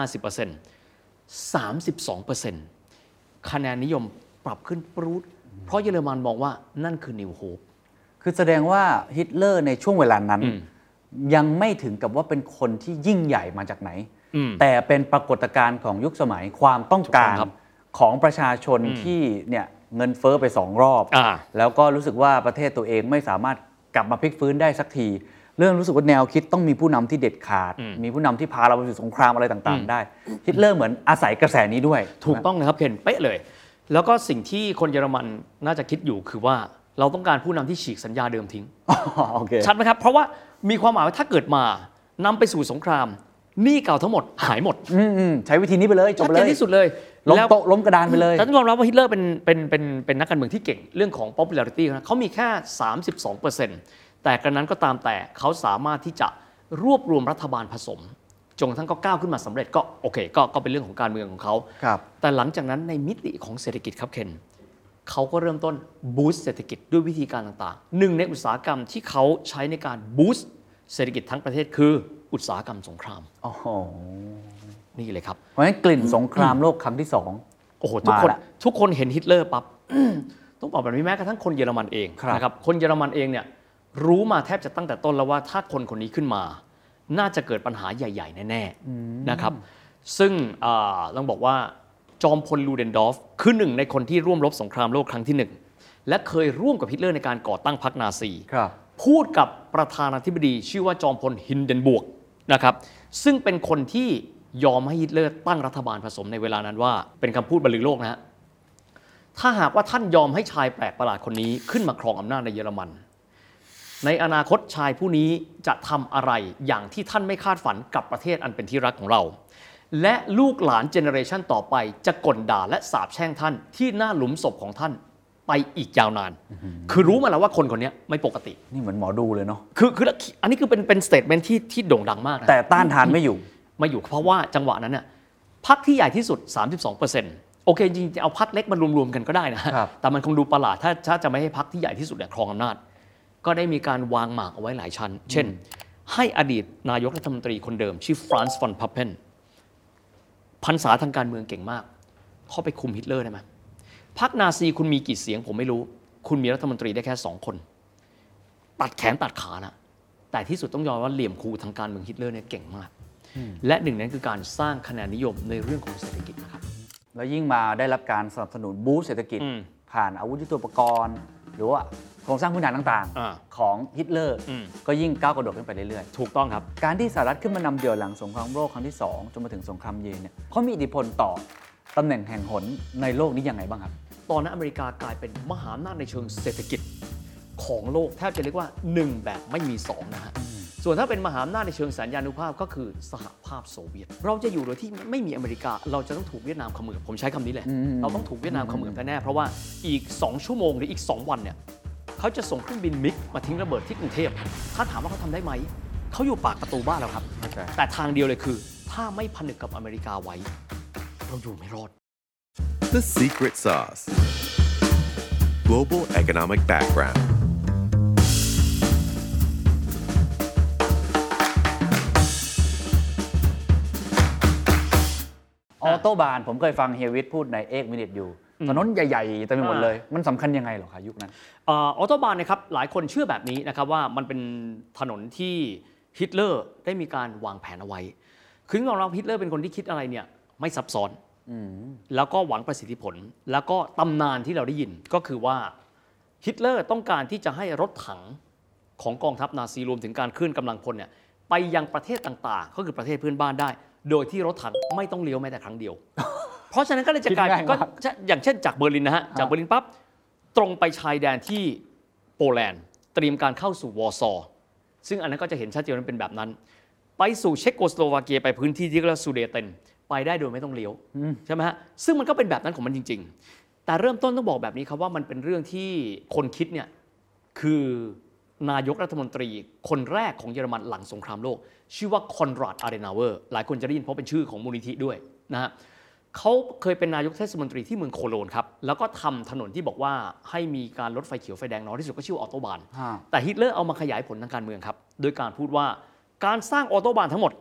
32%คะแนนนิยมปรับขึ้นปรู๊ด เพราะเยอรมันมองว่านั่นคือ new hope คือแสดงว่าฮิตเลอร์ในช่วงเวลานั้นอืมยังไม่ถึงกับว่าเป็นคนที่ยิ่งใหญ่มาจากไหนอืมแต่เป็นปรากฏการณ์ของยุคสมัยความต้องการถูกต้องครับของประชาชนที่เนี่ยเงินเฟ้อไปสองรอบอ่าแล้วก็รู้สึกว่าประเทศตัวเองไม่สามารถกลับมาพลิกฟื้นได้สักที เรื่องรู้สึกว่าแนวคิดต้องมีผู้นำที่เด็ดขาด มีผู้นำที่พาเราไปสู่สงครามอะไรต่างๆ ได้ฮิตเลอร์เหมือนอาศัยกระแสนี้ด้วย ถูกต้องนะครับเคนเป๊ะเลย แล้วก็สิ่งที่คนเยอรมันน่าจะคิดอยู่คือว่าเราต้องการผู้นำที่ฉีกสัญญาเดิมทิ้งอ๋อโอเคชัดไหมครับ เพราะว่ามีความหมายว่าถ้าเกิดมานำไปสู่สงครามหนี้เก่าทั้งหมดหายหมดอืมอืมใช้วิธีนี้ไปเลยจบชัดไปเจเลนยที่สุดเลยล้มแล้วโต๊ะล้มกระดานไปเลยแต่ต้องยอมรับว่าฮิตเลอร์เป็นเป็นเป็นเป็นนักการเมืองที่เก่งเรื่องของ popularity นะเขามีแค่ 32%แต่กระนั้นก็ตามแต่เขาสามารถที่จะรวบรวมรัฐบาลผสม จนกระทั้งก็ก้าวขึ้นมาสำเร็จก็โอเคก็ก็เป็นเรื่องของการเมืองของเขาครับแต่หลังจากนั้นในมิติของเศรษฐกิจครับเคนเขาก็เริ่มต้นบูสต์เศรษฐกิจด้วยวิธีการต่างๆ หนึ่งในอุตสาหกรรมที่เขาใช้ในการบูสต์เศรษฐกิจทั้งประเทศคืออุตสาหกรรมสงครามโอ้โหนี่เลยครับ เพราะฉะนั้นกลิ่นสงครามโลกครั้งที่สองโอ้โหทุกคนมาละทุกคนเห็นฮิตเลอร์ปั๊บต้องบอกแบบนี้แม้กระทั่งคนเยอรมันเองครับนะครับคนเยอรมันเองเนี่ยรู้มาแทบจะตั้งแต่ต้นแล้วว่าถ้าคนคนนี้ขึ้นมา น่าจะเกิดปัญหาใหญ่ ๆ แน่ๆนะครับ ซึ่งอ่าต้องบอกว่าจอมพลลูเดนดอร์ฟคือหนึ่งในคนที่ร่วมรบสงครามโลกครั้งที่หนึ่งและเคยร่วมกับฮิตเลอร์ในการก่อตั้งพรรคนาซีครับพูดกับประธานาธิบดีชื่อว่าจอมพลฮินเดนบวร์กนะครับ ซึ่งเป็นคนที่ยอมให้ฮิตเลอร์ตั้งรัฐบาลผสมในเวลานั้นว่า เป็นคำพูดบรรลือโลกนะฮะถ้าหากว่าท่านยอมให้ชายแปลกประหลาดคนนี้ขึ้นมาครองอำนาจในเยอรมัน ในอนาคตชายผู้นี้จะทำอะไรอย่างที่ท่านไม่คาดฝันกับประเทศอันเป็นที่รักของเรา และลูกหลาน generation ต่อไปจะก่นด่าและสาปแช่งท่านที่หน้าหลุมศพของท่านไปอีกยาวนาน คือรู้มาแล้วว่าคนคนนี้ไม่ปกติ นี่เหมือนหมอดูเลยเนาะ คือคืออันนี้คือเป็นเป็น statement ที่ที่โด่งดังมากนะแต่ต้านทานไม่อยู่มาอยู่เพราะว่าจังหวะนั้นเนี่ยพรรคที่ใหญ่ที่สุด 32%โอเคจริงๆเอาพรรคเล็กมารวมๆกันก็ได้นะครับแต่มันคงดูประหลาดถ้าถ้าจะไม่ให้พรรคที่ใหญ่ที่สุดเนี่ยครองอำนาจ ก็ได้มีการวางหมากเอาไว้หลายชั้น เช่น ให้อดีตนายกรัฐมนตรีคนเดิม ชื่อฟรานซ์ฟอนพาเพนพรรษาทางการเมืองเก่งมาก เข้าไปคุมฮิตเลอร์ได้ไหมพรรคนาซีคุณมีกี่เสียงผมไม่รู้ คุณมีรัฐมนตรีได้แค่สองคน ตัดแขนตัดขานะแต่ที่สุดต้องยอมว่าเหลี่ยมคูทางการเมืองฮิตเลอร์เนี่ยเก่งมาก และหนึ่งนั้นคือการสร้างคะแนนนิยมในเรื่องของเศรษฐกิจนะครับแล้วยิ่งมาได้รับการสนับสนุน boost เศรษฐกิจอืมผ่านอาวุธยุทโธปกรณ์ หรือว่า โครงสร้างพื้นฐานต่างอ่า ๆ ของฮิตเลอร์ อืมก็ยิ่งก้าวกระโดดขึ้นไปเรื่อยถูกต้องครับ ๆ การที่สหรัฐขึ้นมานำเดี่ยวหลังสงครามโลกครั้งที่ 2 จนมาถึงสงครามเย็นเนี่ยเขามีอิทธิพลต่อตำแหน่งแห่งหนในโลกนี้ยังไงบ้างครับ ตอนนั้นอเมริกากลายเป็นมหาอำนาจในเชิงเศรษฐกิจของโลกแทบจะเรียกว่า 1 แบบไม่มี 2 นะฮะ ส่วนถ้าเป็นมหาอำนาจในเชิงสัญญานุภาพก็คือสหภาพโซเวียต เราจะอยู่โดยที่ไม่มีอเมริกา เราจะต้องถูกเวียดนามเขมือบผมใช้คำนี้เลย อืม เราต้องถูกเวียดนามเขมือบแน่ๆเพราะว่าอีก 2 ชั่วโมงหรืออีก 2 วันเนี่ย เขาจะส่งเครื่องบินมิกมาทิ้งระเบิดที่กรุงเทพถ้าถามว่าเขาทำได้ไหม เขาอยู่ปากประตูบ้านเราครับ แต่ทางเดียวเลยคือ ถ้าไม่ผนึกกับอเมริกาไว้ เราอยู่ไม่รอด The secret sauce. Global economic background. ออโตบานผมเคยฟังเฮียวิทย์พูดใน8 Minute อยู่ ถนนใหญ่ๆเต็มไปหมดเลย มันสำคัญยังไงเหรอคะยุคนั้นเออโตบานนะครับหลายคนเชื่อแบบนี้นะครับว่ามันเป็นถนนที่ฮิตเลอร์ได้มีการวางแผนเอาไว้คือของเราฮิตเลอร์เป็นคนที่คิดอะไรเนี่ยไม่ซับซ้อนแล้วก็หวังประสิทธิผล แล้วก็ตำนานที่เราได้ยินก็คือว่าฮิตเลอร์ต้องการที่จะให้รถถังของกองทัพนาซีรวมถึงการเคลื่อนกำลังพลเนี่ยไปยังประเทศต่างๆ ก็คือประเทศเพื่อนบ้านได้ โดยที่รถถังไม่ต้องเลี้ยวแม้แต่ครั้งเดียวเพ ราะฉะนั้นก็เลยจะกลายคิดง่ายก็มากจะอย่างเช่นจากเบอร์ลินนะฮะ จากเบอร์ลินปั๊บตรงไปชายแดนที่โปแลนด์เตรียมการเข้าสู่วอร์ซอร์ซึ่งอันนั้นก็จะเห็นชัดเจนว่าเป็นแบบนั้น ไปสู่เช็กโกสโลวาเกียไปพื้นที่ที่เรียกว่าซูเดเตนไปได้โดยไม่ต้องเลี้ยว ใช่ไหมฮะ ซึ่งมันก็เป็นแบบนั้นของมันจริง ๆ แต่เริ่มต้นต้องบอกแบบนี้ครับว่ามันเป็นเรื่องที่คนคิดเนี่ยคือนายกรัฐมนตรีคนแรกของเยอรมันหลังสงครามโลก ชื่อว่าคอนราดอาเดนาเวอร์ หลายคนจะได้ยินเพราะเป็นชื่อของมูลนิธิด้วยนะฮะ เขาเคยเป็นนายกเทศมนตรีที่เมืองโคโลญครับ แล้วก็ทำถนนที่บอกว่าให้มีการลดไฟเขียวไฟแดงน้อยที่สุดก็ชื่อว่าออโตบานฮะแต่ฮิตเลอร์เอามาขยายผลทางการเมืองครับ โดยการพูดว่าการสร้างออโตบานทั้งหมด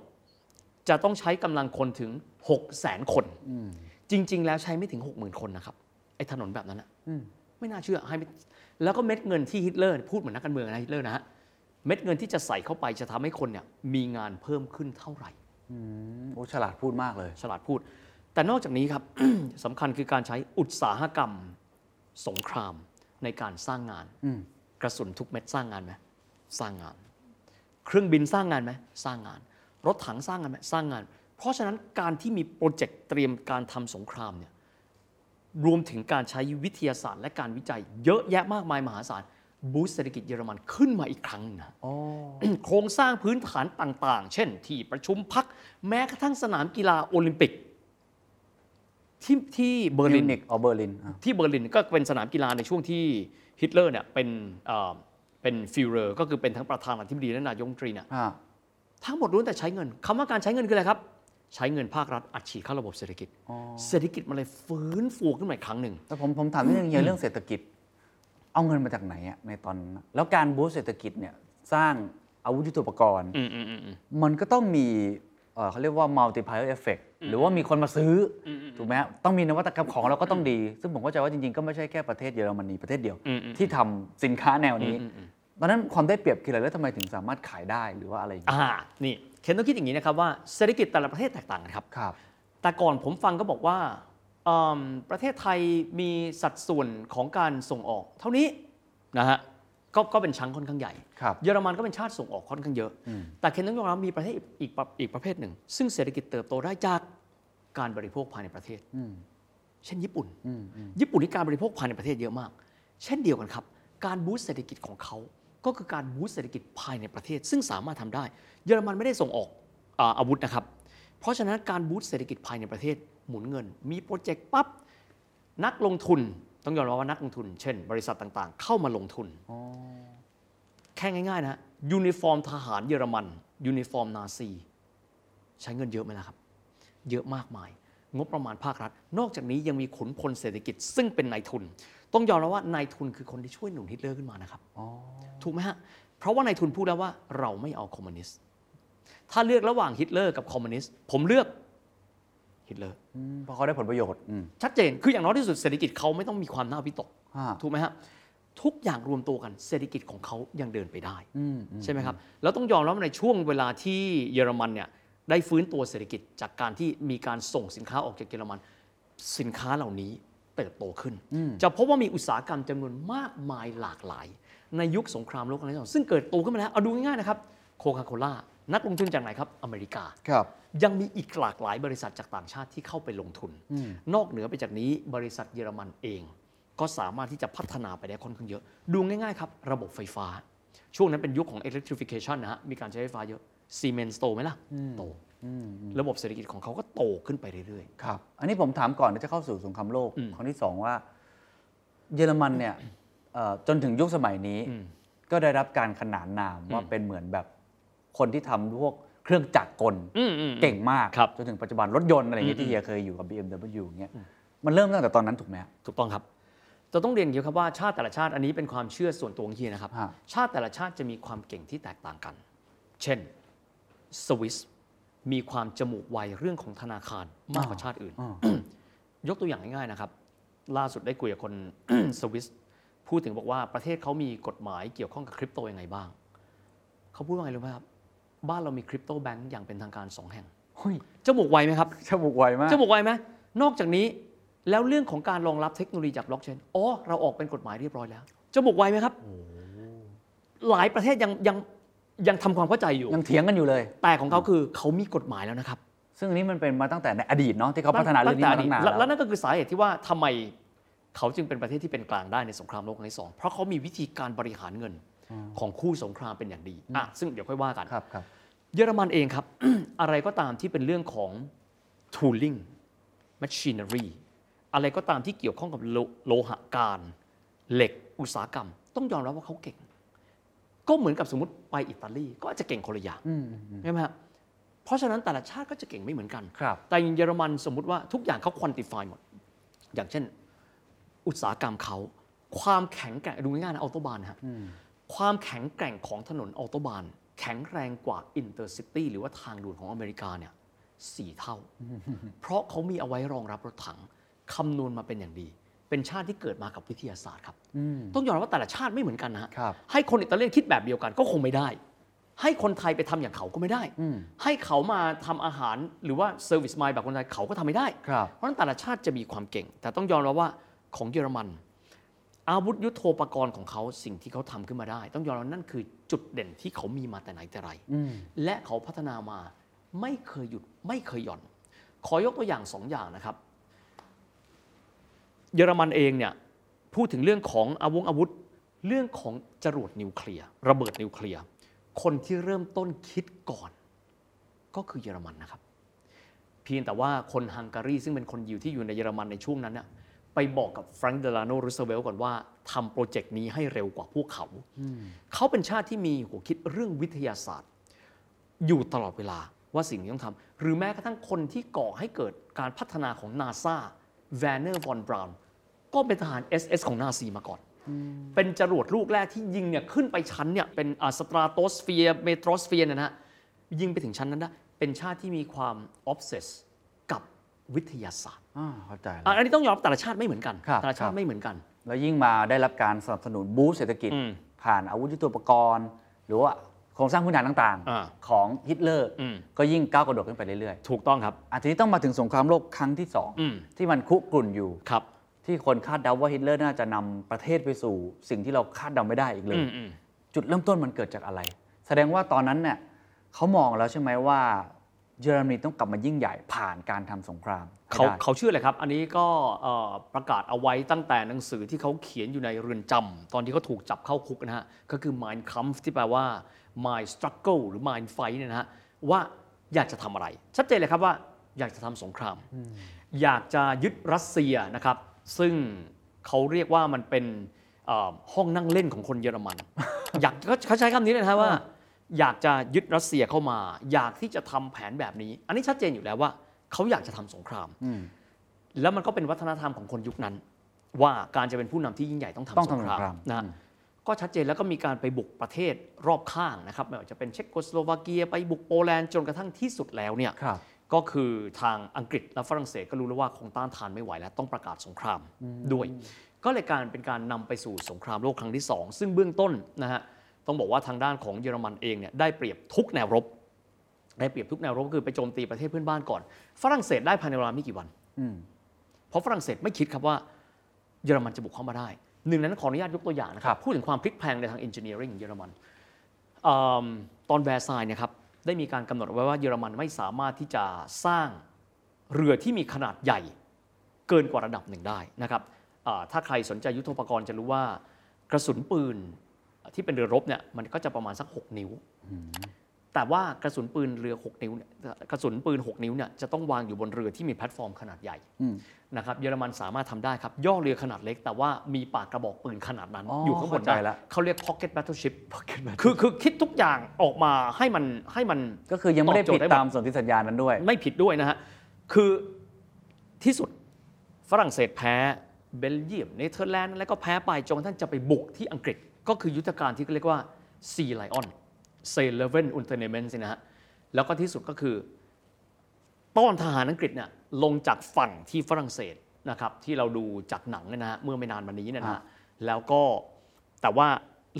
จะต้องใช้กำลังคนถึง 600,000 คน จริง ๆ แล้วใช้ไม่ถึง 60,000 คนนะครับ ไอ้ถนนแบบนั้นอะไม่น่าเชื่อให้ไม่แล้วก็เม็ดเงินที่ฮิตเลอร์พูดเหมือนนักการเมืองนะฮิตเลอร์นะฮะเม็ดเงินที่จะใส่เข้าไปจะทำให้คนเนี่ยมีงานเพิ่มขึ้นเท่าไหร่โอ้ฉลาดพูดมากเลย ฉลาดพูด แต่นอกจากนี้ครับสำคัญคือการใช้อุตสาหกรรมสงครามในการสร้างงานอืมกระสุนทุกเม็ดสร้างงานไหมสร้างงาน เครื่องบินสร้างงานไหมสร้างงาน รถถังสร้างงานไหมสร้างงาน เพราะฉะนั้นการที่มี project เตรียมการทำสงครามเนี่ยรวมถึงการใช้วิทยาศาสตร์ และการวิจัย เยอะแยะมากมายมหาศาล boost เศรษฐกิจเยอรมันขึ้นมาอีกครั้งหนึ่งนะโครงสร้างพื้นฐานต่าง ๆ เช่น ที่ประชุมพรรคแม้กระทั่งสนามกีฬาโอลิมปิก ที่ที่เบอร์ลินมิวนิกอ๋อเบอร์ลินอะที่เบอร์ลินก็เป็นสนามกีฬาในช่วงที่ฮิตเลอร์เนี่ยเป็นเอ่อเป็น Führer ก็คือเป็นทั้งประธานาธิบดีและนายกรัฐมนตรีเนี่ยอะทั้งหมดล้วนแต่ใช้เงินคำว่าการใช้เงินคืออะไรครับ ใช้เงินภาครัฐอัดฉีดเข้าระบบเศรษฐกิจ เศรษฐกิจมันเลยฟื้นฟูขึ้นมาอีกครั้งหนึ่งแต่ผมผมถามนิดนึงเฮียเรื่องเศรษฐกิจ เอาเงินมาจากไหนอะในตอนนั้นอะแล้วการบูสต์เศรษฐกิจเนี่ยสร้างอาวุธยุทโธปกรณ์อืมอืมอืมอืมมันก็ต้องมี เอ่อเขาเรียกว่า multiplier effect หรือว่ามีคนมาซื้ออถูกไหมฮะต้องมีนวัตกรรมของเราก็ต้องดี ซึ่งผมเข้าใจว่าจริงๆ ก็ไม่ใช่แค่ประเทศเยอรมนีประเทศเดียวอืมอืมที่ทำสินค้าแนวนี้ ตอนนั้นความได้เปรียบคืออะไรแล้วทำไมถึงสามารถขายได้หรือว่าอะไรอย่างเงี้ยอ่านี่เคนต้องคิดอย่างนี้นะครับว่าเศรษฐกิจแต่ละประเทศแตกต่างกันครับ ครับ แต่ก่อนผมฟังก็บอกว่าอืมประเทศไทยมีสัดส่วนของการส่งออก เท่านี้นะฮะ ก็ก็เป็นชั้งค่อนข้างใหญ่ครับเยอรมันก็เป็นชาติส่งออกค่อนข้างเยอะ แต่เคนต้องยอมรับมีประเทศอีกอีกประอีกประเภทหนึ่ง ซึ่งเศรษฐกิจเติบโตได้จากการบริโภคภายในประเทศ เช่นญี่ปุ่น ญี่ปุ่นที่การบริโภคภายในประเทศเยอะมาก เช่นเดียวกันครับ การ boost เศรษฐกิจของเขา ก็คือการ boost เศรษฐกิจภายในประเทศ ซึ่งสามารถทำได้ เยอรมันไม่ได้ส่งออกอาอาวุธนะครับ เพราะฉะนั้นการ boost เศรษฐกิจภายในประเทศหมุนเงิน มี project ปั๊บนักลงทุน ต้องยอมรับว่านักลงทุน เช่น บริษัทต่างๆ เข้ามาลงทุน แค่ง่าย ๆนะฮะยูนิฟอร์มทหารเยอรมันยูนิฟอร์มนาซี ใช้เงินเยอะไหมล่ะครับ เยอะมากมาย งบประมาณภาครัฐ นอกจากนี้ยังมีขุนพลเศรษฐกิจ ซึ่งเป็นนายทุน ต้องยอมรับว่านายทุนคือคนที่ช่วยหนุนฮิตเลอร์ขึ้นมานะครับถูกไหมฮะเพราะว่านายทุนพูดแล้วว่าเราไม่เอาคอมมิวนิสต์ถ้าเลือกระหว่างฮิตเลอร์กับคอมมิวนิสต์ผมเลือก ฮิตเลอร์อืมเพราะเขาได้ผลประโยชน์อืมชัดเจนคืออย่างน้อยที่สุดเศรษฐกิจเขาไม่ต้องมีความน่าวิตกฮะถูกไหมฮะทุกอย่างรวมตัวกันเศรษฐกิจของเขายังเดินไปได้อืมอืมใช่ไหมครับแล้วต้องยอมรับว่าในช่วงเวลาที่เยอรมันเนี่ยได้ฟื้นตัวเศรษฐกิจจากการที่มีการส่งสินค้าออกจากเยอรมัน สินค้าเหล่านี้เติบโตขึ้น จะพบว่ามีอุตสาหกรรมจำนวนมากมายหลากหลาย ในยุคสงครามโลกครั้งที่สองซึ่งเกิดโตขึ้นมาแล้วเอาดูง่ายๆนะครับโคคาโคล่า นักลงทุนจากไหนครับ อเมริกาครับยังมีอีกหลากหลายบริษัทจากต่างชาติที่เข้าไปลงทุน นอกเหนือไปจากนี้บริษัทเยอรมันเอง ก็สามารถที่จะพัฒนาไปได้ค่อนข้างเยอะ ดูง่ายๆครับ ระบบไฟฟ้า ช่วงนั้นเป็นยุคของ electrification นะฮะมีการใช้ไฟฟ้าเยอะซีเมนส์โตไหมล่ะโตระบบเศรษฐกิจของเขาก็โตขึ้นไปเรื่อยครับอันนี้ผมถามก่อนที่จะเข้าสู่สงครามโลกอืมครั้งที่สองว่า เยอรมันเนี่ยเอ่อจนถึงยุคสมัยนี้อืมก็ได้รับการขนานนามว่าเป็นเหมือนแบบ คนที่ทำพวกเครื่องจักรกลๆอืมอืมเก่งมากครับจนถึงปัจจุบันรถยนต์อะไรอย่างเงี้ยอืมที่เฮียเคยอยู่กับ BMW อย่างเงี้ยมันเริ่มตั้งแต่ตอนนั้นถูกไหมฮะถูกต้องครับจะต้องเรียนอย่างนี้ครับว่าชาติแต่ละชาติอันนี้เป็นความเชื่อส่วนตัวของเฮียนะครับฮะชาติแต่ละชาติจะมีความเก่งที่แตกต่างกัน เช่นสวิสมีความจมูกไวเรื่องของธนาคารมากกว่าชาติอื่น ยกตัวอย่างง่ายๆนะครับ ล่าสุดได้คุยกับคนสวิสพูดถึงบอกว่าประเทศเขามีกฎหมายเกี่ยวข้องกับคริปโตยังไงบ้าง เขาพูดว่าไงรู้ไหมครับ บ้านเรามีคริปโตแบงก์อย่างเป็นทางการสองแห่งเฮ้ยจมูกไวไหมครับจมูกไวมากจะบอกไวไหมนอกจากนี้แล้วเรื่องของการรองรับเทคโนโลยีจากบล็อกเชนอ๋อเราออกเป็นกฎหมายเรียบร้อยแล้วจะบอกไวไหมครับหลายประเทศยังยังยังทำความเข้าใจอยู่ยังเถียงกันอยู่เลย แต่ของเขาคือเขามีกฎหมายแล้วนะครับ ซึ่งอันนี้มันเป็นมาตั้งแต่ในอดีตเนาะที่เขาพัฒนาเรื่องนี้มาตั้งนานแล้แล้ววแล้วนั่นก็คือสาเหตุที่ว่าทำไมเขาจึงเป็นประเทศที่เป็นกลางได้ในสงครามโลกครั้งที่สองเพราะเขามีวิธีการบริหารเงินของคู่สงครามเป็นอย่างดีอะซึ่งเดี๋ยวค่อยว่ากันครับครับ เยอรมันเองครับ อะไรก็ตามที่เป็นเรื่องของ tooling machinery อะไรก็ตามที่เกี่ยวข้องกับโลโลหะการ เหล็กอุตสาหกรรม ต้องยอมรับว่าเขาเก่ง ก็เหมือนกับสมมติไปอิตาลีก็อาจจะเก่งคนละอย่างใช่ไหมครับเพราะฉะนั้นแต่ละชาติก็จะเก่งไม่เหมือนกันครับแต่อย่างเยอรมันสมมุติว่าทุกอย่างเขาควอนติฟายหมด อย่างเช่น อุตสาหกรรมเขาความแข็งแกร่งดูง่ายๆนะออโตบานนะฮะความแข็งแกร่งของถนน Autobahn แข็งแรงกว่า intercity หรือว่าทางด่วนของอเมริกาเนี่ยสี่เท่า เพราะเขามีเอาไว้รองรับรถถังคำนวณมาเป็นอย่างดี เป็นชาติที่เกิดมากับวิทยาศาสตร์ครับ ต้องยอมรับว่าแต่ละชาติไม่เหมือนกันนะฮะครับให้คนอิตาเลียนคิดแบบเดียวกันก็คงไม่ได้ ให้คนไทยไปทำอย่างเขาก็ไม่ได้ ให้เขามาทำอาหารหรือว่า service mind แบบคนไทยเขาก็ทำไม่ได้ครับเพราะฉะนั้นแต่ละชาติจะมีความเก่ง แต่ต้องยอมรับว่าของเยอรมัน อาวุธยุโทโธปกรณ์ของเขาสิ่งที่เขาทำขึ้นมาได้ ต้องยอมรับว่านั่นคือจุดเด่นที่เขามีมาแต่ไหนแต่ไรและเขาพัฒนามาไม่เคยหยุดไม่เคยหย่อน ขอยกตัวอย่างสองอย่างนะครับ เยอรมันเองเนี่ยพูดถึงเรื่องของอาวงอาวุธ เรื่องของจรวดนิวเคลียร์ระเบิดนิวเคลียร์คนที่เริ่มต้นคิดก่อน ก็คือเยอรมันนะครับ เพียงแต่ว่าคนฮังการีซึ่งเป็นคนยิวที่อยู่ในเยอรมันในช่วงนั้นน่ะ ไปบอกกับแฟรงค์เดลาโนรูสเวลต์ก่อนว่าทำ project นี้ให้เร็วกว่าพวกเขา เขาเป็นชาติที่มีหัวคิดเรื่องวิทยาศาสตร์ อยู่ตลอดเวลาว่าสิ่งนี้ต้องทำหรือแม้กระทั่งคนที่ก่อให้เกิดการพัฒนาของนาซาแวนเนอร์วอนบราวน์ก็เป็นทหาร SS ของนาซีมาก่อน เป็นจรวดลูกแรกที่ยิงเนี่ยขึ้นไปชั้นเนี่ยเป็น stratosphere mesosphere นะฮะยิงไปถึงชั้นนั้นได้เป็นชาติที่มีความ obsessed กับ วิทยาศาสตร์อ่าเข้าใจแล้วอะอันนี้ต้องยอมรับแต่ละชาติไม่เหมือนกันครับแต่ละชาติครัติบ ไม่เหมือนกัน แล้วยิ่งมาได้รับการสนับสนุน boost เศรษฐกิจ อืมผ่านอาวุธยุทโธปกรณ์ หรือว่าโครงสร้างพื้นฐานต่างอ่า ๆ ของฮิตเลอร์ อืมก็ยิ่งก้าวกระโดดขึ้นไปเรื่อยถูกต้องครับ ๆอาทีนี้ต้องมาถึงสงครามโลกครั้งที่สองอืมที่มันคุกรุ่นอยู่ ครับที่คนคาดเดาว่าฮิตเลอร์น่าจะนำประเทศไปสู่ สิ่งที่เราคาดเดาไม่ได้อีกเลย อืมอืมจุดเริ่มต้นมันเกิดจากอะไร แสดงว่าตอนนั้นเนี่ยเขามองแล้วใช่ไหมว่า เยอรมนีต้องกลับมายิ่งใหญ่ผ่านการทำสงครามให้เขาได้เขาชื่ออะไรครับ อันนี้ก็เอ่อประกาศเอาไว้ตั้งแต่หนังสือที่เขาเขียนอยู่ในเรือนจำตอนที่เขาถูกจับเข้าคุกนะฮะ ก็คือ Mein Kampf ที่แปลว่า My Struggle หรือ Mein Fight เนี่ยนะฮะ ว่าอยากจะทำอะไร ชัดเจนเลยครับว่าอยากจะทำสงคราม อยากจะยึดรัสเซียนะครับ ซึ่งเขาเรียกว่ามันเป็นเอ่อห้องนั่งเล่นของคนเยอรมัน อยากเขาใช้คำนี้เลยนะฮะว่า อยากจะยึดรัสเซียเข้ามา อยากที่จะทำแผนแบบนี้ อันนี้ชัดเจนอยู่แล้วว่า เขาอยากจะทำสงครามอืมแล้วมันก็เป็นวัฒนธรรมของคนยุคนั้น ว่าการจะเป็นผู้นำที่ยิ่งใหญ่ต้องต้องทำสทำงสคงรามครามนะอืมก็ชัดเจนแล้วก็มีการไปบุกประเทศรอบข้างนะครับไม่ว่าจะเป็นเช็กโกสโลวาเกียไปบุกโปแลนด์จนกระทั่งที่สุดแล้วเนี่ยครับก็คือทางอังกฤษและฝรั่งเศสก็รู้แล้วว่าคงต้านทานไม่ไหวแล้วต้องประกาศสงครามด้วย ก็เลยการเป็นการนำไปสู่สงครามโลกครั้งที่ 2 ซึ่งเบื้องต้นนะฮะ ต้องบอกว่าทางด้านของเยอรมันเองเนี่ยได้เปรียบทุกแนวรบ ได้เปรียบทุกแนวรบก็คือไปโจมตีประเทศเพื่อนบ้านก่อน ฝรั่งเศสได้ภายในเวลาไม่กี่วันอืมเพราะฝรั่งเศสไม่คิดครับว่าเยอรมันจะบุกเข้ามาได้ หนึ่งในนั้นขออนุญาตยกตัวอย่างนะคครัรับบพูดถึงความพลิกแพลงในทาง engineering ของเยอรมันเอมตอนแวร์ซายส์เนี่ยนะครับได้มีการกำหนดไว้ว่าเยอรมันไม่สามารถที่จะสร้างเรือที่มีขนาดใหญ่เกินกว่าระดับหนึ่งได้นะครับอ่าถ้าใครสนใจยุทโธปกรณ์จะรู้ว่ากระสุนปืน ที่เป็นเรือรบเนี่ยมันก็จะประมาณสัก 6 นิ้ว แต่ว่ากระสุนปืนเรือ 6 นิ้วเนี่ยกระสุนปืน 6 นิ้วเนี่ยจะต้องวางอยู่บนเรือที่มีแพลตฟอร์มขนาดใหญ่อืมนะครับเยอรมันสามารถทำได้ครับ ย่อเรือขนาดเล็ก แต่ว่ามีปากกระบอกปืนขนาดนั้นอ๋ออยู่ข้างบนเข้าใจได้ละเขาเรียก pocket battleship คือคือคิดทุกอย่างออกมาให้มันให้มันก็คือยังไม่ได้ผิด ตอบโจทดย์ได้หมดตามสนธิสัญญานั้นด้วย ไม่ผิดด้วยนะฮะคือที่สุดฝรั่งเศสแพ้เบลเยียมเนเธอร์แลนด์แล้วก็แพ้ไปจนกระทั่งจะไปบุกที่อังกฤษ ก็คือยุทธการที่เรียกว่า Sea Lion s a l e v e n Unternehmen สินะฮะแล้วก็ที่สุดก็คือต้อนทหารอังกฤษเนี่ยลงจากฝั่งที่ฝรั่งเศสนะครับที่เราดูจากหนังเนี่ยนะฮะเมื่อไม่นานมานี้เนยนะครัฮะบแล้วก็แต่ว่า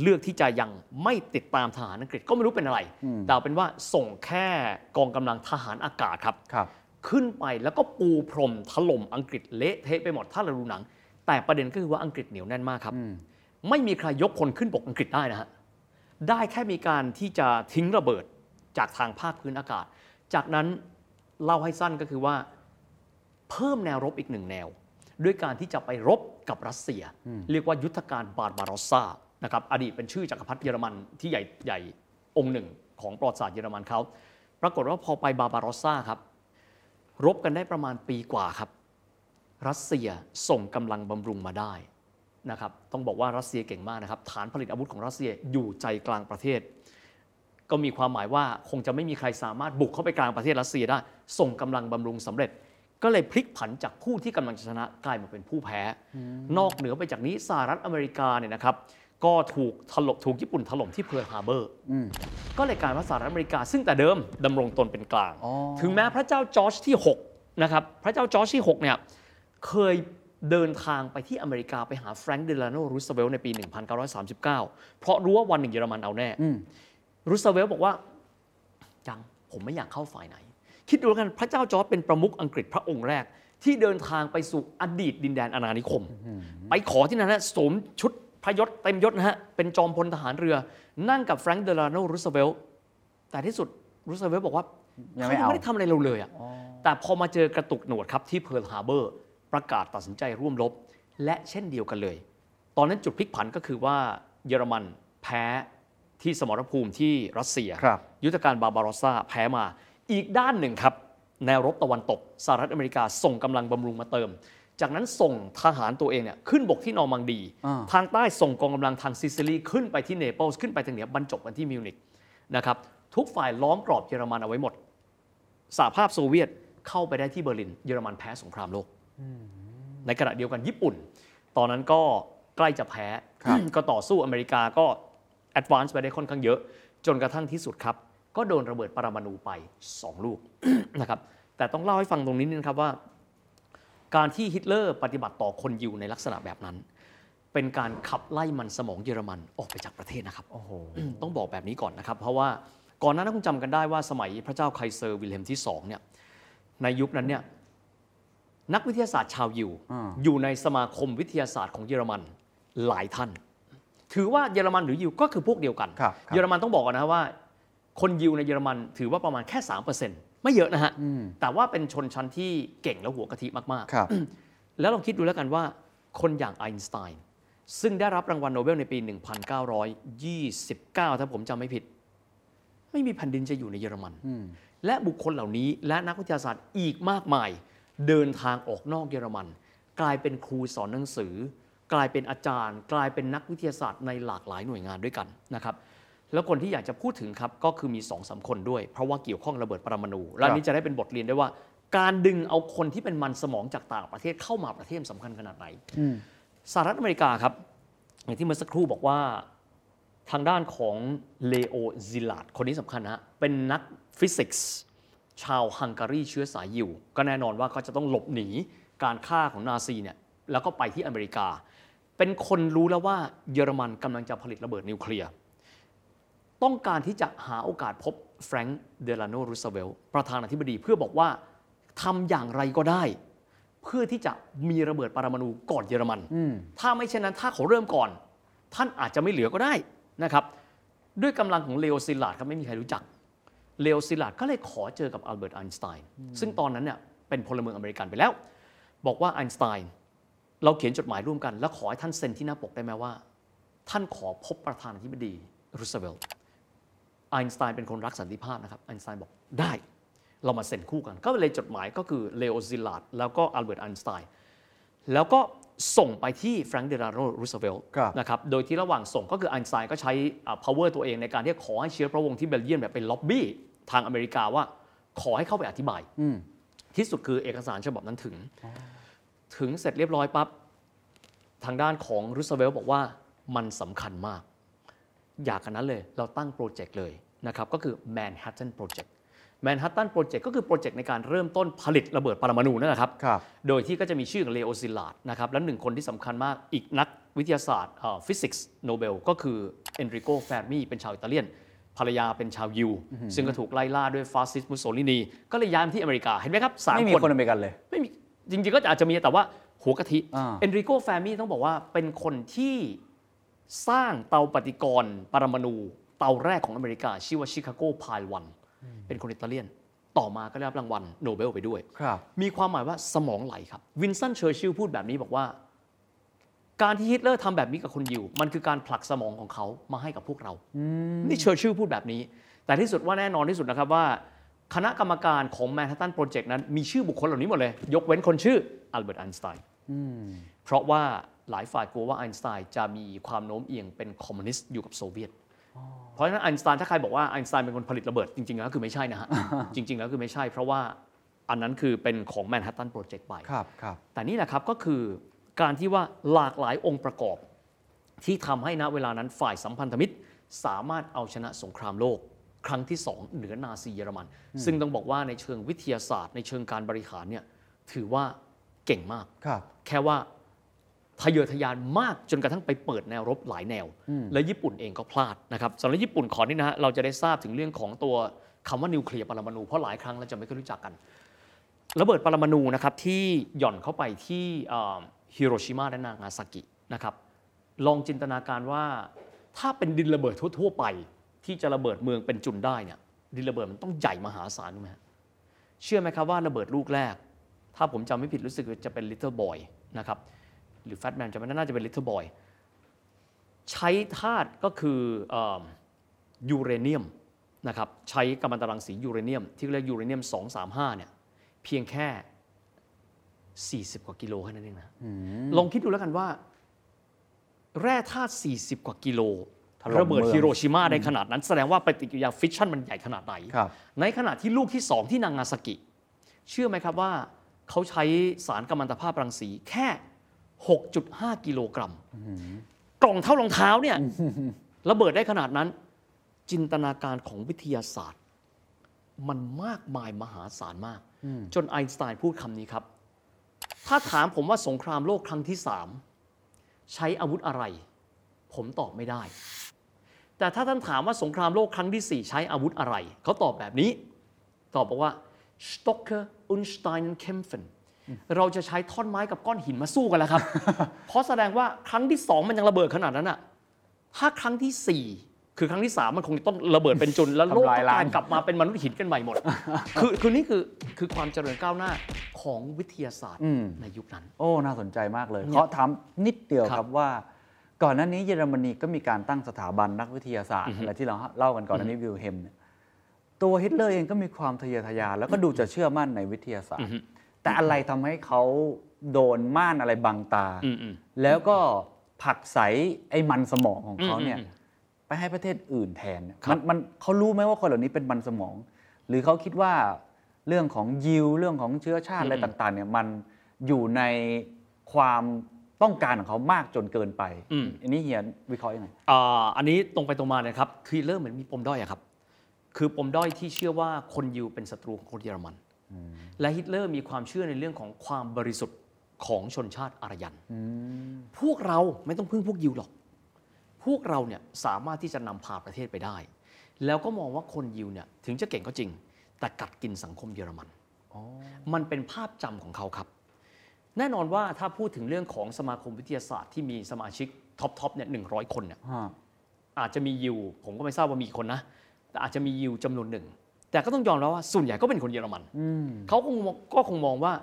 เลือกที่จะยังไม่ติดตามทหารอังกฤษก็ไม่รู้เป็นอะไรแต่เอาเป็นว่าส่งแค่กองกำลังทหารอากาศครับครับขึ้นไปแล้วก็ปูพรมถล่มอังกฤษเละเทะไปหมดถ้าเราดูหนัง แต่ประเด็นก็คือว่าอังกฤษเหนียวแน่นมากครับ ไม่มีใครยกพลขึ้นบกอังกฤษได้นะฮะ ได้แค่มีการที่จะทิ้งระเบิดจากทางภาคพื้นอากาศ จากนั้นเล่าให้สั้นก็คือว่า เพิ่มแนวรบอีกหนึ่งแนว ด้วยการที่จะไปรบกับรัสเซีย เรียกว่ายุทธการบาร์บารอสซานะครับอดีตเป็นชื่อจักรพรรดิเยอรมันที่ใหญ่ใหญ่องค์หนึ่งของประวัติศาสตร์เยอรมันเขาปรากฏว่าพอไปบาร์บารอสซาครับ รบกันได้ประมาณปีกว่าครับ รัสเซียส่งกำลังบำรุงมาได้ นะครับต้องบอกว่ารัสเซียเก่งมากนะครับฐานผลิตอาวุธของรัสเซียอยู่ใจกลางประเทศ ก็มีความหมายว่าคงจะไม่มีใครสามารถบุกเข้าไปกลางประเทศรัสเซียได้ส่งกำลังบำรุงสำเร็จ ก็เลยพลิกผันจากผู้ที่กำลังจะชนะกลายมาเป็นผู้แพ้ นอกเหนือไปจากนี้สหรัฐอเมริกาเนี่ยนะครับก็ถูกถล่มถูกญี่ปุ่นถล่มที่เพิร์ลฮาร์เบอร์อืมก็เลยกลายว่าสหรัฐอเมริกา ซึ่งแต่เดิมดำรงตนเป็นกลางอ๋อถึงแม้พระเจ้าจอร์จที่6นะครับพระเจ้าจอร์จที่6เนี่ยเคย เดินทางไปที่อเมริกาไปหาแฟรงค์เดลาโนรูสเวลต์ในปี 1939 เพราะรู้ว่าวันหนึ่งเยอรมันเอาแน่อืมรูสเวลต์บอกว่ายังผมไม่อยากเข้าฝ่ายไหน คิดดูแล้วกันพระเจ้าจอร์จเป็นประมุขอังกฤษพระองค์แรก ที่เดินทางไปสู่อดีตดินแดนอาณานิคม ไปขอที่นั่นนะสวมชุดพระยศเต็มยศนะฮะเป็นจอมพลทหารเรือ นั่งกับแฟรงค์เดลาโนรูสเวลต์แต่ที่สุดรูสเวลต์บอกว่ายังเขาไม่ยังเอาไม่ได้ทำอะไรเราเลยอะแต่พอมาเจอกระตุกหนวดครับที่เพิร์ลฮาร์เบอร์ ประกาศตัดสินใจร่วมรบ และเช่นเดียวกันเลย ตอนนั้นจุดพลิกผันก็คือว่าเยอรมันแพ้ที่สมรภูมิที่รัสเซียครับยุทธการบาร์บารอสซาแพ้มา อีกด้านหนึ่งครับ แนวรบตะวันตกสหรัฐอเมริกาส่งกำลังบำรุงมาเติม จากนั้นส่งทหารตัวเองเนี่ยขึ้นบกที่นอร์มังดีอ่าทางใต้ส่งกองกำลังทางซิซิลีขึ้นไปที่เนเปิลส์ขึ้นไปทางเหนือบรรจบกันที่มิวนิกนะครับทุกฝ่ายล้อมกรอบเยอรมันเอาไว้หมดสหภาพโซเวียตเข้าไปได้ที่เบอร์ลิน เยอรมันแพ้สงครามโลก ในขณะเดียวกันญี่ปุ่น ตอนนั้นก็ใกล้จะแพ้ครับก็ต่อสู้อเมริกาก็ advance ไปได้ค่อนข้างเยอะ จนกระทั่งที่สุดครับ ก็โดนระเบิดปรมาณูไป 2 ลูกนะครับแต่ต้องเล่าให้ฟังตรงนี้นิดนะครับว่า การที่ฮิตเลอร์ปฏิบัติต่อคนยิวในลักษณะแบบนั้น เป็นการขับไล่มันสมองเยอรมันออกไปจากประเทศนะครับโอ้โหต้องบอกแบบนี้ก่อนนะครับ เพราะว่าก่อนหน้านั้นคงจำกันได้ว่าสมัยพระเจ้าไคเซอร์วิลเฮล์มที่สองเนี่ยในยุคนั้นเนี่ย นักวิทยาศาสตร์ชาวยิวอ่าอยู่ในสมาคมวิทยาศาสตร์ของเยอรมันหลายท่าน ถือว่าเยอรมันหรือยิวก็คือพวกเดียวกันครับครับเยอรมันต้องบอกก่อนนะว่า คนยิวในเยอรมันถือว่าประมาณแค่3%ไม่เยอะนะฮะอืมแต่ว่าเป็นชนชั้นที่เก่งและหัวกะทิมากๆครับแล้วลองคิดดูแล้วกันว่า คนอย่างไอน์สไตน์ซึ่งได้รับรางวัลโนเบลในปี 1929 ถ้าผมจำไม่ผิด ไม่มีแผ่นดินจะอยู่ในเยอรมันอืมและบุคคลเหล่านี้และนักวิทยาศาสตร์อีกมากมาย เดินทางออกนอกเยอรมัน กลายเป็นครูสอนหนังสือ กลายเป็นอาจารย์ กลายเป็นนักวิทยาศาสตร์ในหลากหลายหน่วยงานด้วยกันนะครับแล้วคนที่อยากจะพูดถึงครับก็คือมีสองสามคนด้วย เพราะว่าเกี่ยวข้องระเบิดปรมาณูและอันนี้จะได้เป็นบทเรียนได้ว่า การดึงเอาคนที่เป็นมันสมองจากต่างประเทศเข้ามาประเทศสำคัญขนาดไหนอืมสหรัฐอเมริกาครับอย่างที่เมื่อสักครู่บอกว่าทางด้านของเลโอซิลาร์ดคนนี้สำคัญนะฮะเป็นนักฟิสิกส์ ชาวฮังการีเชื้อสายยิว ก็แน่นอนว่าเขาจะต้องหลบหนีการฆ่าของนาซีเนี่ยแล้วก็ไปที่อเมริกา เป็นคนรู้แล้วว่าเยอรมันกำลังจะผลิตระเบิดนิวเคลียร์ต้องการที่จะหาโอกาสพบแฟรงค์เดลาโนรูสเวลต์ประธานาธิบดีเพื่อบอกว่าทำอย่างไรก็ได้ เพื่อที่จะมีระเบิดปรมาณูก่อนเยอรมันอืมถ้าไม่เช่นนั้นถ้าเขาเริ่มก่อน ท่านอาจจะไม่เหลือก็ได้นะครับ ด้วยกำลังของเลโอซิลาดครับไม่มีใครรู้จัก เลโอซิลาดก็เลยขอเจอกับอัลเบิร์ตไอน์สไตน์ซึ่งตอนนั้นเนี่ยเป็นพลเมืองอเมริกันไปแล้ว บอกว่าไอน์สไตน์เราเขียนจดหมายร่วมกัน แล้วขอให้ท่านเซ็นที่หน้าปกได้ไหมว่า ท่านขอพบประธานาธิบดีรูสเวลต์ไอน์สไตน์เป็นคนรักสันติภาพนะครับไอน์สไตน์บอกได้ เรามาเซ็นคู่กัน ก็เลยจดหมายก็คือเลโอซิลาดแล้วก็อัลเบิร์ตไอน์สไตน์แล้วก็ ส่งไปที่แฟรงคลินเดลาโนรูสเวลต์ครับนะครับ โดยที่ระหว่างส่งก็คือไอน์สไตน์ก็ใช้อ่า power ตัวเองในการที่จะขอให้เชื้อพระวงศ์ที่เบลเยียมเนี่ยเป็นล็อบบี้ทางอเมริกาว่าขอให้เข้าไปอธิบายอืมที่สุดคือเอกสารฉบับนั้นถึง ถึงเสร็จเรียบร้อยปั๊บ ทางด้านของรูสเวลต์บอกว่ามันสำคัญมาก อย่างกระนั้นเลยเราตั้งโปรเจกต์เลยนะครับ ก็คือ Manhattan Project Manhattan Project ก็คือโปรเจกต์ในการเริ่มต้นผลิตระเบิดปรมาณูนั่นแหละครับครับโดยที่ก็จะมีชื่อของเลโอซิลาดนะครับ และหนึ่งคนที่สำคัญมากอีกนักวิทยาศาสตร์ฟิสิกส์โนเบลก็คือเอนริโกแฟร์มีเป็นชาวอิตาเลียน ภรรยาเป็นชาวยิว ซึ่งก็ถูกไล่ล่าด้วยฟาสซิสต์มุสโสลินี ก็เลยย้ายมาที่อเมริกา เห็นไหมครับสามไม่มีคนคนอเมริกันเลย ไม่มี จริงๆก็อาจจะมีแต่ว่าหัวกะทิอ่าเอนริโกแฟร์มีต้องบอกว่าเป็นคนที่สร้างเตาปฏิกรณ์ปรมาณูเตาแรกของอเมริกาชื่อว่าชิคาโก Pile One เป็นคนอิตาเลียน ต่อมาก็ได้รับรางวัลโนเบลไปด้วย ครับ มีความหมายว่าสมองไหลครับ วินสตันเชอร์ชิลพูดแบบนี้บอกว่า การที่ฮิตเลอร์ทำแบบนี้กับคนยิว มันคือการผลักสมองของเขามาให้กับพวกเรา นี่เชอร์ชิลพูดแบบนี้ แต่ที่สุดว่าแน่นอนที่สุดนะครับว่า คณะกรรมการของแมนฮัตตันโปรเจกต์นั้นมีชื่อบุคคลเหล่านี้หมดเลย ยกเว้นคนชื่ออัลเบิร์ตไอน์สไตน์เพราะว่าหลายฝ่ายกลัวว่าไอน์สไตน์จะมีความโน้มเอียงเป็นคอมมิวนิสต์อยู่กับโซเวียต เพราะฉะนั้นไอน์สไตน์ถ้าใครบอกว่าไอน์สไตน์เป็นคนผลิตระเบิดจริงๆแล้วคือไม่ใช่นะฮะ จริง ๆ แล้วคือไม่ใช่ เพราะว่าอันนั้นคือเป็นของแมนฮัตตันโปรเจกต์ไป ครับครับแต่นี่แหละครับก็คือการที่ว่าหลากหลายองค์ประกอบ ที่ทำให้ณเวลานั้นฝ่ายสัมพันธมิตร สามารถเอาชนะสงครามโลก ครั้งที่สองเหนือนาซีเยอรมัน ซึ่งต้องบอกว่าในเชิงวิทยาศาสตร์ ในเชิงการบริหารเนี่ยถือว่าเก่งมาก ครับ แค่ว่า ทะเยอทะยานมากจนกระทั่งไปเปิดแนวรบหลายแนว และญี่ปุ่นเองก็พลาดนะครับสำหรับญี่ปุ่นขอนี่นะฮะเราจะได้ทราบถึงเรื่องของตัวคำว่านิวเคลียร์ปรมาณูเพราะหลายครั้งเราจะไม่ค่อยรู้จักกัน ระเบิดปรมาณูนะครับที่หย่อนเข้าไปที่ฮิโรชิมาและนางาซากินะครับลองจินตนาการว่าถ้าเป็นดินระเบิดทั่ว ๆ ไป ที่จะระเบิดเมืองเป็นจุนได้เนี่ยดินระเบิดมันต้องใหญ่มหาศาลถูกไหมฮะเชื่อไหมครับว่าระเบิดลูกแรก ถ้าผมจำไม่ผิดรู้สึกว่าจะเป็น Little Boy นะครับ หรือ Fat Man จะไม่น่าจะเป็น Little Boy ใช้ธาตุก็คือเออยูเรเนียมนะครับใช้กัมมันตรังสียูเรเนียม ที่เรียกยูเรเนียม 235เนี่ยเพียงแค่ 40 กว่ากิโลแค่นั้นเองนะลองคิดดูแล้วกันว่า แร่ธาตุ 40 กว่ากิโลถล่มระเบิดเมืองฮิโรชิมาได้ขนาดนั้น แสดงว่าปฏิกิริยาฟิชชั่นมันใหญ่ขนาดไหนครับในขณะที่ลูกที่สองที่นางาซากิ เชื่อไหมครับว่าเขาใช้สารกัมมันตภาพรังสีแค่ 6.5 กิโลกรัม กล่องเท่ารองเท้าเนี่ยระเบิดได้ขนาดนั้น จินตนาการของวิทยาศาสตร์ มันมากมายมหาศาลมาก จนไอน์สไตน์พูดคำนี้ครับ ถ้าถามผมว่าสงครามโลกครั้งที่สามใช้อาวุธอะไร ผมตอบไม่ได้ แต่ถ้าท่านถามว่าสงครามโลกครั้งที่สี่ใช้อาวุธอะไร เขาตอบแบบนี้ ตอบบอกว่า Stocker und Steinen kämpfen เราจะใช้ท่อนไม้กับก้อนหินมาสู้กันแล้วครับ เพราะแสดงว่าครั้งที่สองมันยังระเบิดขนาดนั้นอะถ้าครั้งที่สี่คือครั้งที่สามมันคงจะต้องระเบิดเป็นจุน แล้วโลกทำลายต้องล้างการกลับมาเป็นมนุษย์หินกันใหม่หมด คือคือนี่คือคือความเจริญก้าวหน้าของวิทยาศาสตร์ในยุคนั้น โอ้ น่าสนใจมากเลยเนี่ยขอถามนิดเดียวคครัรับบว่าก่อนหน้านี้เยอรมนีก็มีการตั้งสถาบันนักวิทยาศาสตร์อือฮึอะไรที่เราเล่ากันก่อนหน้านี้วิลเฮมเนี่ยตัวฮิตเลอร์เองก็มีความทะเยอทะยานแล้วก็ดูจะเชื่อมั่นในวิทยาศาสตร์ แต่อะไรทำให้เขาโดนม่านอะไรบังตา อืมอืม แล้วก็ผลักใสไอ้มันสมองของเขาเนี่ยอืมอืมไปให้ประเทศอื่นแทนเนี่ยครับ มันมันเขารู้ไหมว่าคนเหล่านี้เป็นมันสมอง หรือเขาคิดว่าเรื่องของยิวเรื่องของเชื้อชาติอะไรต่าง ๆ เนี่ยมันอยู่ในความต้องการของเขามากจนเกินไป อืม อันนี้เฮียวิเคราะห์ยังไง อ่าอันนี้ตรงไปตรงมาเลยครับ คือเริ่มเหมือนมีปมด้อยอะครับ คือปมด้อยที่เชื่อว่าคนยิวเป็นศัตรูของคนเยอรมัน และฮิตเลอร์มีความเชื่อในเรื่องของความบริสุทธิ์ของชนชาติอารยันพวกเราไม่ต้องพึ่งพวกยิวหรอก พวกเราเนี่ยสามารถที่จะนำพาประเทศไปได้ แล้วก็มองว่าคนยิวเนี่ยถึงจะเก่งก็จริง แต่กัดกินสังคมเยอรมัน มันเป็นภาพจำของเขาครับ แน่นอนว่าถ้าพูดถึงเรื่องของสมาคมวิทยาศาสตร์ที่มีสมาชิก top top เนี่ยหนึ่งร้อยคนเนี่ยอาจจะมียิวผมก็ไม่ทราบว่ามีกี่คนนะ แต่อาจจะมียิวจำนวนหนึ่ง แต่ก็ต้องยอมรับว่าส่วนใหญ่ก็เป็นคนเยอรมันเขาคงมองก็คงมองว่า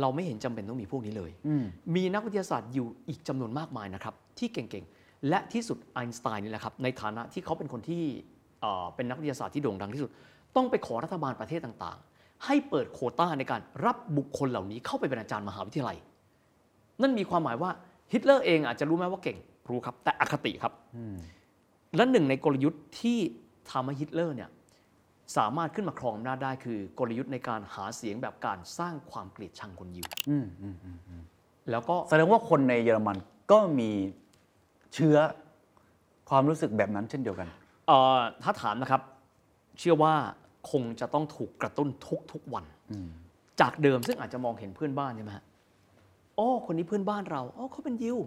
เราไม่เห็นจำเป็นต้องมีพวกนี้เลย มีนักวิทยาศาสตร์อยู่อีกจำนวนมากมายนะครับ ที่เก่งๆ และที่สุดไอน์สไตน์นี่แหละครับในฐานะที่เขาเป็นคนที่เอ่อเป็นนักวิทยาศาสตร์ที่โด่งดังที่สุด ต้องไปขอรัฐบาลประเทศต่างๆ ให้เปิดโควต้าในการรับบุคคลเหล่านี้เข้าไปเป็นอาจารย์มหาวิทยาลัย นั่นมีความหมายว่าฮิตเลอร์เองอาจจะรู้ไหมว่าเก่งรู้ครับ แต่อคติครับและหนึ่งในกลยุทธ์ที่ทำให้ฮิตเลอร์เนี่ย สามารถขึ้นมาครองอำนาจได้คือกลยุทธ์ในการหาเสียงแบบการสร้างความเกลียดชังคนยิวแล้วก็แสดงว่าคนในเยอรมันก็มีเชื้อความรู้สึกแบบนั้นเช่นเดียวกัน เอ่อถ้าถามนะครับ เชื่อว่าคงจะต้องถูกกระตุ้นทุกๆวันจากเดิมซึ่งอาจจะมองเห็นเพื่อนบ้านใช่ไหมฮะโอ้คนนี้เพื่อนบ้านเรา อ๋อเขาเป็นยิว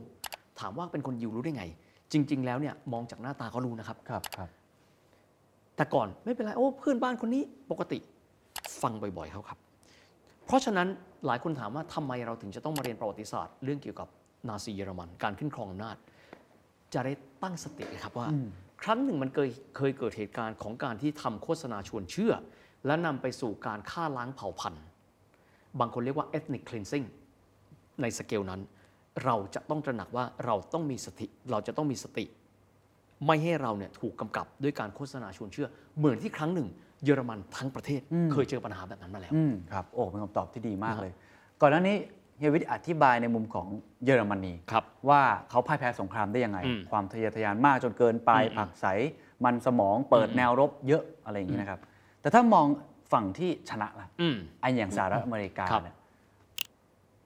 ถามว่าเป็นคนยิวรู้ได้ไง จริง ๆ แล้วเนี่ยมองจากหน้าตาเขารู้นะครับ ครับครับ แต่ก่อนไม่เป็นไร โอ้เพื่อนบ้านคนนี้ปกติฟังบ่อยๆเขาครับ เพราะฉะนั้นหลายคนถามว่าทำไมเราถึงจะต้องมาเรียนประวัติศาสตร์ เรื่องเกี่ยวกับนาซีเยอรมัน การขึ้นครองอำนาจ จะได้ตั้งสติครับว่า ครั้งหนึ่งมันเคยเคยเกิดเหตุการณ์ของการที่ทำโฆษณาชวนเชื่อ และนำไปสู่การฆ่าล้างเผ่าพันธุ์บางคนเรียกว่า ethnic cleansing ในสเกลนั้น เราจะต้องตระหนักว่าเราต้องมีสติ เราจะต้องมีสติ ไม่ให้เราเนี่ยถูกกำกับด้วยการโฆษณาชวนเชื่อ เหมือนที่ครั้งหนึ่ง เยอรมันทั้งประเทศเคยเจอปัญหาแบบนั้นมาแล้ว อืมครับโอ้เป็นคำตอบที่ดีมากเลย ก่อนหน้านี้เฮียวิทย์อธิบายในมุมของเยอรมนีครับ ว่าเขาพ่ายแพ้สงครามได้ยังไง อืมความทะเยอทะยานมากจนเกินไปอืมผลักใสมันสมองเปิดแนวรบเยอะอะไรอย่างนี้นะครับ แต่ถ้ามองฝั่งที่ชนะล่ะอืม ไอันอย่างสหรัฐอเมริกาครับ เนี่ย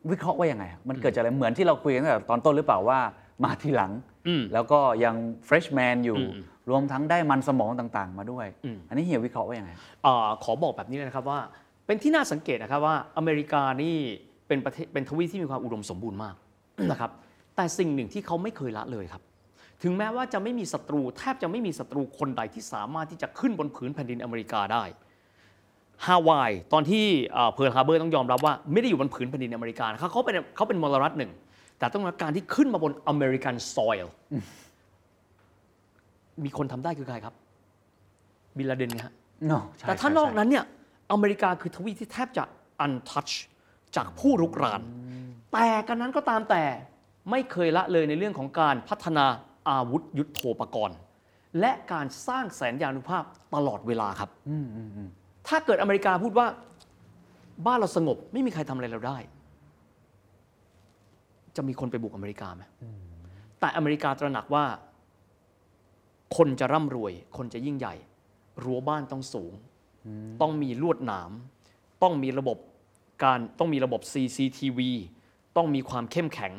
วิเคราะห์ว่ายังไงอะมันเกิดจากอะไรเหมือนที่เราคุยกันตั้งแต่ตอนต้นหรือเปล่าว่า มาทีหลังอืมแล้วก็ยังเฟรชแมนอยู่อืมรวมทั้งได้มันสมองต่างๆ มาด้วยอืมอันนี้เฮียวิเคราะห์ว่ายังไงอาขอบอกแบบนี้เลยนะครับว่า เป็นที่น่าสังเกตนะครับว่าอเมริกานี่เป็นประเทศเป็นทวีปที่มีความอุดมสมบูรณ์มากนะครับแต่สิ่งหนึ่งที่เขาไม่เคยละเลยครับ ถึงแม้ว่าจะไม่มีศัตรูแทบจะไม่มีศัตรูคนใดที่สามารถที่จะขึ้นบนผืนแผ่นดินอเมริกาได้ฮาวายตอนที่เพิร์ลฮาร์เบอร์ต้องยอมรับว่าไม่ได้อยู่บนผืนแผ่นดินอเมริกานะครับเขาเป็นเขาเป็นมลรัฐหนึ่ง แต่ต้องรับการที่ขึ้นมาบน American soil มีคนทำได้คือใครครับ บินลาเดนไงฮะ No ใช่แต่ถ้าใช่นอกใช่นั้นเนี่ยอเมริกาคือทวีปที่แทบจะ untouch จากผู้รุกราน แต่กระนั้นก็ตามแต่ไม่เคยละเลยในเรื่องของการพัฒนาอาวุธยุทโธปกรณ์ และการสร้างแสนยานุภาพตลอดเวลาครับ ถ้าเกิดอเมริกาพูดว่า บ้านเราสงบไม่มีใครทำอะไรเราได้ จะมีคนไปบุกอเมริกาไหมแต่อเมริกาตระหนักว่า คนจะร่ำรวย คนจะยิ่งใหญ่ รั้วบ้านต้องสูง ต้องมีลวดหนาม ต้องมีระบบการต้องมีระบบ CCTV ต้องต้องมีความเข้มแข็ง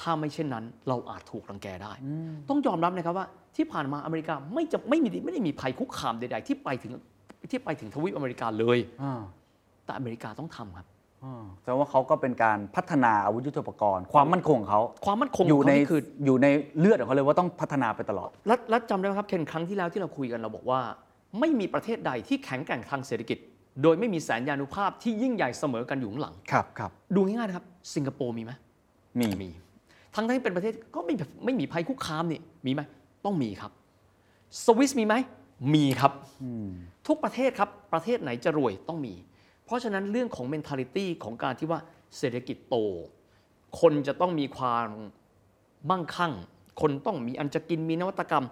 ถ้าไม่เช่นนั้น เราอาจถูกรังแกได้ ต้องยอมรับนะครับว่า ที่ผ่านมาอเมริกาไม่จะไม่มีไม่ได้มีภัยคุกคามใด ๆ ที่ไปถึงที่ไปถึงทวีปอเมริกาเลยอ่าแต่อเมริกาต้องทำครับอ่า แสดงว่าเขาก็เป็นการพัฒนาอาวุธยุทโธปกรณ์ ความมั่นคงของเขาความมั่นคงอยู่ของในเขานี่คือ อยู่ในเลือดของเขาเลยว่าต้องพัฒนาไปตลอด และและจำได้ไหมครับเคนครั้งที่แล้วที่เราคุยกันเราบอกว่า ไม่มีประเทศใดที่แข็งแกร่งทางเศรษฐกิจ โดยไม่มีแสนยานุภาพที่ยิ่งใหญ่เสมอกันอยู่ข้างหลัง ครับครับดูง่ายๆนะครับ สิงคโปร์มีไหมมีมี ทั้งที่เป็นประเทศก็ไม่แบบไม่มีภัยคุกคามนี่มีไหมต้องมีครับ สวิสมีไหมมีครับทุกประเทศครับ ประเทศไหนจะรวยต้องมี เพราะฉะนั้นเรื่องของ mentality ของการที่ว่าเศรษฐกิจโต คนจะต้องมีความมั่งคั่ง คนต้องมีอันจะกินมีนวัตกรรม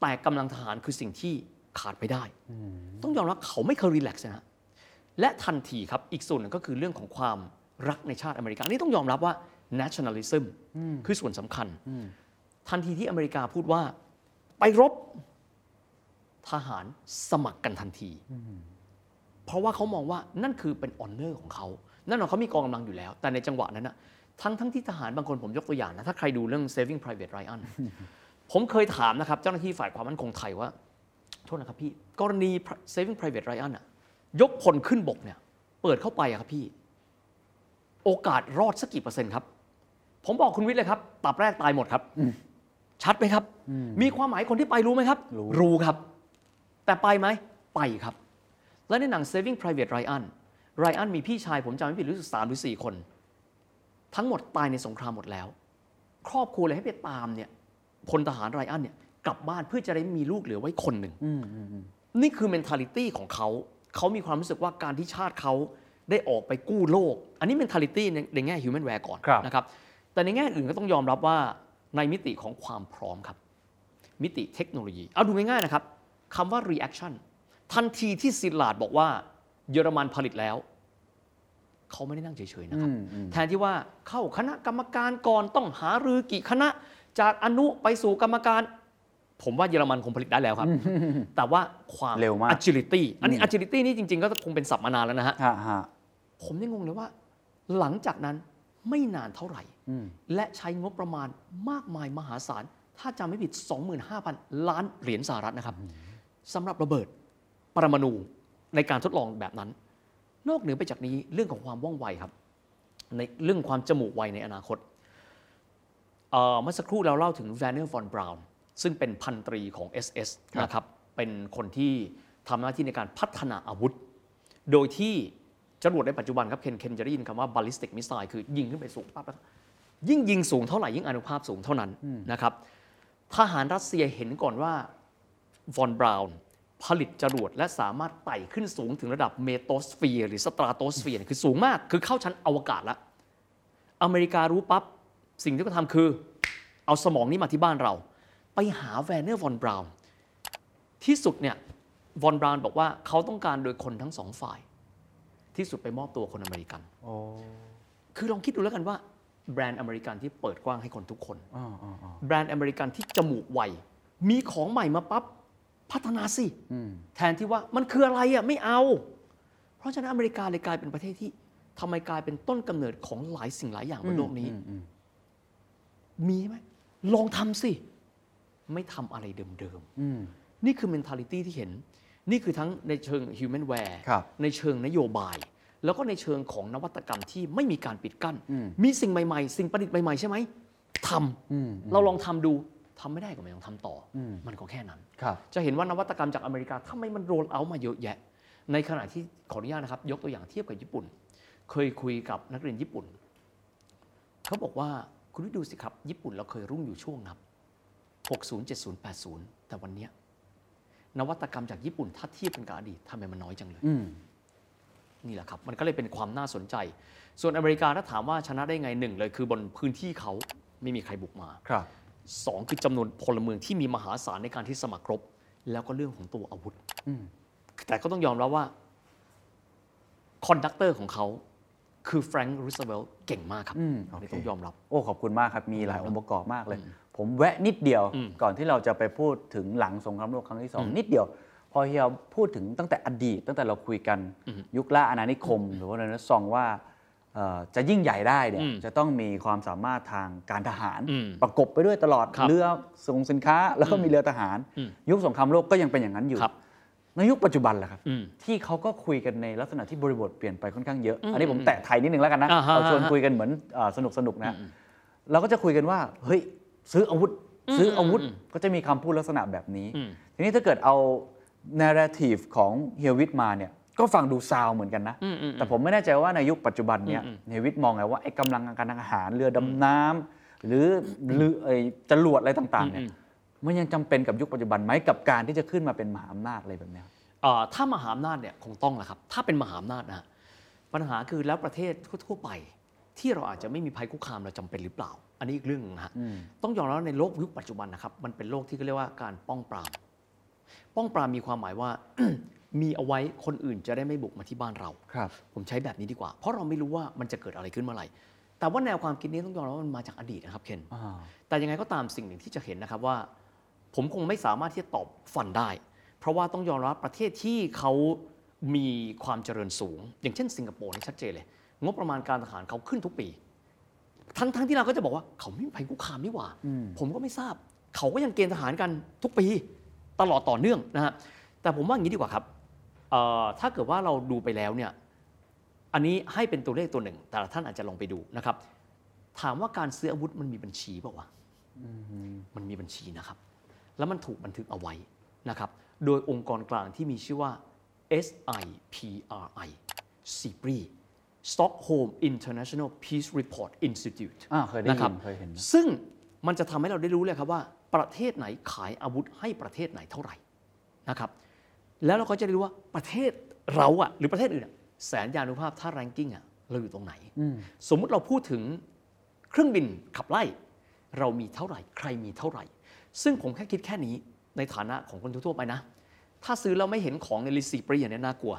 แต่กำลังทหารคือสิ่งที่ขาดไม่ได้ ต้องยอมรับเขาไม่เคยรีแลกซ์นะฮะและทันทีครับอีกส่วนหนึ่งก็คือเรื่องของความรักในชาติอเมริกาอันนี่ต้องยอมรับว่า nationalism คือส่วนสำคัญ ทันทีที่อเมริกาพูดว่าไปรบทหารสมัครกันทันที เพราะว่าเขามองว่านั่นคือเป็นออนเนอร์ของเขานั่นหมายความเขามีกองกำลังอยู่แล้ว แต่ในจังหวะนั้นนะทั้งทั้งที่ทหารบางคนผมยกตัวอย่างนะถ้าใครดูเรื่อง saving private Ryan ผมเคยถามนะครับเจ้าหน้าที่ฝ่ายความมั่นคงไทยว่าโทษนะครับพี่กรณี saving private Ryan อะยกพลขึ้นบกเนี่ยเปิดเข้าไปอะครับพี่ โอกาสรอดสักกี่เปอร์เซ็นต์ครับ ผมบอกคุณวิทย์เลยครับตับแรกตายหมดครับ ชัดไหมครับ มีความหมายคนที่ไปรู้ไหมครับ รู้รู้ครับ แต่ไปไหมไปครับ และในหนัง Saving Private Ryan Ryan มีพี่ชายผมจำไม่ผิดรู้สึกสามหรือสี่คน ทั้งหมดตายในสงครามหมดแล้ว ครอบครัวเลยให้ไปตามเนี่ยพลทหารไรอันเนี่ยกลับบ้านเพื่อจะได้มีลูกเหลือไว้คนหนึ่งนี่คือ mentality ของเขา เขามีความรู้สึกว่าการที่ชาติเขาได้ออกไปกู้โลก อันนี้ mentality ในในแง่ human w a r e ก่อนครับนะครับ แต่ในแง่อื่นก็ต้องยอมรับว่าในมิติของความพร้อมครับ มิติเทคโนโลยี เอาดูง่ายๆนะครับคำว่า reaction ทันทีที่ซิลลาดบอกว่า เยอรมันผลิตแล้ว เขาไม่ได้นั่งเฉยๆนะครับ แทนที่ว่าเข้าคณะกรรมการก่อนต้องหารือกี่คณะ จากอนุไปสู่กรรมการ ผมว่าเยอรมันคงผลิตได้แล้วครับ แต่ว่าความ เร็วมาก agility อันนี้ agility นี่จริง ๆ ก็คงเป็นศัพท์มานานแล้วนะฮะ ฮะฮะผมยังงงเลยว่า หลังจากนั้นไม่นานเท่าไหร่ อืมและใช้งบประมาณมากมายมหาศาล ถ้าจำไม่ผิด 25,000 ล้านเหรียญสหรัฐนะครับสำหรับระเบิด ปรมาณูในการทดลองแบบนั้น นอกเหนือไปจากนี้เรื่องของความว่องไวครับ ในเรื่องความจมูกไวในอนาคตเอ่อเมื่อสักครู่เราเล่าถึง v วนเนอร์ฟอนบราวน์ซึ่งเป็นพันตรีของ SS นะครับ เป็นคนที่ทำหน้าที่ในการพัฒนาอาวุธ โดยที่จรวดในปัจจุบันครับ เคนเคนจะได้ยินคำว่า ballistic missile คือยิงขึ้นไปสูงปั๊บแล้วก็ยิ่งยิงสูงเท่าไหร่ยิ่งอานุภาพสูงเท่านั้นนะครับทหารรัสเซียเห็นก่อนว่าฟอนบราวน์ ผลิตจรวดและสามารถไต่ขึ้นสูงถึงระดับเมโซสเฟียร์หรือสตราโตสเฟียร์คือสูงมาก คือเข้าชั้นอวกาศแล้ว อเมริการู้ปั๊บสิ่งที่เขาทำคือ เอาสมองนี้มาที่บ้านเรา ไปหาแวร์นเนอร์ฟอนบราวน์ที่สุดเนี่ยฟอนบราวน์บอกว่าเขาต้องการโดยคนทั้งสองฝ่าย ที่สุดไปมอบตัวคนอเมริกันโอ้คือลองคิดดูแล้วกันว่า แบรนด์อเมริกันที่เปิดกว้างให้คนทุกคนอ่าอ่าอ่าแบรนด์อเมริกันที่จมูกไวมีของใหม่มาปั๊บ พัฒนาสิอืมแทนที่ว่ามันคืออะไรอะไม่เอา เพราะฉะนั้นอเมริกาเลยกลายเป็นประเทศที่ทำไมกลายเป็นต้นกำเนิดของหลายสิ่งหลายอย่างบนโลกนี้อืมอืมมีไหมลองทำสิ ไม่ทำอะไรเดิมอืม ๆ นี่คือ mentality ที่เห็น นี่คือทั้งในเชิง human w a r e ครับในเชิงนโยบาย แล้วก็ในเชิงของนวัตกรรมที่ไม่มีการปิดกั้น อืม มีสิ่งใหม่ ๆ สิ่งประดิษฐ์ใหม่ ๆ ใช่ไหมทำ อืม เราลองทำดู ทำไม่ได้ก็ไม่ต้องทำต่ออมมันก็แค่นั้นครับจะเห็นว่านวัตกรรมจากอเมริกาทำไมมันโรลเอาท์มาเยอะแยะ ในขณะที่ขออนุญาตนะครับ ยกตัวอย่างเทียบกับญี่ปุ่น เคยคุยกับนักเรียนญี่ปุ่น เขาบอกว่าคุณดูสิครับ ญี่ปุ่นเราเคยรุ่งอยู่ช่วงนับ 60 70 80 แต่วันเนี้ยนวัตกรรมจากญี่ปุ่นถ้าเทียบกันกับอดีตทำไมมันน้อยจังเลยอืมนี่แหละครับมันก็เลยเป็นความน่าสนใจ ส่วนอเมริกาถ้าถามว่าชนะได้ไงหนึ่งเลยคือบนพื้นที่เขาไม่มีใครบุกมาครับ สองคือจำนวนพลเมืองที่มีมหาศาลในการที่สมัครรบแล้วก็เรื่องของตัวอาวุธอืมแต่ก็ต้องยอมรับว่า conductor ของเขาคือแฟรงค์รูสเวลต์เก่งมากครับอืมอันนี้โอเคต้องยอมรับ โอ้ขอบคุณมากครับ มีหลายองค์ประกอบมากเลย ผมแวะนิดเดียวอืมก่อนที่เราจะไปพูดถึงหลังสงครามโลกครั้งที่สองอืมนิดเดียว พอเฮียพูดถึงตั้งแต่อดีต ตั้งแต่เราคุยกันอืมยุคล่าอาณานิคม หรือว่าเรเนซองส์ว่าเอ่อ จะยิ่งใหญ่ได้เนี่ยอืมจะต้องมีความสามารถทางการทหารอืมประกบไปด้วยตลอดครับเรือส่งสินค้า แล้วก็มีเรือทหารอืมยุคสงครามโลกก็ยังเป็นอย่างนั้นอยู่ครับในยุคปัจจุบันแหละครับอืมที่เขาก็คุยกันในลักษณะที่บริบทเปลี่ยนไปค่อนข้างเยอะอืมอันนี้ผมแตะไทยนิดนึงแล้วกันนะอ่าฮะเอาชวนอ่าฮะคุยกันเหมือนสนุกสนุกๆนะเราก็จะคุยกันว่าเฮ้ยซื้ออาวุธ ซื้ออาวุธอืมก็จะมีคำพูดลักษณะแบบนี้อืมทีนี้ถ้าเกิดเอา narrative ของเฮียวิทมาเนี่ย ก็ฟังดูซาวเหมือนกันนะอืมอืมแต่ผมไม่แน่ใจว่าในยุคปัจจุบันเนี่ยอืมเฮียวิทมองไงว่าไอ้กำลังการทางอาหารเรือดำน้ำหรือเรือไอ้จรวดอะไรต่างๆเนี่ยอืมมันยังจำเป็นกับยุคปัจจุบันไหมกับการที่จะขึ้นมาเป็นมหาอำนาจอะไรแบบเนี้ยเอ่อถ้ามหาอำนาจเนี่ยคงต้องแหละครับ ถ้าเป็นมหาอำนาจนะฮะปัญหาคือแล้วประเทศทั่วๆไป ที่เราอาจจะไม่มีภัยคุกคามเราจำเป็นหรือเปล่า อันนี้อีกเรื่องหนึงนะฮะต้องยอมรับว่าในโลกยุคปัจจุบันนะครับมันเป็นโลกที่เขาเรียกว่าการป้องปราม ป้องปรามมีความหมายว่า มีเอาไว้คนอื่นจะได้ไม่บุกมาที่บ้านเรา ครับผมใช้แบบนี้ดีกว่า เพราะเราไม่รู้ว่ามันจะเกิดอะไรขึ้นเมื่อไหร่ แต่ว่าแนวความคิดนี้ต้องยอมรับว่ามันมาจากอดีตนะครับเคน อ่า แต่ยังไงก็ตามสิ่งหนึ่งที่จะเห็นนะครับว่า ผมคงไม่สามารถที่จะตอบฟันได้ เพราะว่าต้องยอมรับประเทศที่เขามีความเจริญสูง อย่างเช่นสิงคโปร์นี่ชัดเจนเลย งบประมาณการทหารเขาขึ้นทุกปี ทั้งทั้งที่เราก็จะบอกว่าเขาไม่มีภัยคุกคามนี่หว่าผมก็ไม่ทราบ เขาก็ยังเกณฑ์ทหารกันทุกปีตลอดต่อเนื่องนะฮะแต่ผมว่าอย่างนี้ดีกว่าครับเอ่อ ถ้าเกิดว่าเราดูไปแล้วเนี่ยอันนี้ให้เป็นตัวเลขตัวหนึ่ง แต่ละท่านอาจจะลองไปดูนะครับ ถามว่าการซื้ออาวุธมันมีบัญชีเปล่าวะมันมีบัญชีนะครับ แล้วมันถูกบันทึกเอาไว้นะครับ โดยองค์กรกลางที่มีชื่อว่า SIPRI SIPRI Stockholm International Peace Report Institute อ่าเคยได้ยินนะครับเคยเห็นนะซึ่งมันจะทำให้เราได้รู้เลยครับว่า ประเทศไหนขายอาวุธให้ประเทศไหนเท่าไหร่นะครับ แล้วเราก็จะได้รู้ว่าประเทศเราอะหรือประเทศอื่นอะแสนยานุภาพถ้า ranking อะเราอยู่ตรงไหน สมมุติเราพูดถึงเครื่องบินขับไล่ เรามีเท่าไหร่ ใครมีเท่าไหร่ ซึ่งผมแค่คิดแค่นี้ในฐานะของคนทั่วๆไปนะ ถ้าซื้อแล้วไม่เห็นของใน list SIPRI อย่างนี้น่ากลัว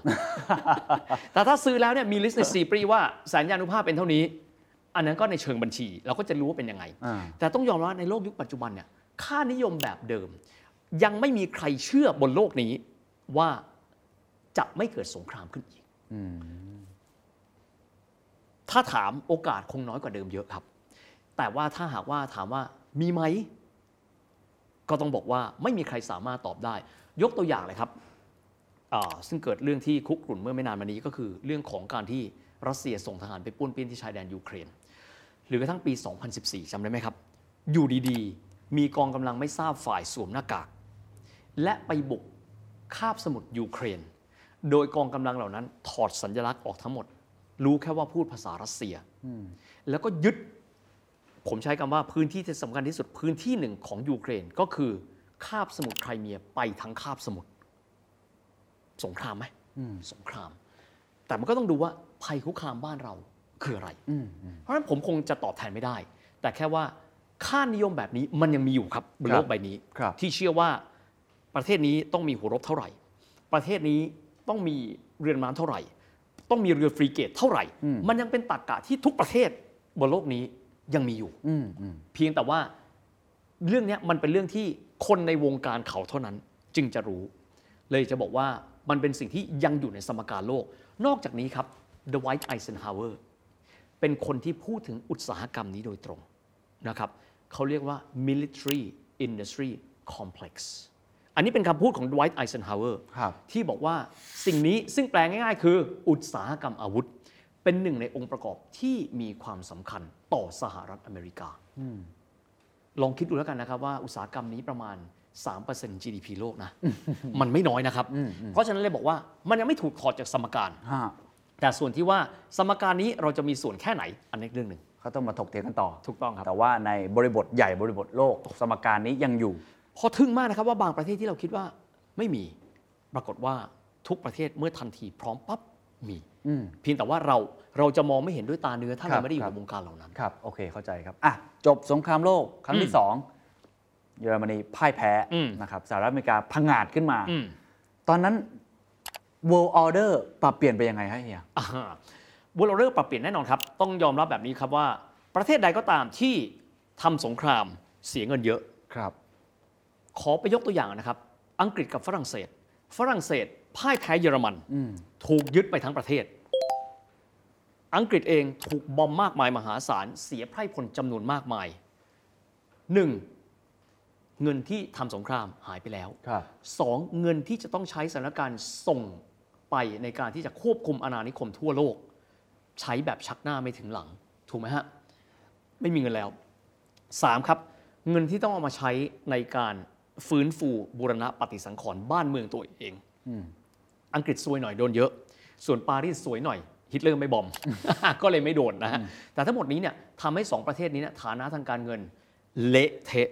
แต่ถ้าซื้อแล้วเนี่ยมี list ใน SIPRI ว่าแสนยานุภาพเป็นเท่านี้ อันนั้นก็ในเชิงบัญชี เราก็จะรู้ว่าเป็นยังไงอ่าแต่ต้องยอมรับว่าในโลกยุคปัจจุบันเนี่ยค่านิยมแบบเดิม ยังไม่มีใครเชื่อบนโลกนี้ ว่าจะไม่เกิดสงครามขึ้นอีกถ้าถามโอกาสคงน้อยกว่าเดิมเยอะครับ แต่ว่าถ้าหากว่าถามว่ามีไหม ก็ต้องบอกว่าไม่มีใครสามารถตอบได้ ยกตัวอย่างเลยครับซึ่งเกิดเรื่องที่คุกรุ่นเมื่อไม่นานมานี้ก็คือเรื่องของการที่รัสเซียส่งทหารไปป้วนเปี้ยนที่ชายแดนยูเครน หรือกระทั่งปี 2014จำได้ไหมครับ อยู่ดีๆ มีกองกำลังไม่ทราบฝ่ายสวมหน้ากาก และไปบุก คาบสมุทรยูเครน โดยกองกำลังเหล่านั้น ถอดสัญลักษณ์ออกทั้งหมด รู้แค่ว่าพูดภาษารัสเซีย แล้วก็ยึด ผมใช้คำว่าพื้นที่ที่สำคัญที่สุดพื้นที่หนึ่งของยูเครนก็คือคาบสมุทรไครเมียไปทั้งคาบสมุทรสงครามไหมสงคราม แต่มันก็ต้องดูว่าภัยคุกคามบ้านเราคืออะไร เพราะฉะนั้นผมคงจะตอบแทนไม่ได้ แต่แค่ว่าค่านิยมแบบนี้มันยังมีอยู่ครับบนโลกใบนี้ครับที่เชื่อว่า ประเทศนี้ต้องมีหัวรบเท่าไหร่ ประเทศนี้ต้องมีเรือดำน้ำเท่าไหร่ ต้องมีเรือฟรีเกตเท่าไหร่ มันยังเป็นตรรกะที่ทุกประเทศบนโลกนี้ยังมีอยู่อืมอืมเพียงแต่ว่าเรื่องเนี้ยมันเป็นเรื่องที่คนในวงการเขาเท่านั้นจึงจะรู้ เลยจะบอกว่ามันเป็นสิ่งที่ยังอยู่ในสมการโลก นอกจากนี้ครับ The White Eisenhower เป็นคนที่พูดถึงอุตสาหกรรมนี้โดยตรงนะครับเขาเรียกว่า military industry complex อันนี้เป็นคำพูดของ Dwight Eisenhower ครับ ที่บอกว่าสิ่งนี้ซึ่งแปลง่ายๆ คืออุตสาหกรรมอาวุธ เป็นหนึ่งในองค์ประกอบที่มีความสำคัญต่อสหรัฐอเมริกา ลองคิดดูแล้วกันนะครับว่าอุตสาหกรรมนี้ประมาณ 3% GDP โลกนะ มันไม่น้อยนะครับ เพราะฉะนั้นเลยบอกว่ามันยังไม่ถูกถอดจากสมการ ฮะแต่ส่วนที่ว่าสมการนี้เราจะมีส่วนแค่ไหนอันนี้เรื่องหนึ่ง เขาต้องมาถกเถียงกันต่อ ถูกต้องครับ แต่ว่าในบริบทใหญ่บริบทโลกสมการนี้ยังอยู่ พอทึ่งมากนะครับว่าบางประเทศที่เราคิดว่าไม่มีปรากฏว่าทุกประเทศเมื่อทันทีพร้อมปั๊บมีอืมเพียงแต่ว่าเราเราจะมองไม่เห็นด้วยตาเนื้อถ้าครัเราบไม่ได้อยู่ครัในบวงการเหล่านั้นครับโอเคเข้าใจครับอะจบสงครามโลกครั้งที่สองเยอรมนีพ่ายแพ้อืมนะครับสหรัฐอเมริกาพังงาดขึ้นมาอืมตอนนั้น world order ปรับเปลี่ยนไปยังไงฮะเฮียอ่าบุเราเริ่มปรับเปลี่ยนแน่นอนครับ ต้องยอมรับแบบนี้ครับว่า ประเทศใดก็ตามที่ทำสงครามเสียเงินเยอะครับ ขอไปยกตัวอย่างนะครับ อังกฤษกับฝรั่งเศส ฝรั่งเศสพ่ายแพ้เยอรมันถูกยึดไปทั้งประเทศ อังกฤษเองถูกบอมมากมายมหาศาล เสียไพร่พลจำนวนมากมายหนึ่งเงินที่ทำสงครามหายไปแล้วครับสองเงินที่จะต้องใช้สถานการณ์ส่งไปในการที่จะควบคุมอาณานิคมทั่วโลก ใช้แบบชักหน้าไม่ถึงหลัง ถูกไหมฮะ ไม่มีเงินแล้วสามครับ เงินที่ต้องเอามาใช้ในการ ฟื้นฟูบูรณะปฏิสังขรณ์บ้านเมืองตัวเอง อังกฤษซวยหน่อยโดนเยอะ ส่วนปารีสสวยหน่อยฮิตเลอร์ไม่บอม ก็เลยไม่โดนนะฮะ แต่ทั้งหมดนี้เนี่ยทำให้สองประเทศนี้เนี่ยฐานะทางการเงินเละเทะ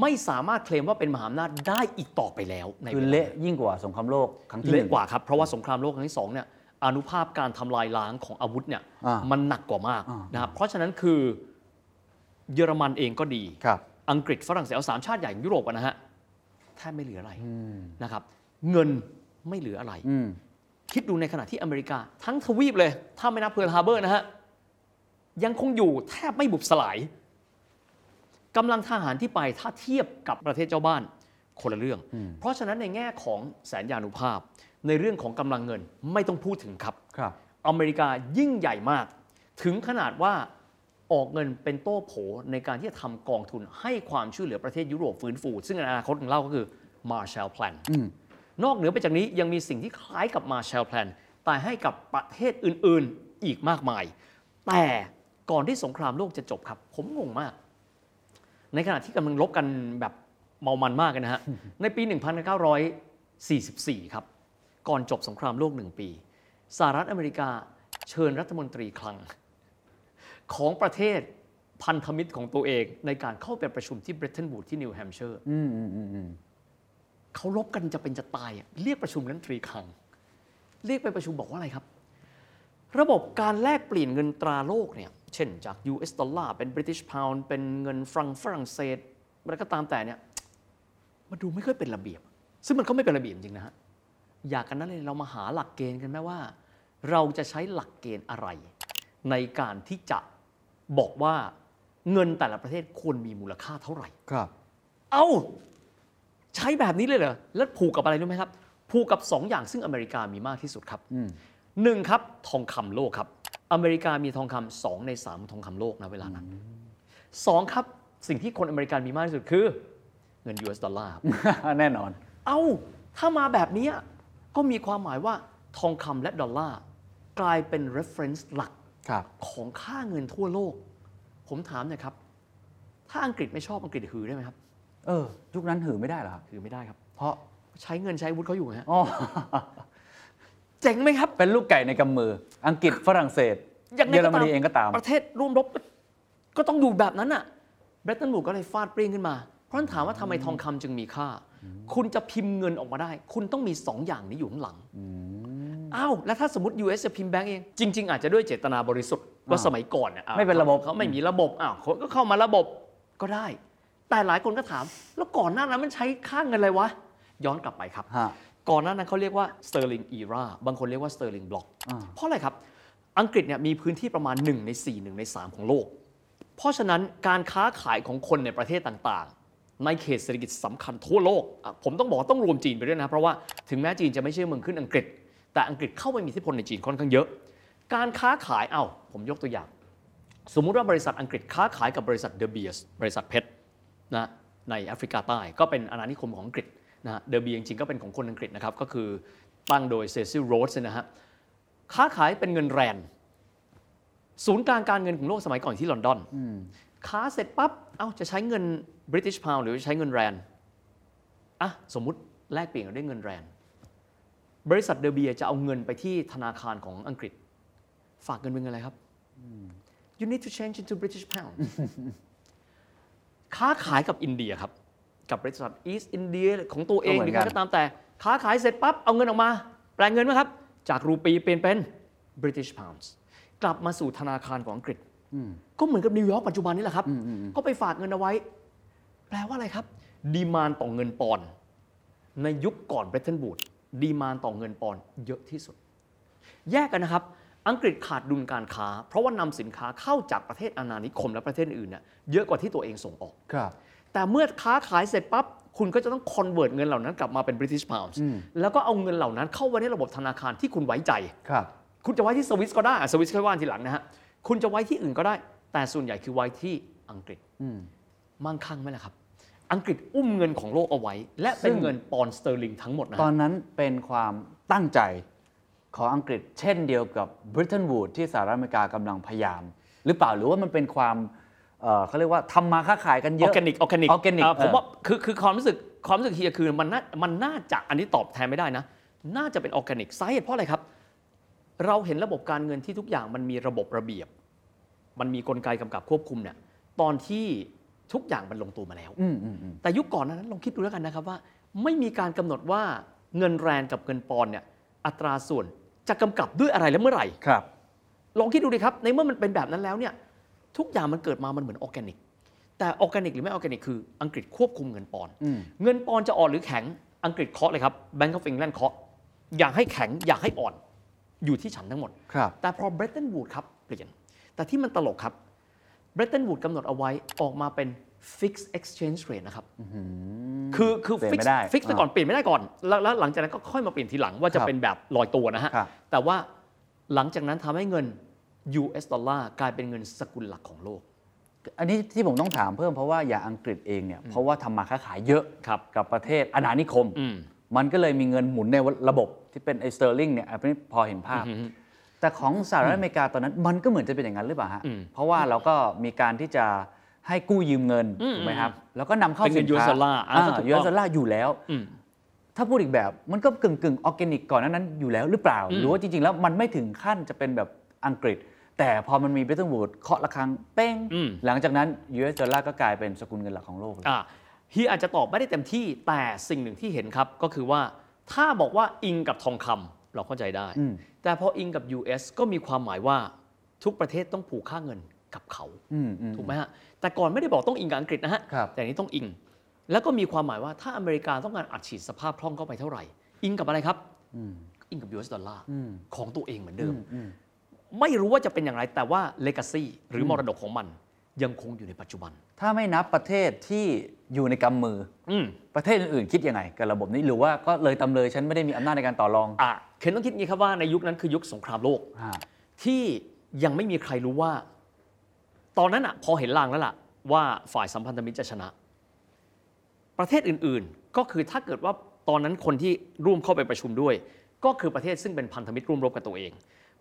ไม่สามารถเคลมว่าเป็นมหาอำนาจได้อีกต่อไปแล้วในคือวาเละยิ่งกว่าสงครามโลกครั้งที่หนึ่เละงกว่าครับเพราะว่าสงครามโลกครั้งที่สองเนี่ยอนุภาพการทำลายล้างของอาวุธเนี่ยอ่ามัมันหนักกว่ามากอ่านนะครับเพราะฉะนั้นคือเยอรมันเองก็ดีครับอังกฤษฝรั่งเศสเอาสามชาติใหญ่ของยุโรปอะนะฮะ แทบไม่เหลืออะไรนะครับเงินไม่เหลืออะไรอืมคิดดูในขณะที่อเมริกา ทั้งทวีปเลย ถ้าไม่นับเพิร์ลฮาร์เบอร์นะฮะยังคงอยู่แทบไม่บุบสลายกำลังทหารที่ไปถ้าเทียบกับประเทศเจ้าบ้านคนละเรื่อง เพราะฉะนั้นในแง่ของแสนยานุภาพ ในเรื่องของกำลังเงินไม่ต้องพูดถึงครับครับอเมริกายิ่งใหญ่มาก ถึงขนาดว่า ออกเงินเป็นโต้โผในการที่จะทำกองทุนให้ความช่วยเหลือประเทศยุโรปฟื้นฟู ซึ่งในอนาคตของเราก็คือ Marshall Plan นอกเหนือไปจากนี้ยังมีสิ่งที่คล้ายกับ Marshall Plan แต่ให้กับประเทศอื่นๆอีกมากมาย แต่ก่อนที่สงครามโลกจะจบครับ ผมงงมาก ในขณะที่กำลังรบกันแบบเมามันมากเลยนะฮะ ในปี 1944 ครับ ก่อนจบสงครามโลกหนึ่งปีสหรัฐอเมริกาเชิญรัฐมนตรีคลัง ของประเทศพันธมิตรของตัวเองในการเข้าไปประชุมที่เบร t เทนวูดที่นิวแฮมป์เชอร์อืมอืมอืมอืมเขารบกันจะเป็นจะตายอะเรียกประชุมนั้นตรีคลังเรียกไปประชุมบอกว่าอะไรครับ ระบบการแลกเปลี่ยนเงินตราโลกเนี่ย เช่นจาก US ดอลลาร์เป็น British Pound เป็นเงินฟรังฝรั่งเศสอะไรก็ตามแต่เนี่ยมันดูไม่ค่อยเป็นระเบียบ ซึ่งมันก็ไม่เป็นระเบียบจริงนะฮะอยากกันนั้นเลยเรามาหาหลักเกณฑ์กันไหมว่า เราจะใช้หลักเกณฑ์อะไร ในการที่จะ บอกว่าเงินแต่ละประเทศควรมีมูลค่าเท่าไหร่ ครับ เอ้า ใช้แบบนี้เลยเหรอ แล้วผูกกับอะไรรู้ไหมครับ ผูกกับ 2 อย่างซึ่งอเมริกามีมากที่สุดครับอืมหนึ่งครับทองคำโลกครับ อเมริกามีทองคำสองในสามของทองคำโลกนะเวลานั้นสองครับสิ่งที่คนอเมริกันมีมากที่สุดคือ เงิน US ดอลลาร์ครับแน่นอน เอ้า ถ้ามาแบบนี้ก็มีความหมายว่าทองคำและดอลลาร์กลายเป็น reference หลักครับ ของค่าเงินทั่วโลก ผมถามหน่อยครับ ถ้าอังกฤษไม่ชอบอังกฤษหือได้ไหมครับ เออยุคนั้นหือไม่ได้เหรอครับหือไม่ได้ครับ เพราะใช้เงินใช้อาวุธเขาอยู่ฮะอ๋อเจ๋งไหมครับ เป็นลูกไก่ในกำมือ อังกฤษฝรั่งเศสอย่างไรเยอรก็มตามนีเองก็ตาม ประเทศร่วมรบก็ก็ต้องอยู่แบบนั้นน่ะเบรตันบูดก็เลยฟาดเปรี้ยงขึ้นมา เพราะฉะนั้นถามว่าทำไมทองคำจึงมีค่า คุณจะพิมพ์เงินออกมาได้ คุณต้องมี2อย่างนี้อยู่ข้างหลัง อ้าวแล้วถ้าสมมติ US จะพิมพ์แบงก์เอง จริง ๆ อาจจะด้วยเจตนาบริสุทธิ์ว่าอ่าสมัยก่อนเนี่ยอ้าวไม่เป็นระบบ เขาไม่มีระบบอ้าวเขาก็เข้ามาระบบก็ได้ แต่หลายคนก็ถาม แล้วก่อนหน้านั้นมันใช้ค่าเงินอะไรวะ ย้อนกลับไปครับ ฮะ ก่อนหน้านั้นเขาเรียกว่า sterling era บางคนเรียกว่า sterling block อ่า เพราะอะไรครับ อังกฤษเนี่ยมีพื้นที่ประมาณ 1 ใน 4 1 ใน 3 ของโลก เพราะฉะนั้นการค้าขายของคนในประเทศต่างๆ ในเขตเศรษฐกิจสำคัญทั่วโลกอะผมต้องบอกว่าต้องรวมจีนไปด้วยนะ เพราะว่าถึงแม้จีนจะไม่ใช่เมืองขึ้นอังกฤษ แต่อังกฤษเข้าไปมีอิทธิพลในจีนค่อนข้างเยอะ การค้าขายเอ้าผมยกตัวอย่าง สมมุติว่าบริษัทอังกฤษค้าขายกับบริษัทเดอ b เบียสบริษัทเพชรนะในแอฟริกาใต้ก็เป็นอาณานิคมของอังกฤษนะเดอ b เบียจริงๆก็เป็นของคนอังกฤษนะครับก็คือตั้งโดยเซซิลโรดส์นะฮะค้าขายเป็นเงินแรนศูนย์กลางการเงินของโลกสมัยก่อนที่ลอนดอนค้าเสร็จปั๊บเอ้าจะใช้เงิน British Pound หรือใช้เงินแรนอะสมมุติแลกเปลี่ยนกันด้วยเงินแรน บริษัทเดอ b เบียจะเอาเงินไปที่ธนาคารของอังกฤษ ฝากเงินเป็นเงินอะไรครับ you need to change into British pound ค้าขายกับอินเดียครับ กับบริษัท East India ของตัวเองก็หเหมืรืออนกันใครก็ตามแต่ ค้าขายเสร็จปั๊บ เอาเงินออกมา แปลงเงินไหมครับ จากรูปีเปลี่ยนเป็น British pounds กลับมาสู่ธนาคารของอังกฤษ ก็เหมือนกับนิวยอร์กปัจจุบันนี่แหละครับ ก็ไปฝากเงินเอาไว้ แปลว่าอะไรครับ ดีมานต่อเงินปอนด์ในยุคก่อนเบร t เทนบูด ดีมานต่อเงินปอนด์เยอะที่สุด แยกกันนะครับ อังกฤษขาดดุลการค้า เพราะว่านำสินค้าเข้าจากประเทศอาณานิคมและประเทศอื่นเนี่ยเยอะกว่าที่ตัวเองส่งออกครับ แต่เมื่อค้าขายเสร็จปั๊บคุณก็จะต้อง convert เงินเหล่านั้นกลับมาเป็น British Pounds แล้วก็เอาเงินเหล่านั้นเข้าไว้ในระบบธนาคารที่คุณไว้ใจครับคุณจะไว้ที่สวิสก็ได้อะสวิสค่อยว่าทีหลังนะฮะคุณจะไว้ที่อื่นก็ได้ แต่ส่วนใหญ่คือไว้ที่อังกฤษมั่งคั่งไหมล่ะครับ อังกฤษอุ้มเงินของโลกเอาไว้ และเป็นซึ่งเงินปอนด์สเตอร์ลิงทั้งหมดนะตอฮะนนั้นเป็นความตั้งใจของอังกฤษ เช่นเดียวกับบริ t ตนวูดที่สหรัฐอเมริกากำลังพยายาม หรือเปล่าหรือว่ามันเป็นความเอ่อเขาเรียกว่าทำมาค้าขายกันเยอออะร์แกนิกออร์แกนิก organic ผมเออว่าคือคือความรู้สึกความรู้สึกเฮียคือมันน่ามันน่าจะอันนี้ตอบแทนไม่ได้นะ น่าจะเป็นออร์แกนิกสาเหตุเพราะอะไรครับ เราเห็นระบบการเงินที่ทุกอย่างมันมีระบบระเบียบ มันมีกลไกกำกับควบคุมเนี่ยตอนที่ ทุกอย่างมันลงตัวมาแล้วอืมอืมอืมแต่ยุคก่อนนั้นลองคิดดูแล้วกันนะครับว่า ไม่มีการกำหนดว่าเงินแรนกับเงินปอนด์เนี่ยอัตราส่วนจะกำกับด้วยอะไรและเมื่อไหร่ครับ ลองคิดดูดิครับ ในเมื่อมันเป็นแบบนั้นแล้วเนี่ยทุกอย่างมันเกิดมามันเหมือนออร์แกนิก แต่ออร์แกนิกหรือไม่ออร์แกนิกคืออังกฤษควบคุมเงินปอนด์อืมเงินปอนด์จะอ่อนหรือแข็งอังกฤษเคาะเลยครับ Bank of England เคาะอยากให้แข็งอยากให้อ่อนอยู่ที่ฉันทั้งหมดครับแต่พอ Bretton Woods ครับเปลี่ยน แต่ที่มันตลกครับ Bretton Woods กำหนดเอาไว้ออกมาเป็น fixed exchange rate นะครับ คือคือ เปลี่ยน fix ไม่ได้ fix ไปอ่าก่อนเปลี่ยนไม่ได้ก่อนแล้วแล้วหลังจากนั้นก็ค่อยมาเปลี่ยนทีหลังว่าจะครับเป็นแบบลอยตัวนะฮะ ครับ แต่ว่าหลังจากนั้นทำให้เงิน US ดอลลาร์กลายเป็นเงินสกุลหลักของโลก อันนี้ที่ผมต้องถามเพิ่มเพราะว่าอย่างอังกฤษเองเนี่ยเพราะว่าทำมาค้าขายเยอะครับ กับประเทศอาณานิคม อืม มันก็เลยมีเงินหมุนในระบบที่เป็นไอ้สเตอร์ลิงเนี่ยอันนี้พอเห็นภาพ แต่ของสหรัฐอเมริกาตอนนั้นมันก็เหมือนจะเป็นอย่างนั้นหรือเปล่าฮะอืมเพราะว่าเราก็มีการที่จะให้กู้ยืมเงินอืมถูกไหมครับ แล้วก็นำเข้าเป็นเงิสินนค้า US ดอลลาร์อ่าอ่าก็ถูกต้อง US dollar อยู่แล้วอืมถ้าพูดอีกแบบมันก็กึ่งกึ่งออร์แกนิกก่อนหน้านั้นอยู่แล้วหรือเปล่าอืมหรือว่าจริง ๆ แล้วมันไม่ถึงขั้นจะเป็นแบบอังกฤษ แต่พอมันมี Bretton Woods เคาะระฆังเป้งอืมหลังจากนั้น US ดอลลาร์ก็กลายเป็นสกุลเงินหลักของโลกเลยอะเฮียอาจจะตอบไม่ได้เต็มที่แต่สิ่งหนึ่งที่เห็นครับก็คือว่าถ้าบอกว่าอิงกับทองคำ เราเข้าใจได้อืมแต่พออิงกับ US ก็มีความหมายว่าทุกประเทศต้องผูกค่าเงินกับเขาอืมอืมถูกไหมฮะแต่ก่อนไม่ได้บอกต้องอิงกับอังกฤษนะฮะครับแต่อันนี้ต้องอิง แล้วก็มีความหมายว่าถ้าอเมริกาต้องการอัดฉีดสภาพคล่องเข้าไปเท่าไหร่ อิงกับอะไรครับอืมอิงกับ US ดอลลาร์อืมของตัวเองเหมือนเดิมอืมไม่รู้ว่าจะเป็นอย่างไรแต่ว่าเลกาซีหรือมรดกของมันยังคงอยู่ในปัจจุบัน ถ้าไม่นับประเทศที่ อยู่ในกำมืออืมประเทศอื่นๆคิดยังไงกับระบบนี้หรือว่าก็เลยตำเลยฉันไม่ได้มีอำนาจในการต่อรองอะเคนต้องคิดอย่างนี้ครับว่าในยุคนั้นคือยุคสงครามโลกอ่าที่ยังไม่มีใครรู้ว่า ตอนนั้นอะพอเห็นลางแล้วล่ะ ว่าฝ่ายสัมพันธมิตรจะชนะ ประเทศอื่นๆ ก็คือถ้าเกิดว่าตอนนั้นคนที่ร่วมเข้าไปประชุมด้วย ก็คือประเทศซึ่งเป็นพันธมิตรร่วมรบกับตัวเอง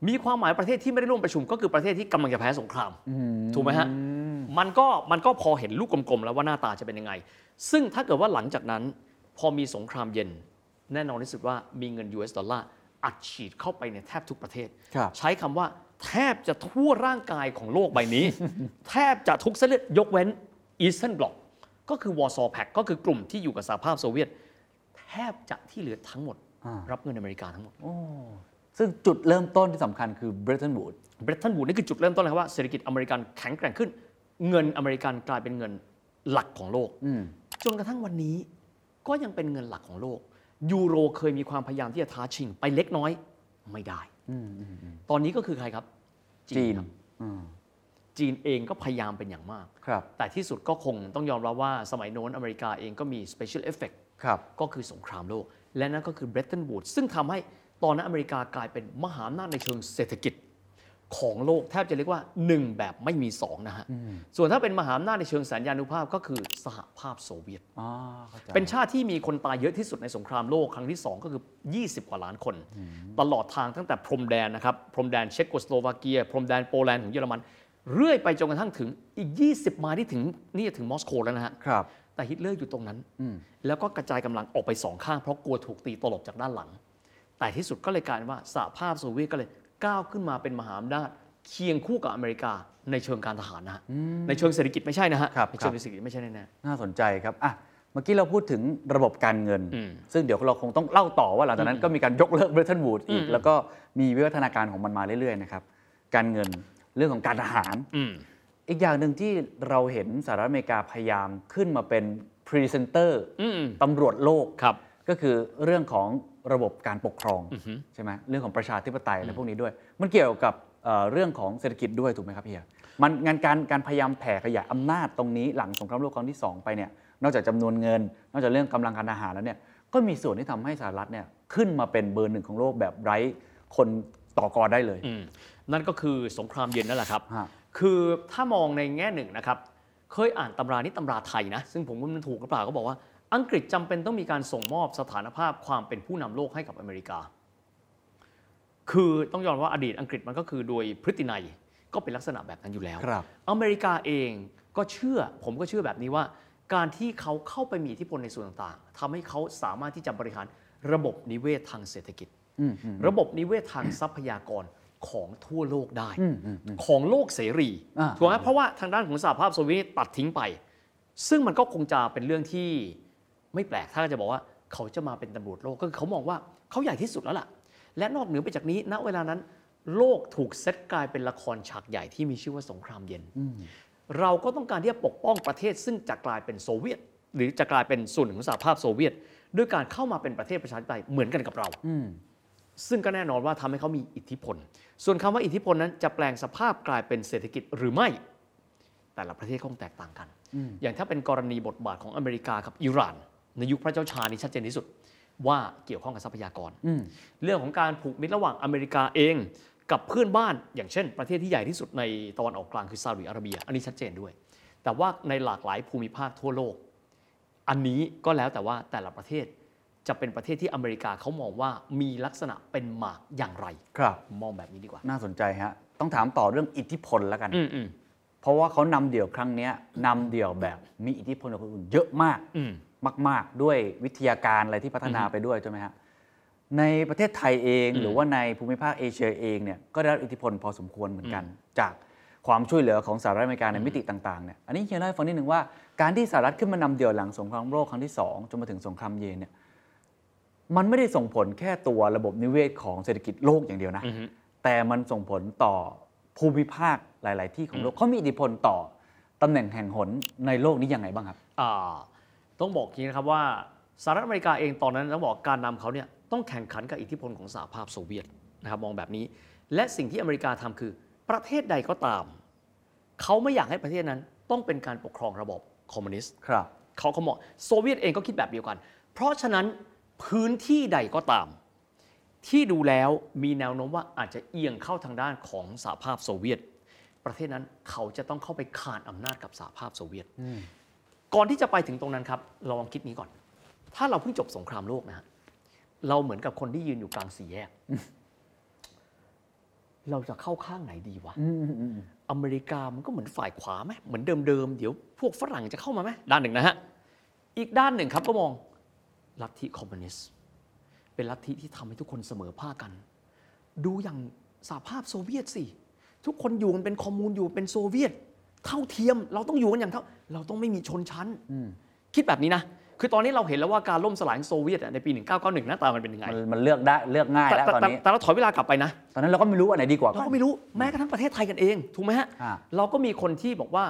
มีความหมายประเทศที่ไม่ได้ร่วมประชุมก็คือประเทศที่กำลังจะแพ้สงครามถูกไหมฮะมันก็มันก็พอเห็นลูกกลมๆแล้วว่าหน้าตาจะเป็นยังไง ซึ่งถ้าเกิดว่าหลังจากนั้น พอมีสงครามเย็น แน่นอนที่สุดว่ามีเงิน US ดอลลาร์อัดฉีดเข้าไปในแทบทุกประเทศครับใช้คำว่าแทบจะทั่วร่างกายของโลกใบนี้ แทบจะทุกเส้นเลือดยกเว้น Eastern Bloc ก็คือ Warsaw Pact ก็คือกลุ่มที่อยู่กับสหภาพโซเวียต แทบจะที่เหลือทั้งหมดอ่ารับเงินอเมริกาทั้งหมดโอ้ ซึ่งจุดเริ่มต้นที่สำคัญคือเบรตันวูดเบรตันวูดนี่คือจุดเริ่มต้นเลยครับว่าเศรษฐกิจอเมริกันแข็งแกร่งขึ้น เงินอเมริกันกลายเป็นเงินหลักของโลกอืมจนกระทั่งวันนี้ก็ยังเป็นเงินหลักของโลก ยูโรเคยมีความพยายามที่จะท้าชิงไปเล็กน้อยไม่ได้อืมอืมอืมตอนนี้ก็คือใครครับ จีนครับอืมจีนเองก็พยายามเป็นอย่างมากครับแต่ที่สุดก็คงต้องยอมรับว่าสมัยโน้นอเมริกาเองก็มี special effect ครับก็คือสงครามโลก และนั่นก็คือเบรตันวูดซึ่งทำให้ ตอนนั้นอเมริกากลายเป็นมหาอำนาจในเชิงเศรษฐกิจของโลกแทบจะเรียกว่า 1 แบบไม่มี2นะฮะ ส่วนถ้าเป็นมหาอำนาจในเชิงสัญญานุภาพก็คือสหภาพโซเวียตอ๋อเข้าใจเป็นชาติที่มีคนตายเยอะที่สุดในสงครามโลกครั้งที่ 2 ก็คือ 20 กว่าล้านคน ตลอดทางตั้งแต่พรมแดนนะครับ พรมแดนเช็กโกสโลวาเกีย พรมแดนโปแลนด์ของเยอรมัน เรื่อยไปจนกระทั่งถึงอีก 20ไมล์ที่ถึงนี่จะถึงมอสโกแล้วนะฮะครับแต่ฮิตเลอร์อยู่ตรงนั้นอืมแล้วก็กระจายกำลังออกไปสองข้างเพราะกลัวถูกตีตลบจากด้านหลัง แต่ที่สุดก็เลยกลายเป็นว่าสหภาพโซเวียตก็เลยก้าวขึ้นมาเป็นมหาอำนาจเคียงคู่กับอเมริกาในเชิงการทหารนะฮะในเชิงเศรษฐกิจไม่ใช่นะฮะครับครับในเชิงเศรษฐกิจไม่ใช่แน่น่าสนใจครับอะเมื่อกี้เราพูดถึงระบบการเงินอืมซึ่งเดี๋ยวเราคงต้องเล่าต่อว่าหลังจากนั้นก็มีการยกเลิก Bretton Woods อีกอืมแล้วก็มีวิวัฒนาการของมันมาเรื่อยๆนะครับการเงินเรื่องของการทหารๆอืมอีกอย่างหนึ่งที่เราเห็นสหรัฐอเมริกาพยายามขึ้นมาเป็นพรีเซนเตอร์อืมตำรวจโลกครับก็คือเรื่องของ ระบบการปกครองอือฮึใช่ไหมเรื่องของประชาธิปไตยและพวกนี้ด้วย มันเกี่ยวกับเอ่อเรื่องของเศรษฐกิจด้วยถูกไหมครับเฮียมันงานการการพยายามแผ่ขยายอำนาจตรงนี้หลังสงครามโลกครั้งที่ 2 ไปเนี่ยนอกจากจำนวนเงิน นอกจากเรื่องกำลังการทหารแล้วเนี่ยก็มีส่วนที่ทำให้สหรัฐเนี่ยขึ้นมาเป็นเบอร์หนึ่งของโลกแบบไร้คนต่อกรได้เลยอืมนั่นก็คือสงครามเย็นนั่นแหละครับฮะคือถ้ามองในแง่หนึ่งนะครับ เคยอ่านตำรานี่ตำราไทยนะ ซึ่งผมว่ามันถูกหรือเปล่าก็บอกว่า อังกฤษจำเป็นต้องมีการส่งมอบสถานภาพความเป็นผู้นำโลกให้กับอเมริกา คือต้องยอมว่าอดีตอังกฤษมันก็คือโดยพฤตินัยก็เป็นลักษณะแบบนั้นอยู่แล้วครับอเมริกาเองก็เชื่อ ผมก็เชื่อแบบนี้ว่า การที่เขาเข้าไปมีอิทธิพลในส่วนต่างๆทำให้เขาสามารถที่จะบริหารระบบนิเวศทางเศรษฐกิจอืมอืมระบบนิเวศทางทรัพยากรของทั่วโลกได้อืมอืมอืมของโลกเสรีอ่าถูกไหมเพราะว่าทางด้านของสหภาพโซเวียตตัดทิ้งไป ซึ่งมันก็คงจะเป็นเรื่องที่ ไม่แปลกถ้าจะบอกว่าเขาจะมาเป็นตำรวจโลกก็คือเขามองว่าเขาใหญ่ที่สุดแล้วล่ะ และนอกเหนือไปจากนี้ณเวลานั้น โลกถูกเซตกลายเป็นละครฉากใหญ่ที่มีชื่อว่าสงครามเย็น เราก็ต้องการที่จะปกป้องประเทศซึ่งจะกลายเป็นโซเวียต หรือจะกลายเป็นส่วนหนึ่งของสหภาพโซเวียต ด้วยการเข้ามาเป็นประเทศประชาธิปไตยเหมือนกันกับเราอืมซึ่งก็แน่นอนว่าทำให้เขามีอิทธิพล ส่วนคำว่าอิทธิพลนั้นจะแปลงสภาพกลายเป็นเศรษฐกิจหรือไม่ แต่ละประเทศคงแตกต่างกัน อย่างถ้าเป็นกรณีบทบาทของอเมริกากับอิหร่าน ในยุคพระเจ้าชานี่ชัดเจนที่สุด ว่าเกี่ยวข้องกับทรัพยากรอืมเรื่องของการผูกมิตรระหว่างอเมริกาเองกับเพื่อนบ้าน อย่างเช่น ประเทศที่ใหญ่ที่สุดในตะวันออกกลางคือซาอุดิอาระเบีย อันนี้ชัดเจนด้วย แต่ว่าในหลากหลายภูมิภาคทั่วโลก อันนี้ก็แล้วแต่ว่าแต่ละประเทศจะเป็นประเทศที่อเมริกาเขามองว่ามีลักษณะเป็นหมากอย่างไร ครับผมมองแบบนี้ดีกว่า น่าสนใจฮะ ต้องถามต่อเรื่องอิทธิพลแล้วกัน อืมอืมเพราะว่าเขานำเดี่ยวครั้งเนี้ยนำเดี่ยวแบบมีอิทธิพลกับคนอื่นเยอะมาก อืม มาก ๆ ด้วยวิทยาการอะไรที่พัฒนาอือฮึไปด้วยใช่ไหมฮะในประเทศไทยเองอืมหรือว่าในภูมิภาคเอเชียเองเนี่ยก็ได้รับอิทธิพลพอสมควรเหมือนกัน จากความช่วยเหลือของสหรัฐอเมริกาในมิติต่างๆเนี่ยอันนี้เฮียเล่าให้ฟังนิดหนึ่งว่าการที่สหรัฐขึ้นมานำเดี่ยวหลังสงครามโลกครั้งที่สองจนมาถึงสงครามเย็นเนี่ยมันไม่ได้ส่งผลแค่ตัวระบบนิเวศของเศรษฐกิจโลกอย่างเดียวนะอือฮึแต่มันส่งผลต่อภูมิภาคหลาย ๆ ที่ของโลกเขามีอิทธิพลต่อตำแหน่งแห่งหนในโลกนี้ยังไงบ้างครับอ่า ต้องบอกอย่างนี้นะครับว่าสหรัฐอเมริกาเองตอนนั้นต้องบอกการนำเขาเนี่ยต้องแข่งขันกับอิทธิพลของสหภาพโซเวียตนะครับมองแบบนี้ และสิ่งที่อเมริกาทำคือประเทศใดก็ตาม เขาไม่อยากให้ประเทศนั้นต้องเป็นการปกครองระบบคอมมิวนิสต์ครับเขาเขามองโซเวียตเองก็คิดแบบเดียวกัน เพราะฉะนั้นพื้นที่ใดก็ตาม ที่ดูแล้วมีแนวโน้มว่าอาจจะเอียงเข้าทางด้านของสหภาพโซเวียต ประเทศนั้นเขาจะต้องเข้าไปขานอำนาจกับสหภาพโซเวียต ก่อนที่จะไปถึงตรงนั้นครับเราลองคิดนี้ก่อน ถ้าเราเพิ่งจบสงครามโลกนะฮะเราเหมือนกับคนที่ยืนอยู่กลางสี่แยก เราจะเข้าข้างไหนดีวะอเมริกามันก็เหมือนฝ่ายขวาไหมเหมือนเดิมๆเดี๋ยวพวกฝรั่งจะเข้ามาไหมด้านหนึ่งนะฮะอีกด้านหนึ่งครับก็มองลัทธิคอมมิวนิสต์เป็นลัทธิที่ทำให้ทุกคนเสมอภาคกัน ดูอย่างสหภาพโซเวียตสิทุกคนอยู่กันเป็น commune อยู่เป็นโซเวียต เท่าเทียม เราต้องอยู่กันอย่างเท่า เราต้องไม่มีชนชั้น คิดแบบนี้นะ คือตอนนี้เราเห็นแล้วว่าการล่มสลายของโซเวียตอะในปี 1991หน้าตามันเป็นยังไง มันมันเลือกได้เลือกง่ายแต่แล้วแต่ตอนแต่นี้ แต่เราถอยเวลากลับไปนะ ตอนนั้นเราก็ไม่รู้อันไหนดีกว่า เราก็ไม่รู้แม้กระทั่งประเทศไทยกันเองถูกไหมฮะอ่าเราก็มีคนที่บอกว่า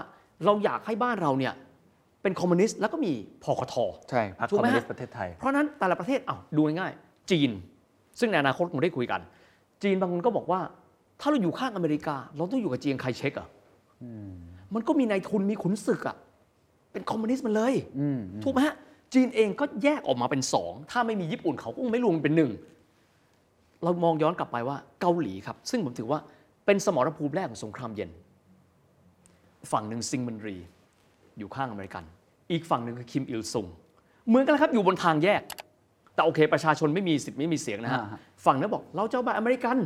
เราอยากให้บ้านเราเนี่ยเป็นคอมมิวนิสต์แล้วก็มีพคทใช่พรรคคอมมิวนิสต์ประเทศไทยถูกไหมฮะ เพราะฉะนั้นแต่ละประเทศอ้าวดูง่ายๆจีน ซึ่งในอนาคตคงได้คุยกัน จีนบางคนก็บอกว่า ถ้าเราอยู่ข้างอเมริกา เราต้องอยู่กับเจียงไคเชกอะมันก็มีนายทุนมีขุนศึกอะ เป็นคอมมิวนิสต์มันเลยอืมถูกไหมฮะจีนเองก็แยกออกมาเป็นสองถ้าไม่มีญี่ปุ่นเขาก็คงไม่รวมเป็นหนึ่งเรามองย้อนกลับไปว่าเกาหลีครับ ซึ่งผมถือว่าเป็นสมรภูมิแรกของสงครามเย็น ฝั่งหนึ่งซิงมันรี อยู่ข้างอเมริกัน อีกฝั่งหนึ่งคือคิมอิลซุงเหมือนกันนะครับอยู่บนทางแยก แต่โอเค ประชาชนไม่มีสิทธิ์ไม่มีเสียงนะฮะอ่าฮะฝั่งนั้นบอกเราจะเอาแบบอเมริกัน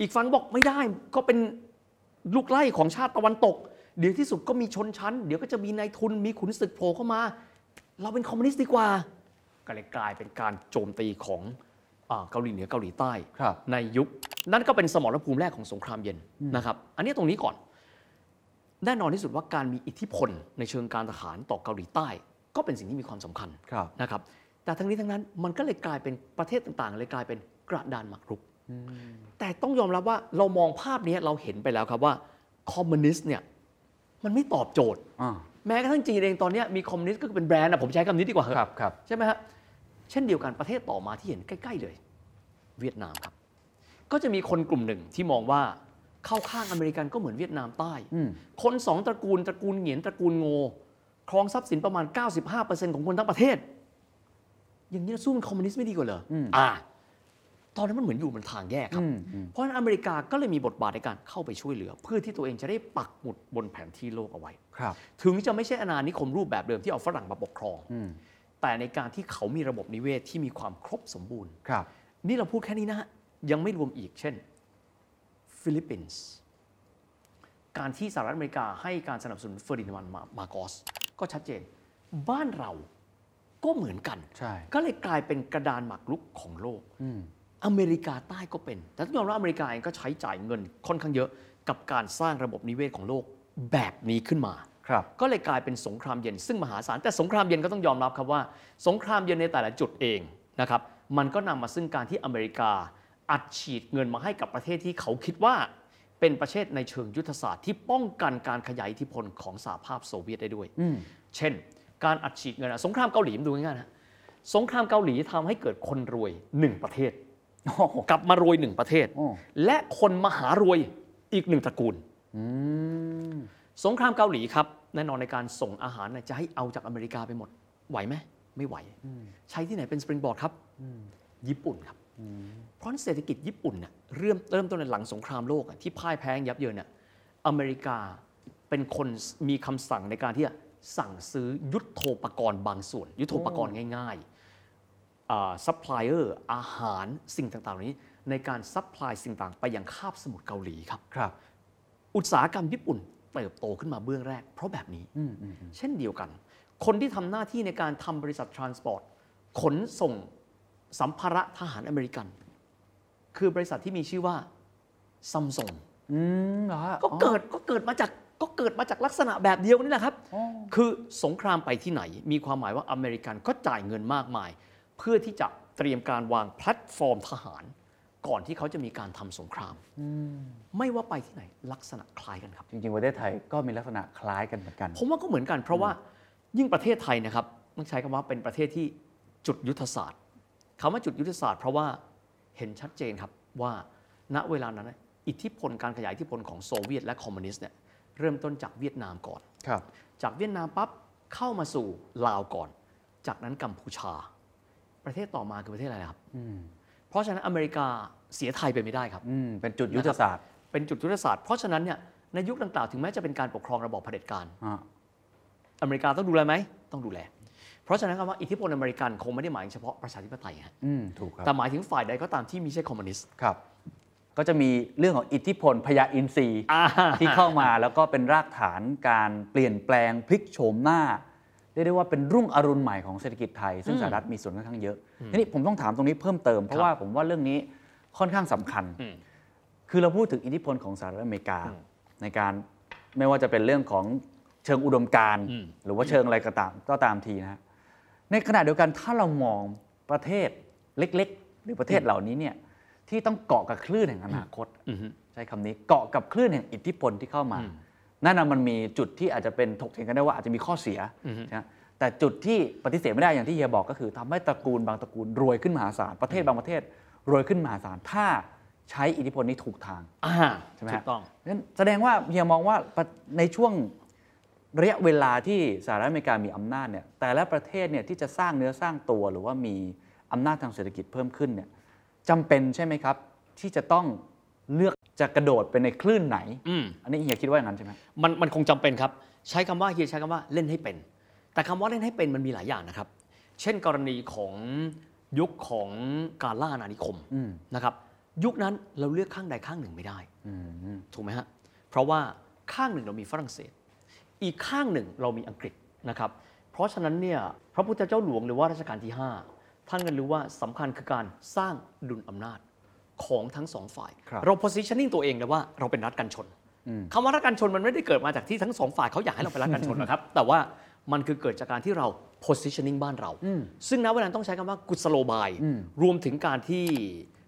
อีกฝั่งบอกไม่ได้ก็เป็นลูกไล่ของชาติตะวันตก เดี๋ยวที่สุดก็มีชนชั้น เดี๋ยวก็จะมีนายทุนมีขุนศึกโผล่เข้ามา เราเป็นคอมมิวนิสต์ดีกว่า ก็เลยกลายเป็นการโจมตีของอาเกาหลีเหนือเกาหลีใต้ครับในยุค นั่นก็เป็นสมรภูมิแรกของสงครามเย็นนะครับ อันนี้ตรงนี้ก่อน แน่นอนที่สุดว่าการมีอิทธิพลในเชิงการทหารต่อเกาหลีใต้ ก็เป็นสิ่งที่มีความสำคัญครับนะครับ แต่ทั้งนี้ทั้งนั้นมันก็เลยกลายเป็นประเทศต่างๆ เลยกลายเป็นกระดานหมากรุก แต่ต้องยอมรับว่าเรามองภาพนี้เราเห็นไปแล้วครับว่าคอมมิวนิสต์เนี่ย มันไม่ตอบโจทย์ อ่าแม้กระทั่งจีนเองตอนเนี้ยมีคอมมิวนิสต์ก็คือเป็นแบรนด์นะผมใช้คำนี้ดีกว่าเหครับอะครับใช่ไหมฮะเช่นเดียวกันประเทศต่อมาที่เห็นใกล้ ๆ เลย เวียดนามครับ ก็จะมีคนกลุ่มหนึ่งที่มองว่าเข้าข้างอเมริกันก็เหมือนเวียดนามใต้ อืมคนสองตระกูลตระกูลเหงียนตระกูลโงครองทรัพย์สินประมาณ 95%ของคนทั้งประเทศ อย่างนี้ยสู้เป็นคอมมิวนิสต์ไม่ดีกว่าเหรออมอ่า ตอนนั้นมันเหมือนอยู่บนทางแยกครับอืมอืมเพราะฉะนั้นอเมริกาก็เลยมีบทบาทในการเข้าไปช่วยเหลือ เพื่อที่ตัวเองจะได้ปักหมุดบนแผนที่โลกเอาไว้ครับถึงจะไม่ใช่อาณานิคมรูปแบบเดิมที่เอาฝรั่งมาปกครองอืมแต่ในการที่เขามีระบบนิเวศที่มีความครบสมบูรณ์ครับนี่เราพูดแค่นี้นะฮะยังไม่รวมอีกเช่น ฟิลิปปินส์การที่สหรัฐอเมริกาให้การสนับสนุนเฟอร์ดินานด์มามาร์กอสก็ชัดเจน บ้านเราก็เหมือนกันใช่ก็เลยกลายเป็นกระดานหมากรุกของโลก อืมอเมริกาใต้ก็เป็น แต่ต้องยอมรับอเมริกาเองก็ใช้จ่ายเงินค่อนข้างเยอะกับการสร้างระบบนิเวศของโลกแบบนี้ขึ้นมา ครับก็เลยกลายเป็นสงครามเย็นซึ่งมหาศาลแต่สงครามเย็นก็ต้องยอมรับครับว่า สงครามเย็นในแต่ละจุดเองนะครับมันก็นำมาซึ่งการที่อเมริกาอัดฉีดเงินมาให้กับประเทศที่เขาคิดว่า เป็นประเทศในเชิงยุทธศาสตร์ที่ป้องกันการขยายอิทธิพลของสหภาพโซเวียตได้ด้วย อืม เช่น การอัดฉีดเงินอะสงครามเกาหลีมาดูง่ายๆนะสงครามเกาหลีทำให้เกิดคนรวยหนึ่งประเทศโอ้โห กลับมารวยหนึ่งประเทศโอ้และคนมหารวยอีกหนึ่งตระกูลอืมสงครามเกาหลีครับ แน่นอนในการส่งอาหารเนี่ยจะให้เอาจากอเมริกาไปหมด ไหวไหมไม่ไหว ใช้ที่ไหนเป็น springboard ครับ ญี่ปุ่นครับ เพราะฉะนั้นเศรษฐกิจญี่ปุ่นเนี่ยเริ่มเริ่มต้นในหลังสงครามโลกอะที่พ่ายแพ้ยับเยินเนี่ยอเมริกาเป็นคนมีคำสั่งในการที่จะสั่งซื้อยุทโธปกรณ์บางส่วน ยุทโธปกรณ์ง่าย ๆ ซัพพลายเออร์อาหารสิ่งต่างๆเหล่านี้ ในการ supply สิ่งต่างไปยังคาบสมุทรเกาหลีครับ ครับ อุตสาหกรรมญี่ปุ่นเติบโตขึ้นมาเบื้องแรก เพราะแบบนี้ อืมอืมอืมเช่นเดียวกัน คนที่ทำหน้าที่ในการทำบริษัท transport ขนส่งสัมภาระทหารอเมริกัน คือบริษัทที่มีชื่อว่าซัมซุงอืมเหรอฮะก็เกิดก็เกิดมาจากก็เกิดมาจากลักษณะแบบเดียวนี่แหละครับ อ๋อคือสงครามไปที่ไหน มีความหมายว่าอเมริกันก็จ่ายเงินมากมายเพื่อที่จะเตรียมการวางแพลตฟอร์มทหาร ก่อนที่เขาจะมีการทำสงครามไม่ว่าไปที่ไหนลักษณะคล้ายกันครับ จริงๆประเทศไทยก็มีลักษณะคล้ายกันเหมือนกัน ผมว่าก็เหมือนกัน เพราะว่ายิ่งประเทศไทยนะครับต้องใช้คำว่าเป็นประเทศที่จุดยุทธศาสตร์คำว่าจุดยุทธศาสตร์ เพราะว่าเห็นชัดเจนครับว่าณเวลานั้นนะอิทธิพลการขยายอิทธิพลของโซเวียตและคอมมิวนิสต์เนี่ยเริ่มต้นจากเวียดนามก่อนครับจากเวียดนามปั๊บเข้ามาสู่ลาวก่อน จากนั้นกัมพูชา ประเทศต่อมาคือประเทศอะไรครับอืมเพราะฉะนั้นอเมริกาเสียไทยไปไม่ได้ครับอืมเป็นจุดยุทธศาสตร์ เป็นจุดยุทธศาสตร์ เพราะฉะนั้นเนี่ยในยุคดังกล่าวถึงแม้จะเป็นการปกครองระบอบเผด็จการอ่าอเมริกาต้องดูแลไหมต้องดูแล เพราะฉะนั้นคำว่าอิทธิพลอเมริกันคงไม่ได้หมายเฉพาะประชาธิปไตยฮะอืมถูกครับแต่หมายถึงฝ่ายใดก็ตามที่ไมีใช่คอมมิวนิสต์ครับ ก็จะมีเรื่องของอิทธิพลพญาอินทรีย์อ่าที่เข้ามาแล้วก็เป็นรากฐานการเปลี่ยนแปลงพลิกโฉมหน้า เรียกได้ว่าเป็นรุ่งอรุณใหม่ของเศรษฐกิจไทย ซึ่งสหรัฐมีส่วนค่อนข้างเยอะทีนี้ผมต้องถามตรงนี้เพิ่มเติม เพราะว่าผมว่าเรื่องนี้ค่อนข้างสำคัญอืมคือเราพูดถึงอิทธิพลของสหรัฐอเมริกาอืมในการไม่ว่าจะเป็นเรื่องของเชิงอุดมการณ์อืมหรือว่าเชิงอะไรก็ตามก็ตามทีนะฮะในขณะเดียวกันถ้าเรามองประเทศเล็ก ๆ หรือประเทศเหล่านี้เนี่ยที่ต้องเกาะกับคลื่นแห่งอนาคตอือฮึใช้คำนี้เกาะกับคลื่นแห่งอิทธิพลที่เข้ามา อืมนั่นนะมันมีจุดที่อาจจะเป็นถกเถียงกันได้ว่าอาจจะมีข้อเสียอือฮึนะแต่จุดที่ปฏิเสธไม่ได้อย่างที่เฮียบอกก็คือทำให้ตระกูลบางตระกูลรวยขึ้นมหาศาลประเทศบางประเทศรวยขึ้นมหาศาลถ้าใช้อิทธิพลนี้ถูกทางอ่าใช่ไหมถูฮะกต้องนั้นแสดงว่าเฮียมองว่าประในช่วงระยะเวลาที่สหรัฐอเมริกามีอำนาจเนี่ยแต่ละประเทศเนี่ยที่จะสร้างเนื้อสร้างตัวหรือว่ามีอำนาจทางเศรษฐกิจเพิ่มขึ้นเนี่ยจำเป็นใช่ไหมครับ ที่จะต้อง เลือกจะกระโดดไปในคลื่นไหนอืมอันนี้เฮียคิดว่าอย่างนั้นใช่ไหมมันมันคงจำเป็นครับ ใช้คำว่าเฮียใช้คำว่าเล่นให้เป็น แต่คำว่าเล่นให้เป็นมันมีหลายอย่างนะครับ เช่นกรณีของยุคของการล่าอาณานิคมอืมนะครับยุคนั้นเราเลือกข้างใดข้างหนึ่งไม่ได้อืมถูกไหมฮะเพราะว่าข้างหนึ่งเรามีฝรั่งเศส อีกข้างหนึ่งเรามีอังกฤษนะครับ เพราะฉะนั้นเนี่ยพระพุทธเจ้าหลวงหรือว่ารัชกาลที่ 5 ท่านก็รู้ว่าสำคัญคือการสร้างดุลอำนาจ ของทั้งสองฝ่าย ครับ เรา positioning ตัวเองเลยว่าเราเป็นรัฐกันชนอืมคำว่ารัฐกันชนมันไม่ได้เกิดมาจากที่ทั้งสองฝ่ายเขาอยากให้เราเป็นรัฐกันชนนะครับ แต่ว่ามันคือเกิดจากการที่เรา positioning บ้านเราอืมซึ่งณเวลานั้นต้องใช้คำว่ากุศโลบายอืมรวมถึงการที่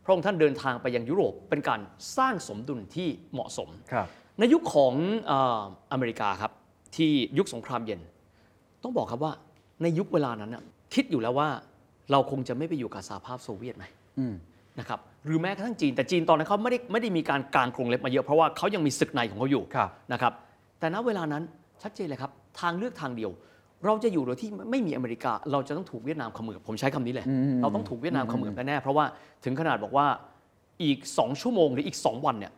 พระองค์ท่านเดินทางไปยังยุโรป เป็นการสร้างสมดุลที่เหมาะสม ครับ ในยุคของเอ่ออเมริกาครับ ที่ยุคสงครามเย็น ต้องบอกครับว่าในยุคเวลานั้นน่ะคิดอยู่แล้วว่าเราคงจะไม่ไปอยู่กับสหภาพโซเวียตไหมอืมนะครับ หรือแม้กระทั่งจีน แต่จีนตอนนั้นเขาไม่ได้ไม่ได้มีการกางกรงเล็บมาเยอะเพราะว่าเขายังมีศึกในของเขาอยู่ครับนะครับแต่ณเวลานั้นชัดเจนเลยครับทางเลือกทางเดียว เราจะอยู่โดยที่ไม่มีอเมริกา เราจะต้องถูกเวียดนามเขมือบผมใช้คำนี้เลยเราต้องถูกเวียดนามเขมือบแน่ๆเพราะว่าถึงขนาดบอกว่าอีก 2 ชั่วโมงหรืออีก 2 วันเนี่ย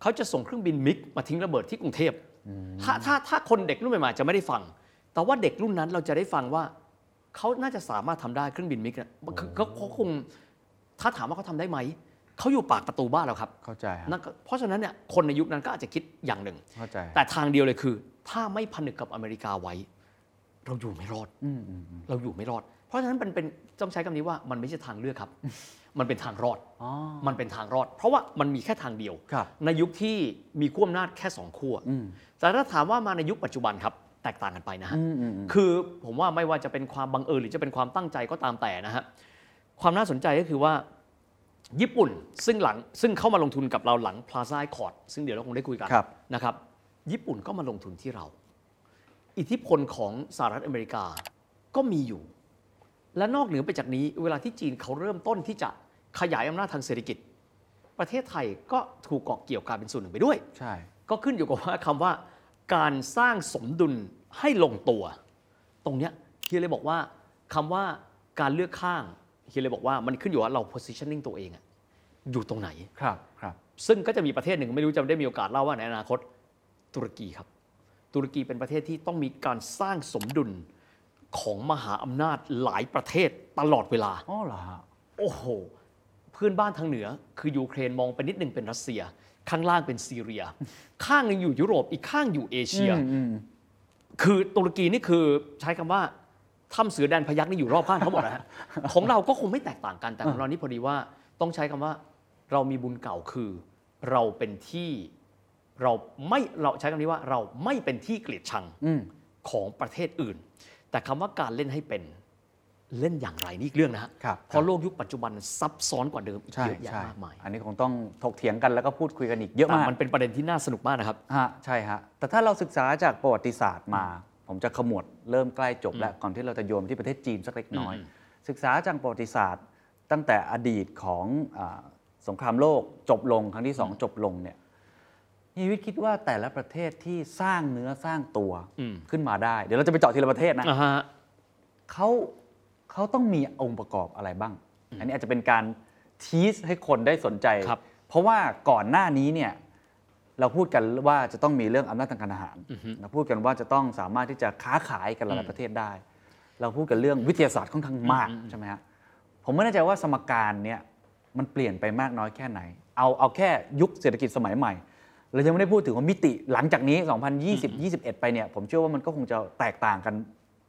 เขาจะส่งเครื่องบินมิกมาทิ้งระเบิดที่กรุงเทพถ้าถ้าถ้าคนเด็กรุ่นใหม่ๆจะไม่ได้ฟัง แต่ว่าเด็กรุ่นนั้นเราจะได้ฟังว่าเขาน่าจะสามารถทำได้เครื่องบินมิกเนี่ยคือเขาเขาคง ถ้าถามว่าเขาทำได้ไหม เขาอยู่ปากประตูบ้านเราครับเข้าใจฮะนั่นก็เพราะฉะนั้นเนี่ยคนในยุคนั้นก็อาจจะคิดอย่างหนึ่ง เข้าใจแต่ทางเดียวเลยคือ ถ้าไม่ผนึกกับอเมริกาไว้ เราอยู่ไม่รอดเราอยู่ไม่รอด เพราะฉะนั้นมันเป็นต้องใช้คำนี้ว่ามันไม่ใช่ทางเลือกครับ มันเป็นทางรอด อ๋อมันเป็นทางรอด เพราะว่ามันมีแค่ทางเดียว ครับ ในยุคที่มีขั้วอำนาจแค่สองขั้วแต่ถ้าถามว่ามาในยุคปัจจุบันครับ แตกต่างกันไปนะฮะคือผมว่าไม่ว่าจะเป็นความบังเอิญหรือจะเป็นความตั้งใจก็ตามแต่นะฮะ ความน่าสนใจก็คือว่าญี่ปุ่นซึ่งหลังซึ่งเข้ามาลงทุนกับเราหลัง Plaza Accord ซึ่งเดี๋ยวเราคงได้คุยกันครับนะครับ ญี่ปุ่นก็มาลงทุนที่เรา อิทธิพลของสหรัฐอเมริกาก็มีอยู่ และนอกเหนือไปจากนี้ เวลาที่จีนเขาเริ่มต้นที่จะขยายอำนาจทางเศรษฐกิจ ประเทศไทยก็ถูกเกาะเกี่ยวการเป็นส่วนหนึ่งไปด้วย ใช่ ก็ขึ้นอยู่กับว่าคำว่า การสร้างสมดุลให้ลงตัว ตรงเนี้ยเฮียเลยบอกว่าคำว่าการเลือกข้าง เฮียเลยบอกว่ามันขึ้นอยู่ว่าเรา positioning ตัวเองอะอยู่ตรงไหน ครับครับ ซึ่งก็จะมีประเทศหนึ่งไม่รู้จะได้มีโอกาสเล่าว่าในอนาคตตุรกีครับ ตุรกีเป็นประเทศที่ต้องมีการสร้างสมดุลของมหาอำนาจหลายประเทศตลอดเวลา อ๋อเหรอฮะโอ้โห เพื่อนบ้านทางเหนือ คือยูเครนมองไปนิดหนึ่งเป็นรัสเซีย ข้างล่างเป็นซีเรีย ข้างหนึ่งอยู่ยุโรปอีกข้างอยู่เอเชียคือตุรกีนี่คือใช้คำว่า ถ้ำเสือแดนพยักนี่อยู่รอบข้างเขาหมดนะฮะ ของเราก็คงไม่แตกต่างกันแต่ของเรานี่พอดีว่าต้องใช้คำว่าเรามีบุญเก่าคือ เราเป็นที่เราไม่เราใช้คำนี้ว่าเราไม่เป็นที่เกลียดชังอืมของประเทศอื่น แต่คำว่าการเล่นให้เป็นเล่นอย่างไรนี่อีกเรื่องนะฮะครับเพราะโลกยุคปัจจุบันซับซ้อนกว่าเดิมอีกใช่เยอะแยะใช่มากมาย อันนี้คงต้องถกเถียงกันแล้วก็พูดคุยกันอีกเยอะแต่มาก มันเป็นประเด็นที่น่าสนุกมากนะครับ ฮะ ใช่ฮะ แต่ถ้าเราศึกษาจากประวัติศาสตร์มา ผมจะขมวดเริ่มใกล้จบแล้วก่อนที่เราจะโยมที่ประเทศจีนสักเล็กน้อยอืมศึกษาจากประวัติศาสตร์ ตั้งแต่อดีตของอาสงครามโลกจบลงครั้งที่สองจบลงเนี่ยนี่วิทย์คิดว่าแต่ละประเทศที่สร้างเนื้อสร้างตัวอืมขึ้นมาได้ เดี๋ยวเราจะไปเจาะทีละประเทศนะอ่าฮะเขาเขาต้องมีองค์ประกอบอะไรบ้าง อันนี้อาจจะเป็นการทีสให้คนได้สนใจครับเพราะว่าก่อนหน้านี้เนี่ย เราพูดกันว่าจะต้องมีเรื่องอำนาจทางการทหารเราพูดกันว่าจะต้องสามารถที่จะค้าขายกันหลายๆประเทศได้ เราพูดกันเรื่องวิทยาศาสตร์ค่อนข้างมากใช่ไหมฮะผมไม่แน่ใจว่าสมการเนี่ยมันเปลี่ยนไปมากน้อยแค่ไหน เอาเอาแค่ยุคเศรษฐกิจสมัยใหม่ เรายังไม่ได้พูดถึงว่ามิติหลังจากนี้ 2020 21 ไปเนี่ยผมเชื่อว่ามันก็คงจะแตกต่างกัน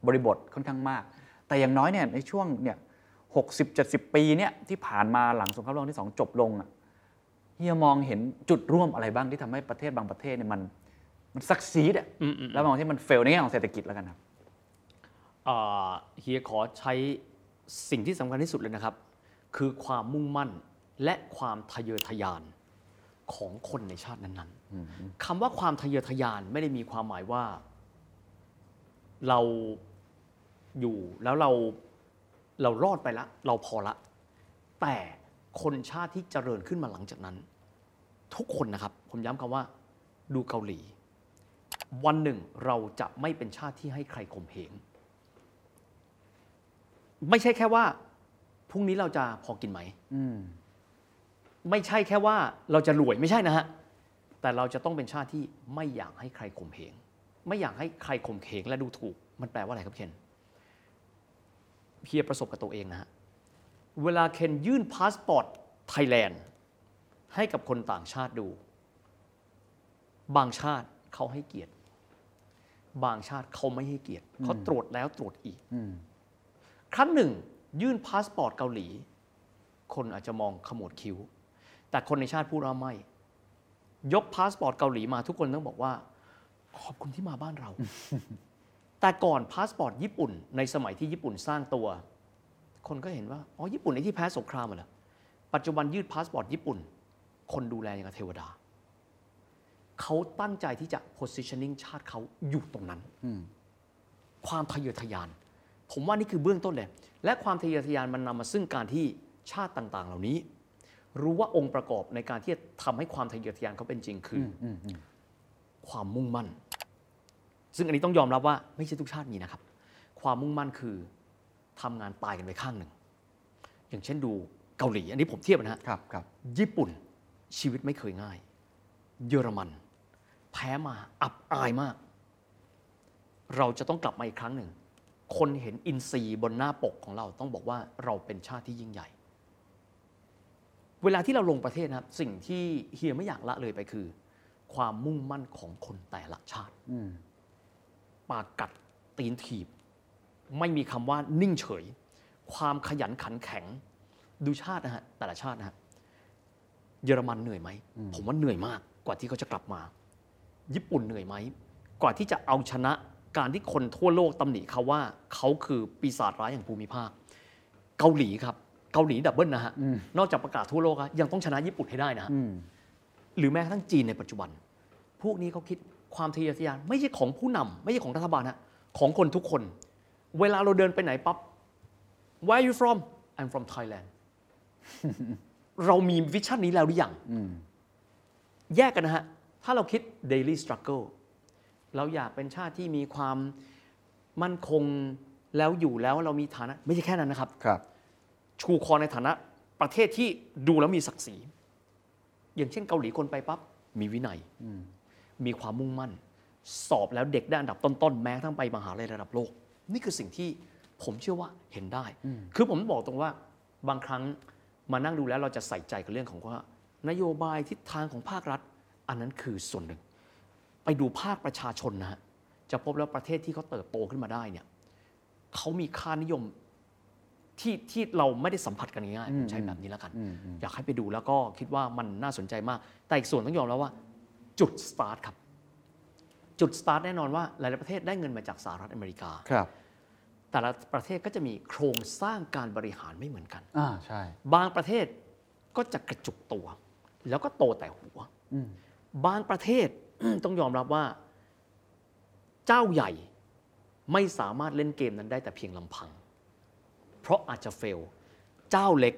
บริบทค่อนข้างมาก แต่อย่างน้อยเนี่ยในช่วงเนี่ย60 70 ปีเนี่ยที่ผ่านมาหลังสงครามโลกที่สองจบลงอะ เฮียมองเห็นจุดร่วมอะไรบ้างที่ทำให้ประเทศบางประเทศเนี่ยมันมันซักซีดอะอืมอืมแล้วบางที่มันเฟลในแง่ของเศรษฐกิจแล้วกันครับอ่าเฮียขอใช้สิ่งที่สำคัญที่สุดเลยนะครับ คือความมุ่งมั่นและความทะเยอทะยานของคนในชาตินั้นๆคำว่าความทะเยอทะยานไม่ได้มีความหมายว่า เราอยู่แล้วเราเรารอดไปละ เราพอละ แต่คนชาติที่เจริญขึ้นมาหลังจากนั้น ทุกคนนะครับ ผมย้ำคำว่าดูเกาหลี วันหนึ่งเราจะไม่เป็นชาติที่ให้ใครข่มเหงไม่ใช่แค่ว่าพรุ่งนี้เราจะพอกินไหมอืมไม่ใช่แค่ว่าเราจะรวยไม่ใช่นะฮะแต่เราจะต้องเป็นชาติที่ไม่อยากให้ใครข่มเหงไม่อยากให้ใครข่มเหงและดูถูก มันแปลว่าอะไรครับเคนเพียประสบกับตัวเองนะฮะเวลาเคนยื่นพาสปอร์ตไทยแลนด์ ให้กับคนต่างชาติดู บางชาติเขาให้เกียรติ บางชาติเขาไม่ให้เกียรติเขาตรวจแล้วตรวจอีกอืมครั้งหนึ่ง ยื่นพาสปอร์ตเกาหลี คนอาจจะมองขมวดคิ้ว แต่คนในชาติพูดว่าไม่ ยกพาสปอร์ตเกาหลีมาทุกคนต้องบอกว่า ขอบคุณที่มาบ้านเรา แต่ก่อนพาสปอร์ตญี่ปุ่น ในสมัยที่ญี่ปุ่นสร้างตัว คนก็เห็นว่าอ๋อญี่ปุ่นไอ้ที่แพ้สงครามมาเหรอปัจจุบันยื่นพาสปอร์ตญี่ปุ่น คนดูแลอย่างกับเทวดา เขาตั้งใจที่จะ positioning ชาติเขาอยู่ตรงนั้น ความทะเยอทะยาน ผมว่านี่คือเบื้องต้นเลย และความทะเยอทะยานมันนำมาซึ่งการที่ชาติต่าง ๆ เหล่านี้ รู้ว่าองค์ประกอบในการที่จะทำให้ความทะเยอทะยานเขาเป็นจริงคืออความมุ่งมั่น ซึ่งอันนี้ต้องยอมรับว่าไม่ใช่ทุกชาติมีนะครับ ความมุ่งมั่นคือทำงานตายกันไปข้างหนึ่งอย่างเช่นดูเกาหลี อันนี้ผมเทียบนะฮะครับครับญี่ปุ่น ชีวิตไม่เคยง่าย เยอรมัน แพ้มาอับอายมาก เราจะต้องกลับมาอีกครั้งหนึ่ง คนเห็นอินซีย์บนหน้าปกของเราต้องบอกว่าเราเป็นชาติที่ยิ่งใหญ่ เวลาที่เราลงประเทศนะครับ สิ่งที่เฮียไม่อยากละเลยไปคือ ความมุ่งมั่นของคนแต่ละชาติอืมปากกัดตีนถีบ ไม่มีคำว่านิ่งเฉย ความขยันขันแข็ง ดูชาตินะฮะแต่ละชาตินะฮะ เยอรมันเหนื่อยไหม ผมว่าเหนื่อยมากกว่าที่เขาจะกลับมา ญี่ปุ่นเหนื่อยไหม กว่าที่จะเอาชนะการที่คนทั่วโลกตำหนิเขาว่าเขาคือปีศาจร้ายอย่างภูมิภาค เกาหลีครับ เกาหลี double นะฮะ นอกจากประกาศทั่วโลกแล้วยังต้องชนะญี่ปุ่นให้ได้นะฮะอืมหรือแม้กระทั่งจีนในปัจจุบัน พวกนี้เขาคิดความทะเยอทะยานไม่ใช่ของผู้นำไม่ใช่ของรัฐบาลฮะของคนทุกคน เวลาเราเดินไปไหนปั๊บ Where are you from I'm from Thailand เรามี vision นี้แล้วหรือยังอืมแยกกันนะฮะ ถ้าเราคิด daily struggle เราอยากเป็นชาติที่มีความมั่นคงแล้วอยู่แล้วเรามีฐานะ ไม่ใช่แค่นั้นนะครับ ครับ ชูคอในฐานะประเทศที่ดูแล้วมีศักดิ์ศรี อย่างเช่นเกาหลีคนไปปั๊บมีวินัยมีความมุ่งมั่น สอบแล้วเด็กได้อันดับต้นๆ แม้กระทั้งไปมหาลัยระดับโลก นี่คือสิ่งที่ผมเชื่อว่าเห็นได้ คือผมบอกตรงว่าบางครั้ง มานั่งดูแล้วเราจะใส่ใจกับเรื่องของว่านโยบายทิศทางของภาครัฐ อันนั้นคือส่วนหนึ่ง ไปดูภาคประชาชนนะฮะจะพบแล้วประเทศที่เขาเติบโตขึ้นมาได้เนี่ยเขามีค่านิยมที่ที่เราไม่ได้สัมผัสกันง่ายๆผมใช้แบบนี้แล้วกัน อยากให้ไปดูแล้วก็คิดว่ามันน่าสนใจมาก แต่อีกส่วนต้องยอมแล้วว่า จุดสตาร์ทครับ จุดสตาร์ทแน่นอนว่าหลายๆประเทศได้เงินมาจากสหรัฐอเมริกาครับ แต่ละประเทศก็จะมีโครงสร้างการบริหารไม่เหมือนกัน อ่าใช่ บางประเทศก็จะกระจุกตัว แล้วก็โตแต่หัว อืมบางประเทศ ต้องยอมรับว่า เจ้าใหญ่ไม่สามารถเล่นเกมนั้นได้แต่เพียงลำพัง เพราะอาจจะเฟล เจ้าเล็ก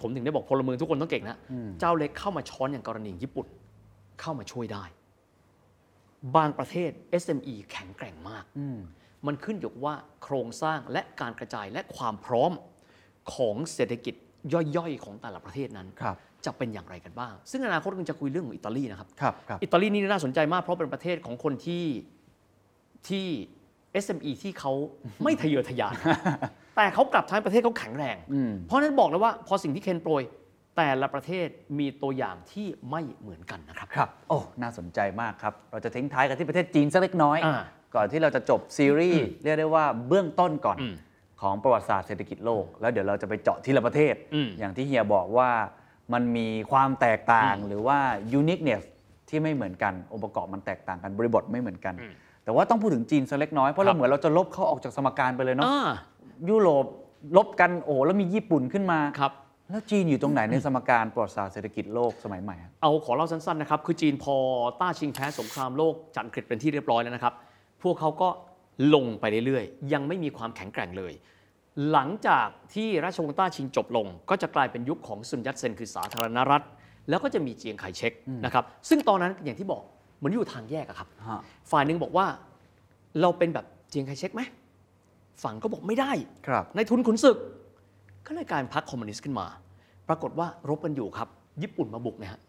ผมถึงได้บอกพลเมืองทุกคนต้องเก่งนะเจ้าเล็กเข้ามาช้อนอย่างกรณีญี่ปุ่น เข้ามาช่วยได้ บางประเทศ SME แข็งแกร่งมาก อืม มันขึ้นอยู่กับว่าโครงสร้างและการกระจายและความพร้อมของเศรษฐกิจย่อยๆ ของแต่ละประเทศนั้นครับจะเป็นอย่างไรกันบ้าง ซึ่งอนาคตเราจะคุยเรื่องของอิตาลีนะครับครับครับอิตาลีนี่น่าสนใจมากเพราะเป็นประเทศของคนที่ที่ SME ที่เขาไม่ทะเยอทะยาน แต่เขากลับท้ายประเทศเขาแข็งแรงอืมเพราะฉะนั้นบอกเลยว่าพอสิ่งที่เคนโปรย แต่ละประเทศมีตัวอย่างที่ไม่เหมือนกันนะครับ ครับ โอ้ น่าสนใจมากครับ เราจะทิ้งท้ายกันที่ประเทศจีนสักเล็กน้อย อ่าก่อนที่เราจะจบซีรีส์เรียกได้ว่าเบื้องต้นก่อนอืมของประวัติศาสตร์เศรษฐกิจโลก แล้วเดี๋ยวเราจะไปเจาะทีละประเทศ อืมอย่างที่เฮียบอกว่ามันมีความแตกต่างหรือว่า uniqueness ที่ไม่เหมือนกัน องค์ประกอบมันแตกต่างกันบริบทไม่เหมือนกันแต่ว่าต้องพูดถึงจีนสักเล็กน้อย เพราะครัเราบ เหมือนเราจะลบเขาออกจากสมการไปเลยเนาะ อ่ายุโรปลบกันโอ้โหแล้วมีญี่ปุ่นขึ้นมา ครับ แล้วจีนอยู่ตรงไหนในสมการประวัติศาสตร์เศรษฐกิจโลกสมัยใหม่อะเอาขอเล่าสั้นๆนะครับคือจีนพอต้าชิงแพ้สงครามโลกจากอังกฤษเป็นที่เรียบร้อยแล้วนะครับ พวกเขาก็ลงไปเรื่อยๆ ยังไม่มีความแข็งแกร่งเลย หลังจากที่ราชวงศ์ต้าชิงจบลง ก็จะกลายเป็นยุคของซุนยัตเซนคือสาธารณรัฐ แล้วก็จะมีเจียงไคเชกนะครับซึ่งตอนนั้นอย่างที่บอกเหมือนอยู่ทางแยกอะครับฮะฝ่ายหนึ่งบอกว่าเราเป็นแบบเจียงไคเชกไหมฝั่งก็บอกไม่ได้ครับในทุนขุนศึก ก็เลยกลายเป็นพรรคคอมมิวนิสต์ขึ้นมา ปรากฏว่ารบกันอยู่ครับ ญี่ปุ่นมาบุกนะฮะ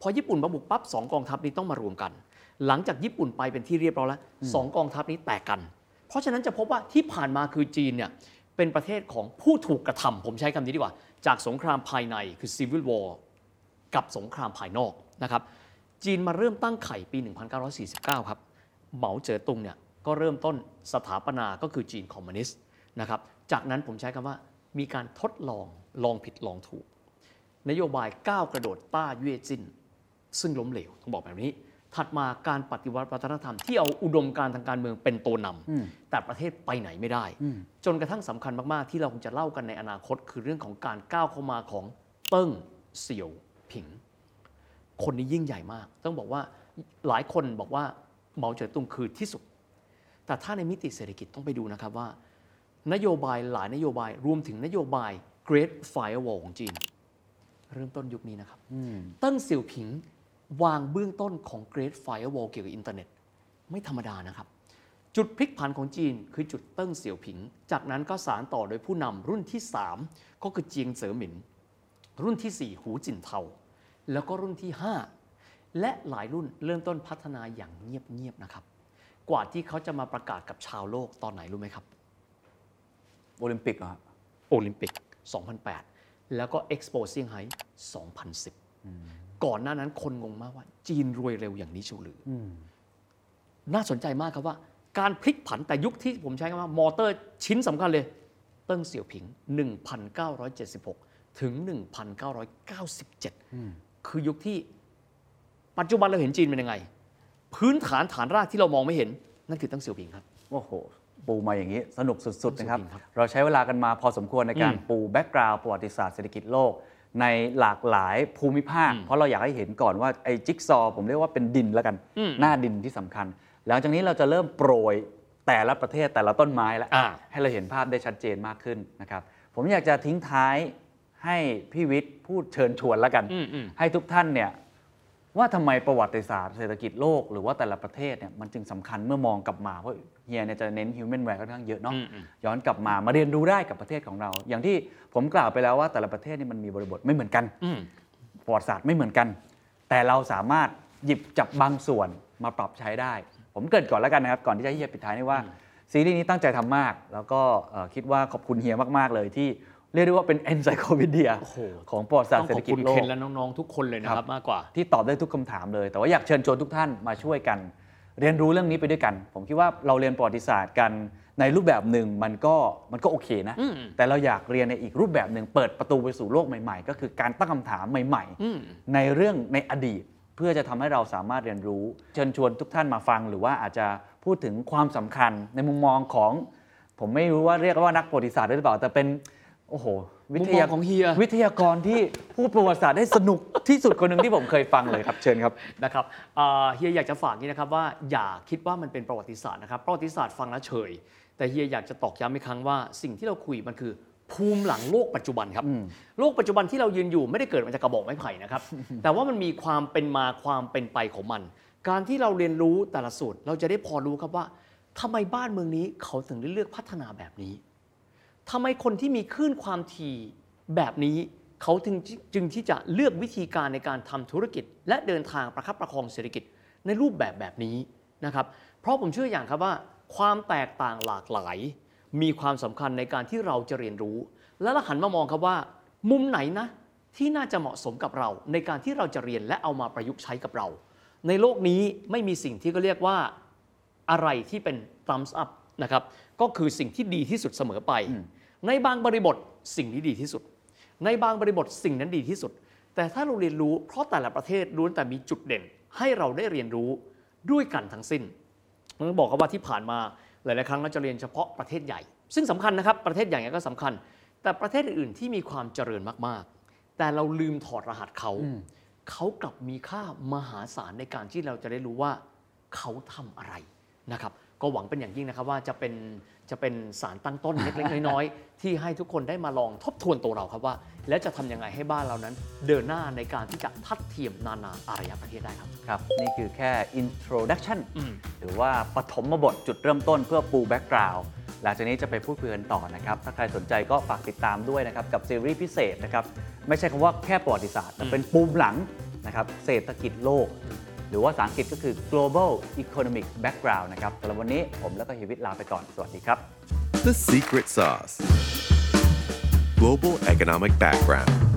พอญี่ปุ่นมาบุกปั๊บสองกองทัพนี้ต้องมารวมกัน หลังจากญี่ปุ่นไปเป็นที่เรียบร้อยแล้วสองกองทัพนี้แตกกัน เพราะฉะนั้นจะพบว่าที่ผ่านมาคือจีนเนี่ยเป็นประเทศของผู้ถูกกระทำผมใช้คำนี้ดีกว่า จากสงครามภายในคือ civil war กับสงครามภายนอกนะครับจีนมาเริ่มตั้งไข่ปี 1949 ครับ เหมาเจ๋อตุงเนี่ยก็เริ่มต้นสถาปนาก็คือจีนคอมมิวนิสต์นะครับ จากนั้นผมใช้คำว่า มีการทดลองลองผิดลองถูก นโยบายก้าวกระโดดต้าเย่จินซึ่งล้มเหลวต้องบอกแบบนี้ ถัดมาการปฏิวัติวัฒนธรรมที่เอาอุดมการณ์ทางการเมืองเป็นตัวนำแต่ประเทศไปไหนไม่ได้ จนกระทั่งสำคัญมาก ๆ ที่เราคงจะเล่ากันในอนาคต คือเรื่องของการก้าวเข้ามาของเติ้งเสี่ยวผิง คนนี้ยิ่งใหญ่มาก ต้องบอกว่าหลายคนบอกว่าเหมาเจ๋อตุงคือที่สุด แต่ถ้าในมิติเศรษฐกิจต้องไปดูนะครับว่า นโยบายหลายนโยบาย รวมถึงนโยบาย Great Firewall ของจีน เริ่มต้นยุคนี้นะครับเติ้งเสี่ยวผิงวางเบื้องต้นของ Great Firewall เกี่ยวกับอินเทอร์เน็ต ไม่ธรรมดานะครับ จุดพลิกผันของจีนคือจุดเติ้งเสี่ยวผิง จากนั้นก็สานต่อโดยผู้นำรุ่นที่ 3 ก็คือเจียงเจ๋อหมิน รุ่นทีสี่ 4 หูจินเทา แล้วก็รุ่นที่ 5 และหลายรุ่นเริ่มต้นพัฒนาอย่างเงียบๆนะครับ กว่าที่เขาจะมาประกาศกับชาวโลกตอนไหนรู้ไหมครับ โอลิมปิกเหรอฮะโอลิมปิก 2008 แล้วก็เอ็กซ์โปเซี่ยงไฮ้2010 ก่อนหน้านั้นคนงงมากว่า จีนรวยเร็วอย่างนี้เชียวหรืออน่าสนใจมากครับว่า การพลิกผันแต่ยุคที่ผมใช้คำว่า มอเตอร์ชิ้นสำคัญเลย เติ้งเสี่ยวผิง 1976 ถึง 1997 คือยุคที่ปัจจุบันเราเห็นจีนเป็นยังไง พื้นฐานฐานรากที่เรามองไม่เห็น นั่นคือเติ้งเสี่ยวผิงครับ โอ้โห ปูมาอย่างนี้สนุกสุดๆนะครับสนุกจริงครับ เราใช้เวลากันมาพอสมควรในการอืมปู background ประวัติศาสตร์เศรษฐกิจโลก ในหลากหลายภูมิภาคอืมเพราะเราอยากให้เห็นก่อนว่าไอ้จิ๊กซอว์ผมเรียกว่าเป็นดินแล้วกันอืมหน้าดินที่สำคัญ หลังจากนี้เราจะเริ่มโปรยแต่ละประเทศแต่ละต้นไม้แล้วอ่าให้เราเห็นภาพได้ชัดเจนมากขึ้นนะครับผมอยากจะทิ้งท้ายให้พี่วิทย์พูดเชิญชวนแล้วกันอืมอืมให้ทุกท่านเนี่ย ว่าทำไมประวัติศาสตร์เศรษฐกิจโลกหรือว่าแต่ละประเทศเนี่ยมันจึงสำคัญเมื่อมองกลับมาเพราะเฮียเนี่ยจะเน้น human value ค่อนข้างเยอะเนาะอืมอืมย้อนกลับมามาเรียนรู้ได้กับประเทศของเรา อย่างที่ผมกล่าวไปแล้วว่าแต่ละประเทศนี่มันมีบริบทไม่เหมือนกันอืมประวัติศาสตร์ไม่เหมือนกัน แต่เราสามารถหยิบจับบางส่วนมาปรับใช้ได้ ผมเกริดก่อนแล้วกันนะครับก่อนที่จะให้เฮียปิดท้ายนี่ว่าซีรีส์นี้ตั้งใจทำมาก แล้วก็เอ่อคิดว่าขอบคุณเฮียมากๆเลยที่ เรียกได้ว่าเป็น encyclopedia โอ้โหของประวัติศาสตต้อร์งเศรษขฐอบกิจคุณโลเคนกและน้องๆทุกคนเลยนะครับมากกว่า ที่ตอบได้ทุกคำถามเลย แต่ว่าอยากเชิญชวนทุกท่านมาช่วยกัน เรียนรู้เรื่องนี้ไปด้วยกัน ผมคิดว่าเราเรียนประวัติศาสตร์กันในรูปแบบหนึ่งมันก็มันก็โอเคนะอืมแต่เราอยากเรียนในอีกรูปแบบหนึ่งเปิดประตูไปสู่โลกใหม่ ๆ ก็คือการตั้งคำถามใหม่อืมๆในเรื่องในอดีต เพื่อจะทำให้เราสามารถเรียนรู้ เชิญชวนทุกท่านมาฟัง หรือว่าอาจจะพูดถึงความสำคัญในมุมมองของ ผมไม่รู้ว่าเรียกว่านักประวัติศาสตร์ได้หรือเปล่าแต่เป็น โอ้โห วิทยามุมมองของเฮีย วิทยากรที่พูดประวัติศาสตร์ได้สนุกที่สุดคนหนึ่งที่ผมเคยฟังเลยครับ เชิญครับ นะครับอ่าเฮียอยากจะฝากนี้นะครับว่าอย่าคิดว่ามันเป็นประวัติศาสตร์นะครับประวัติศาสตร์ฟังแล้วเฉย แต่เฮียอยากจะตอกย้ำอีกครั้งว่าสิ่งที่เราคุยมันคือภูมิหลังโลกปัจจุบันครับโลกปัจจุบันที่เรายืนอยู่ไม่ได้เกิดมาจากกระบอกไม้ไผ่นะครับ แต่ว่ามันมีความเป็นมาความเป็นไปของมัน การที่เราเรียนรู้แต่ละสูตรเราจะได้พอรู้ครับว่าทำไมบ้านเมืองนี้เขาถึงได้เลือกพัฒนาแบบนี้ ทำไมคนที่มีคลื่นความถี่แบบนี้ เขาถึงจึงที่จะเลือกวิธีการในการทำธุรกิจ และเดินทางประคับประคองเศรษฐกิจในรูปแบบแบบนี้นะครับ เพราะผมเชื่ออย่างครับว่า ความแตกต่างหลากหลาย มีความสำคัญในการที่เราจะเรียนรู้ และเราหันมามองครับว่า มุมไหนนะที่น่าจะเหมาะสมกับเรา ในการที่เราจะเรียนและเอามาประยุกต์ใช้กับเรา ในโลกนี้ไม่มีสิ่งที่ก็เรียกว่าอะไรที่เป็น thumbs up นะครับก็คือสิ่งที่ดีที่สุดเสมอไป ในบางบริบทสิ่งนี้ดีที่สุด ในบางบริบทสิ่งนั้นดีที่สุด แต่ถ้าเราเรียนรู้เพราะแต่ละประเทศล้วนแต่มีจุดเด่น ให้เราได้เรียนรู้ด้วยกันทั้งสิ้นต้องบอกครับว่าที่ผ่านมาหลาย ๆ ครั้งเราจะเรียนเฉพาะประเทศใหญ่ ซึ่งสำคัญนะครับประเทศใหญ่ก็สำคัญ แต่ประเทศอื่น ๆ ที่มีความเจริญมาก ๆ แต่เราลืมถอดรหัสเขา เขากลับมีค่ามหาศาลในการที่เราจะได้รู้ว่าเขาทำอะไรนะครับ ก็หวังเป็นอย่างยิ่งนะครับว่าจะเป็นจะเป็นสารตั้งต้นเล็กๆน้อยๆที่ให้ทุกคนได้มาลองทบทวนตัวเราครับว่า แล้วจะทำยังไงให้บ้านเรานั้น เดินหน้าในการที่จะทัดเทียมนานาอารยประเทศได้ครับครับ นี่คือแค่ introduction อืมหรือว่าปฐมบทจุดเริ่มต้นเพื่อปูแบ็กกราวด์หลังจากนี้จะไปพูดคุยกันต่อนะครับ ถ้าใครสนใจก็ฝากติดตามด้วยนะครับ กับซีรีส์พิเศษนะครับ ไม่ใช่คำว่าแค่ประวัติศาสตร์แต่เป็นปูมหลังนะครับเศรษฐกิจโลก หรือว่าภาษาอังกฤษก็คือ global economic background นะครับสำหรับวันนี้ผมแล้วก็เฮียวิทย์ลาไปก่อน สวัสดีครับ The secret sauce. Global economic background.